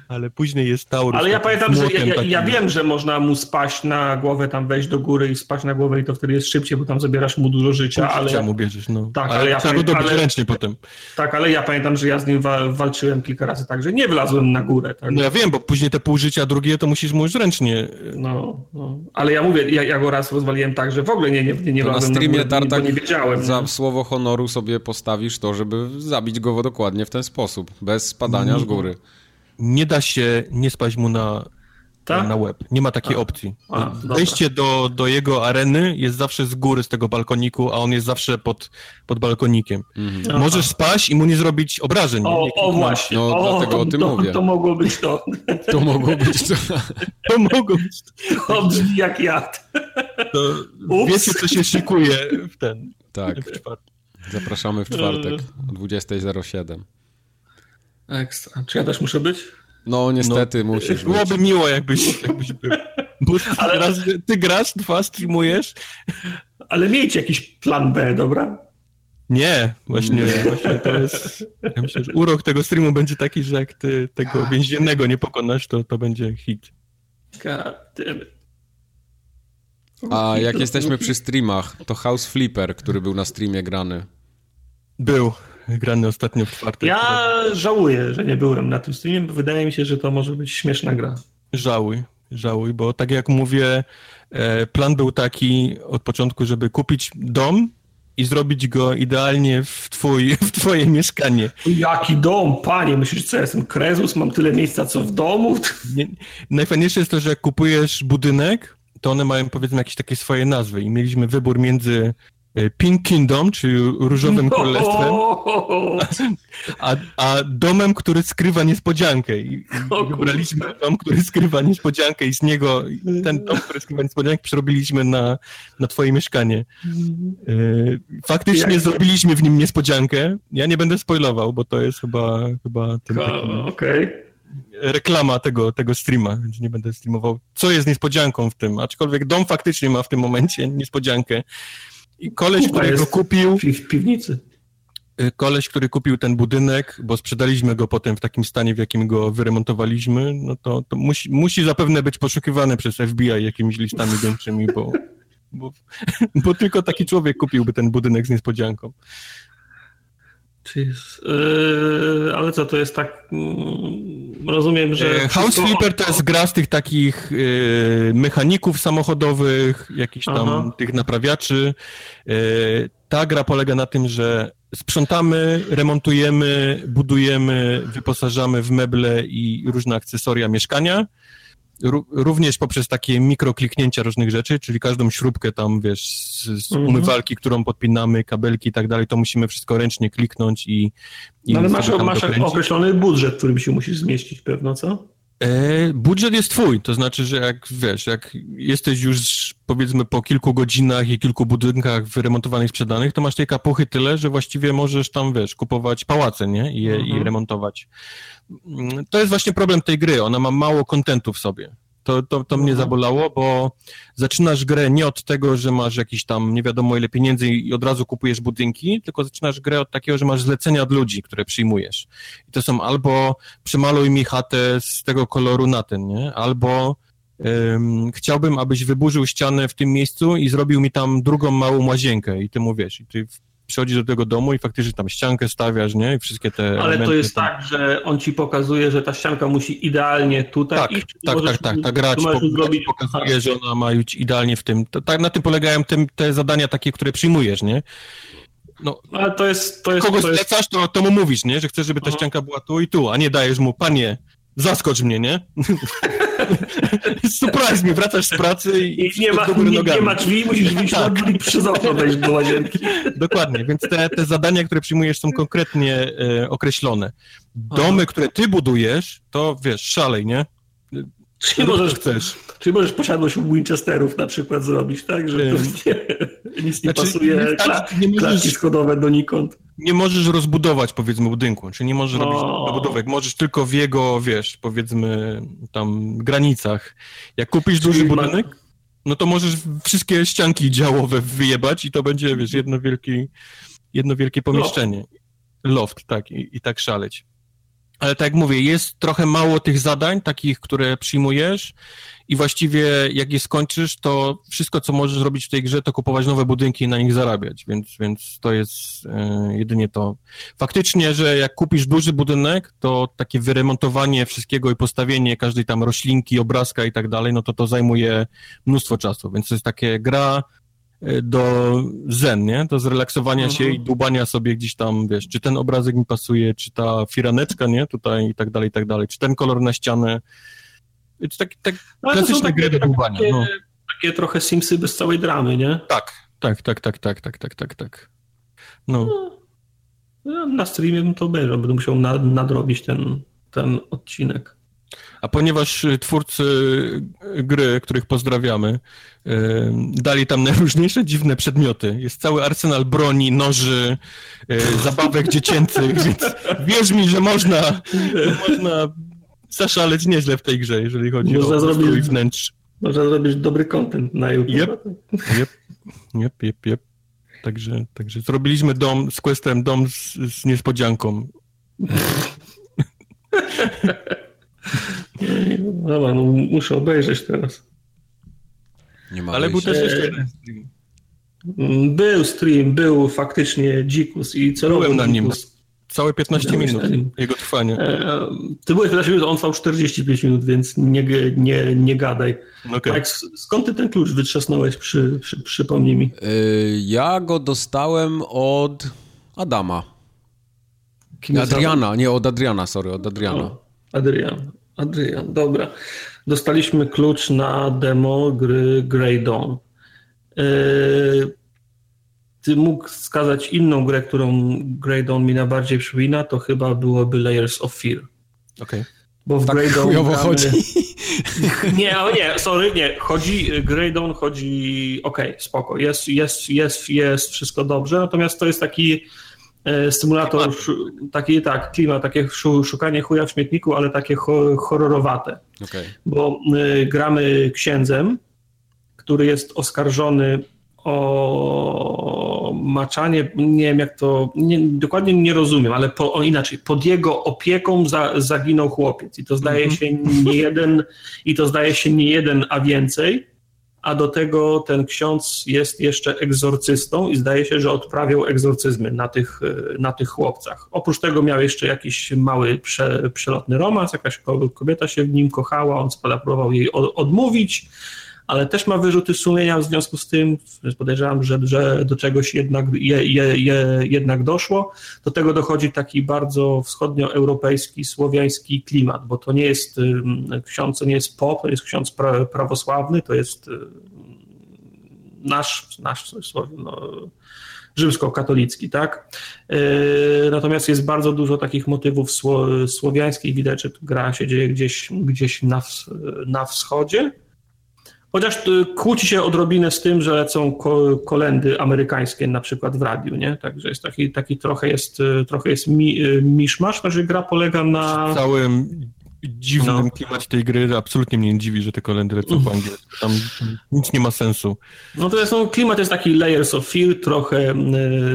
Ale później jest Taurus. Ale ja pamiętam, że ja, ja, ja wiem, że można mu spaść na głowę, tam wejść do góry i spaść na głowę i to wtedy jest szybciej, bo tam zabierasz mu dużo życia, ale Życia mu bierzesz, no. Tak, ale, ale ja trzeba go pamię- dobyć ale- ręcznie potem. tak, ale ja pamiętam, że ja z nim wa- walczyłem kilka razy tak, że nie wlazłem na górę. Tak? No ja wiem, bo później te pół życia drugie to musisz mu już ręcznie... No, no. Ale ja mówię, ja, ja go raz rozwaliłem tak, że w ogóle nie, nie, nie, nie To na streamie Tartak nie wiedziałem. za nie? słowo honoru sobie postawisz to, żeby zabić go dokładnie w ten sposób, bez spadania z góry. Nie da się nie spaść mu na, Tak? na łeb. Nie ma takiej opcji. A, dobra. Wejście do, do jego areny jest zawsze z góry, z tego balkoniku, a on jest zawsze pod, pod balkonikiem. Mhm. Możesz spaść i mu nie zrobić obrażeń. O, Nie o kliknąć. właśnie, No, o, dlatego o tym to, mówię. to mogło być to. To mogło być to. To mogą być. To brzmi jak jad. To Ups. wiecie, co się szykuje w ten. Tak, W zapraszamy w czwartek o 20.07. Ekstra. Czy ja też muszę być? No niestety musisz być. Byłoby miło, jakbyś, jakbyś był. Ale- raz, ty grasz, dwa streamujesz? Ale miejcie jakiś plan B, dobra? Nie, właśnie, właśnie to jest. Ja myślę, że urok tego streamu będzie taki, że jak ty tego więziennego nie pokonasz, to, to będzie hit. God damn it. A jak jesteśmy przy streamach, to House Flipper, który był na streamie grany. Był grany ostatnio w czwartek. Ja żałuję, że nie byłem na tym streamie, bo wydaje mi się, że to może być śmieszna gra. Żałuj, żałuj, bo tak jak mówię, e, plan był taki od początku, żeby kupić dom i zrobić go idealnie w, twój, w twoje mieszkanie. Jaki dom, panie, myślisz, co ja jestem Krezus, mam tyle miejsca, co w domu? Nie, najfajniejsze jest to, że jak kupujesz budynek, to one mają powiedzmy jakieś takie swoje nazwy i mieliśmy wybór między Pink Kingdom, czyli Różowym Królestwem, a, a domem, który skrywa niespodziankę. I, wybraliśmy dom, który skrywa niespodziankę i z niego ten dom, który skrywa niespodziankę przerobiliśmy na, na twoje mieszkanie. E, faktycznie zrobiliśmy w nim niespodziankę. Ja nie będę spoilował, bo to jest chyba, chyba ten. Okay reklama tego, tego streama, więc nie będę streamował, co jest niespodzianką w tym, aczkolwiek dom faktycznie ma w tym momencie niespodziankę. I koleś, który go kupił... W piwnicy. Y, koleś, który kupił ten budynek, bo sprzedaliśmy go potem w takim stanie, w jakim go wyremontowaliśmy, no to, to musi, musi zapewne być poszukiwany przez FBI jakimiś listami gończymi, bo, bo, bo tylko taki człowiek kupiłby ten budynek z niespodzianką. Yy, ale co, to jest tak... Yy, rozumiem, że... Yy, House Flipper to jest gra z tych takich yy, mechaników samochodowych, jakichś tam Aha. tych naprawiaczy. Yy, ta gra polega na tym, że sprzątamy, remontujemy, budujemy, wyposażamy w meble i różne akcesoria mieszkania również poprzez takie mikrokliknięcia różnych rzeczy, czyli każdą śrubkę tam, wiesz, z, z mhm. umywalki, którą podpinamy, kabelki i tak dalej, to musimy wszystko ręcznie kliknąć i... i no ale masz, masz określony budżet, którym się musisz zmieścić pewno, co? E, budżet jest twój, to znaczy, że jak wiesz, jak jesteś już powiedzmy po kilku godzinach i kilku budynkach wyremontowanych, sprzedanych, to masz tej kapuchy tyle, że właściwie możesz tam, wiesz, kupować pałace, nie? I je mhm. i remontować. Mm, to jest właśnie problem tej gry, ona ma mało kontentu w sobie. To, to, to mnie mhm. zabolało, bo zaczynasz grę nie od tego, że masz jakiś tam nie wiadomo ile pieniędzy i od razu kupujesz budynki, tylko zaczynasz grę od takiego, że masz zlecenia od ludzi, które przyjmujesz. I to są albo przemaluj mi chatę z tego koloru na ten, nie? Albo um, chciałbym, abyś wyburzył ścianę w tym miejscu i zrobił mi tam drugą małą łazienkę i ty mu wiesz, i ty przychodzisz do tego domu i faktycznie tam ściankę stawiasz, nie? I wszystkie te Ale to jest tam... tak, że on ci pokazuje, że ta ścianka musi idealnie tutaj tak, iść. Tak, możesz, tak, tak. Ta gra ci po, zrobić... pokazuje, że ona ma być idealnie w tym. Tak, na tym polegają tym, te zadania takie, które przyjmujesz, nie? No, ale to jest... To jest kogoś to jest... zlecasz, to, to mu mówisz, nie? Że chcesz, żeby ta ścianka była tu i tu, a nie dajesz mu, panie, zaskocz mnie, nie? Surprise mnie, wracasz z pracy i, I nie, ma, nie, nie, ma drzwi, musisz wyjść tak. i przez okno wejść do łazienki. Dokładnie, więc te, te zadania, które przyjmujesz są konkretnie e, określone. Domy, Aha. które ty budujesz, to wiesz, szalej, nie? Czyli możesz, chcesz. Czyli możesz posiadłość Winchesterów na przykład zrobić, tak? Że nie, nic nie znaczy, pasuje, nie, nie możesz, schodowe donikąd. Nie możesz rozbudować, powiedzmy, budynku, czyli nie możesz robić budowek, możesz tylko w jego, wiesz, powiedzmy, tam granicach. Jak kupisz czyli duży budynek, ma... no to możesz wszystkie ścianki działowe wyjebać i to będzie, wiesz, jedno wielkie, jedno wielkie pomieszczenie. Loft, Loft tak, i, i tak szaleć. Ale tak jak mówię, jest trochę mało tych zadań, takich, które przyjmujesz i właściwie jak je skończysz, to wszystko, co możesz robić w tej grze, to kupować nowe budynki i na nich zarabiać, więc, więc to jest e, jedynie to. Faktycznie, że jak kupisz duży budynek, to takie wyremontowanie wszystkiego i postawienie każdej tam roślinki, obrazka i tak dalej, no to to zajmuje mnóstwo czasu, więc to jest takie gra do zen, nie? Do zrelaksowania mhm. się i dłubania sobie gdzieś tam, wiesz, czy ten obrazek mi pasuje, czy ta firaneczka, nie? Tutaj i tak dalej, i tak dalej, czy ten kolor na ścianę. To tak, tak klasyczne gry do dłubania. Takie, no. takie trochę Simsy bez całej dramy, nie? Tak, tak, tak, tak, tak, tak, tak, tak, tak. No. no na streamie bym to obejrzał, będę musiał nadrobić ten, ten odcinek. A ponieważ y, twórcy y, gry, których pozdrawiamy, y, dali tam najróżniejsze dziwne przedmioty. Jest cały arsenal broni, noży, zabawek dziecięcych, więc wierz mi, że można, można zaszaleć nieźle w tej grze, jeżeli chodzi można o zrobić, wnętrz. Można zrobić dobry content na YouTube. Yep, yep, yep, yep, yep. Także, także zrobiliśmy dom z questem, dom z, z niespodzianką. Dobra, no muszę obejrzeć teraz. Nie ma Ale był też jeszcze jeden stream. Był stream, był faktycznie Dzikus i celowo Byłem na nim. Całe 15 minut jego trwania. E, ty byłeś 15 minut, on trwał 45 minut, więc nie, nie, nie gadaj. Okay. Tak, skąd ty ten klucz wytrzasnąłeś, przy, przy, przypomnij mi? E, ja go dostałem od Adama. Kim Adriana, nie, od Adriana, sorry, od Adriana. O, Adrian. Adrian, dobra. Dostaliśmy klucz na demo gry Grey Dawn. Yy, ty mógł wskazać inną grę, którą Grey Dawn mi najbardziej przypomina, to chyba byłoby Layers of Fear. Okej. Bo w Tak Grey Dawn gramy- chodzi. Nie, o nie, sorry, nie. Chodzi, Grey Dawn chodzi, okej, spoko, jest, jest, jest, jest wszystko dobrze, natomiast to jest taki e, symulator, szu- taki, tak, klimat, takie szu- szukanie chuja w śmietniku, ale takie ho, horrorowate, Okej. bo y, gramy księdzem, który jest oskarżony o maczanie, nie wiem jak to, nie, dokładnie nie rozumiem, ale po, inaczej, pod jego opieką za, zaginął chłopiec. I to zdaje się nie jeden, i to zdaje się nie jeden, a więcej, a do tego ten ksiądz jest jeszcze egzorcystą i zdaje się, że odprawiał egzorcyzmy na tych, e, na tych chłopcach. Oprócz tego miał jeszcze jakiś mały prze, przelotny romans, jakaś ko- kobieta się w nim kochała, on spada próbował jej odmówić, ale też ma wyrzuty sumienia w związku z tym, podejrzewam, że, że do czegoś jednak, je, je, je, jednak doszło. Do tego dochodzi taki bardzo wschodnioeuropejski, słowiański klimat, bo to nie jest ksiądz, to nie jest pop, to jest ksiądz pra, prawosławny, to jest nasz, nasz no, rzymskokatolicki, tak? Yy, Natomiast jest bardzo dużo takich motywów sło, słowiańskich, widać, że gra się dzieje gdzieś, gdzieś na, na wschodzie. Chociaż y, kłóci się odrobinę z tym, że lecą ko- kolendy amerykańskie na przykład w radiu, nie? Także jest taki, taki trochę jest, y, trochę jest mi, y, miszmasz, znaczy gra polega na... W całym dziwnym No. klimacie tej gry absolutnie mnie nie dziwi, że te kolendy lecą po angielsku. Tam nic nie ma sensu. No to jest, no, klimat jest taki layers of fear, trochę,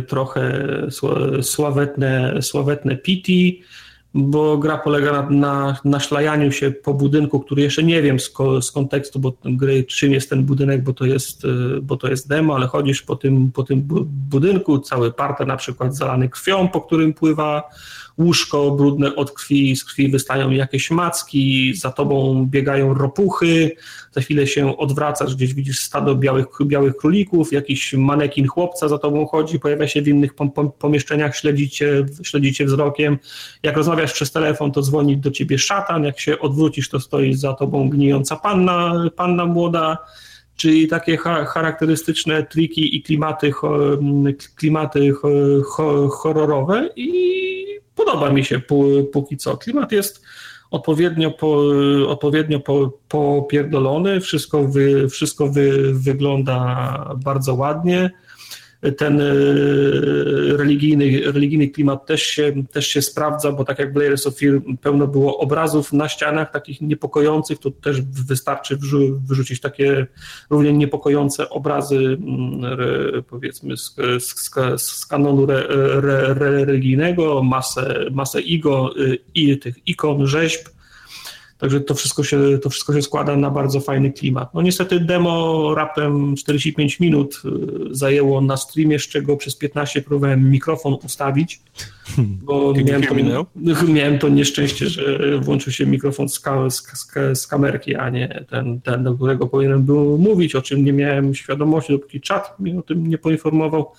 trochę sła- sławetne, sławetne pity, bo gra polega na, na, na szlajaniu się po budynku, który jeszcze nie wiem z, z kontekstu bo, gry, czym jest ten budynek, bo to jest, y, bo to jest demo, ale chodzisz po tym, po tym bu- budynku, cały parter na przykład zalany krwią, po którym pływa łóżko brudne od krwi, z krwi wystają jakieś macki, za tobą biegają ropuchy, za chwilę się odwracasz, gdzieś widzisz stado białych, białych królików, jakiś manekin chłopca za tobą chodzi, pojawia się w innych pom- pom- pomieszczeniach, śledzicie, śledzicie wzrokiem. Jak rozmawiasz przez telefon, to dzwoni do ciebie szatan, jak się odwrócisz, to stoi za tobą gnijąca panna, panna młoda, czyli takie cha- charakterystyczne triki i klimaty, klimaty ho- ho- horrorowe i podoba mi się pó- póki co. Klimat jest odpowiednio, po, odpowiednio po, popierdolony, wszystko, wy, wszystko wy, wygląda bardzo ładnie. Ten e, religijny, religijny klimat też się, też się sprawdza, bo tak jak w Layers of Fear pełno było obrazów na ścianach takich niepokojących, to też wystarczy wyrzucić takie równie niepokojące obrazy, mm, powiedzmy, z, z, z, kanonu re, re, religijnego, masę, masę igo, y, i tych ikon, rzeźb. Także to wszystko, się, to wszystko się składa na bardzo fajny klimat. No niestety demo raptem 45 minut y, zajęło na streamie, z czego przez 15 próbowałem mikrofon ustawić, bo miałem to, miałem to nieszczęście, że włączył się mikrofon z, ka, z, z, kamerki, a nie ten, ten, do którego powinienem był mówić, o czym nie miałem świadomości, dopóki czat mnie o tym nie poinformował.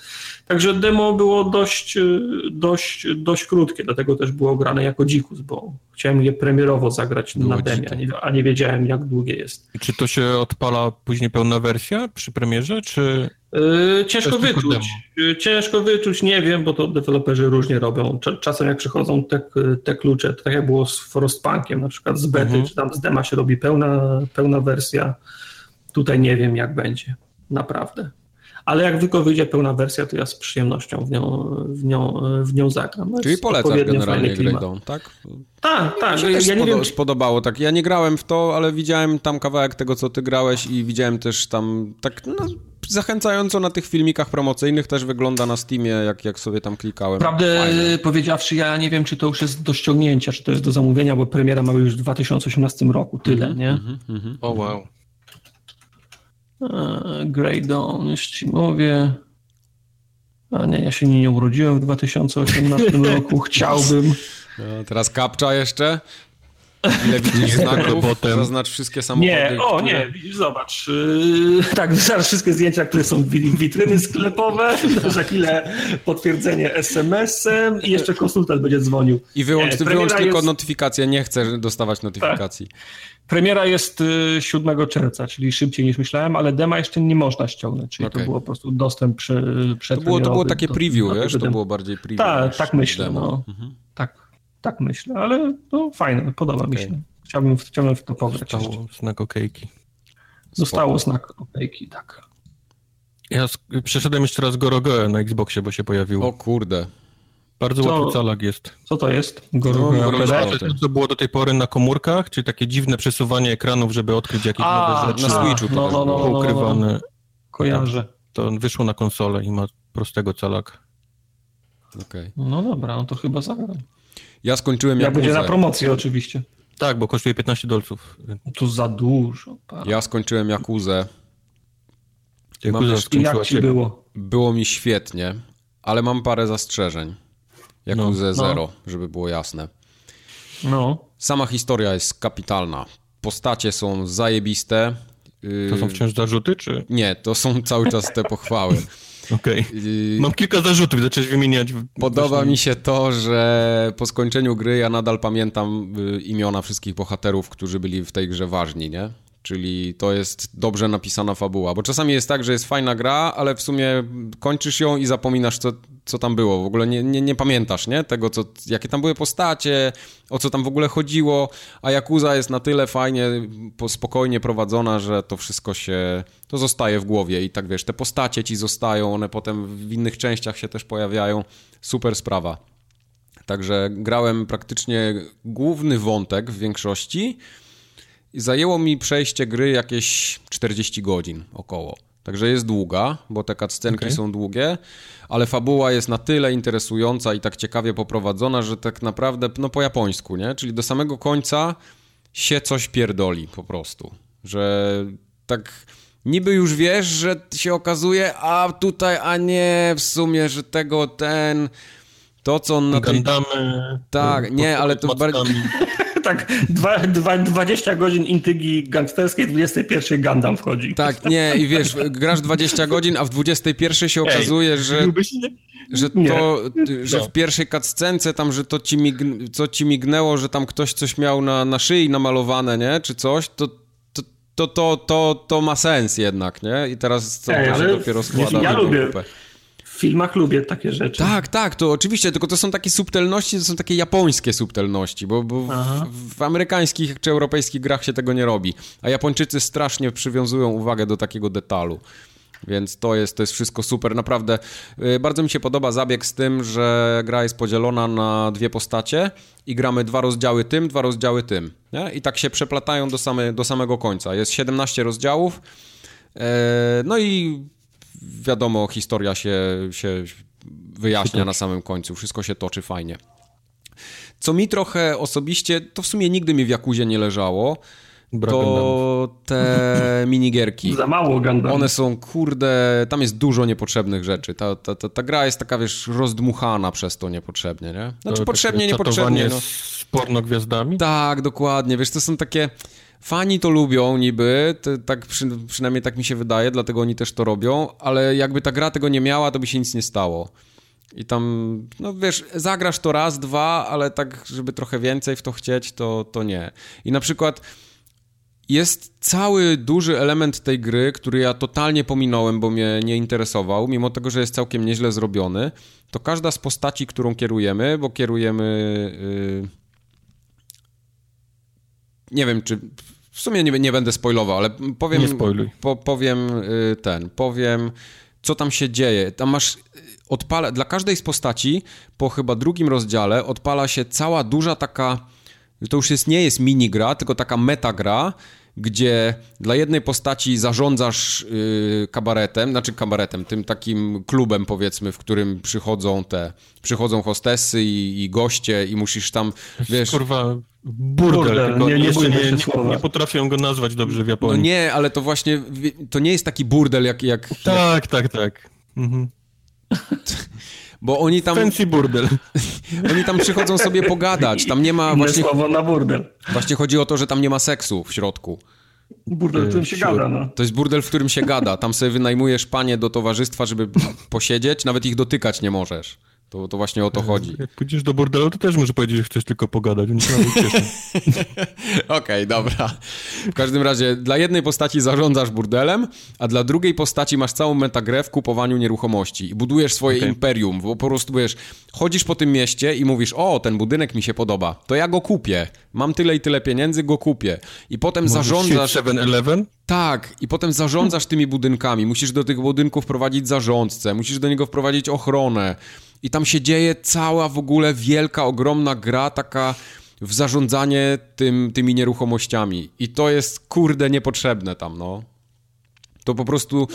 Także demo było dość, y, dość, dość krótkie, dlatego też było grane jako dzikus, bo chciałem je premierowo zagrać Było na demie, a nie, a nie wiedziałem jak długie jest. I Czy to się odpala później pełna wersja przy premierze, czy... Yy, ciężko wyczuć. Yy, Ciężko wyczuć, nie wiem, bo to deweloperzy różnie robią. Cza- Czasem jak przychodzą te, te klucze, to tak jak było z Frostpunkiem, na przykład z bety, Mhm. czy tam z dema się robi pełna, pełna wersja. Tutaj nie wiem, jak będzie. Naprawdę. Ale jak tylko wyjdzie pełna wersja, to ja z przyjemnością w nią, w nią, w nią zagram. Czyli jest polecasz generalnie fajny Grey klimat. Dawn, tak? Tak, tak. Mi się też Ja nie wiem, czy spodobało. Tak, ja nie grałem w to, ale widziałem tam kawałek tego, co ty grałeś i widziałem też tam tak no, zachęcająco na tych filmikach promocyjnych też wygląda na Steamie, jak, jak sobie tam klikałem. Prawdę Fajnie. powiedziawszy, ja nie wiem, czy to już jest do ściągnięcia, czy to jest do zamówienia, bo premiera ma już w 2018 roku, tyle, nie? Mhm, mhm. O wow. Eee, Grey Dawn, już ci mówię. A nie, ja się nie urodziłem w 2018 roku, chciałbym. No, teraz kapcza jeszcze. Ile widzisz znaków? Zaznacz wszystkie samochody, Nie, o które... nie, widzisz, zobacz. Yy, tak, zaraz wszystkie zdjęcia, które są wi- witryny sklepowe, za chwilę potwierdzenie SMS-em i jeszcze konsultant będzie dzwonił. I wyłącz, Nie, wyłącz tylko jest- notyfikacje, nie chcę dostawać notyfikacji. Premiera jest y, 7 czerwca, czyli szybciej niż myślałem, ale dema jeszcze nie można ściągnąć, czyli Okej. to było po prostu dostęp prze, To było, to było takie preview, do wiesz? To było bardziej preview. Tak, tak myślę, demo. no. Mhm. Tak, tak myślę, ale no fajne, podoba mi Okej. się. Chciałbym, w- chciałbym w to pograć. jeszcze. Zostało znak okejki. Zostało znak okejki, tak. Ja przeszedłem jeszcze raz Gorogoe na Xboxie, bo się pojawił. O kurde. Bardzo To- łatwy calak jest. Co to jest? No, Gorogoa Gorogoa. PD? To to, co było do tej pory na komórkach, czyli takie dziwne przesuwanie ekranów, żeby odkryć jakieś A, nowe rzeczy. na Switchu to no, też no, no, było. no, no, no. Kojarzę. To wyszło na konsolę i ma prostego calaka. Okej. No dobra, no to chyba zagram. Ja skończyłem Jak będzie na Jakuzę. promocję oczywiście. Tak, bo kosztuje 15 dolców. Tu za dużo. pa. Ja skończyłem Jakuzę. Jak I jak ci było? Było mi świetnie, ale mam parę zastrzeżeń. Jakuzę No, no. Zero, żeby było jasne. No. Sama historia jest kapitalna. Postacie są zajebiste. To są wciąż zarzuty, czy? Nie, to są cały czas te pochwały. Okej. Yy, Mam kilka zarzutów, zacząłeś wymieniać. Podoba właśnie- mi się to, że po skończeniu gry ja nadal pamiętam y, imiona wszystkich bohaterów, którzy byli w tej grze ważni, nie? Czyli to jest dobrze napisana fabuła. Bo czasami jest tak, że jest fajna gra, ale w sumie kończysz ją i zapominasz, co, co tam było. W ogóle nie, nie, nie pamiętasz, nie? Tego, co, jakie tam były postacie, o co tam w ogóle chodziło. A Yakuza jest na tyle fajnie, po- spokojnie prowadzona, że to wszystko się... To zostaje w głowie i tak wiesz, te postacie ci zostają, one potem w innych częściach się też pojawiają. Super sprawa. Także grałem praktycznie główny wątek w większości i zajęło mi przejście gry jakieś 40 godzin około. Także jest długa, bo te cutscenki Okej. są długie, ale fabuła jest na tyle interesująca i tak ciekawie poprowadzona, że tak naprawdę, no po japońsku, nie? Czyli do samego końca się coś pierdoli po prostu. Że tak niby już wiesz, że się okazuje, a tutaj, a nie, w sumie, że tego, ten... To, co on na. Tak, y, nie, ale to bardziej- tak, dwa, dwa, 20 godzin intygi gangsterskiej, 21 Gundam wchodzi. Tak, nie, i wiesz, grasz 20 godzin, a w 21 się okazuje, że, nie? że Nie. to, że No. w pierwszej cutscence tam, że to ci mign, co ci mignęło, że tam ktoś coś miał na, na szyi namalowane, nie, czy coś, to to, to, to, to, ma sens jednak, nie? I teraz to, Ej, to się dopiero składa ja lubię. kupę. Filmach lubię takie rzeczy. Tak, tak, to oczywiście, tylko to są takie subtelności, to są takie japońskie subtelności, bo, bo w, w amerykańskich czy europejskich grach się tego nie robi, a Japończycy strasznie przywiązują uwagę do takiego detalu. Więc to jest, to jest wszystko super, naprawdę. y, Bardzo mi się podoba zabieg z tym, że gra jest podzielona na dwie postacie i gramy dwa rozdziały tym, dwa rozdziały tym. Nie? I tak się przeplatają do, same, do samego końca. Jest 17 rozdziałów. e, No i wiadomo, historia się, się wyjaśnia na samym końcu. Wszystko się toczy fajnie. Co mi trochę osobiście, to w sumie nigdy mi w Jakuzie nie leżało, Brak Gundamów. to te minigierki. Za mało Gundam. One są, kurde, tam jest dużo niepotrzebnych rzeczy. Ta, ta, ta, ta gra jest taka, wiesz, rozdmuchana przez to niepotrzebnie, nie? Znaczy To potrzebnie, niepotrzebnie. No. z pornogwiazdami? Tak, dokładnie. Wiesz, to są takie... Fani to lubią niby, to, tak przy, przynajmniej tak mi się wydaje, dlatego oni też to robią, ale jakby ta gra tego nie miała, to by się nic nie stało. I tam, no wiesz, zagrasz to raz, dwa, ale tak, żeby trochę więcej w to chcieć, to, to nie. I na przykład jest cały duży element tej gry, który ja totalnie pominąłem, bo mnie nie interesował, mimo tego, że jest całkiem nieźle zrobiony, to każda z postaci, którą kierujemy, bo kierujemy... Yy... Nie wiem, czy... W sumie nie, nie będę spoilował, ale powiem... Nie spoiluj. Po, powiem yy, ten, powiem co tam się dzieje. Tam masz... Odpala, dla każdej z postaci po chyba drugim rozdziale odpala się cała duża taka to już jest, nie jest minigra, tylko taka metagra, gdzie dla jednej postaci zarządzasz yy, kabaretem, znaczy kabaretem, tym takim klubem powiedzmy, w którym przychodzą te, przychodzą hostessy i, i goście i musisz tam, wiesz... Kurwa, burdel. Burdel, nie- nie nie, nie, nie potrafią go nazwać dobrze w No Japonii. nie, ale to właśnie, to nie jest taki burdel jak... jak, jak Tak, tak, tak. Mhm. Bo oni tam, Fancy burdel. oni tam przychodzą sobie pogadać, tam nie ma właśnie... słowo na burdel. Właśnie chodzi o to, że tam nie ma seksu w środku. Burdel, w którym się gada, no. To jest burdel, w którym się gada. Tam sobie wynajmujesz panie do towarzystwa, żeby posiedzieć, nawet ich dotykać nie możesz. To, to właśnie o to chodzi. Jak pójdziesz do burdelu, to też może powiedzieć, że chcesz tylko pogadać. Okej, dobra. W każdym razie dla jednej postaci zarządzasz burdelem, a dla drugiej postaci masz całą metagrę w kupowaniu nieruchomości i budujesz swoje Okej. imperium, bo po prostu wiesz, chodzisz po tym mieście i mówisz, o, ten budynek mi się podoba, to ja go kupię. Mam tyle i tyle pieniędzy, go kupię. I potem zarządzasz... 7-Eleven? Tak, i potem zarządzasz tymi budynkami. Musisz do tych budynków wprowadzić zarządcę, musisz do niego wprowadzić ochronę. I tam się dzieje cała w ogóle wielka, ogromna gra taka w zarządzanie tym, tymi nieruchomościami. I to jest kurde niepotrzebne tam, no. To po prostu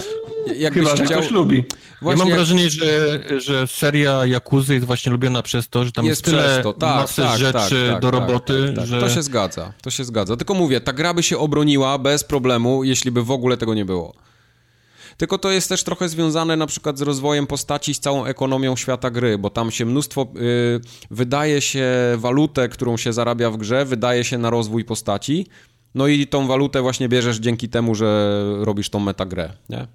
jakbyś Chyba, że chciał... ktoś lubi. Ja Właśnie mam jak- wrażenie, że, że seria Jakuzy jest właśnie lubiona przez to, że tam jest, jest tyle przez to, tak, masy tak, rzeczy tak, tak, do tak, roboty, tak, tak. że... To się zgadza, to się zgadza. Tylko mówię, ta gra by się obroniła bez problemu, jeśli by w ogóle tego nie było. Tylko to jest też trochę związane na przykład z rozwojem postaci, z całą ekonomią świata gry, bo tam się mnóstwo, y, wydaje się walutę, którą się zarabia w grze, wydaje się na rozwój postaci, no i tą walutę właśnie bierzesz dzięki temu, że robisz tą metagrę, nie?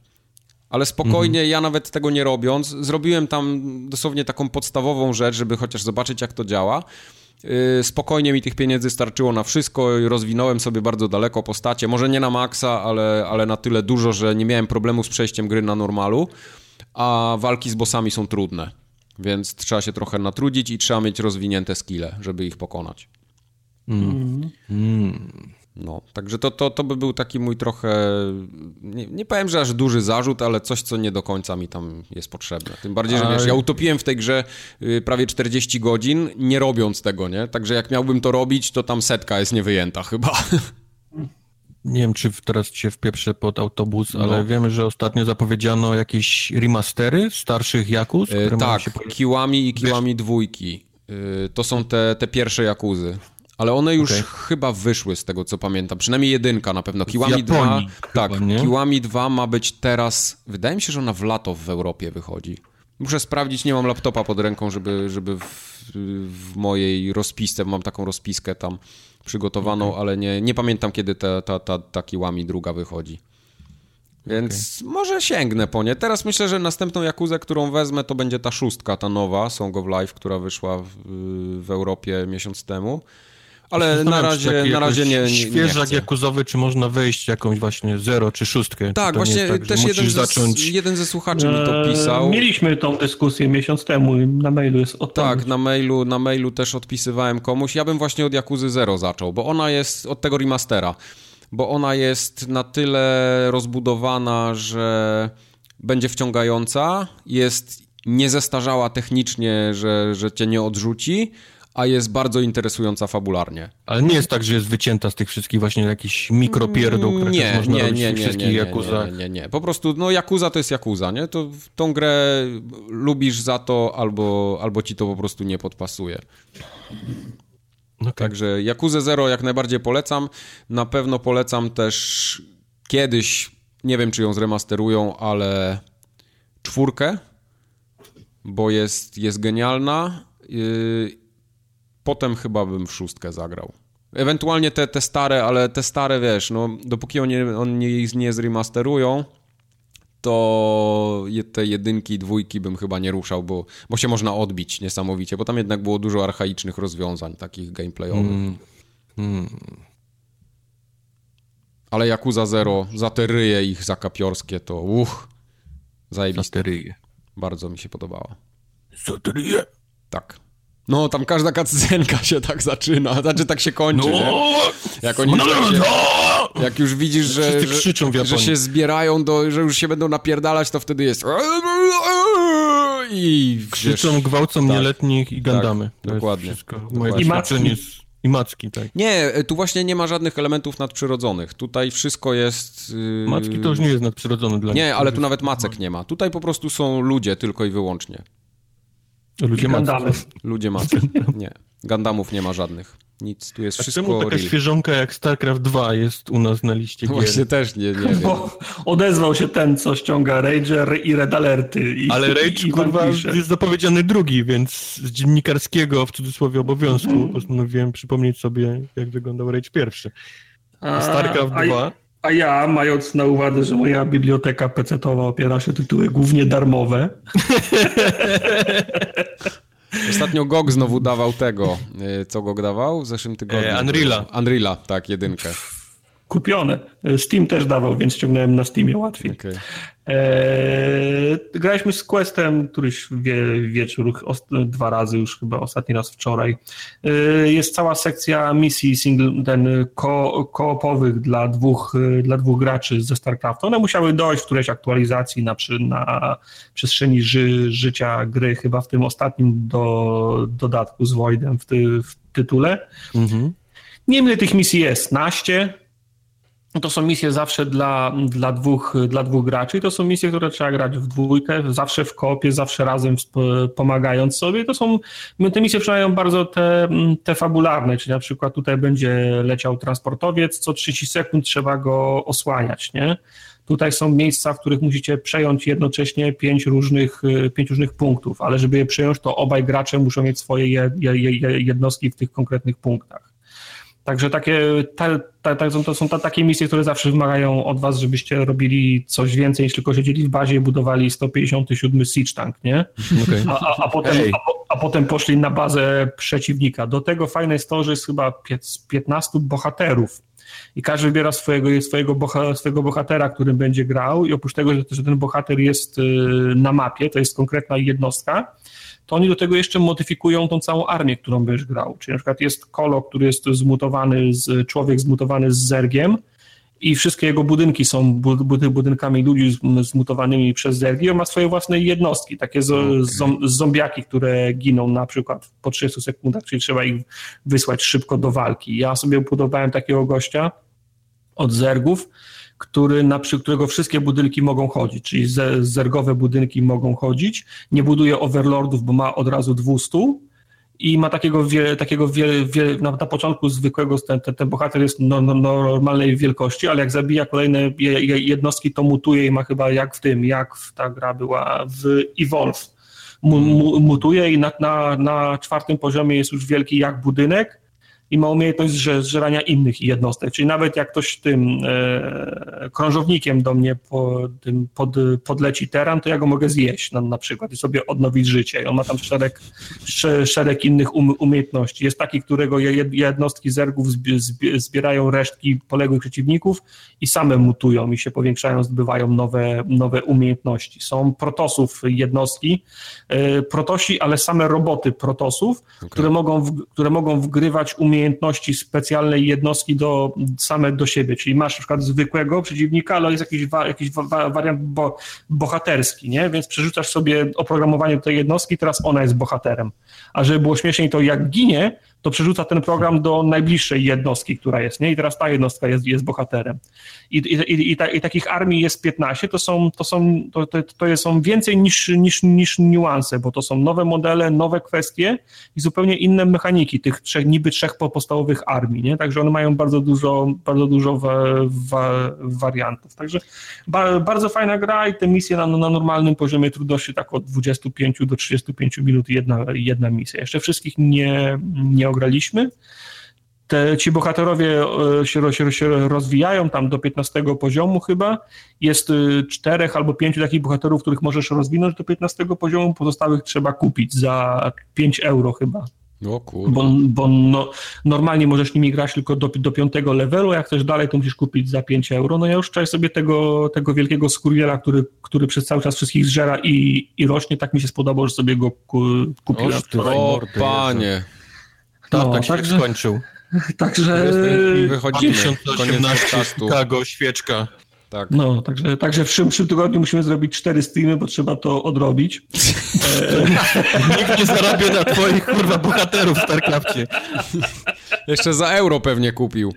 Ale spokojnie, ja nawet tego nie robiąc, zrobiłem tam dosłownie taką podstawową rzecz, żeby chociaż zobaczyć, jak to działa. Yy, Spokojnie mi tych pieniędzy starczyło na wszystko i rozwinąłem sobie bardzo daleko postacie. Może nie na maksa, ale, ale na tyle dużo, że nie miałem problemu z przejściem gry na normalu. A walki z bossami są trudne, więc trzeba się trochę natrudzić i trzeba mieć rozwinięte skille, żeby ich pokonać. No, także to, to, to by był taki mój trochę, nie, nie powiem, że aż duży zarzut, ale coś, co nie do końca mi tam jest potrzebne. Tym bardziej, że wiesz, ja utopiłem w tej grze y, prawie 40 godzin, nie robiąc tego, nie? Także jak miałbym to robić, to tam setka jest niewyjęta chyba. Nie wiem, czy teraz się wpieprzę pod autobus, No. ale wiemy, że ostatnio zapowiedziano jakieś remastery starszych Jakus, Y, mają tak, się. Kiłami i Kiłami dwójki. Y, To są te, te pierwsze Jakuzy. Ale one już Okej. chyba wyszły z tego, co pamiętam. Przynajmniej jedynka na pewno. Kiłami 2. Japonii Tak, chyba, nie? Kiłami 2 ma być teraz. Wydaje mi się, że ona w lato w Europie wychodzi. Muszę sprawdzić, nie mam laptopa pod ręką, żeby, żeby w, w mojej rozpisce, mam taką rozpiskę tam przygotowaną, ale nie, nie pamiętam, kiedy ta, ta, ta, ta Kiłami druga wychodzi. Więc może sięgnę po nie. Teraz myślę, że następną Jakuzę, którą wezmę, to będzie ta szóstka, ta nowa, Song of Life, która wyszła w, w Europie miesiąc temu. Ale na razie, na razie nie, nie, nie Świeżak chcę. jakuzowy, czy można wejść jakąś właśnie zero czy szóstkę? Tak, to nie właśnie jest tak, też jeden zacząć... jeden ze słuchaczy mi to Eee, pisał. Mieliśmy tą dyskusję miesiąc temu i na mailu jest odpowiedź. Tak, na mailu, na mailu też odpisywałem komuś. Ja bym właśnie od Jakuzy Zero zaczął, bo ona jest od tego remastera, bo ona jest na tyle rozbudowana, że będzie wciągająca, jest niezestarzała technicznie, że, że cię nie odrzuci, a jest bardzo interesująca fabularnie. Ale nie jest tak, że jest wycięta z tych wszystkich właśnie jakichś mikropierdół, które Nie, można nie, robić nie, nie, wszystkich nie, nie, nie, nie, nie. Po prostu, no Jakuza to jest Jakuza, nie? To tą grę lubisz za to, albo, albo ci to po prostu nie podpasuje. No tak. Także Jakuzę Zero jak najbardziej polecam. Na pewno polecam też kiedyś, nie wiem czy ją zremasterują, ale czwórkę, bo jest, jest genialna. Yy, Potem chyba bym w szóstkę zagrał. Ewentualnie te, te stare, ale te stare, wiesz, no dopóki oni, oni ich nie zremasterują, to te jedynki, dwójki bym chyba nie ruszał, bo, bo się można odbić niesamowicie, bo tam jednak było dużo archaicznych rozwiązań, takich gameplayowych. Mm. Ale Yakuza Zero, za te ryje ich zakapiorskie, to uch, zajebiste. Zasteryje. Bardzo mi się podobała. Zasteryje. Tak. No, tam każda cutscenka się tak zaczyna, znaczy tak się kończy, No! nie? Jak oni tak się, jak już widzisz, że, że, krzyczą w że się zbierają, do, że już się będą napierdalać, to wtedy jest i Krzyczą, wiesz, gwałcą tak. nieletnich i gandamy. Tak, To jest dokładnie. Dokładnie. I macki. I macki, tak. Nie, tu właśnie nie ma żadnych elementów nadprzyrodzonych. Tutaj wszystko jest... Yy... Macki to już nie jest nadprzyrodzone dla nich. Nie, ale tu nawet macek nie ma. Tutaj po prostu są ludzie tylko i wyłącznie. Ludzie Gundamy. maców. Ludzie macie. Nie. Gundamów nie ma żadnych. Nic, tu jest A wszystko czemu taka real. świeżonka jak StarCraft 2 jest u nas na liście gier? Właśnie też nie, nie wiem. Bo odezwał się ten, co ściąga Rager i Red Alerty. I, Ale Rage, i kurwa, jest zapowiedziany drugi, więc z dziennikarskiego, w cudzysłowie, obowiązku postanowiłem przypomnieć sobie, jak wyglądał Rage pierwszy. A StarCraft a, 2... A ja, mając na uwadze, że moja biblioteka PC-towa opiera się o tytuły głównie darmowe, Ostatnio GOG znowu dawał tego. y, Co GOG dawał w zeszłym tygodniu? E, Unreala. Unreala, tak, jedynkę. Kupione. Steam też dawał, więc ściągnąłem na Steamie łatwiej. Okej. Eee, graliśmy z Questem któryś wie, wieczór, os, dwa razy już chyba, ostatni raz wczoraj. Eee, jest cała sekcja misji single, ten ko, koopowych dla dwóch, e, dla dwóch graczy ze StarCraftu. One musiały dojść w którejś aktualizacji na, przy, na przestrzeni ży, życia gry, chyba w tym ostatnim do, dodatku z Voidem w, ty, w tytule. Mhm. Nie wiem, ile tych misji jest, naście. To są misje zawsze dla, dla, dwóch, dla dwóch graczy. To są misje, które trzeba grać w dwójkę, zawsze w kopie, zawsze razem pomagając sobie. To są, te misje przynajmniej bardzo te, te fabularne, czyli na przykład tutaj będzie leciał transportowiec, co 30 sekund trzeba go osłaniać, nie? Tutaj są miejsca, w których musicie przejąć jednocześnie pięć różnych, pięć różnych punktów, ale żeby je przejąć, to obaj gracze muszą mieć swoje je, je, je, jednostki w tych konkretnych punktach. Także takie, ta, ta, ta, to są ta, takie misje, które zawsze wymagają od was, żebyście robili coś więcej niż tylko siedzieli w bazie i budowali 157 siege tank, nie? Okay. A, a, a, potem, a, a potem poszli na bazę przeciwnika. Do tego fajne jest to, że jest chyba piec- 15 bohaterów i każdy wybiera swojego, swojego, boha, swojego bohatera, którym będzie grał i oprócz tego, że, że ten bohater jest y, na mapie, to jest konkretna jednostka, to oni do tego jeszcze modyfikują tą całą armię, którą będziesz grał. Czyli na przykład jest Kolo, który jest zmutowany, z, człowiek zmutowany z Zergiem i wszystkie jego budynki są bu- bu- budynkami ludzi zmutowanymi przez Zergi. On ma swoje własne jednostki, takie zom- zombiaki, które giną na przykład po 30 sekundach, czyli trzeba ich wysłać szybko do walki. Ja sobie budowałem takiego gościa od Zergów, który, na przy którego wszystkie budynki mogą chodzić, czyli ze, zergowe budynki mogą chodzić. Nie buduje overlordów, bo ma od razu 200 i ma takiego, wie, takiego wie, wie, na, na początku zwykłego, ten, ten, ten bohater jest no, no, normalnej wielkości, ale jak zabija kolejne je, je, jednostki, to mutuje i ma chyba jak w tym, jak w, ta gra była w Evolve. Mu, mu, mutuje i na, na, na czwartym poziomie jest już wielki jak budynek i ma umiejętność zże- zżerania innych jednostek. Czyli nawet jak ktoś tym e, krążownikiem do mnie po, tym pod, podleci teran, to ja go mogę zjeść na, na przykład i sobie odnowić życie. I on ma tam szereg, sze- szereg innych um, umiejętności. Jest taki, którego je- jednostki zergów zbi- zbi- zbierają resztki poległych przeciwników i same mutują i się powiększają, zbywają nowe, nowe umiejętności. Są protosów jednostki, e, protosi, ale same roboty protosów, które, mogą w, które mogą wgrywać umiejętności specjalnej jednostki do, same do siebie. Czyli masz na przykład zwykłego przeciwnika, ale jest jakiś, jakiś wa, wa, wariant bo, bohaterski, nie? więc przerzucasz sobie oprogramowanie do tej jednostki, teraz ona jest bohaterem. A żeby było śmieszniej, to jak ginie, to przerzuca ten program do najbliższej jednostki, która jest, nie? I teraz ta jednostka jest, jest bohaterem. I, i, i, ta, I takich armii jest 15, to są, to są, to, to, to są więcej niż, niż, niż niuanse, bo to są nowe modele, nowe kwestie i zupełnie inne mechaniki tych trzech, niby trzech po- podstawowych armii, nie? Także one mają bardzo dużo, bardzo dużo wa, wa, wariantów. Także ba, bardzo fajna gra i te misje na, na normalnym poziomie trudności tak od 25 do 35 minut jedna, jedna misja. Jeszcze wszystkich nie, nie ograliśmy. Te, ci bohaterowie e, się, się, się rozwijają tam do 15 poziomu chyba. Jest y, czterech albo pięciu takich bohaterów, których możesz rozwinąć do 15 poziomu, pozostałych trzeba kupić za 5 euro chyba. O kurde. Bo, bo no, normalnie możesz nimi grać tylko do, do 5 levelu, a jak chcesz dalej, to musisz kupić za 5 euro. No ja już wczoraj sobie tego, tego wielkiego skurwiela, który, który przez cały czas wszystkich zżera i, i rośnie, tak mi się spodobał, że sobie go ku, kupiłem. Oż ty, wczoraj. O panie. Tak, No, tak się także- skończył. Także... I wychodzimy. Koniec 2018 podcastu. Chicago, świeczka. Tak. No, także, także w przyszłym, tygodniu musimy zrobić cztery streamy, bo trzeba to odrobić. Nikt nie zarabia na twoich, kurwa, bohaterów w StarCrafcie. Jeszcze za euro pewnie kupił.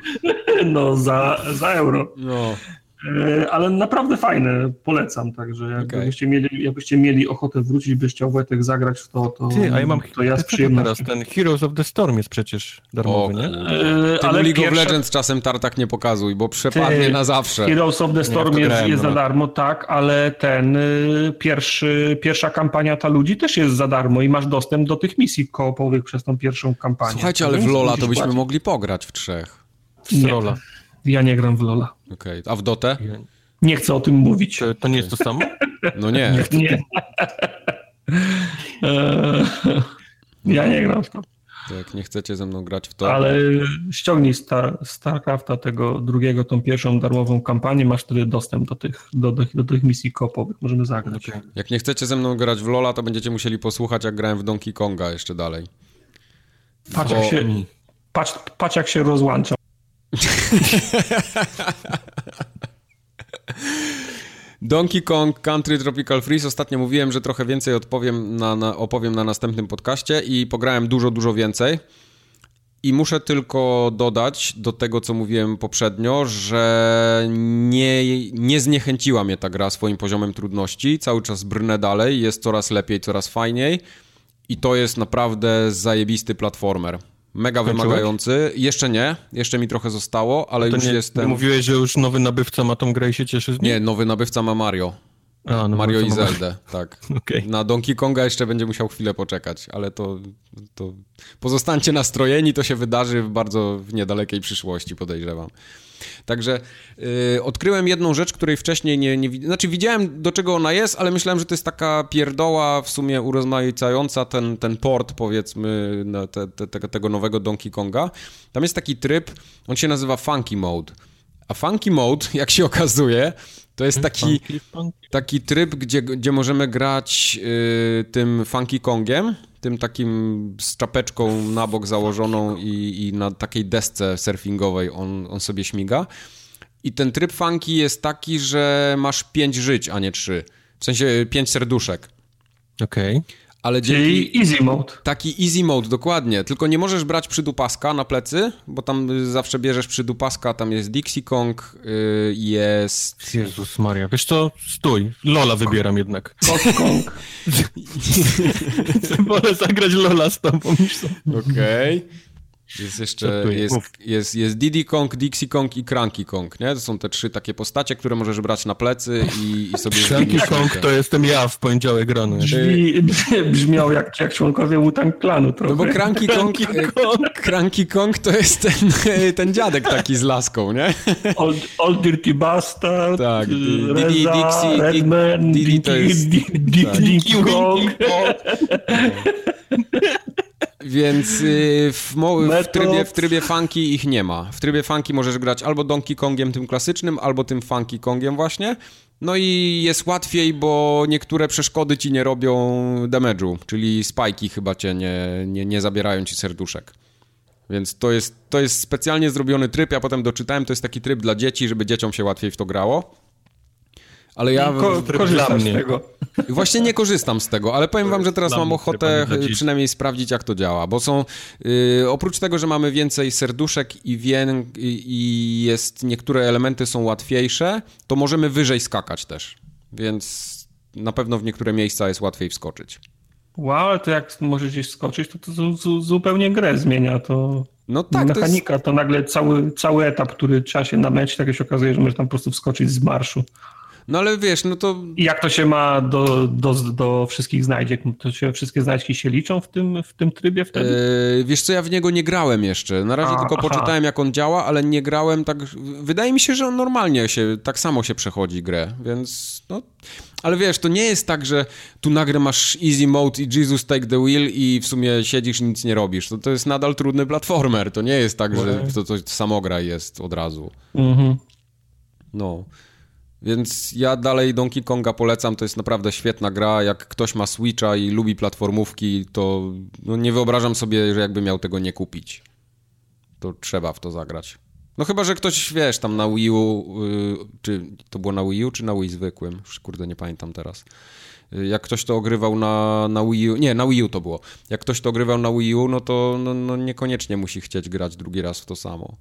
No, za, za euro. No. E, ale naprawdę fajne, polecam, także jakbyście, okay. mieli, jakbyście mieli ochotę wrócić, byś chciał Wojtek zagrać w to, to, Ty, a ja mam to ja z przyjemnością. teraz, ten Heroes of the Storm jest przecież darmowy, o, nie? E, ale League pierwsza... of Legends czasem tartak nie pokazuj, bo przepadnie Ty, na zawsze. Heroes of the Storm nie, jest, grałem, jest no. za darmo, tak, ale ten y, pierwszy, pierwsza kampania ta ludzi też jest za darmo i masz dostęp do tych misji koopowych przez tą pierwszą kampanię. Słuchajcie, ale w Lola to byśmy płacić. mogli pograć w trzech. W Lola. Ja nie gram w Lola. Okej, okay. a w Dotę? Nie chcę o tym mówić. To, to nie jest to samo? No nie. nie. nie. ja nie gram w to. Jak nie chcecie ze mną grać w to. Ale ściągnij Star, StarCrafta tego drugiego, tą pierwszą darmową kampanię, masz wtedy dostęp do tych, do, do, do tych misji kopowych, możemy zagrać. Okay. Jak nie chcecie ze mną grać w Lola, to będziecie musieli posłuchać, jak grałem w Donkey Konga jeszcze dalej. Patrz, Bo... jak, się, patrz, patrz jak się rozłącza. Donkey Kong Country Tropical Freeze. Ostatnio mówiłem, że trochę więcej odpowiem na, na, opowiem na następnym podcaście i pograłem dużo, dużo więcej. I muszę tylko dodać do tego, co mówiłem poprzednio, że nie, nie zniechęciła mnie ta gra swoim poziomem trudności. Cały czas brnę dalej, jest coraz lepiej, coraz fajniej. I to jest naprawdę zajebisty platformer. Mega wymagający. Jeszcze nie, jeszcze mi trochę zostało, ale już nie, jestem... Nie mówiłeś, że już nowy nabywca ma tą grę i się cieszy z niej? Nie, nowy nabywca ma Mario. A, no Mario i Zelda, tak. Okay. Na Donkey Konga jeszcze będzie musiał chwilę poczekać, ale to, to pozostańcie nastrojeni, to się wydarzy w bardzo w niedalekiej przyszłości, podejrzewam. Także yy, odkryłem jedną rzecz, której wcześniej nie, nie... Znaczy widziałem, do czego ona jest, ale myślałem, że to jest taka pierdoła w sumie urozmaicająca ten, ten port, powiedzmy, te, te, tego nowego Donkey Konga. Tam jest taki tryb, on się nazywa Funky Mode. A Funky Mode, jak się okazuje, to jest taki, taki tryb, gdzie, gdzie możemy grać yy, tym Funky Kongiem, tym takim z czapeczką na bok założoną i, i na takiej desce surfingowej on, on sobie śmiga. I ten tryb funky jest taki, że masz pięć żyć, a nie trzy. W sensie pięć serduszek. Okej. Okay. Ale Czyli dzięki... easy mode. Taki easy mode, dokładnie. Tylko nie możesz brać przydupaska na plecy, bo tam zawsze bierzesz przydupaska, tam jest Dixie Kong, yy, jest... Jezus Maria, wiesz co? Stój, Lola wybieram jednak. Kong. Wolę zagrać Lola z tobą Okej. Okay. Jest jeszcze, jest, jest, jest Diddy Kong, Dixie Kong i Cranky Kong, nie? To są te trzy takie postacie, które możesz brać na plecy i, i sobie... Cranky Kong to jestem ja w poniedziałek rano. Brzmi, brzmiał jak, jak członkowie Wu-Tang Clanu trochę. No bo Cranky Kong, Kong. Cranky Kong to jest ten, ten dziadek taki z laską, nie? Old, old Dirty Bastard, tak, Reza, Diddy, Dixie, Redman, Diddy to jest... Diddy Kong. Więc y, w, w, trybie, w trybie funky ich nie ma. W trybie funky możesz grać albo Donkey Kongiem tym klasycznym, albo tym funky Kongiem właśnie. No i jest łatwiej, bo niektóre przeszkody ci nie robią damage'u, czyli spajki chyba cię nie, nie, nie zabierają ci serduszek. Więc to jest, to jest specjalnie zrobiony tryb, ja potem doczytałem, to jest taki tryb dla dzieci, żeby dzieciom się łatwiej w to grało. Ale ja Ko korzystam z tego. Właśnie nie korzystam z tego, ale powiem wam, że teraz mam ochotę przynajmniej sprawdzić, jak to działa, bo są yy, oprócz tego, że mamy więcej serduszek i, wię, i, i jest niektóre elementy są łatwiejsze, to możemy wyżej skakać też. Więc na pewno w niektóre miejsca jest łatwiej wskoczyć. Wow, ale to jak możesz gdzieś skoczyć, to to zupełnie grę zmienia. To no tak, mechanika, to, jest... to nagle cały, cały etap, który trzeba się namęczyć, tak się okazuje, że możesz tam po prostu wskoczyć z marszu. No ale wiesz, no to... I jak to się ma do, do, do wszystkich znajdziek? To się, wszystkie znajdźki się liczą w tym, w tym trybie wtedy? Eee, wiesz co, ja w niego nie grałem jeszcze. Na razie A, tylko aha. poczytałem, jak on działa, ale nie grałem tak... Wydaje mi się, że on normalnie się, tak samo się przechodzi grę, więc no... Ale wiesz, to nie jest tak, że tu nagle masz easy mode i Jesus take the wheel i w sumie siedzisz i nic nie robisz. To, to jest nadal trudny platformer. To nie jest tak, że to, to samogra jest od razu. Mhm. No. Więc ja dalej Donkey Konga polecam, to jest naprawdę świetna gra. Jak ktoś ma Switcha i lubi platformówki, to no nie wyobrażam sobie, że jakby miał tego nie kupić. To trzeba w to zagrać. No chyba, że ktoś, wiesz, tam na Wii U, yy, czy to było na Wii U, czy na Wii zwykłym? Już kurde, nie pamiętam teraz. Yy, jak ktoś to ogrywał na, na Wii U, nie, na Wii U to było. Jak ktoś to ogrywał na Wii U, no to no, no niekoniecznie musi chcieć grać drugi raz w to samo.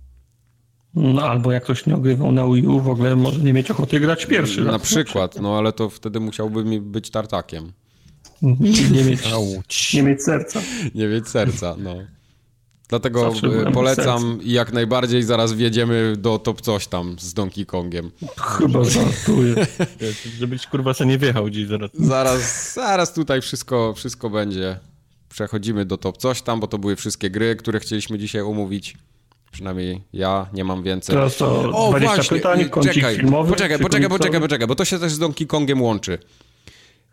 No albo jak ktoś nie ogrywał na Wii U, w ogóle może nie mieć ochoty grać pierwszy Na raz. przykład, no ale to wtedy musiałby mi być tartakiem. Nie mieć, nie mieć serca. Nie mieć serca, no. Dlatego e, polecam i jak najbardziej zaraz wjedziemy do top coś tam z Donkey Kongiem. Chyba żartuję. Żebyś kurwa se nie wjechał gdzieś zaraz. Zaraz, zaraz tutaj wszystko, wszystko będzie. Przechodzimy do top coś tam, bo to były wszystkie gry, które chcieliśmy dzisiaj omówić. Przynajmniej ja nie mam więcej. Teraz to 20 pytań, kącik czekaj, filmowy. poczekaj, poczekaj, poczekaj, poczekaj, bo to się też z Donkey Kongiem łączy.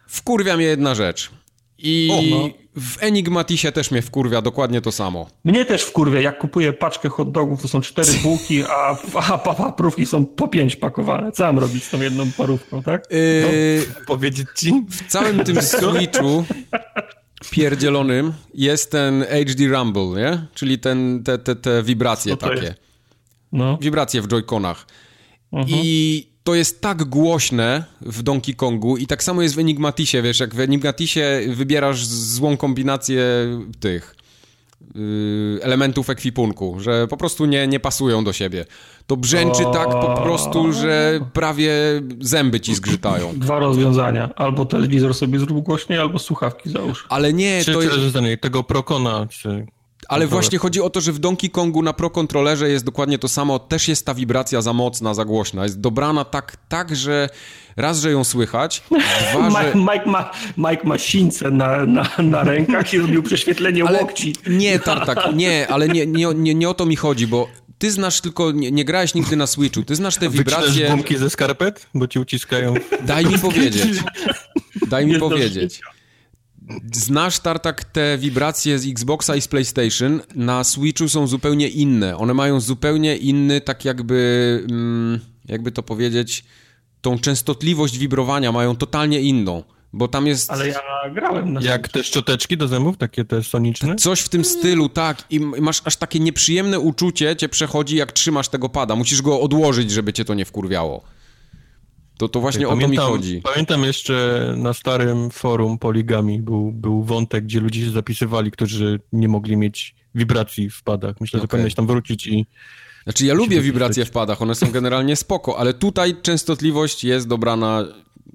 Wkurwia mnie jedna rzecz. I O, no. w Enigmatisie też mnie wkurwia dokładnie to samo. Mnie też wkurwia, jak kupuję paczkę hot dogów, to są cztery bułki, a, a paprówki są po pięć pakowane. Co mam robić z tą jedną parówką, tak? Yy, Powiedzieć ci? w całym tym Switchu pierdzielonym jest ten HD Rumble, nie? Czyli ten, te, te, te wibracje to takie. No. Wibracje w Joy-Conach. Mhm. I to jest tak głośne w Donkey Kongu i tak samo jest w Enigmatisie, wiesz, jak w Enigmatisie wybierasz złą kombinację tych elementów ekwipunku, że po prostu nie, nie pasują do siebie. To brzęczy tak po prostu, że prawie zęby ci zgrzytają. Dwa rozwiązania. Albo telewizor sobie zrób głośniej, albo słuchawki załóż. Ale nie, Czy to jest... rozwiązanie tego Prokona, czy... Ale właśnie chodzi o to, że w Donkey Kongu na Pro Controllerze jest dokładnie to samo. Też jest ta wibracja za mocna, za głośna. Jest dobrana tak, tak że raz, że ją słychać, dwa, że... Mike, Mike, ma, Mike ma sińce na, na, na rękach i robił prześwietlenie Ale łokci. nie, Tartak, nie, ale nie, nie, nie, nie o to mi chodzi, bo ty znasz tylko, nie, nie grałeś nigdy na Switchu, ty znasz te Wycinasz wibracje... gumki ze skarpet? Bo ci uciskają. Daj mi powiedzieć. Daj mi powiedzieć. Znasz, Tartak, te wibracje z Xboxa i z PlayStation na Switchu są zupełnie inne. One mają zupełnie inny, tak jakby, mm, jakby to powiedzieć, tą częstotliwość wibrowania mają totalnie inną, bo tam jest Ale ja grałem na Jak te szczoteczki do zębów, takie te soniczne? coś w tym stylu, tak, i masz aż takie nieprzyjemne uczucie cię przechodzi, jak trzymasz tego pada. Musisz go odłożyć, żeby cię to nie wkurwiało. To, to właśnie o to mi Pamiętam, chodzi. pamiętam jeszcze na starym forum Poligami był, był wątek, gdzie ludzie się zapisywali, którzy nie mogli mieć wibracji w padach. Myślę, że Okej. powinieneś tam wrócić i Znaczy ja lubię wibracje w padach, one są generalnie spoko, ale tutaj częstotliwość jest dobrana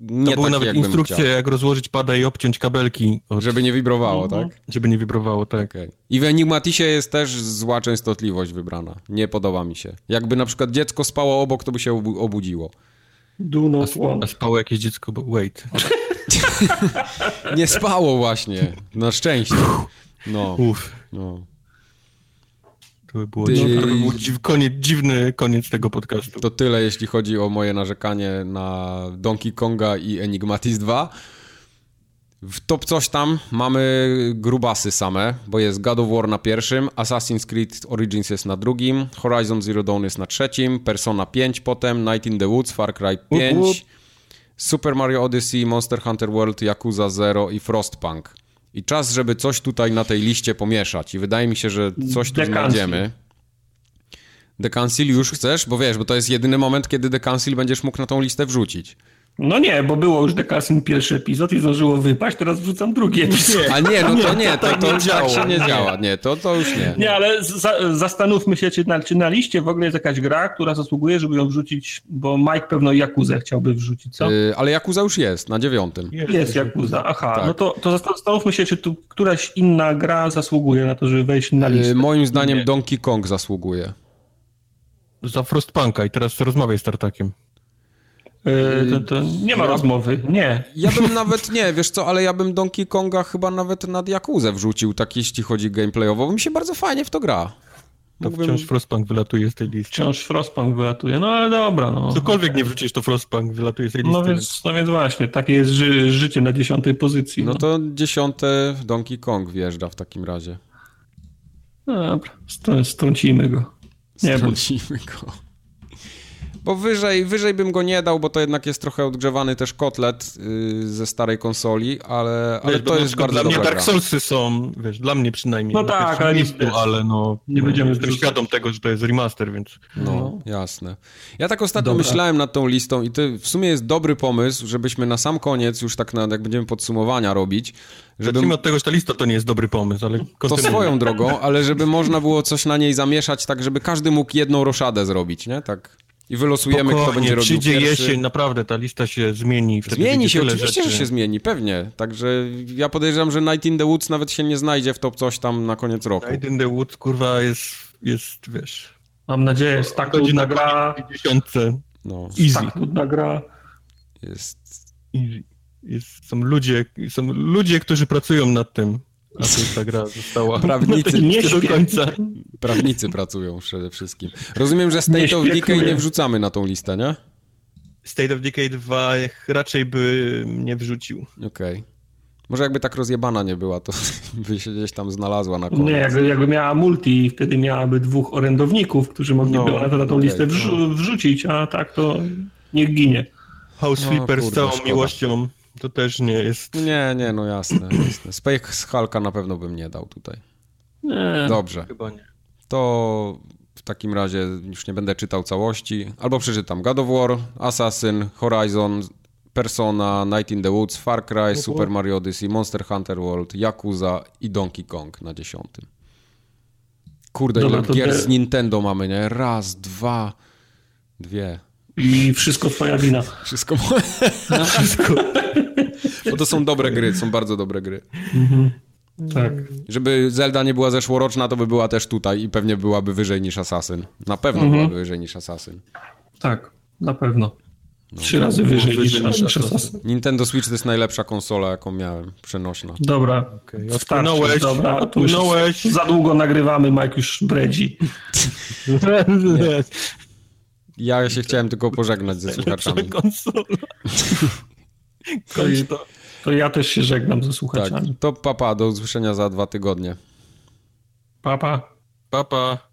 nie to były tak, nawet instrukcje, chciał. jak rozłożyć pada i obciąć kabelki, od, żeby... Żeby nie wibrowało, tak? nie wibrowało, tak. Okej. I w Enigmatisie jest też zła częstotliwość wybrana. Nie podoba mi się. Jakby na przykład dziecko spało obok, to by się obu- obudziło. Do not want. A spało jakieś dziecko, bo wait. Nie spało właśnie. Na szczęście. No, Uff, no. to by było, Ty- dziwne, to by był dziw, koniec, dziwny koniec tego podcastu. To tyle, jeśli chodzi o moje narzekanie na Donkey Konga i Enigmatis 2. W top coś tam mamy grubasy same, bo jest God of War na pierwszym, Assassin's Creed Origins jest na drugim, Horizon Zero Dawn jest na trzecim, Persona 5 potem, Night in the Woods, Far Cry 5, łup. Super Mario Odyssey, Monster Hunter World, Yakuza 0 i Frostpunk. I czas, żeby coś tutaj na tej liście pomieszać i wydaje mi się, że coś tu The Council. znajdziemy. The Council już chcesz? Bo wiesz, bo to jest jedyny moment, kiedy The Council będziesz mógł na tą listę wrzucić. No nie, bo było już Dekasin pierwszy epizod i zdążyło wypaść, teraz wrzucam drugi epizod. A nie, no to nie, to, tak to nie tak działa. się nie działa. Nie, to, to już nie. Nie, ale za, zastanówmy się, czy na, czy na liście w ogóle jest jakaś gra, która zasługuje, żeby ją wrzucić, bo Mike pewno Jakuzę chciałby wrzucić, co? Y, ale Yakuza już jest, na dziewiątym. Jest Jakuza, aha. Tak. No to, to zastanówmy się, czy tu któraś inna gra zasługuje na to, żeby wejść na Y, listę. moim zdaniem Nie. Donkey Kong zasługuje. Za Frostpunka i teraz rozmawiaj z Tartakiem. Y, to, to nie ma rozmowy, nie. Ja bym nawet, nie, wiesz co, ale ja bym Donkey Konga chyba nawet nad Yakuzę wrzucił, tak jeśli chodzi gameplayowo, bo mi się bardzo fajnie w to gra. To Mógłbym- wciąż Frostpunk wylatuje z tej listy. Wciąż Frostpunk wylatuje, no ale dobra, no. Cokolwiek nie wrzucisz, to Frostpunk wylatuje z tej listy. No więc, no więc właśnie, takie jest ży, życie na dziesiątej pozycji. No No, to dziesiąte Donkey Kong wjeżdża w takim razie. no dobra, strą- strącimy go. Nie, Strącimy go. Bo wyżej, wyżej bym go nie dał, bo to jednak jest trochę odgrzewany też kotlet yy, ze starej konsoli, ale, ale Wiesz, to jest bardzo Dla mnie Dark. Soulsy są, wiesz, dla mnie przynajmniej. No tak, ale nie- miejscu, ale no, nie no, będziemy jestem świadom tego, że to jest remaster, więc... No, jasne. Ja tak ostatnio Dobra. myślałem nad tą listą i to w sumie jest dobry pomysł, żebyśmy na sam koniec, już tak na, jak będziemy podsumowania robić, żeby Zacznijmy od tego, że ta lista to nie jest dobry pomysł, ale to kontynuuj. swoją drogą, ale żeby można było coś na niej zamieszać, tak żeby każdy mógł jedną roszadę zrobić, nie? Tak. I wylosujemy, kto Spokojnie, będzie robił przyjdzie pierwszy. jesień, naprawdę ta lista się zmieni. Wtedy Zmieni się, oczywiście, rzeczy. że się zmieni, pewnie. Także ja podejrzewam, że Night in the Woods nawet się nie znajdzie w top coś tam na koniec roku. Night in the Woods, kurwa, jest, jest wiesz... Mam nadzieję, jest tak trudna na gra. No, Easy. Tak trudna gra. jest... Easy. Jest, są, ludzie, są ludzie, którzy pracują nad tym, aby ta gra została Prawnicy. Nie do końca. Prawnicy pracują przede wszystkim. Rozumiem, że State Nie of Decay nie wrzucamy na tą listę, nie? State of Decay 2 raczej by mnie wrzucił. Okej. Może jakby tak rozjebana nie była, to by się gdzieś tam znalazła na koniec. Nie, jakby, jakby miała multi i wtedy miałaby dwóch orędowników, którzy mogliby No, na, to- na tą okej, listę wrzu- wrzucić, a tak to niech ginie. House No, Flipper z całą szkoda. miłością to też nie jest... Nie, nie, no jasne, jasne. Space z Hulka na pewno bym nie dał tutaj. Nie. Dobrze. Chyba nie. To w takim razie już nie będę czytał całości. Albo przeczytam God of War, Assassin, Horizon, Persona, Night in the Woods, Far Cry, Super Mario Odyssey, Monster Hunter World, Yakuza i Donkey Kong na dziesiątym. Kurde, Dobra, ile gier te- z Nintendo mamy, nie? Raz, dwa, dwie. I wszystko twoja wina. Wszystko Wszystko. Bo to są dobre gry, są bardzo dobre gry. Tak. Żeby Zelda nie była zeszłoroczna, to by była też tutaj i pewnie byłaby wyżej niż Assassin. Na pewno Mhm. byłaby wyżej niż Assassin. Tak, na pewno. Trzy razy wyżej niż nasz Assassin. Nintendo Switch to jest najlepsza konsola, jaką miałem, przenośna. Dobra, starczy. odpłynąłeś, Dobra, odpłynąłeś. za długo nagrywamy, Mike już bredzi. Ja się chciałem tylko pożegnać ze słuchaczami. konsola. Kończ to. To ja też się żegnam ze Tak, słuchaczami. to papa, do usłyszenia za dwa tygodnie. Papa. Papa.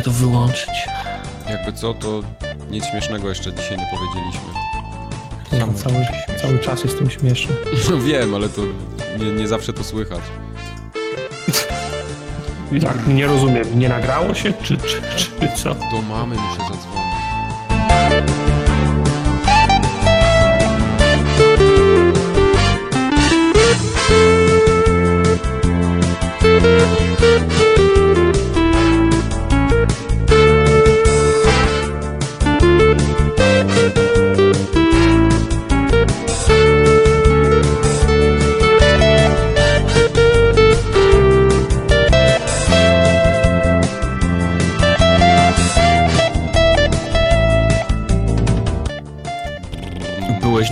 Spróbuję to wyłączyć. Jakby co, to nic śmiesznego jeszcze dzisiaj nie powiedzieliśmy. Nie, cały, cały czas jestem śmieszny. No wiem, ale to nie, nie zawsze to słychać. Tak, nie rozumiem. Nie nagrało się, czy, czy, czy co? Do mamy muszę zadzwonić.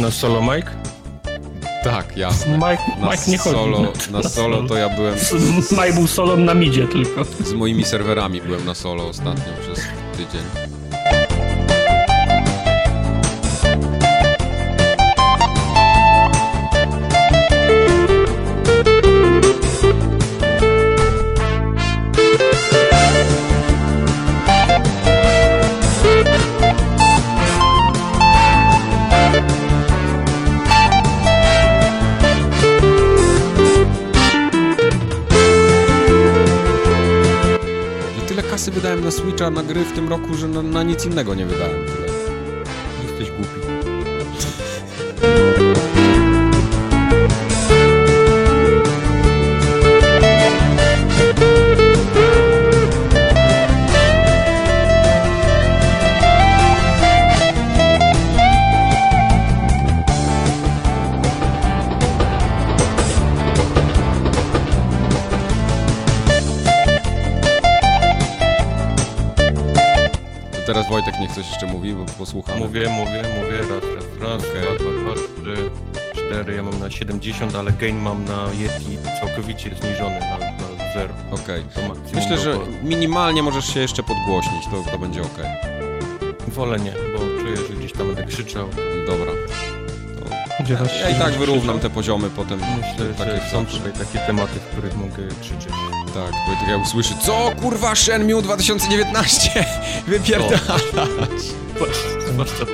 Na solo, Mike? Tak, jasne. Mike, Na Mike nie chodzi. solo, na solo to ja byłem Mike był solą na midzie tylko. z moimi serwerami byłem na solo ostatnio przez tydzień. Switcha, na gry w tym roku, że na, na nic innego nie wydałem tyle. Na 70, ale gain mam na Yeti całkowicie zniżony na, na 0. Okej. Maksimum Myślę, że minimalnie możesz się jeszcze podgłośnić, to, to będzie okej. Wolę nie, bo czuję, że gdzieś tam będę krzyczał. Dobra. Gdzieś Ja i tak wyrównam te poziomy potem. Myślę, takie że są zawsze. tutaj takie tematy, w których mogę krzyczeć. Tak, Wojtek jak usłyszy, co kurwa Shenmue 2019? Wypierdalać. Zwłaszcza.